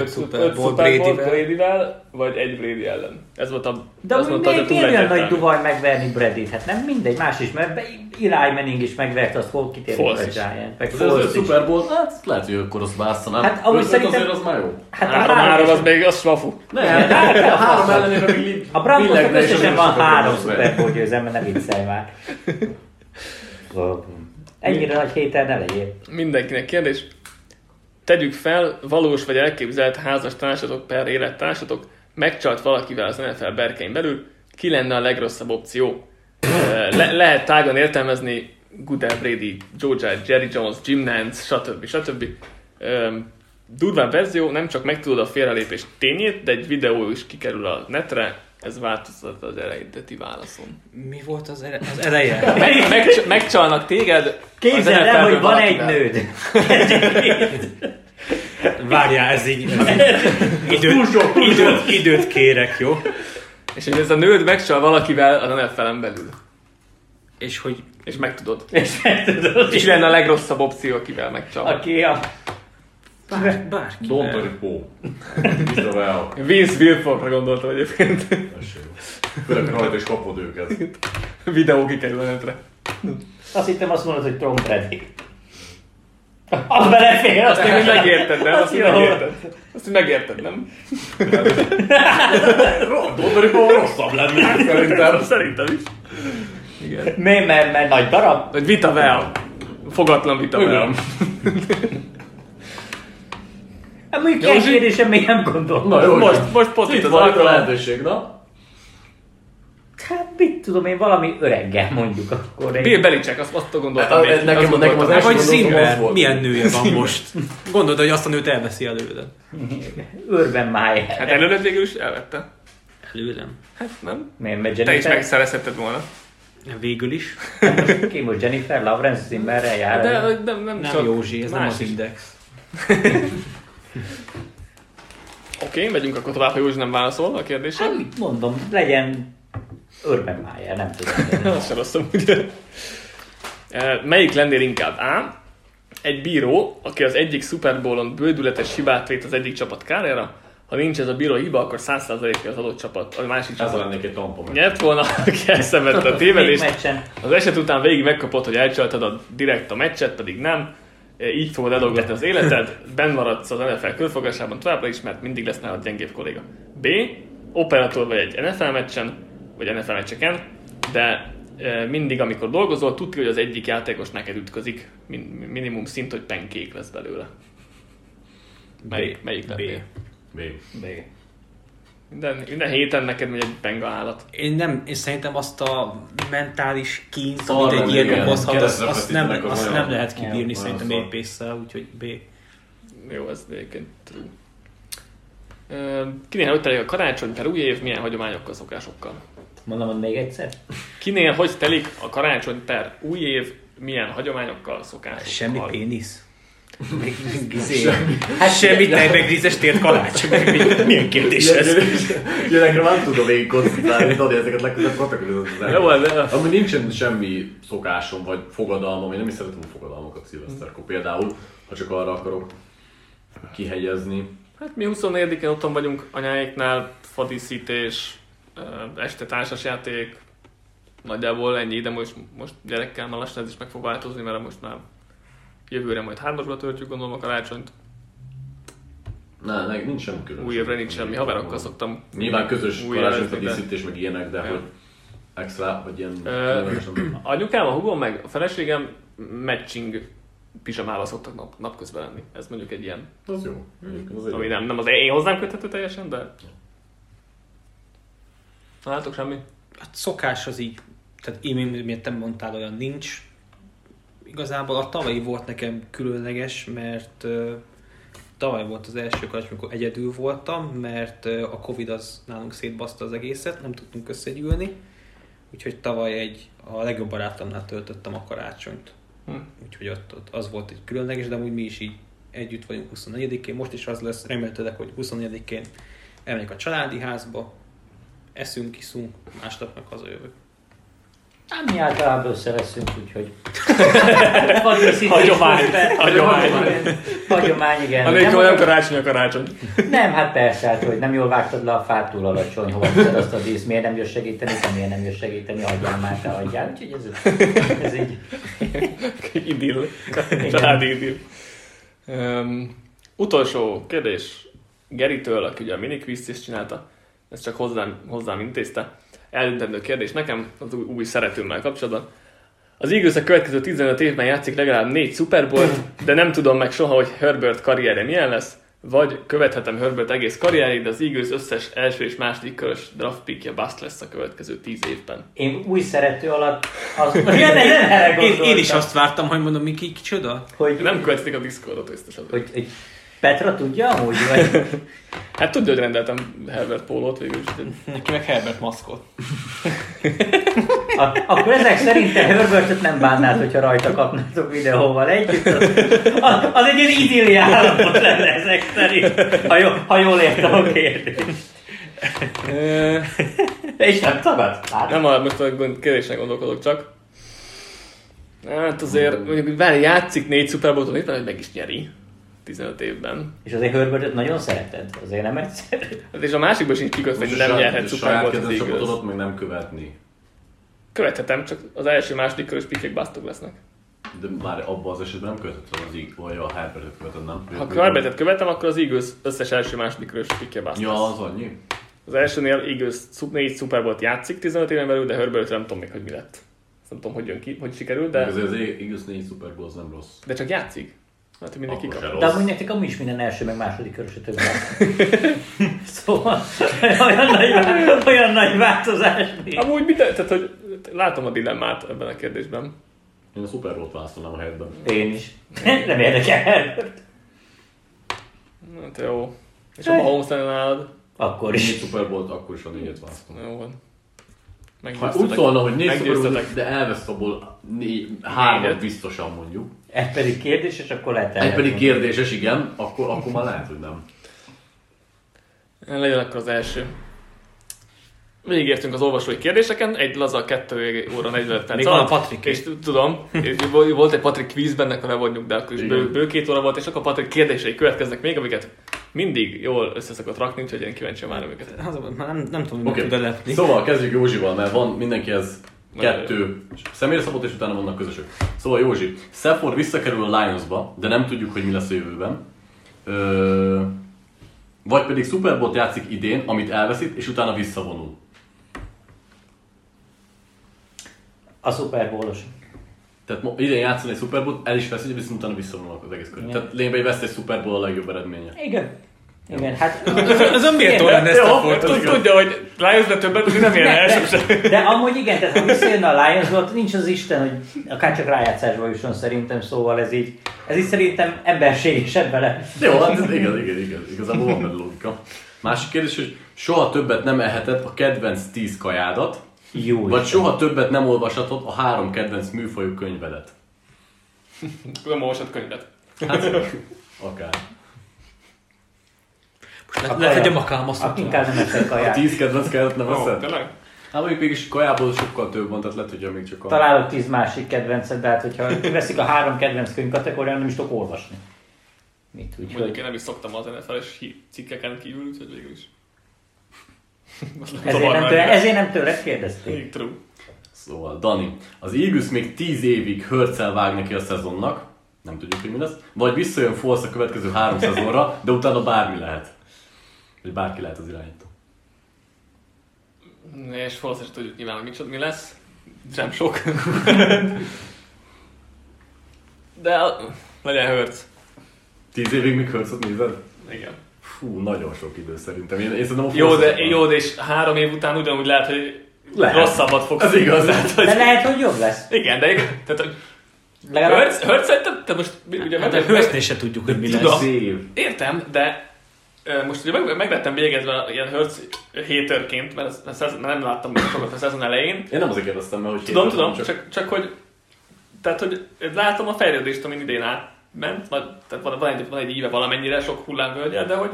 Öt Super öt Bowl Bradyvel. Bradyvel, vagy egy Brady ellen. Ez volt a... De azt mondta, miért a miért olyan nagy duvaj megverni Bradyt? Hát nem mindegy, más is, mert Eli Manning is megvert, azt hol kitérünk a. Giant, meg Foles öt is. Super Bowl, hát lehet, hogy akkor azt választanám. Hát, amúgy szerintem- azért az már jó. Hát a Három három az még az svafu. Nem, a három ellenére még A Broncosnak összesen van három Super. Bowl győzelme, ne viccelj már. Ennyire nagy héten ne legyél. Mindenkinek kérdés. Tegyük fel, valós vagy elképzelt házas társatok per élettársatok megcsalt valakivel az NFL berkein belül, ki lenne a legrosszabb opció? Le- lehet tágan értelmezni Goodell Brady, Joe Jerry Jones, Jim Nance, stb. stb. Durván verzió, nem csak megtudod a félrelépés tényét, de egy videó is kikerül a netre, ez változtat az eredeti válaszon. Mi volt az, ere- az eleje? Meg, meg, megcsalnak téged, Képzeld el, hogy van egy nőd. Várjál, ez így... Ez időt, időt, időt kérek, jó? És hogy ez a nőd megcsal valakivel az NFL-en belül. És hogy És megtudod. És megtudod, És lenne a legrosszabb opció, akivel megcsal. aki a... bár, bárki. Don't worry, Bo. Mr. Well. Vince Wilforkra gondoltam egyébként. Főleg rajta is kapod őket. Videó kikerül a netre. Azt hittem azt mondod, hogy Tom Brady. Az belefér, azt Azt még megérted, nem? Azt jó. megérted. Azt megérted, nem? Don't worry, Bo rosszabb lenne. Szerintem. Szerintem is. Igen. Miért, mert, mert nagy darab? Vagy Vita Vea. Fogatlan Vita. Igen. Hát mondjuk kérdésem még nem gondolom. Na jó, Most, most pont itt itt az van a lehetőség, na? Hát mit tudom én, valami öreggel mondjuk akkor. Bill Belichick, azt, azt gondoltam Hát, még. nekem- Azt nekem az első Vagy Zimmer, volt. milyen nője van most? Gondolod, hogy azt a nőt elveszi előle. Urban Meyer. Hát előre végül is elvette. Előlem. Hát nem. Miért, mert Te is Jennifer? megszerezhetted volna. Végül is. Ki most Jennifer Lawrence Zimmerrel jár? De el? nem, nem, Nem Józsi, ez nem az is. index. Oké, megyünk akkor tovább, ha Józsi nem válaszol a kérdésre. Hát mit mondom, legyen Urban Meyer, nem tudom. Az sem rossz ugye. Melyik lennél inkább? A. Egy bíró, aki az egyik Super Bowl-on bődületes hibát vét az egyik csapat kárára. Ha nincs ez a bíró hiba, akkor 100%-ig az adott csapat, a másik Ez csapat lennék egy tampa meg. nyert volna, aki elszenvedte a tévedést. Az eset után végig megkapott, hogy elcsaltad a direkt a meccset, pedig nem. Így fogod eldolgozni az életed, benn maradsz az NFL körfogásában továbbra is, mert mindig lesz nálad gyengébb kolléga. B. Operatőr vagy egy NFL meccsen, vagy NFL meccseken, de e, mindig, amikor dolgozol, tudja, hogy az egyik játékos neked ütközik, min- minimum szint, hogy penkék lesz belőle. Melyik, melyik B. B. B. Minden, minden héten neked megy egy penga állat. Én nem, én szerintem azt a mentális Szarra, amit egy ilyen okozhat, azt, azt, nem, azt nem lehet kibírni olyan szerintem épésszel, úgyhogy B. Jó, ez egyébként true. Kinél hogy telik a karácsony per új év, milyen hagyományokkal, szokásokkal? Mondom, hogy még egyszer? Kinél hogy telik a karácsony per új év, milyen hagyományokkal, szokásokkal? Semmi pénisz. Meg, meg izé. Hát semmi tejbegrízes tért kalács. Meg mi- milyen kérdés ez? Ilyenekre nem tudom végig koncentrálni, tudod, ezeket legközelebb kaptak az de Ami nincsen semmi szokásom, vagy fogadalmam, én nem is szeretem a fogadalmakat szilveszterkor például, ha csak arra akarok kihegyezni. Hát mi 24-én otthon vagyunk anyáiknál, fadíszítés, este társasjáték, nagyjából ennyi, de most, most gyerekkel már lassan ez is meg fog változni, mert most már jövőre majd hármasba töltjük gondolom a karácsonyt. Na, ne, nincs semmi különbség. Új évre nincs semmi, haverokkal szoktam. Nyilván közös új karácsony évezni, de- készítés, meg ilyenek, de Ja. hogy extra, vagy ilyen Ö, Anyukám, a hugom, meg a feleségem matching pizsamába szoktak nap, napközben lenni. Ez mondjuk egy ilyen, Az jó. Az ami nem, nem az én hozzám köthető teljesen, de... Látok semmi? Hát szokás az így, tehát én, miért te mondtál, olyan nincs. Igazából a tavalyi volt nekem különleges, mert uh, tavaly volt az első karácsony, amikor egyedül voltam, mert uh, a Covid az nálunk szétbaszta az egészet, nem tudtunk összegyűlni. Úgyhogy tavaly egy, a legjobb barátomnál töltöttem a karácsonyt. Hm. Úgyhogy ott, ott az volt egy különleges, de amúgy mi is így együtt vagyunk 24-én. Most is az lesz, remélhetőleg, hogy 24-én elmegyek a családi házba, eszünk, iszunk, másnap meg hazajövök. Hát mi általában összeveszünk, úgyhogy... Hagyomány. Hagyomány. Hagyomány, igen. Anélkül Nem, karácsony a karácsony. nem, hát persze, hát, hogy nem jól vágtad le a fát túl alacsony, hova teszed azt a dísz, miért nem jössz segíteni, te miért nem jössz segíteni, hagyjál már, te hagyjál. Úgyhogy ez, ez így... idill. Családi idill. Um, utolsó kérdés Geritől, aki ugye a minikvízt is csinálta. Ezt csak hozzám, hozzám intézte. Eldöntendő kérdés nekem az új, új szeretőmmel kapcsolatban. Az Eagles a következő 15 évben játszik legalább négy Super Bowl-t, de nem tudom meg soha, hogy Herbert karrierje milyen lesz, vagy követhetem Herbert egész karrierét, de az Eagles összes első és második körös draft pickje bust lesz a következő 10 évben. Én új szerető alatt az... Én, gondoltam, én is azt vártam, hogy mondom, Miki, kicsoda? hogy, Nem követik a Discordot biztos hogy, hogy Petra tudja amúgy, vagy... Hát tudja, hogy rendeltem Herbert pólót végül is. Neki meg Herbert maszkot. A, akkor ezek szerint te Herbertet nem bánnád, hogyha rajta kapnátok videóval együtt. Az, az, az egy ilyen idilli állapot lenne ezek szerint, ha, jó, ha jól értem a kérdést. És nem tagad? Látod? Nem, most a kérdésen gondolkodok csak. Hát azért, mondjuk, hogy várj, játszik négy Super éppen, hogy meg is nyeri. 15 évben. És azért Herbertet nagyon szereted? Azért nem egyszerű? Hát és a másikban sincs kikötve, hogy nem nyerhet Super Bowl-t az Eagles. meg nem követni. Követhetem, csak az első, második körös pikek basztok lesznek. De már abban az esetben nem követett az Eagles, vagy a Herbertet követed, nem? Ha Herbertet követem, akkor az Eagles összes első, második körös pikje basztok. Ja, az annyi? Az elsőnél Eagles négy Super Bowl-t játszik 15 éven belül, de Herbert nem tudom még, hogy mi lett. Nem tudom, hogy jön ki, hogy sikerül, De azért az Eagles 4 Super Bowl az nem rossz. de csak játszik. Hát, mindenki kap. De amúgy nektek amúgy is minden első, meg második körös több Szóval olyan nagy, olyan nagy változás nincs. Amúgy mit, tehát, hogy látom a dilemmát ebben a kérdésben. Én a Super Bowl-t választanám a helyetben. Én is. Nem érdekel. Hát jó. És a Mahomes lenne nálad? Akkor Négy is. Super Bowl-t akkor is a négyet választom. Jó van. Ha úgy szólna, hogy négy Meggyőztetek. de elvesz abból négy, hármat biztosan mondjuk. Ez pedig kérdés, és akkor lehet Egy pedig kérdéses, igen, akkor, akkor már lehet, hogy nem. Legyen akkor az első. Végigértünk az olvasói kérdéseken, egy laza 2 óra 45 perc Még van a alatt. Patrik És tudom, és volt egy Patrik quiz benne, akkor le vagyunk, de akkor is bő, bő, két óra volt, és akkor Patrik kérdései következnek még, amiket mindig jól össze szokott rakni, úgyhogy én kíváncsi várom őket. Az, már nem, nem tudom, hogy okay. tud lepni. szóval kezdjük Józsival, mert van mindenkihez Nagyon kettő személyre szabott, és utána vannak közösök. Szóval Józsi, Stafford visszakerül a Lionsba, de nem tudjuk, hogy mi lesz a jövőben. Ö, vagy pedig Super Bowl játszik idén, amit elveszít, és utána visszavonul. A Super Bowl-os. Tehát mo- idén játszani egy Super el is veszít, viszont utána visszavonulnak az egész körül. Tehát lényegben vesz egy Super Bowl a legjobb eredménye. Igen. Igen, hát... Ez önméltó lenne ezt a tud- tudja, hogy Lionsben többet, hogy nem ilyen első. De, de amúgy igen, tehát ha visszajön a Lions nincs az Isten, hogy akár csak rájátszásba jusson szerintem, szóval ez így, ez így szerintem emberségesebb vele. Jó, hát ez igaz, igen, igen, igazából van benne logika. Másik kérdés, hogy soha többet nem eheted a kedvenc 10 kajádat, Jó vagy Isten. soha többet nem olvashatod a három kedvenc műfajú könyvedet. Nem olvasott könyvet. Hát, akár. Le, lehet, hogy a makámasztot Ak- Inkább nem eszek A kaját. 10 kedvenc kajádat nem Ó, veszed? tényleg? Hát mondjuk mégis kajából sokkal több van, tehát lehet, hogy még csak a... Találok tíz másik kedvencet, de hát hogyha veszik a három kedvenc könyv kategórián, nem is tudok olvasni. Mit úgy, Mondjuk hogy én nem is szoktam az NFL-es cikkeken kívül, úgyhogy végül is. ezért nem, tőle, ezért nem tőled kérdezték. True. Szóval, Dani, az Eagles még 10 évig hörccel vág neki a szezonnak, nem tudjuk, hogy mi lesz, vagy visszajön Forsz a következő három szezonra, de utána bármi lehet. Vagy bárki lehet az irányító. És valószínűleg tudjuk nyilván, hogy micsoda mi lesz. Sem sok. De legyen Hurts. 10 évig még hörcot nézed? Igen. Fú, nagyon sok idő szerintem. Én, én szerintem Jó, de, Force- jó, de és három év után ugyanúgy lehet, hogy Lehet. rosszabbat fogsz. Ez igaz. Tehát, hogy... De lehet, hogy jobb lesz. Igen, de igen. Tehát, hogy Legalább Hurts, Hurts szerintem, te most ugye Hát a Hurstnél se tudjuk, hogy mi lesz. 10 év. Értem, de most ugye meg, meg lettem végezve ilyen Hurts haterként, mert, ezt, ezt, nem láttam még sokat a szezon elején. Én nem azért kérdeztem, mert hogy Tudom, tudom, csak... csak, csak hogy tehát, hogy látom a fejlődést, amin idén átment, vagy, tehát van, van, egy, van egy éve valamennyire sok hullámvölgyel, de hogy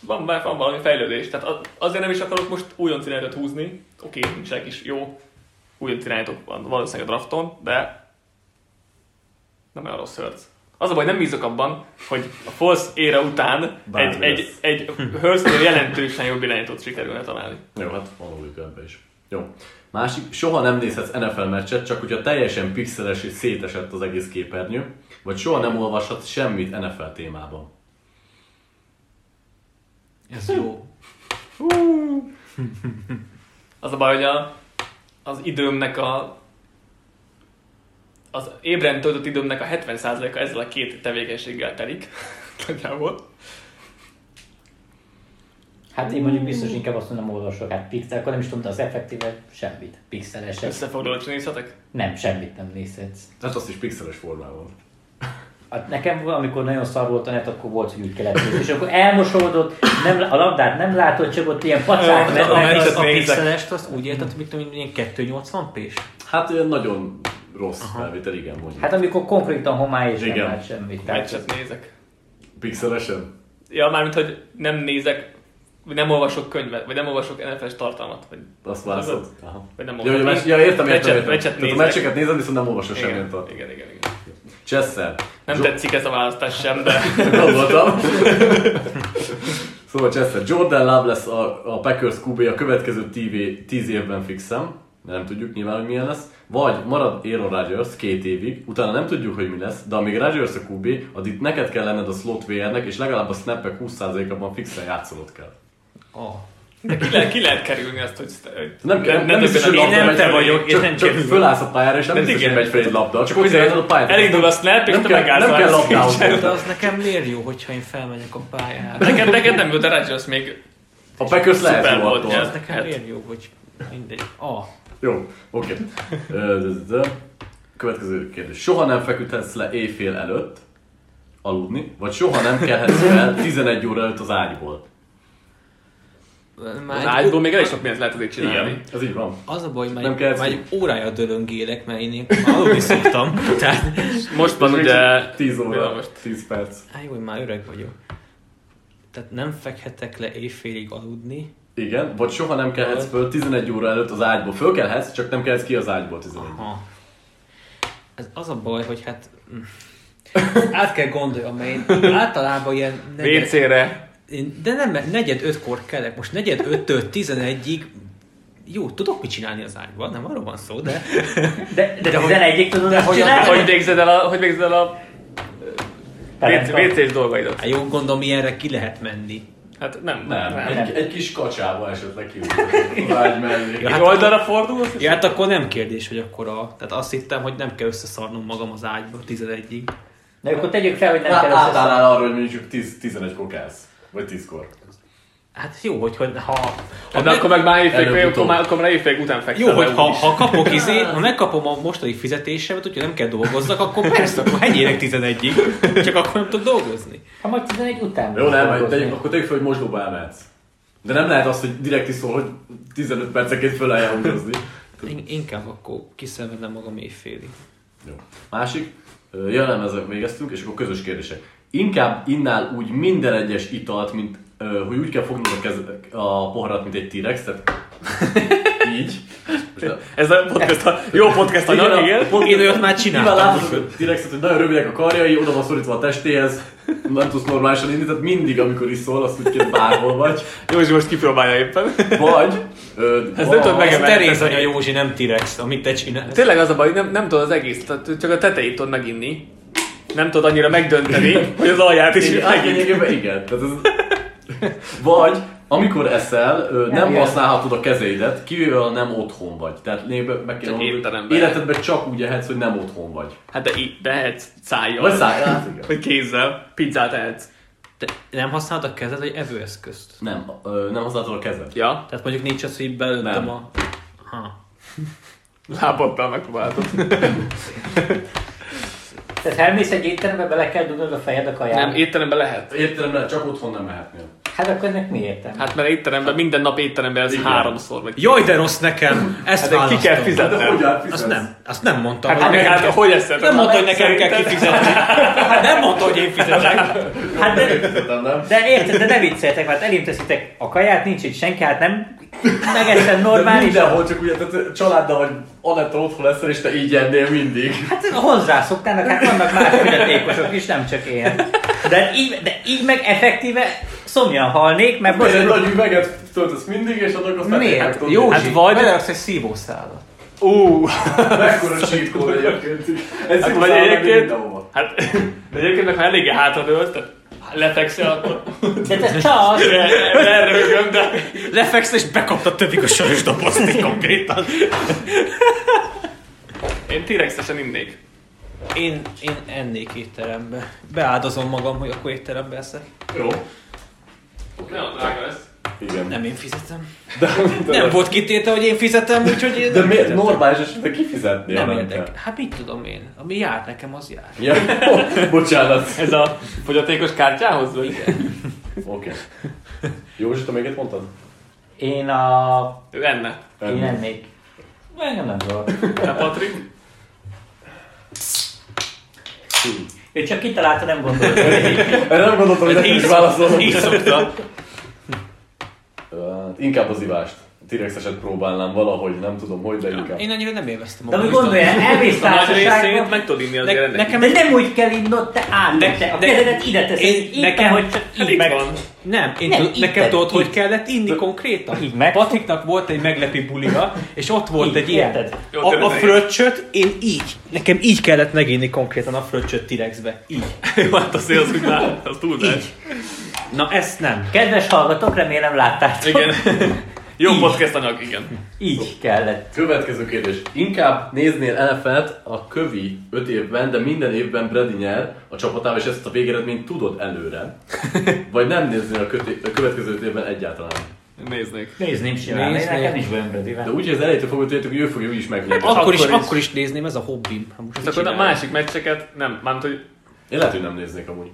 van, van valami fejlődés. Tehát az- azért nem is akarok most újonc irányítót húzni. Oké, nincsenek is jó újonc irányítók van valószínűleg a drafton, de nem olyan rossz Hurts. Az a baj, nem bízok abban, hogy a False ére után egy, Bármi egy, lesz. egy Hurstnél jelentősen jobb irányítót sikerülne találni. Jó, hát van logika ebbe is. Jó. Másik, soha nem nézhetsz NFL meccset, csak hogyha teljesen pixeles és szétesett az egész képernyő, vagy soha nem olvashatsz semmit NFL témában. Ez jó. Az a baj, hogy a, az időmnek a az ébren töltött időmnek a 70%-a ezzel a két tevékenységgel telik. Nagyjából. Hát én mondjuk biztos inkább azt mondom, olvasok. Hát pixel, akkor nem is tudom, de az effektíve semmit. Pixelesek. Összefoglalót nézhetek? Nem, semmit nem nézhetsz. Hát azt is pixeles formában. Hát nekem amikor nagyon szar volt a net, akkor volt, hogy úgy kellett nézni. És akkor elmosódott, nem, a labdát nem látod, csak ott ilyen pacák Ö, mennek. a az, a nézek. pixelest azt úgy érted, hogy mit tudom, ilyen 280 p Hát ilyen nagyon rossz felvétel, igen, mondjuk. Hát amikor konkrétan homály és nem Igen. lát semmit. Meccset nézek. Pixelesen? Ja, mármint, hogy nem nézek, vagy nem olvasok könyvet, vagy nem olvasok NFL-es tartalmat, vagy, Azt válaszod? Aha. vagy nem Ja, olvasok. meccs, ja, értem, értem, értem. meccset Tehát a meccseket nézed, viszont nem olvasol semmit. Igen, igen, igen, igen. Chessel. Nem Jo- tetszik ez a választás sem, de Gondoltam. szóval Chester, Jordan Love lesz a, a Packers QB a következő TV, 10 évben fixem, de nem tudjuk nyilván, hogy milyen lesz. Vagy marad Aaron Rodgers két évig, utána nem tudjuk, hogy mi lesz, de amíg Rodgers a QB, addig neked kell lenned a slot VR-nek, és legalább a snappek 20%-ában fixen játszolod kell. Oh. de ki, lehet, ki lehet kerülni azt, hogy... Nem, kell, nem, nem biztos, hogy labda nem te vagyok, én csak, nem csak fölállsz a pályára, és nem biztos, hogy megy felé egy labda, csak szereted a pályát. Elindul a snap, és nem te kell, megállsz nem kell labdához. De az nekem miért jó, hogyha én felmegyek a pályára? Neked, neked nem jut a Rodgers még A Packers lehet jó volt, attól. ez Az nekem Hát- miért jó, hogy mindegy. Ah, Jó, oké. De. Következő kérdés. Soha nem feküdhetsz le éjfél előtt aludni, vagy soha nem kelhetsz fel 11 óra előtt az ágyból. Az ágyból még elég sok mindent lehet azért csinálni. Igen, ez így van. Az a baj, hogy Nem már, kell már egy órája dölöngélek, mert én már aludni szoktam. Tehát, Most van ugye... csak 10 óra, most. 10 perc. á, jó, hogy már öreg vagyok. Tehát nem fekhetek le éjfélig aludni. Igen, vagy soha nem kelhetsz föl 11 óra előtt az ágyból. Fölkelhetsz, csak nem kelhetsz ki az ágyból 11 Aha. Ez az a baj, hogy hát... mm, Át kell gondoljam, mert én általában ilyen... negyed- WC-re. Én, de nem, mert negyed ötkor kelek. Most negyed öttől tizenegyig jó, tudok mit csinálni az ágyban, nem arról van szó, de... De, de, De hogy- 11-ig tudod de hogy- csinálni? Hogy végzed el a, hogy végzed el a. WC-s dolgaidat? Hát jó, gondolom, ilyenre ki lehet menni. Hát nem, Nem, nem. Egy, egy kis kacsába esetleg ki az ágy mellé. Ja, hát- oldalra fordulsz? Ja, hát akkor nem kérdés, hogy akkor a... Tehát azt hittem, hogy nem kell összeszarnom magam az ágyba 11-ig. De akkor tegyük fel, hogy nem kell Átállnál arra, hogy mondjuk 10, 11-kor kelsz. Vagy 10-kor. Hát jó, hogy, hogy ha... ha Hát de akkor meg már évfél, akkor már, akkor már évfél után fekszel. Jó, hogy ha, ha kapok izé, ha megkapom a mostani fizetésemet, úgyhogy nem kell dolgozzak, akkor persze, akkor hegyérek 11-ig, csak akkor nem tudok dolgozni. Ha majd 11 után. Jó, nem, dolgozni. tegyük, akkor tegyük fel, hogy mosdóba elmehetsz. De nem lehet az, hogy direkt iszol, hogy 15 percenként föl húzni. In- inkább akkor kiszenvedem magam éjfélig. Jó. Másik, ö, jellemezzel végeztünk, és akkor közös kérdések. Inkább innál úgy minden egyes italt, mint hogy úgy kell fognod a, kez, a poharat, mint egy T-rex, tehát így. Most a- Ez a podcast, a jó podcast anyag, igen. pont- Én olyat már csináltam. Nyilván látod a T-rexet, hogy nagyon rövidek a karjai, oda van szorítva a testéhez, nem tudsz normálisan inni, tehát mindig, amikor iszol, azt úgy kell bárhol vagy. Józsi most kipróbálja éppen. Vagy... Ö, Ez nem tudod Ez megemelni. Teréz anya Józsi, nem T-rex, amit te csinálsz. Tényleg az a baj, nem, nem tudod az egész, tehát csak a tetejét tudod meginni. Nem tudod annyira megdönteni, hogy az alját is Igen, megint. lényegében igen. Tehát ez... Vagy amikor eszel, nem használhatod a kezeidet, kivéve ha nem otthon vagy. Tehát lényegében meg kell mondani, életedben csak úgy ehetsz, hogy nem otthon vagy. Hát de így, behetsz szájjal. Vagy száj, hát. Vagy kézzel. Pizzát ehetsz. Te nem használod a kezed, vagy evőeszközt? Nem, ö, nem használhatod a kezed. Ja, Tehát mondjuk nincs az, hogy Nem. a... Ha. lábaddal megpróbáltad. Tehát elmész egy étterembe, bele kell dugnod a fejed a kajába. Nem, étteremben lehet. Értelemben csak otthon nem mehetnél. Hát akkor ennek mi értem? Hát mert étteremben, minden nap étteremben ez Igen. háromszor vagy. Jaj, de rossz nekem! Ezt Hát de ki kell De hogy átfizetsz? Azt nem, azt nem mondta. Hát, hogy hát, kell- hogy eszed? nem mondta, hogy nekem kell kifizetni. Hát nem mondta, hogy én fizetek. Hát de, de érted, de ne vicceljetek, mert elém teszitek a kaját, nincs itt senki, hát nem megeszem De normális. mindenhol csak ugye, tehát családdal vagy Anettal otthon leszel, és te így ennél mindig. Hát hozzászoktának, hát vannak más fogyatékosok is, nem csak én. De így, de így meg effektíve szomjan halnék, mert Vagy egy most nagy üveget töltesz mindig, és annak aztán Miért? Jó, hogy Hát vagy-. Beleraksz egy szívószálat. Ú, Mekkora code egyébként. Ez hát vagy egyébként, hát egyébként meg ha eléggé hátradőlsz, tehát lefekszel, akkor de ez csak, de Lefeksz és bekaptad többig a sörös dobozt így konkrétan. én T-rexesen innék. Én, én ennék étterembe. Beáldozom magam, hogy akkor étterembe eszek. Jó. Nagyon drága lesz. Igen. Nem én fizetem. De, de, Nem volt kitéte, hogy én fizetem, úgyhogy én de nem miért normális esetben kifizetnél? Nem te? érdekel. Hát mit tudom én? Ami jár nekem, az jár. Ja, bocsánat. Ez a fogyatékos kártyához? Vagy? Oké. Józsi, te még egy mondtad? én a... Ő enne. Én ennék. Engem nem zavar. De Patrik? Ő csak kitalálta, nem gondolta. Erre nem gondoltam, hogy nekem is válaszolom. Így szokta. Hát, Inkább az ivást. T-rex-eset próbálnám valahogy, nem tudom hogy, de inkább. Én annyira nem élveztem De úgy gondolja, elmész társaságba, meg tudod inni azért Ne- nekem de nem úgy kell innod, te át, De- te a de- kezedet ide teszed, én- így nekem- hogy csak így itt meg. van. Nem, én Nem, tud, nekem tudod, hogy kellett inni konkrétan? Így meg. Patriknak volt egy meglepi bulia, és ott volt Így, egy ilyen. Jó, A, a fröccsöt én így. Nekem így kellett meginni konkrétan a fröccsöt T-rexbe. Így. Hát azért az úgy már, az túlzás. Na ezt nem. Kedves hallgatók, remélem láttátok. Igen. Jó Így. podcast anyag, igen. Így kellett. Következő kérdés. Inkább néznél NFL-t a kövi 5 évben, de minden évben Brady nyer a csapatával, és ezt a végeredményt tudod előre. Vagy nem néznél a, köté- a következő 5 évben egyáltalán. Néznék. Nézném simán, én Nézném. nekem is De úgy, hogy az elejétől fogva tudjátok, hogy ő fogja is megnyerni. Akkor, Akkor is, is. akkor is nézném, ez a hobbim. Mit akkor a másik meccseket nem, mármint, hogy Én lehet, hogy nem néznék amúgy.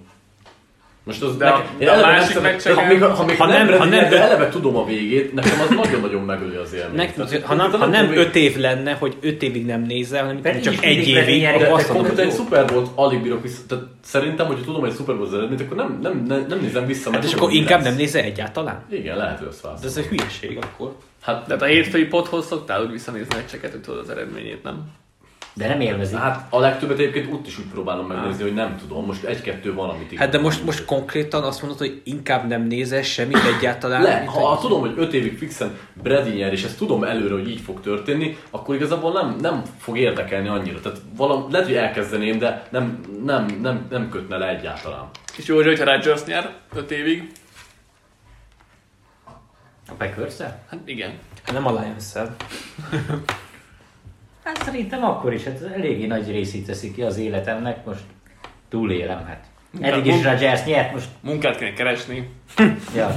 Most az De a- én de a másik meccseken- ha még, ha még Ha nem- nem, ha nem de eleve tudom a végét, nekem az nagyon-nagyon megöli az élményt. Tehát, ha nem, ha nem öt év lenne, hogy öt évig nem nézel, hanem Pedig csak egy évig, akkor De, azt de mondom, konkrétan hogy egy. Super Bowl alig bírok vissza. Tehát szerintem, hogyha tudom, hogy Super Bowl az eredményt, akkor nem, nem, nem, nem nézem vissza. Hát és akkor inkább nem nézel egyáltalán? Igen, lehet, hogy azt De ez egy hülyeség akkor. Hát, de a hétfői pothoz szoktál úgy visszanézni meccseket, hogy tudod az eredményét, nem? De nem élvezi. hát a legtöbbet egyébként ott is úgy próbálom megnézni, hogy nem tudom. Most egy-kettő valamit Hát de most, most konkrétan azt mondod, hogy inkább nem nézel semmit egyáltalán? le, ha, egy- tudom, hogy 5 évig fixen Brady nyer, és ezt tudom előre, hogy így fog történni, akkor igazából nem, nem fog érdekelni annyira. Tehát valam, lehet, hogy elkezdeném, de nem, nem, nem, nem kötne le egyáltalán. És jó, hogyha Rodgers nyer 5 évig, A packers hát igen. Hát nem a lions Hát szerintem akkor is, hát ez eléggé nagy részét teszi ki az életemnek, most túlélem hát. Eddig is Rodgers nyert, most Munkát kéne keresni. Ja.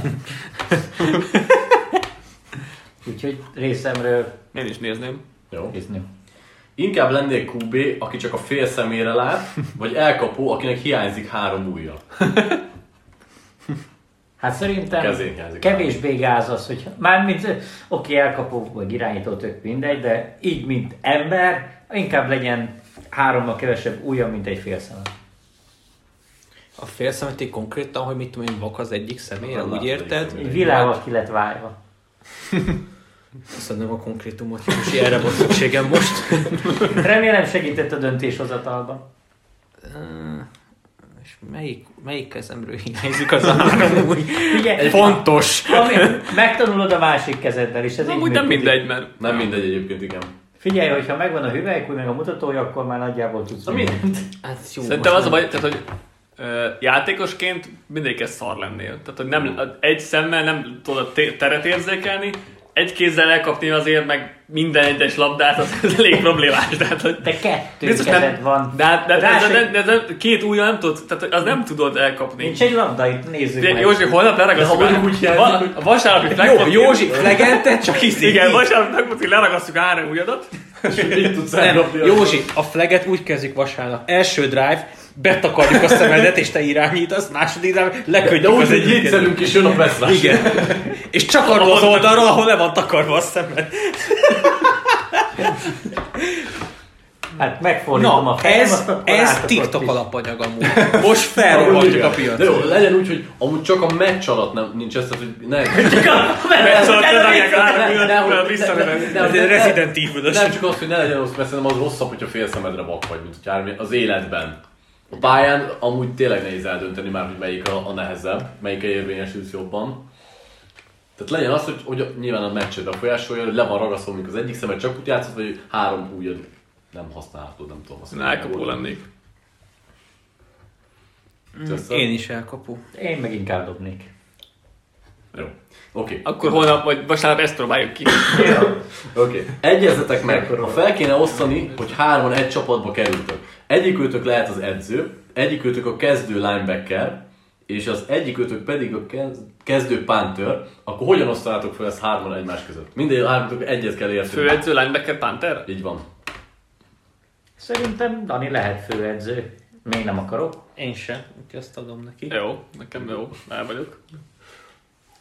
Úgyhogy részemről Én is nézném. Jó. nézném. Inkább lennél QB, aki csak a fél szemére lát, vagy elkapó, akinek hiányzik három ujja. Hát szerintem Kezén kevésbé gáz az, hogy mármint oké, elkapó vagy irányító tök mindegy, de így, mint ember, inkább legyen hárommal kevesebb ujja, mint egy fél szeme. A félszemeték konkrétan, hogy mit tudom én, vak az egyik személyre, Nem úgy érted? világgal ki lett válva. Köszönöm a konkrétumot, Józsi, erre volt szükségem most. Remélem segített a döntéshozatalban. És melyik, melyik kezemről hiányzik az? Figyelj, Fontos! ami, megtanulod a másik kezeddel is, ez Amúgy nem mindegy, mert Nem mindegy egyébként, igen. Figyelj, hogyha megvan a hüvelykúj, meg a mutatója, akkor már nagyjából tudsz mindent. Hát jó, Szerintem az a baj, tehát, hogy ö, játékosként mindig ez szar lennél. Tehát, hogy nem, egy szemmel nem tudod teret érzékelni, egy kézzel elkapni azért, meg minden egyes labdát, az, az elég problémás. Tehát, hogy De kettő biztos kezed nem, van. De, hát- de, de, de, de, de, de, két ujjal nem tudod, tehát az nem tudod elkapni. Nincs egy labda, itt nézzük Ugye, meg. Józsi, holnap leragasztjuk De úgy Va- hogy- a vasárnapi Jó, flagpotin- Józsi, flegente, csak hiszi. Igen, vasárnapi flagpotin leragasztjuk három ujjadat. Így tudsz Nem, Józsi, a fleget úgy kezdjük vasárnap. Első drive, betakarjuk a szemedet, és te irányítasz, második drive, De lekötjük úgy, az hogy jegyszerünk is jön a. Igen. És csak arról az oldalról, ahol le van takarva a szemed. Hát megfordítom a fejem, ez, ez TikTok alapanyag amúgy. Most felrobbantjuk a De piacot. jó, legyen úgy, hogy amúgy csak a meccs alatt nem, nincs ez, tehát hogy ne... De- ujjadat, de- mert visszavered. de- Ez egy Resident evil Nem csak az, hogy ne legyen rossz, mert szerintem az rosszabb, hogyha fél szemedre vak vagy, mint hogy az életben. A pályán amúgy tényleg nehéz eldönteni már, hogy melyik a, a nehezebb, melyik érvényesülsz jobban. Tehát legyen az, hogy, hogy nyilván a meccset befolyásolja, hogy le van ragasztva mondjuk az egyik szemed csak úgy játszott, vagy három ujjad nem használható, nem tudom. Azt elkapó lennék. Össze- Én is elkapó. Én meg inkább dobnék. Jó. Oké. Akkor holnap vagy vasárnap ezt próbáljuk ki. Oké. Okay. Egyezzetek meg, ha fel kéne osztani, hogy hárman egy csapatba kerültök. Egyikőtök lehet az edző, egyikőtök a kezdő linebacker, és az egyikőtök pedig a kez- kezdő panther, akkor hogyan osztanátok fel ezt hárman egymás között? Mindegy, hármatok egyet kell érteni. Főedző linebacker Panther? Így van. Szerintem Dani lehet főedző. Még nem akarok. Én sem, úgyhogy azt adom neki. Jó, nekem jó, el vagyok.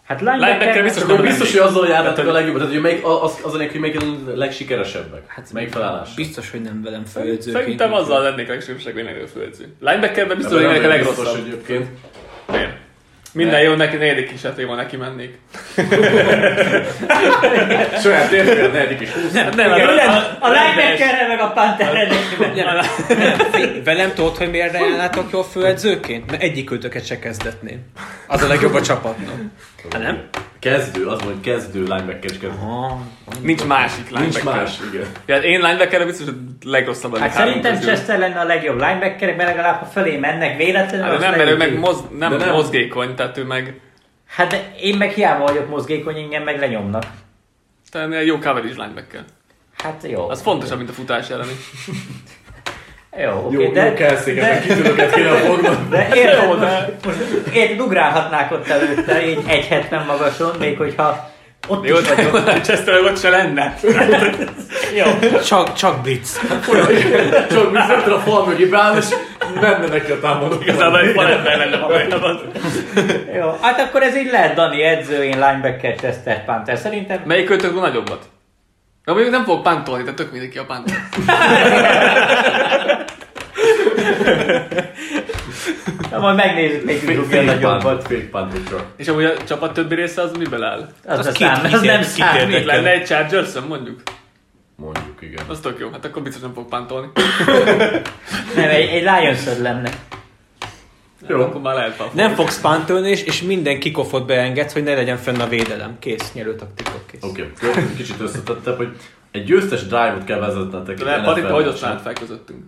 Hát Linebacker linebacker biztos nem biztos, hogy azzal járnátok a legjobban, tehát hogy melyik, az, az a hogy melyik a legsikeresebbek. Hát, melyik felállás? Biztos, hogy nem velem főedzőként. Szerintem azzal lennék legsőbbség lennék a főedző. Linebackerben biztos, hogy a biztos legrosszabb. egyébként. Miért? Minden jó, neki negyedik kísérletében neki mennék. Saját térfél, negyedik és húsz. Nem, nem, A linebackerre meg a pantherre Velem tudod, hogy miért ajánlátok jól főedzőként? Mert egyikőtöket se kezdetném. Az a legjobb a csapatnak. Hát nem? Kezdő, az mondja, kezdő linebacker is kezdő. Aha. Nincs másik Nincs linebacker. más, igen. Ja, én linebackerre biztos, hogy legrosszabb Hát szerintem közül. Chester lenne a legjobb linebacker, mert legalább ha fölé mennek véletlenül. Hát, nem, mert ő meg moz, nem, De nem. mozgékony, tehát ő meg Hát de én meg hiába vagyok mozgékony, engem meg lenyomnak. egy jó coverage linebacker. Hát jó. Az fontosabb, mint a futás elleni. Jó, Jó, oké, jó de, kelszéket, meg de, kitűnöket kéne fognod. de érted, most, most érted, ugrálhatnák ott előtte, így 1,70 magason, még hogyha ott Jó, is vagyok. de Chester ott se lenne. Jó. Csak, csak blitz. Csak visszajöttél a fal mögé beáll, és menne neki a támadó. Igazából egy paletben lenne valójában. Jó, hát akkor ez így lehet Dani edző, én linebacker, Chester Panther. Szerintem Melyik kötök nagyobbat? De mondjuk nem fogok pántolni, tehát tök mindenki a pántol. Na, majd megnézzük, melyik rúgja a nagyobbat. Fake. És amúgy a csapat többi része az miben áll? Az, Az az, kit- szám, kit- az nem számít. Lenne egy chargers mondjuk? Mondjuk, igen. Az tök jó, hát akkor biztos nem fog pántolni. Nem, egy, egy lions lenne. Jó. Akkor már lehet pántolni. Nem fogsz pántolni, és, és minden kikofot beenged, hogy ne legyen fenn a védelem. Kész, nyerő taktikok kész. Oké, okay. kicsit összetettebb, hogy egy győztes drive-ot kell vezetnetek. De NFL hogy osztanád fel közöttünk?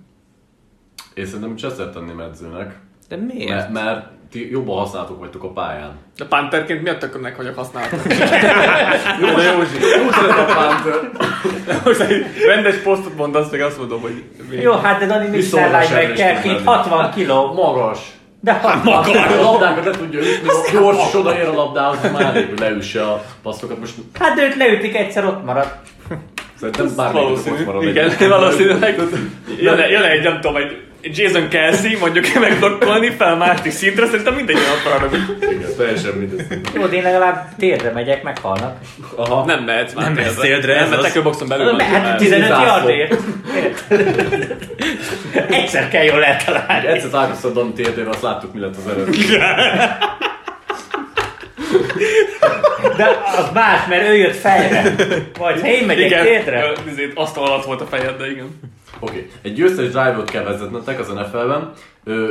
Én szerintem Chester tenném edzőnek. De miért? Mert, mert ti jobban használhatók vagytok a pályán. De Pantherként miatt tökönnek vagyok használható? Jó, de Józsi, úgy szeret a Panther. Most egy rendes posztot mondasz, meg azt mondom, hogy... Jó, hát de Dani Viszonylag Mixer linebackerként sebességben. 60 kiló. Magas. De 60 A labdákat le tudja ütni, gyors és odaér a labdához, már elég, leüsse a passzokat. Most Hát de őt leütik, egyszer ott marad. szerintem bármelyik ott marad. Igen, egy- valószínűleg. Jön, jön egy, nem tudom, egy Jason Kelsey, mondjuk megblokkolni fel másik szintre, szerintem mindegy olyan arra, hogy Igen, teljesen mindegy. Jó, de én legalább térdre megyek, meghalnak. Aha. nem mehetsz már. Nem térdre, ez Nem, mert tekőboxon belül Nem, van. hát már. 15 Zászló. yardért. Egyszer kell jól eltalálni. Egyszer találkoztad Dani térdével, azt láttuk, mi lett az eredmény. De az más, mert ő jött fejre. Vagy ha én megyek Igen, tétre. izét, asztal alatt volt a fejed, de igen. Oké, okay. egy győztes drive-ot kell vezetnetek az NFL-ben,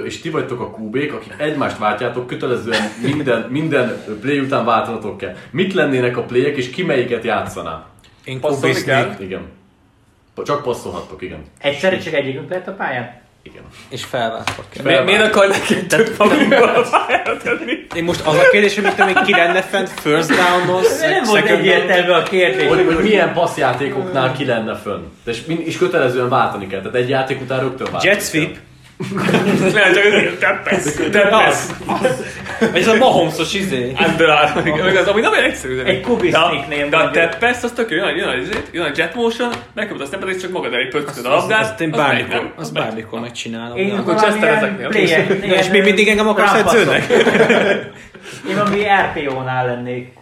és ti vagytok a QB-k, akik egymást váltjátok, kötelezően minden, minden play után váltanatok kell. Mit lennének a playek, és ki melyiket játszaná? Én kell. Igen. Csak passzolhattok, igen. Egyszerre csak egyikünk lehet a pályán? Igen. és felváltok kell. Mi, miért akarnak kettőt magunkból a pályára tenni? Én most az a kérdés, hogy mit tudom, hogy ki lenne fent first down-on, Nem volt egyértelmű a kérdés. Hogy, hogy milyen passzjátékoknál ki lenne fönn. De és, és kötelezően váltani kell. Tehát egy játék után rögtön váltani Jet sweep, Lehet, azért teppesz. Teppesz. ez a Mahomesos izé. Under Armour. Meg az, ami nem olyan egyszerű. Egy kubi De a- teppesz, az tök jó. Jön, jön, a, izét, jön a jet motion, megkapod a snapet, és csak magad elé pöcköd a labdát. Azt én bármikor, azt bármikor megcsinálom. Én Akkor Chester ezeknél. és még mindig engem akarsz edzőnek? Én valami RPO-nál lennék.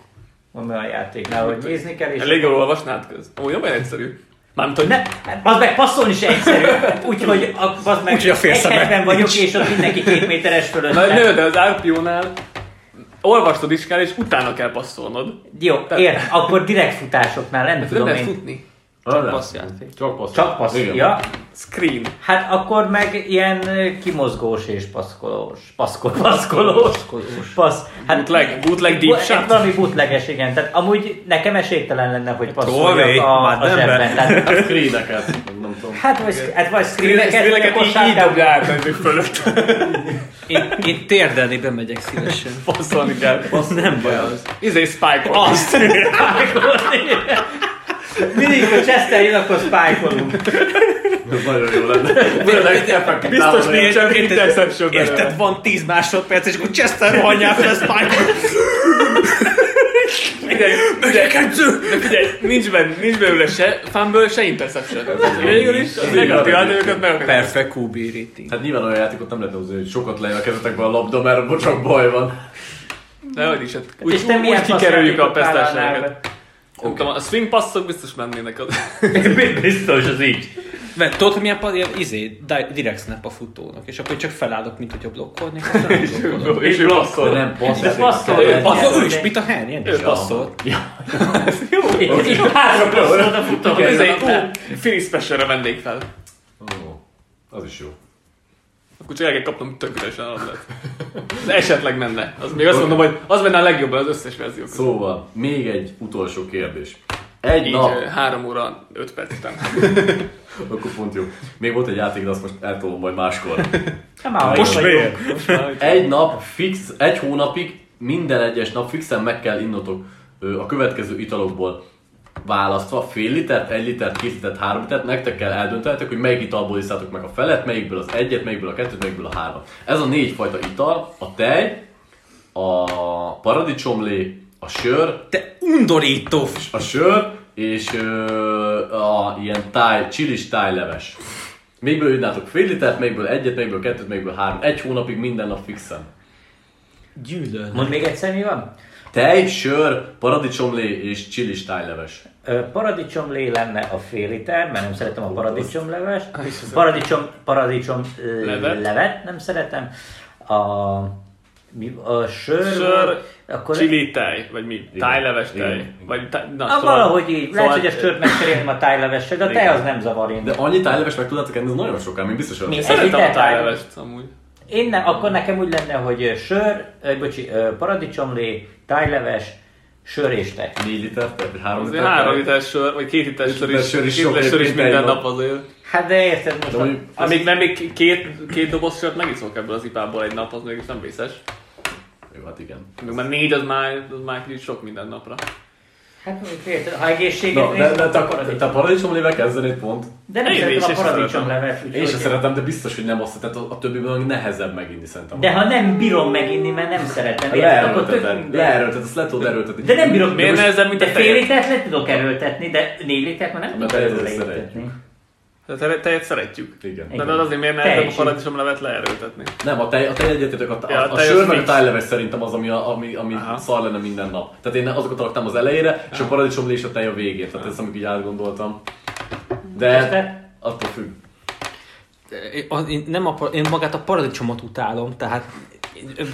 Valami a játéknál, hogy nézni kell. Elég jól olvasnád köz. Amúgy nem olyan egyszerű. Mármint, hogy Ne, az meg passzolni se egyszerű. Úgyhogy a, az meg a félszeme 1,70 vagyok, nincs. és ott mindenki két méteres fölött. Na, nő, de az RPO-nál olvastod is kell, és utána kell passzolnod. Jó, ért, akkor direkt futásoknál, nem Nem tudom lehet én. futni. Arra? passzjáték. Csak passz. Csak passz. Igen. Ja, Screen. hát akkor meg ilyen kimozgós és paszkolós. Paszkol, paszkolós. Passz. Hát, Bootleg- bootleg deep shot? Valami bootleges, igen. Tehát amúgy nekem esélytelen lenne, hogy passzoljak a, a zsebben. Tehát, Hát screeneket, nem tudom. hát vagy, hát vagy screeneket, Screeneket így, így dobja át fölött. Én, én térdelni bemegyek szívesen. Passzolni kell. Nem baj az. Izé spike Azt! Mindig, hogy Chester jön, akkor spike-olunk. Nagyon jó lenne. Biztos nincsen interception Érted, van 10 másodperc, és akkor Chester rohanjál fel a spike Figyelj, de figyelj, nincs benne, nincs belőle se fumble, se interception. Végül is, az negatív átérőket meg. Perfect QB rating. Hát nyilván olyan játékot nem lehet hozni, hogy sokat lejön a kezetekbe a labda, mert abban csak baj van. De hogy is, hát úgy, És te úgy, kikerüljük a passzjátékot pesztárságot. Nem tudom, A swing passzok biztos mennének az. Biztos, az így. Mert tudod, hogy milyen pa- ilyen, izé, di- direct snap a futónak, és akkor csak felállok, mint hogyha blokkolnék, aztán nem blokkolok. És ő De passzol. nem passz. De passzol. Ő Akkor ő is, mit a Henry, ilyen is Ő passzolt. Így hátra passzolod a futó. Ú, Philly specialre vennék fel. Ó, Az is jó. Akkor csak el kell kapnom tök üresen a labdát. De esetleg menne. Az még azt mondom, hogy az menne a legjobban az összes verzió. közül. Szóval, még egy utolsó kérdés. Egy Így nap, ö, három óra, öt perc után. akkor pont jó. Még volt egy játék, de azt most eltolom majd máskor. Nem áll, Most miért? Egy nap fix, egy hónapig, minden egyes nap fixen meg kell innotok a következő italokból választva, fél litert, egy litert, két litert, három litert, nektek kell eldöntenetek, hogy melyik italból iszátok meg a felet, melyikből az egyet, melyikből a kettőt, melyikből a hármat. Ez a négy fajta ital, a tej, a paradicsomlé, a sör, Te undorító! a sör és ö, a ilyen táj, csilis tájleves. Melyikből idnátok fél litert, melyikből egyet, melyikből kettőt, melyikből három. Egy hónapig minden nap fixen. Gyűlöl. Mondd még egyszer, mi van? Tej, sör, paradicsomlé és csilis tájleves. Paradicsomlé lenne a fél liter, mert nem szeretem a paradicsomleves. Paradicsom, paradicsom Levet. levet nem szeretem. A, mi, a sör, Sör, akkor Chili tej, vagy mi? Tájleves tej. Igen. Vagy. Na, Ah, valahogy így. Lehet, hogy a sört megcserélném a tájlevessel, de a tej Igen. az nem zavar én. De annyi tájleves meg tudnátok enni, ez nagyon soká, én biztos Mi? hogy Szeretem Egy a tájlevest amúgy. Én nem, akkor nekem úgy lenne, hogy sör, ö, bocsi, paradicsomlé, tájleves, sör és tej. 4 liter, vagy 3 Azért liter. három liter sör, vagy két liter sör is, sör is két liter sör is minden nap azért. Hát de érted most, De a, Hát még két, két doboz sört megiszok ebből az ipából egy nap, az mégis nem vészes. Jó, hát igen. Még már négy, az már, az már kicsit sok minden napra. Hát érted, ha egészséget Na, de, de, te, akkor te, te a paradicsomlével kezdeneid pont. De nem Én szeretem a és paradicsomleves. Én sem szeretem, de biztos, hogy nem azt, tehát a, a többiből nehezebb meginni szerintem. De ha nem bírom meginni, mert nem szeretem, érted, akkor tök azt le tudod erőltetni. De nem bírok, Miért nehezebb, mint a fél litert le tudok erőltetni, de négy litert már nem Mert tudok erőltetni. Tehát tejet szeretjük. Igen. Igen. De azért miért nehezebb a Teljesen. paradicsomlevet leerőltetni? Nem, a tej, a tej egyetetek, a, Ja, a, a sör meg a tájleves szerintem az, ami, a, ami, ami Aha. szar lenne minden nap. Tehát én azokat raktam az elejére, és a paradicsomlé és a tej a végén. Tehát ez amit így átgondoltam. De attól függ. Én, nem a, én magát a paradicsomot utálom, tehát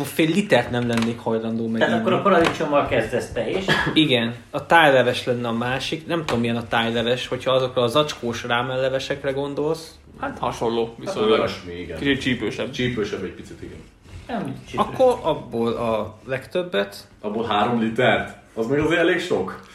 fél litert nem lennék hajlandó meg. Tehát akkor a paradicsommal kezdesz te is. Igen, a tájleves lenne a másik, nem tudom milyen a tájleves, hogyha azokra a zacskós rámellevesekre gondolsz, Hát hasonló, Hát viszonylag. olyasmi, igen. Kicsit csípősebb. Csípősebb egy picit, igen. Nem, csípős. akkor abból a legtöbbet, Abból három litert? Az még azért elég sok.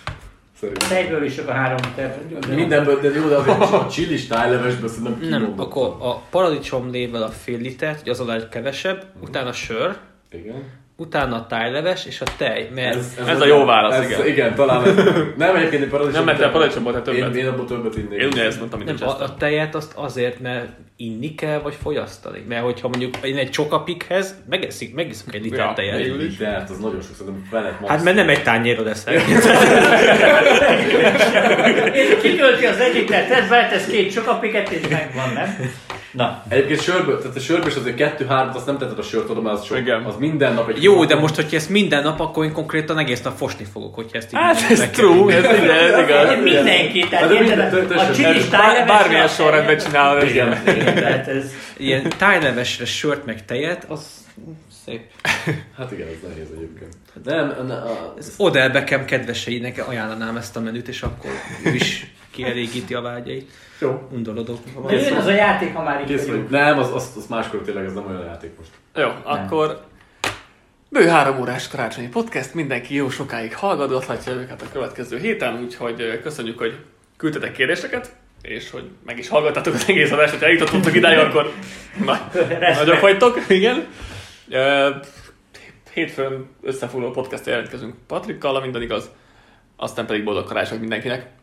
Szerintem. Tejből is sok a három liter. Mindenből, de jó, de azért a csilis tájlevesből szerintem nem, akkor a paradicsom lével a fél litert, hogy az a legkevesebb, utána sör, Igen. Utána a tájleves és a tej, mert Ez a jó válasz, ez, igen. igen. talán ez, nem egyébként egy paradicsom. Nem, mert te a paradicsomból te többet. Én, én abból többet innék. Én ugyanezt mondtam, mint nem, a a, a tejet azt azért, mert inni kell, vagy fogyasztani. Mert hogyha mondjuk én egy csokapikhez megeszik, megiszok egy liter Ja, tejet. Egy litert, az nagyon sok, szerintem max. Hát mert nem egy tányérra leszek. És kitölti az egyiket, ez beltesz két sokapiket, és megvan, nem? Na, Egyébként sörből, tehát a sörből is azért kettő-hármat, azt nem tetted a sört oda, mert az sok. Igen. Az minden nap egy Jó, de most, hogyha ezt minden nap, akkor én konkrétan egész nap fosni fogok, hogyha ezt így Hát meg ez true, ez, igen, ez igaz. mindenki, tehát de érted, minden- a Bár, tájleves. bármilyen sorrendben csinálod, ez Igen. igen. Tehát ez... Ilyen tájlevesre sört meg tejet, az szép. Hát igen, ez nehéz egyébként. Nem, ne, a, Ez Odell Beckham kedveseinek ajánlanám ezt a menüt, és akkor ő is kielégíti a vágyait. Jó. Undorodok. De jön az a játék, ha már így Készülünk. vagyunk. Nem, az, az, az máskor tényleg ez nem olyan játék most. Jó, akkor bő három órás karácsonyi podcast, mindenki jó sokáig hallgathatja őket a következő héten, úgyhogy köszönjük, hogy küldtetek kérdéseket, és hogy meg is hallgattatok az egész adást, hogyha eljutottunk idáig, akkor na, nagyok vagytok, igen. Hétfőn összefoglaló podcast jelentkezünk Patrikkal, minden igaz, aztán pedig boldog karácsony mindenkinek.